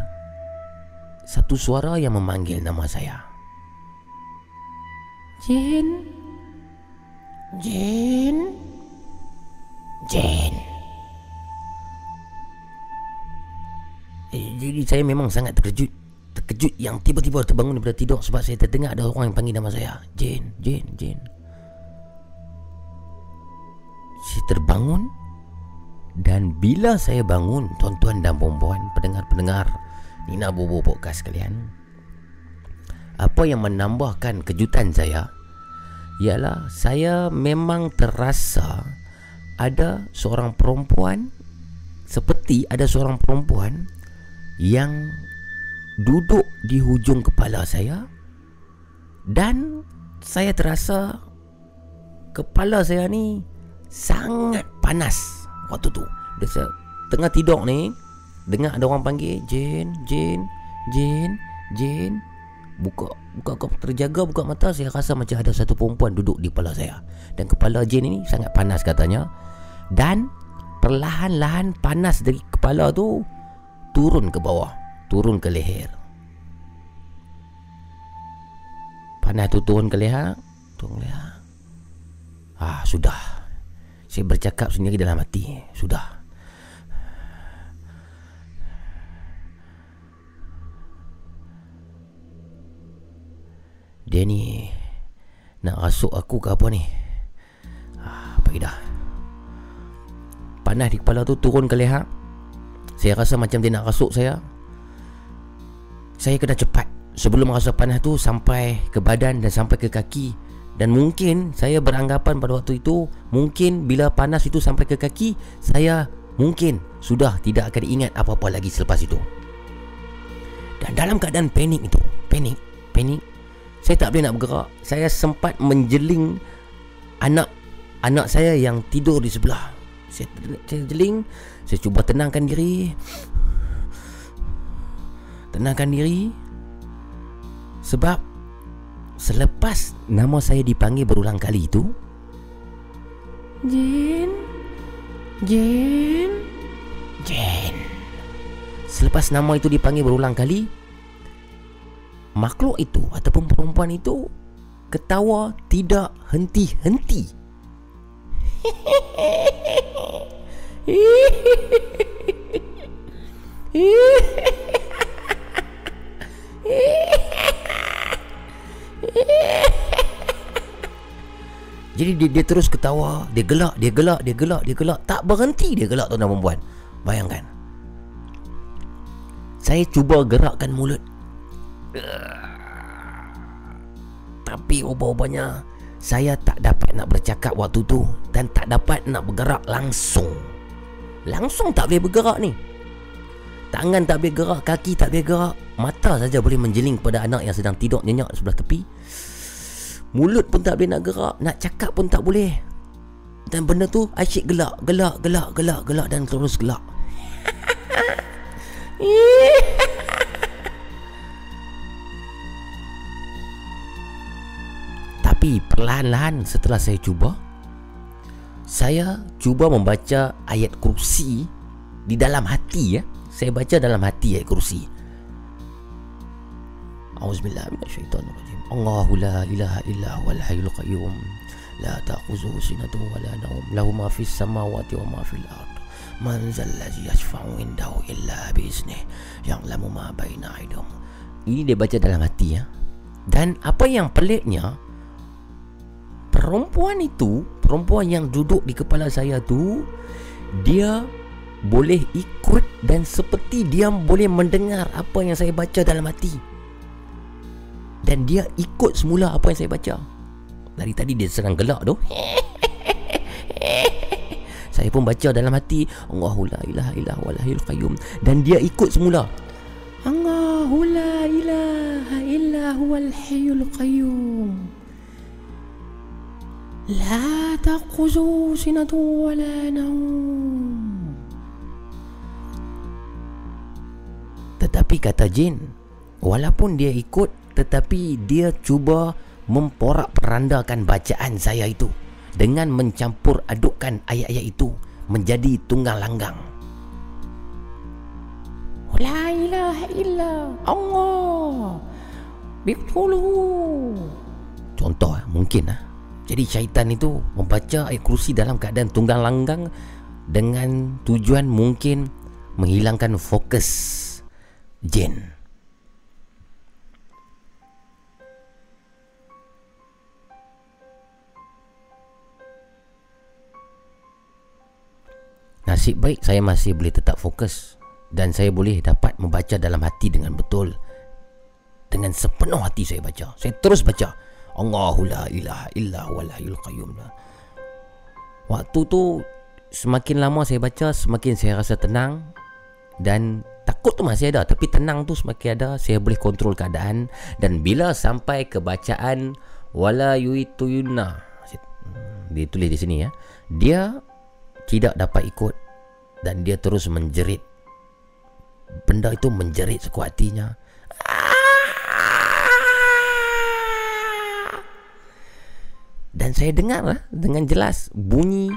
satu suara yang memanggil nama saya. Jin. Jin. Jin. Eh, jadi saya memang sangat terkejut. Terkejut yang tiba-tiba terbangun daripada tidur sebab saya terdengar ada orang yang panggil nama saya. Jin, Jin, Jin. Saya terbangun dan bila saya bangun tuan-tuan dan puan-puan pendengar-pendengar Nina Bobo Podcast sekalian apa yang menambahkan kejutan saya ialah saya memang terasa ada seorang perempuan seperti ada seorang perempuan yang duduk di hujung kepala saya dan saya terasa kepala saya ni sangat panas waktu tu. Dia tengah tidur ni dengar ada orang panggil Jin, Jin, Jin, Jin. Buka buka kau terjaga buka mata saya rasa macam ada satu perempuan duduk di kepala saya. Dan kepala Jin ini sangat panas katanya. Dan perlahan-lahan panas dari kepala tu turun ke bawah, turun ke leher. Panas tu turun ke leher, turun ke leher. Ah, sudah. Saya bercakap sendiri dalam hati. Sudah. Dia ni nak rasuk aku ke apa ni? Ah, apa dah. Panas di kepala tu turun ke leher. Saya rasa macam dia nak rasuk saya. Saya kena cepat sebelum rasa panas tu sampai ke badan dan sampai ke kaki dan mungkin saya beranggapan pada waktu itu mungkin bila panas itu sampai ke kaki saya mungkin sudah tidak akan ingat apa-apa lagi selepas itu. Dan dalam keadaan panik itu, panik, panik, saya tak boleh nak bergerak. Saya sempat menjeling anak anak saya yang tidur di sebelah. Saya, saya jeling, saya cuba tenangkan diri. Tenangkan diri. Sebab selepas nama saya dipanggil berulang kali itu Jin Jin Jin Selepas nama itu dipanggil berulang kali Makhluk itu ataupun perempuan itu Ketawa tidak henti-henti Jadi dia, dia terus ketawa Dia gelak, dia gelak, dia gelak, dia gelak. Tak berhenti dia gelak tuan dan perempuan. Bayangkan. Saya cuba gerakkan mulut Tapi ubah-ubahnya Saya tak dapat nak bercakap waktu tu Dan tak dapat nak bergerak langsung. Langsung tak boleh bergerak ni. Tangan tak boleh gerak, kaki tak boleh gerak Mata saja boleh menjeling kepada anak yang sedang tidur nyenyak sebelah tepi. Mulut pun tak boleh nak gerak Nak cakap pun tak boleh. Dan benda tu asyik gelak Gelak, gelak, gelak, gelak Dan terus gelak <laughs> <laughs> Tapi perlahan-lahan setelah saya cuba Saya cuba membaca ayat kursi Di dalam hati ya. Saya baca dalam hati ayat kursi. Auzubillahiminasyaitanirrajim Allahu la ilaha illa huwal hayyul qayyum. La ta'khuzuhu sinatun wa la nawm. Lahu ma fis samawati wa ma fil ard. Man zal ladzi yashfa'u indahu illa biiznih Ya'lamu ma baina aydihim. Ini dia baca dalam hati ya. Dan apa yang peliknya Perempuan itu Perempuan yang duduk di kepala saya tu Dia boleh ikut dan seperti dia boleh mendengar apa yang saya baca dalam hati. Dan dia ikut semula apa yang saya baca. Dari tadi dia sedang gelak tu. <laughs> Saya pun baca dalam hati Allahu la ilaha illa huwal hayyul qayyum. Dan dia ikut semula. Allahu la ilaha illa huwal hayyul qayyum La taquzu sinatu wa la naum Tetapi kata jin Walaupun dia ikut tetapi dia cuba memporak perandakan bacaan saya itu dengan mencampur adukkan ayat-ayat itu menjadi tunggal langgang. La ilaha illa Allah Betul. Contoh mungkin lah. Jadi syaitan itu membaca ayat kursi dalam keadaan tunggang langgang dengan tujuan mungkin menghilangkan fokus jin. Nasib baik saya masih boleh tetap fokus dan saya boleh dapat membaca dalam hati dengan betul. Dengan sepenuh hati saya baca. Saya terus baca. Allahu la ilaha illa huwal hayyul qayyum. Waktu tu semakin lama saya baca semakin saya rasa tenang dan takut tu masih ada. Tapi tenang tu semakin ada saya boleh kontrol keadaan dan bila sampai ke bacaan wala yuituyuna dia tulis di sini ya. Dia tidak dapat ikut dan dia terus menjerit. Benda itu menjerit sekuat hatinya dan saya dengar lah dengan jelas bunyi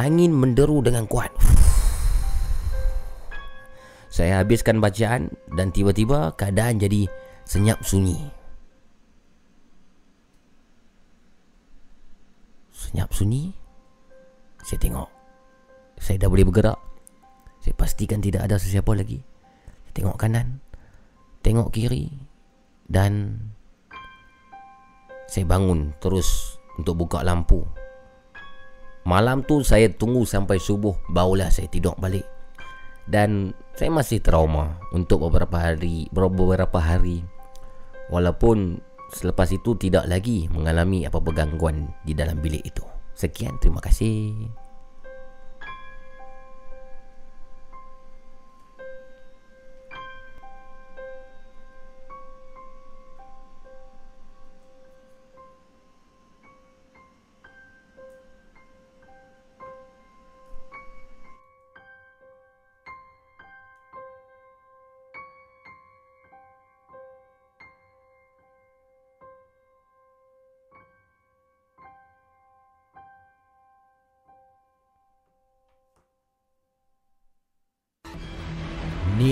angin menderu dengan kuat. Saya habiskan bacaan dan tiba-tiba keadaan jadi senyap sunyi. Senyap sunyi saya tengok. Saya dah boleh bergerak. Saya pastikan tidak ada sesiapa lagi. Saya tengok kanan tengok kiri dan saya bangun terus untuk buka lampu. Malam tu saya tunggu sampai subuh barulah saya tidur balik. Dan saya masih trauma untuk beberapa hari beberapa hari. Walaupun selepas itu tidak lagi mengalami apa-apa gangguan di dalam bilik itu. Sekian terima kasih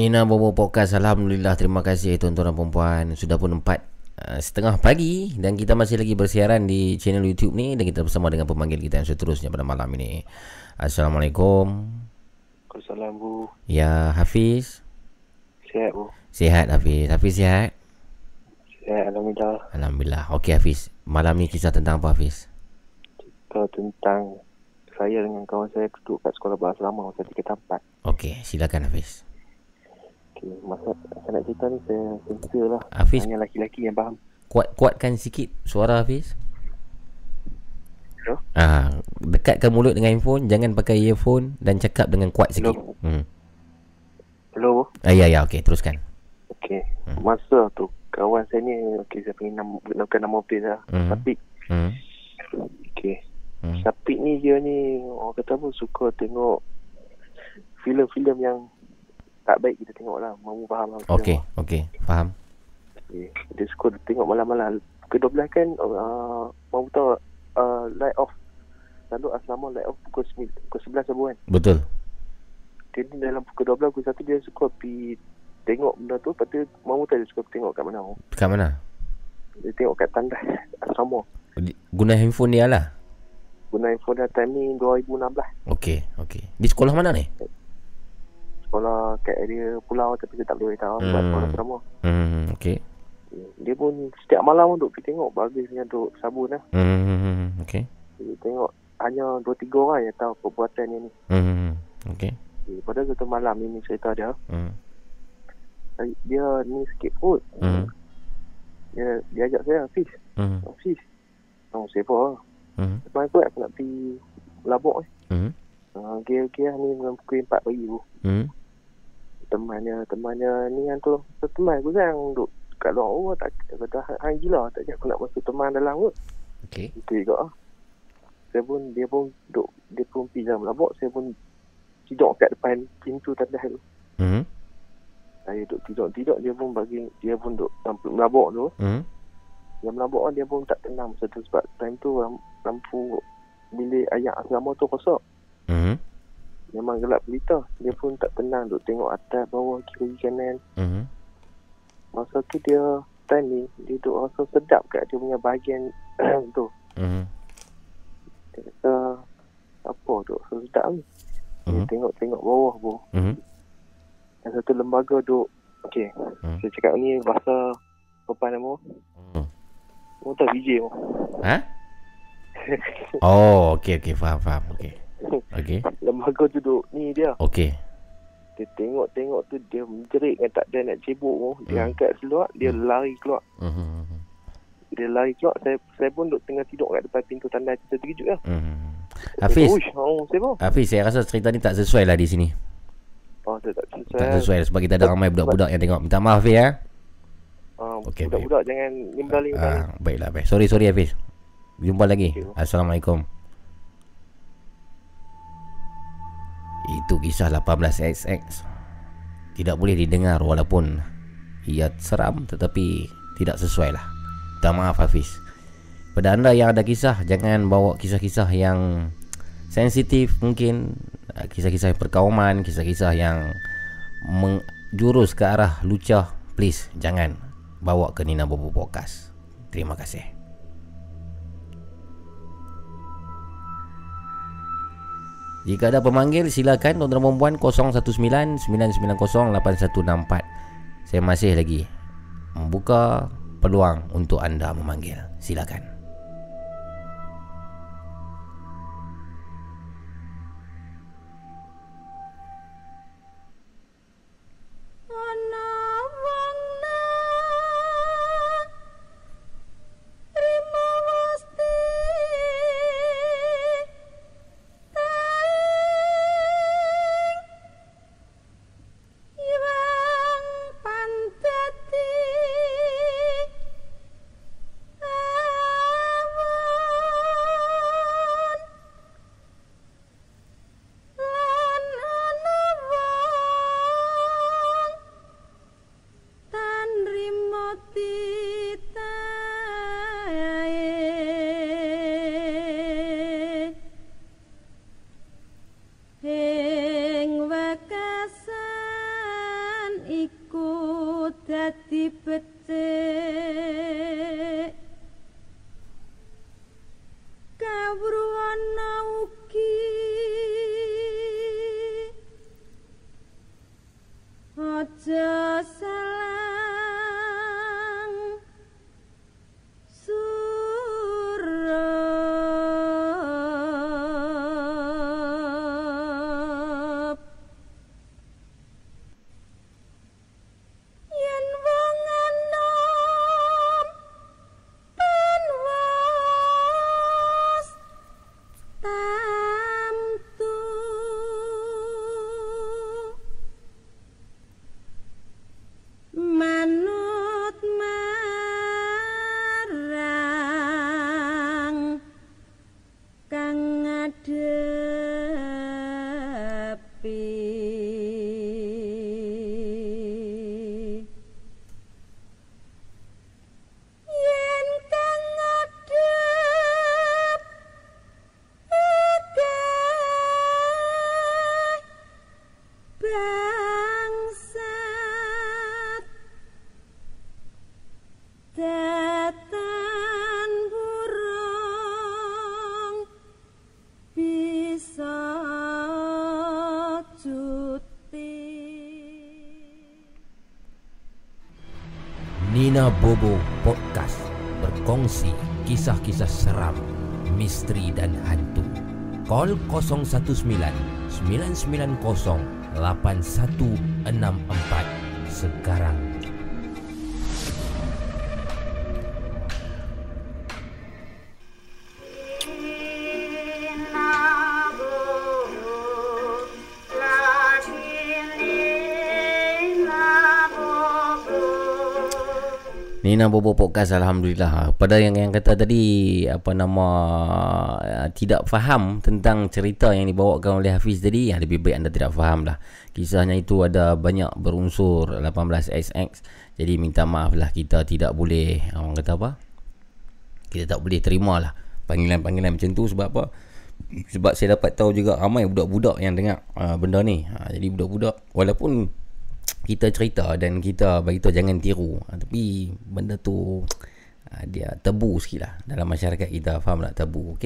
Nina Bobo Podcast Alhamdulillah Terima kasih tuan-tuan dan perempuan Sudah pun empat uh, Setengah pagi Dan kita masih lagi bersiaran Di channel YouTube ni Dan kita bersama dengan pemanggil kita Yang seterusnya pada malam ini. Assalamualaikum. Assalamualaikum Bu. Ya Hafiz. Sihat Bu. Sihat Hafiz. Hafiz sihat? Sihat Alhamdulillah. Alhamdulillah. Okey Hafiz. Malam ni kisah tentang apa Hafiz? Kalau tentang saya dengan kawan saya duduk kat sekolah bahasa lama masa 3 tempat. Okey silakan Hafiz Okay, masa saya nak cerita ni saya sensor lah. Hafiz. Hanya laki-laki yang faham. Kuat-kuatkan sikit suara Hafiz Hello? Ah, dekatkan mulut dengan handphone, jangan pakai earphone dan cakap dengan kuat sikit. Hmm. Hello. Ah ya ya okey teruskan. Okay. Hmm. Masa tu kawan saya ni okay saya panggil nama gunakan nama Hafiz lah. Hmm. Tapi Hmm. okay. Hmm. Sapik ni dia ni orang kata apa suka tengok filem-filem yang tak baik kita tengok lah. Mamu faham lah. Okey, okey, faham. Okay. Dia suka tengok malam-malam. Ke-12 kan uh, mamu tahu uh, light off. Selalu asrama light off pukul 9, pukul 11 sabu kan. Betul. Dia ni dalam pukul 12 pukul 1 dia suka pergi tengok benda tu. Lepas tu mamu tahu dia suka tengok kat mana. Kat mana? Dia tengok kat tandas asrama. Guna handphone dia lah. Guna handphone dah time ni 2016. Okey, okey. Di sekolah mana ni? Sekolah kat area pulau tapi saya tak boleh tahu sebab sekolah asrama. Hmm, okey. Dia pun setiap malam pun duk pergi tengok bagusnya duk sabun lah. Hmm, okey. Dia tengok hanya 2-3 orang yang tahu perbuatan dia ni. Hmm, okey. Okay, pada satu malam ni cerita dia, Hmm. dia ni sikit perut. Hmm. Dia, dia ajak saya, Hafiz. Hmm. Hafiz. Oh, siapa lah. Hmm. Lepas aku nak pergi labuk ni. Hmm. Uh, okay, ni dengan pukul 4 pagi tu. Hmm. Temannya, temannya ni yang tu. Teman aku kan duk kat luar oh tak kata hang gila tak aku nak masuk teman dalam kot. Okey. Itu juga ah. Saya pun dia pun duk dia pun pergi dalam labok saya pun tidur kat depan pintu tandas tu. Hmm. Saya duk tidur-tidur dia pun bagi dia pun duk lampu melabok tu. Hmm. Yang melabok dia pun tak tenang masa tu sebab time tu lam- lampu bilik ayak asrama tu rosak. Hmm. Memang gelap pelita. Dia pun tak tenang duk tengok atas bawah kiri kanan. Hmm. Masa tu dia time ni dia duk rasa sedap kat dia punya bahagian <clears throat> tu. Hmm. Dia kata apa tu rasa sedap ni. Dia tengok-tengok bawah pun. Hmm. Yang satu lembaga duk Okey. Hmm. Saya cakap ni bahasa apa nama? Hmm. Tak VJ mu. Ha? Oh, okey okey faham faham. Okey. <laughs> Okey. Lembaga tu duk ni dia. Okey. Dia tengok-tengok tu dia menjerit dengan tak ada nak cebok mu. Dia angkat seluar, dia lari keluar. Hmm. Dia lari keluar, saya saya pun duk tengah tidur kat depan pintu tanda kita terkejut lah. Hmm. Hafiz. Oh? Hafiz, saya rasa cerita ni tak sesuai lah di sini. Oh, tak, tak sesuai. Tak sesuai sebab kita ada ramai budak-budak yang tengok. Minta maaf Hafiz ya. Ah, Okey, budak-budak jangan nimbali-nimbali. Ah, baiklah baik. Sorry sorry Hafiz. Jumpa lagi. Assalamualaikum. Itu kisah 18XX. Tidak boleh didengar walaupun ia seram tetapi tidak sesuai lah. Minta maaf Hafiz. Pada anda yang ada kisah jangan bawa kisah-kisah yang sensitif mungkin ah, kisah-kisah perkauman, kisah-kisah yang menjurus ke arah lucah. Please jangan bawa ke Nina Bobo Podcast. Terima kasih. Jika ada pemanggil silakan tuan-tuan dan puan 0199908164. Saya masih lagi membuka peluang untuk anda memanggil. Silakan. Kisah-kisah seram, misteri dan hantu. Call 019 990 8164 sekarang. Nina Bobo Podcast Alhamdulillah. Pada yang yang kata tadi Apa nama uh, Tidak faham Tentang cerita yang dibawakan oleh Hafiz tadi yang Lebih baik anda tidak faham lah Kisahnya itu ada banyak berunsur 18XX Jadi minta maaf lah Kita tidak boleh Orang kata apa? Kita tak boleh terima lah Panggilan-panggilan macam tu. Sebab apa? Sebab saya dapat tahu juga Ramai budak-budak yang dengar uh, Benda ni. Uh, Jadi budak-budak Walaupun kita cerita dan kita bagi tahu jangan tiru. Ha, tapi benda tu ha, dia tebu sikit lah. Dalam masyarakat kita faham tak? Tebu ok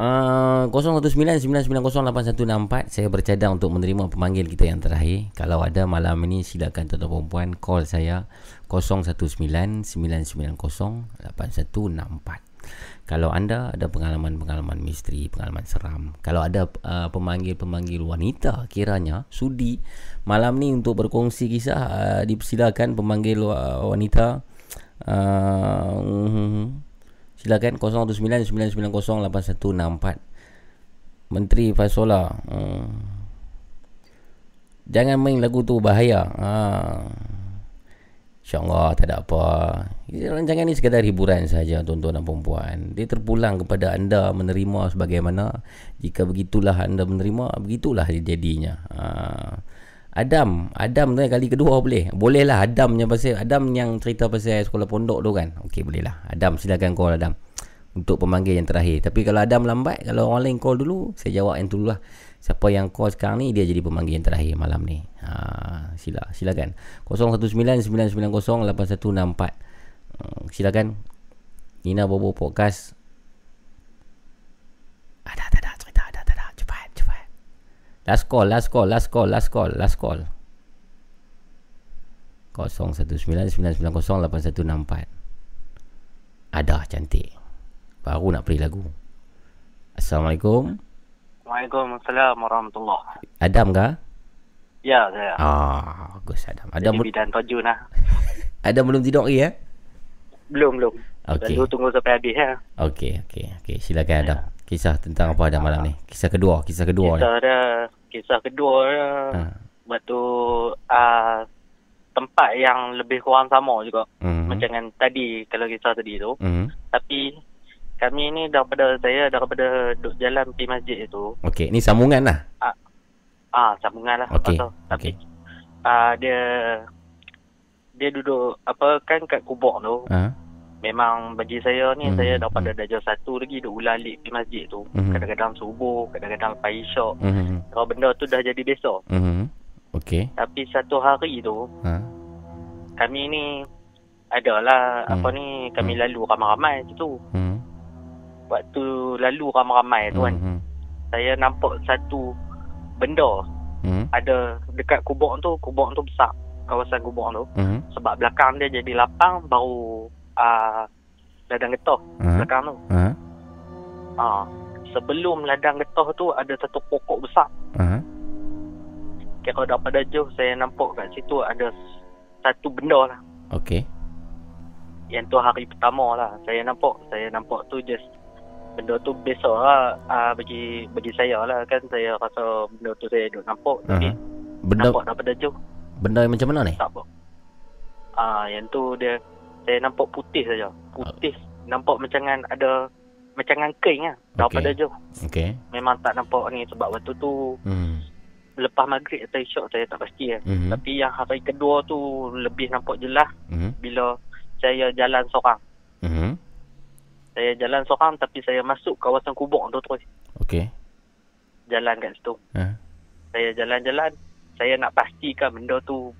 Uh, 0199908164 Saya bercadang untuk menerima pemanggil kita yang terakhir. Kalau ada malam ini silakan tuan-tuan perempuan Call saya 0199908164 Kalau anda ada pengalaman-pengalaman misteri Pengalaman seram Kalau ada uh, pemanggil-pemanggil wanita kiranya Sudi malam ni untuk berkongsi kisah uh, Dipersilakan pemanggil wanita uh, Silakan 0199908164 Menteri Fasola uh, Jangan main lagu tu bahaya uh, InsyaAllah tak ada apa. Rancangan ni sekadar hiburan saja tuan-tuan dan perempuan Dia terpulang kepada anda menerima sebagaimana. Jika begitulah anda menerima Begitulah jadinya. Uh, Adam Adam tu kali kedua boleh. Boleh lah Adam yang pasal Adam yang cerita pasal sekolah pondok tu kan. Okey boleh lah Adam silakan call Adam. Untuk pemanggil yang terakhir. Tapi kalau Adam lambat Kalau orang lain call dulu Saya jawab yang dulu lah Siapa yang call sekarang ni Dia jadi pemanggil yang terakhir malam ni. Ha, Sila Silakan. 0199908164 Hmm, Silakan. Nina Bobo Podcast. Ada tak ada cerita ada ada Cepat cepat. Last call last call last call last call last call. 0199908164 Ada cantik. Baru nak play lagu. Assalamualaikum Waalaikumsalam warahmatullahi Adam kah? Ya, saya. Ah, bagus Adam. Adam Jadi bidan tajun lah. <laughs> Adam belum tidur lagi ya? Belum, belum. Okey. Dulu tunggu sampai habis ya. Okey, okey, okey. Silakan Adam. Kisah tentang apa Adam malam ni? Kisah kedua, kisah kedua. Kisah ada, kisah kedua ada. Ha. Sebab tu, uh, tempat yang lebih kurang sama juga. Mhm. Macam yang tadi, kalau kisah tadi tu. Mhm. Tapi, kami ni daripada saya, daripada duduk jalan pergi masjid itu. Okey, ni sambungan lah. Ah, ah sambungan lah. Okey. Tapi, ah dia, dia duduk, apa kan kat kubur tu. Ha. Memang bagi saya ni Hmm, saya daripada darjah satu lagi duk ulang alik pergi masjid tu. Mhm. Kadang-kadang subuh, kadang-kadang lepas isyak. Mhm. Kalau benda tu dah jadi biasa. Mhm. Okey. Tapi satu hari tu Ha. kami ni adalah Hmm. apa ni kami lalu ramai-ramai situ. Hmm. Waktu lalu ramai-ramai tu kan. Mhm. Saya nampak satu benda Hmm. ada dekat kubur tu, kubur tu besar. Kawasan kubur tu. Mhm. Sebab belakang dia jadi lapang baru uh, ladang getah Ha. belakang tu. Ha. Ah, sebelum ladang getah tu ada satu pokok besar. Ha. Kira daripada jauh saya nampak kat situ ada satu benda lah. Okey. Yang tu hari pertama lah saya nampak. Saya nampak tu just benda tu biasa lah uh, bagi bagi saya lah kan. Saya rasa benda tu saya duduk nampak. Tapi Ha. Benda nampak daripada jauh. benda yang macam mana ni? Tak apa. Ah, yang tu dia saya nampak putih saja. Putih. Nampak macam kan ada macam kan kering lah. Daripada jauh. Okey. Memang tak nampak ni sebab waktu tu Hmm. lepas maghrib atau isyak saya tak pasti kan. Mhm. Tapi yang hari kedua tu lebih nampak jelas Mhm. bila saya jalan seorang. Mhm. Saya jalan seorang tapi saya masuk kawasan kubur tu terus. Okey. Jalan kat situ. Ha. Saya jalan-jalan. Saya nak pastikan benda tu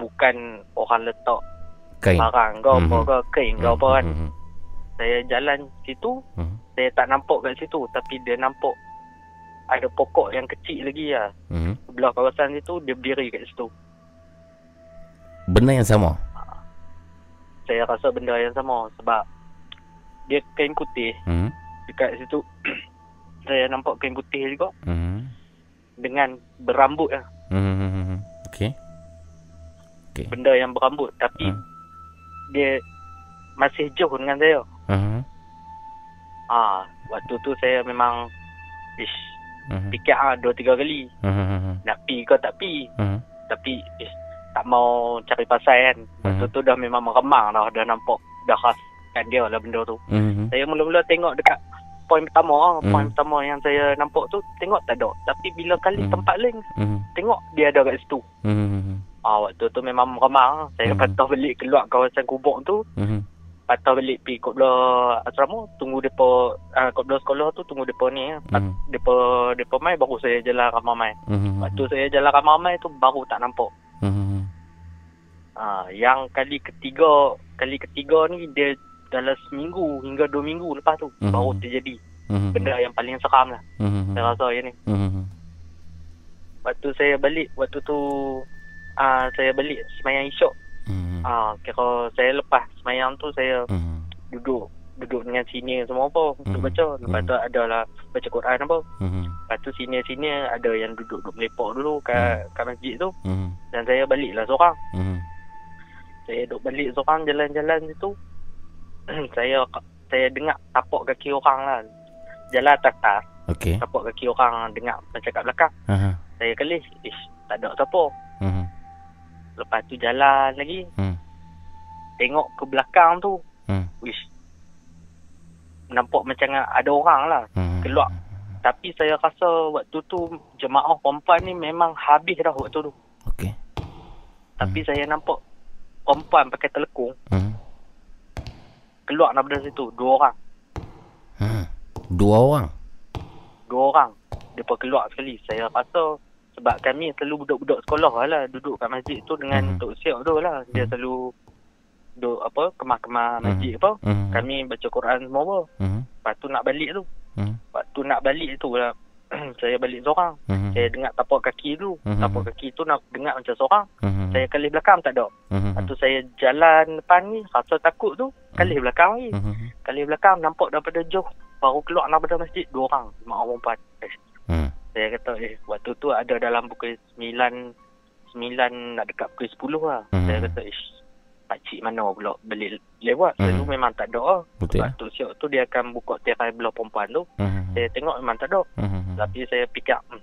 bukan orang letak Kain. barang ke apa Mhm. ke kain ke apa kan. Mhm. Saya jalan situ. Mhm. Saya tak nampak kat situ tapi dia nampak ada pokok yang kecil lagi lah. Mhm. Sebelah kawasan situ dia berdiri kat situ. Benda yang sama. Saya rasa benda yang sama sebab dia kain putih Mhm. dekat situ. <clears throat> saya nampak kain putih juga Mhm. dengan berambut lah. Mhm. Okey. Okey. Benda yang berambut tapi dia masih jauh dengan saya. Mhm. Ah, waktu tu saya memang ish, Mhm. fikir ah dua tiga kali Mhm. nak pi ke tak pi. Mhm. Tapi ish, tak mau cari pasal kan. Waktu Mhm. tu dah memang meremang dah. Dah nampak dah khaskan dia lah benda tu. Mhm. Saya mula-mula tengok dekat poin pertama. Mhm. Poin pertama yang saya nampak tu tengok tak ada. Tapi bila kali Mhm. tempat lain Mhm. tengok dia ada kat situ. Mhm. Ah waktu tu memang meremang. Saya Mhm. patah balik keluar kawasan kubur tu. Mhm. Patah balik pergi kat belah asrama. Tunggu depa uh, kat belah sekolah tu tunggu depa ni. Mhm. Depa depa mai baru saya jalan ramai mai. Mhm. Waktu saya jalan ramai tu baru tak nampak. Mhm. Ha, yang kali ketiga kali ketiga ni dia dalam seminggu hingga dua minggu lepas tu Mhm. baru terjadi Mhm. benda yang paling seram lah. Mhm. Saya rasa ya ni. Mhm. Waktu saya balik waktu tu ah saya balik semayang isyak. Mhm. Ah kira saya lepas semayang tu saya Mhm. duduk duduk dengan senior semua apa untuk Mhm. baca. Lepas tu ada lah baca Quran apa. Mhm. Lepas tu senior-senior ada yang duduk duduk melepak dulu kat kat masjid tu. Mhm. Dan saya baliklah seorang. Mhm. Saya duduk balik seorang jalan-jalan situ. Saya saya dengar tapak kaki orang lah. Jalan atas-atas. Okey. Tapak kaki orang dengar macam kat belakang. Aha. Saya kelis, ish, tak ada siapa. Mhm. Lepas tu jalan lagi. Hmm. Tengok ke belakang tu. Hmm. Wish. Nampak macam ada orang lah. Hmm. Keluar. Tapi saya rasa waktu tu jemaah perempuan ni memang habis dah waktu tu. Okey. Tapi saya nampak perempuan pakai telekung. Hmm. Keluar daripada situ. Dua orang. Hmm. Dua orang. Dua orang. Mereka keluar sekali. Saya rasa sebab kami selalu budak-budak sekolah lah duduk kat masjid tu dengan hmm. Tok Siok tu lah. Dia selalu duduk apa kemah-kemah masjid apa. Mhm. Kami baca Quran semua apa. Mhm. Lepas tu nak balik tu. Mhm. Waktu nak balik tu lah. <clears throat> saya balik seorang. Mhm. Saya dengar tapak kaki tu. Mhm. Tapak kaki tu nak dengar macam seorang. Mhm. Saya kali belakang tak ada. Mhm. Lepas tu saya jalan depan ni. Rasa takut tu. Kali belakang ni. Mhm. Kali belakang nampak daripada jauh. Baru keluar daripada masjid. Dua orang. Mak orang perempuan. Eh, Hmm. saya kata eh waktu tu ada dalam pukul 9 9 nak dekat pukul 10 lah. Mhm. Saya kata ish pakcik mana pula balik lewat. Selalu Mhm. memang tak ada. Betul. Sebab Tok Siok tu dia akan buka tirai belah perempuan tu. Mhm. Saya tengok memang tak ada. Mhm. Tapi saya fikir hmm,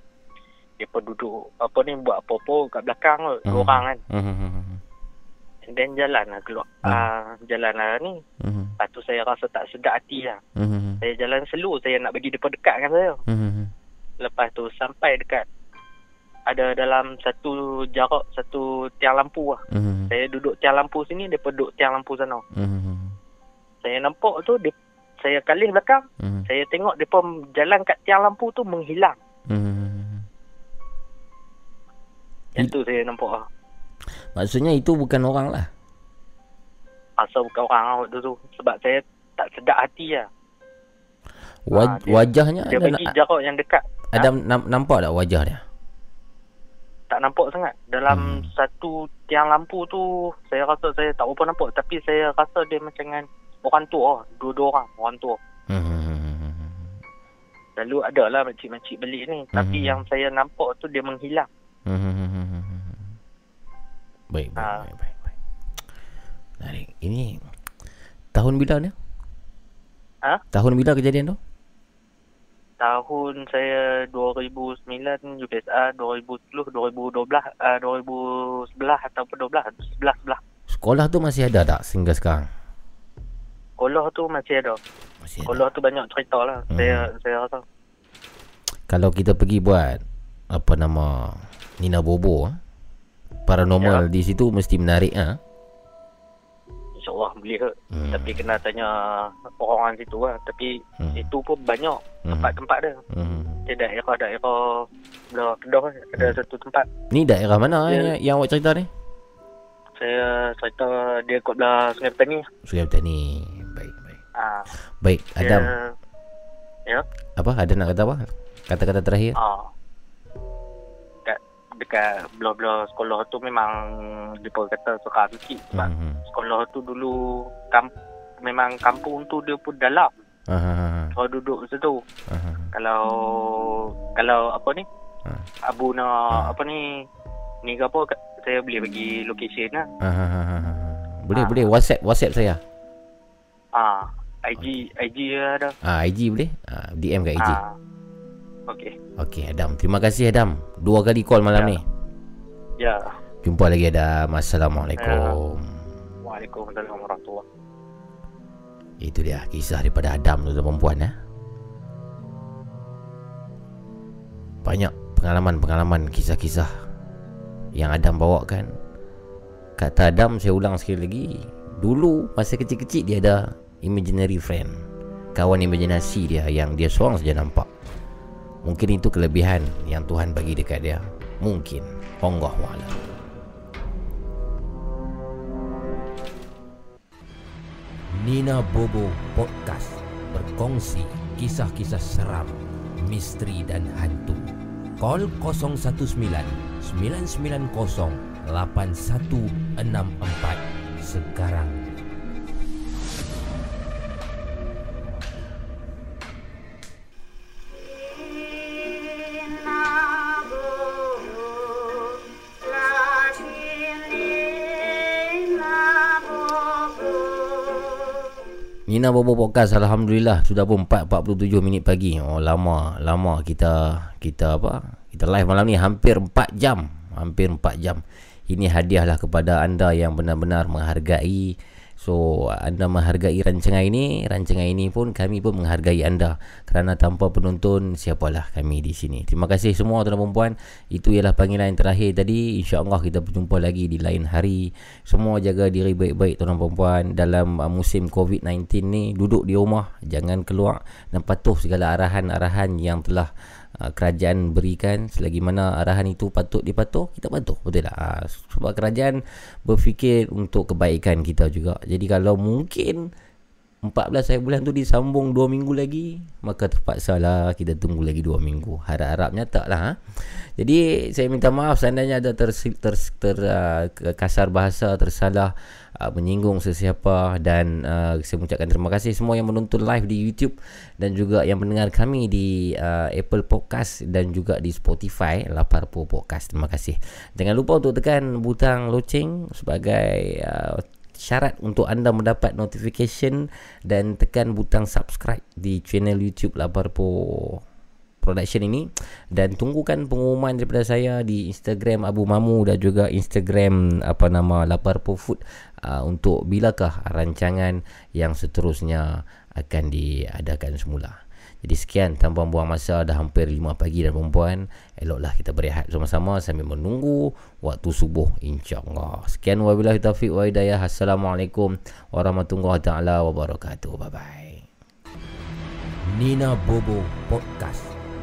dia pun duduk apa ni buat apa-apa kat belakang tu. Mhm. orang kan. Mhm. And then jalan lah keluar. Ah jalan lah ni. Mhm. Lepas tu saya rasa tak sedap hati lah. Mhm. Saya jalan slow. Saya nak bagi depa dekat dengan saya. Mhm. Lepas tu sampai dekat ada dalam satu jarak satu tiang lampu lah. Mhm. Saya duduk tiang lampu sini, dia duduk tiang lampu sana. Mhm. Saya nampak tu, dia, saya kalih belakang. Mhm. Saya tengok dia jalan kat tiang lampu tu menghilang. Mhm. Yang tu saya nampak lah. Maksudnya itu bukan orang lah. Asal bukan orang lah waktu tu. Sebab saya tak sedap hati lah. Waj- Ah, dia- wajahnya Dia ada bagi jarak yang dekat. ada nam- nampak tak wajah dia? Tak nampak sangat. Dalam Hmm. satu tiang lampu tu, saya rasa saya tak berapa nampak. Tapi saya rasa dia macam dengan orang tua. lah. Dua-dua orang, orang tua. Mhm. Lalu ada lah makcik-makcik beli ni. Tapi Mhm. yang saya nampak tu dia menghilang. Mhm. Baik, baik, Ah. baik, baik, baik. Menarik. Ini tahun bila ni? Ha? Tahun bila kejadian tu? Tahun saya 2009, UPSA 2010, 2012, uh, 2011 ataupun 12, 11, 11. Sekolah tu masih ada tak sehingga sekarang? Sekolah tu masih ada. Masih Sekolah tu banyak cerita lah. Hmm. Saya saya rasa. Kalau kita pergi buat apa nama Nina Bobo ah, paranormal di situ mesti menarik ah. InsyaAllah boleh ke. Hmm. Tapi kena tanya orang-orang situ lah. Tapi Hmm. itu pun banyak Hmm. tempat-tempat dia. Hmm. Di daerah-daerah belah Kedah ada satu tempat. Ni daerah mana Dia- yang, yang awak cerita ni? Saya cerita dia kat belah Sungai Petani. Sungai Petani. Baik, baik. Ah, Baik, dia, Adam. Ya. Apa? Ada nak kata apa? Kata-kata terakhir? Ah. Dekat belah-belah sekolah tu memang depa kata seram sikit sebab Mhm. sekolah tu dulu kamp, memang kampung tu dia pun dalam. Ah. Kalau duduk situ. Ah. Kalau kalau apa ni? Ah. Abu nak apa ni? Ni ke apa saya boleh bagi location lah. Ah. Boleh, boleh WhatsApp, WhatsApp saya. Ah, IG IG ada. Ah, IG boleh? Ah, DM kat IG. Ah. Okey. Okey, Adam. Terima kasih Adam. Dua kali call malam Ya. ni. Ya. Jumpa lagi Adam. Assalamualaikum. Waalaikumsalam warahmatullahi Itu dia kisah daripada Adam tu perempuan ya. Banyak pengalaman-pengalaman kisah-kisah yang Adam bawakan. Kata Adam saya ulang sekali lagi. Dulu masa kecil-kecil dia ada imaginary friend. Kawan imajinasi dia yang dia seorang saja nampak. Mungkin itu kelebihan yang Tuhan bagi dekat dia. Mungkin. Allah wa'ala. Nina Bobo Podcast berkongsi kisah-kisah seram, misteri dan hantu. Call 019 990 8164 sekarang. Nina Bobo Podcast Alhamdulillah Sudah pun 4.47 minit pagi. Oh lama Lama kita Kita apa? Kita live malam ni Hampir 4 jam. Hampir 4 jam. Ini hadiah lah kepada anda Yang benar-benar menghargai So anda menghargai rancangan ini Rancangan ini pun Kami pun menghargai anda. Kerana tanpa penonton Siapalah kami di sini. Terima kasih semua tuan dan perempuan Itu ialah panggilan yang terakhir tadi. InsyaAllah kita berjumpa lagi di lain hari. Semua jaga diri baik-baik tuan dan perempuan Dalam uh, musim COVID-19 ni Duduk di rumah Jangan keluar. Dan patuh segala arahan-arahan yang telah uh, kerajaan berikan selagi mana arahan itu patut dipatuh kita patuh betul tak? Uh, sebab kerajaan berfikir untuk kebaikan kita juga. Jadi kalau mungkin 14 hari bulan tu disambung 2 minggu lagi maka terpaksa lah kita tunggu lagi 2 minggu. Harap-harapnya tak lah ha? jadi saya minta maaf seandainya ada ter, ter, ter, uh, kasar bahasa tersalah uh, menyinggung sesiapa dan uh, saya mengucapkan terima kasih semua yang menonton live di YouTube dan juga yang mendengar kami di uh, Apple Podcast dan juga di Spotify Laparpo Podcast. Terima kasih. Jangan lupa untuk tekan butang loceng sebagai uh, syarat untuk anda mendapat notification dan tekan butang subscribe di channel YouTube Laparpo production ini. Dan tunggukan pengumuman daripada saya di Instagram Abu Mamu dan juga Instagram apa nama Laparpo Food uh, untuk bilakah rancangan yang seterusnya akan diadakan semula. Jadi sekian tanpa buang masa dah hampir 5 pagi dan perempuan. Eloklah kita berehat sama-sama sambil menunggu waktu subuh insyaAllah. Sekian wabillahi taufiq wa hidayah. Assalamualaikum warahmatullahi taala wabarakatuh. Bye bye Nina Bobo Podcast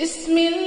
بسم الله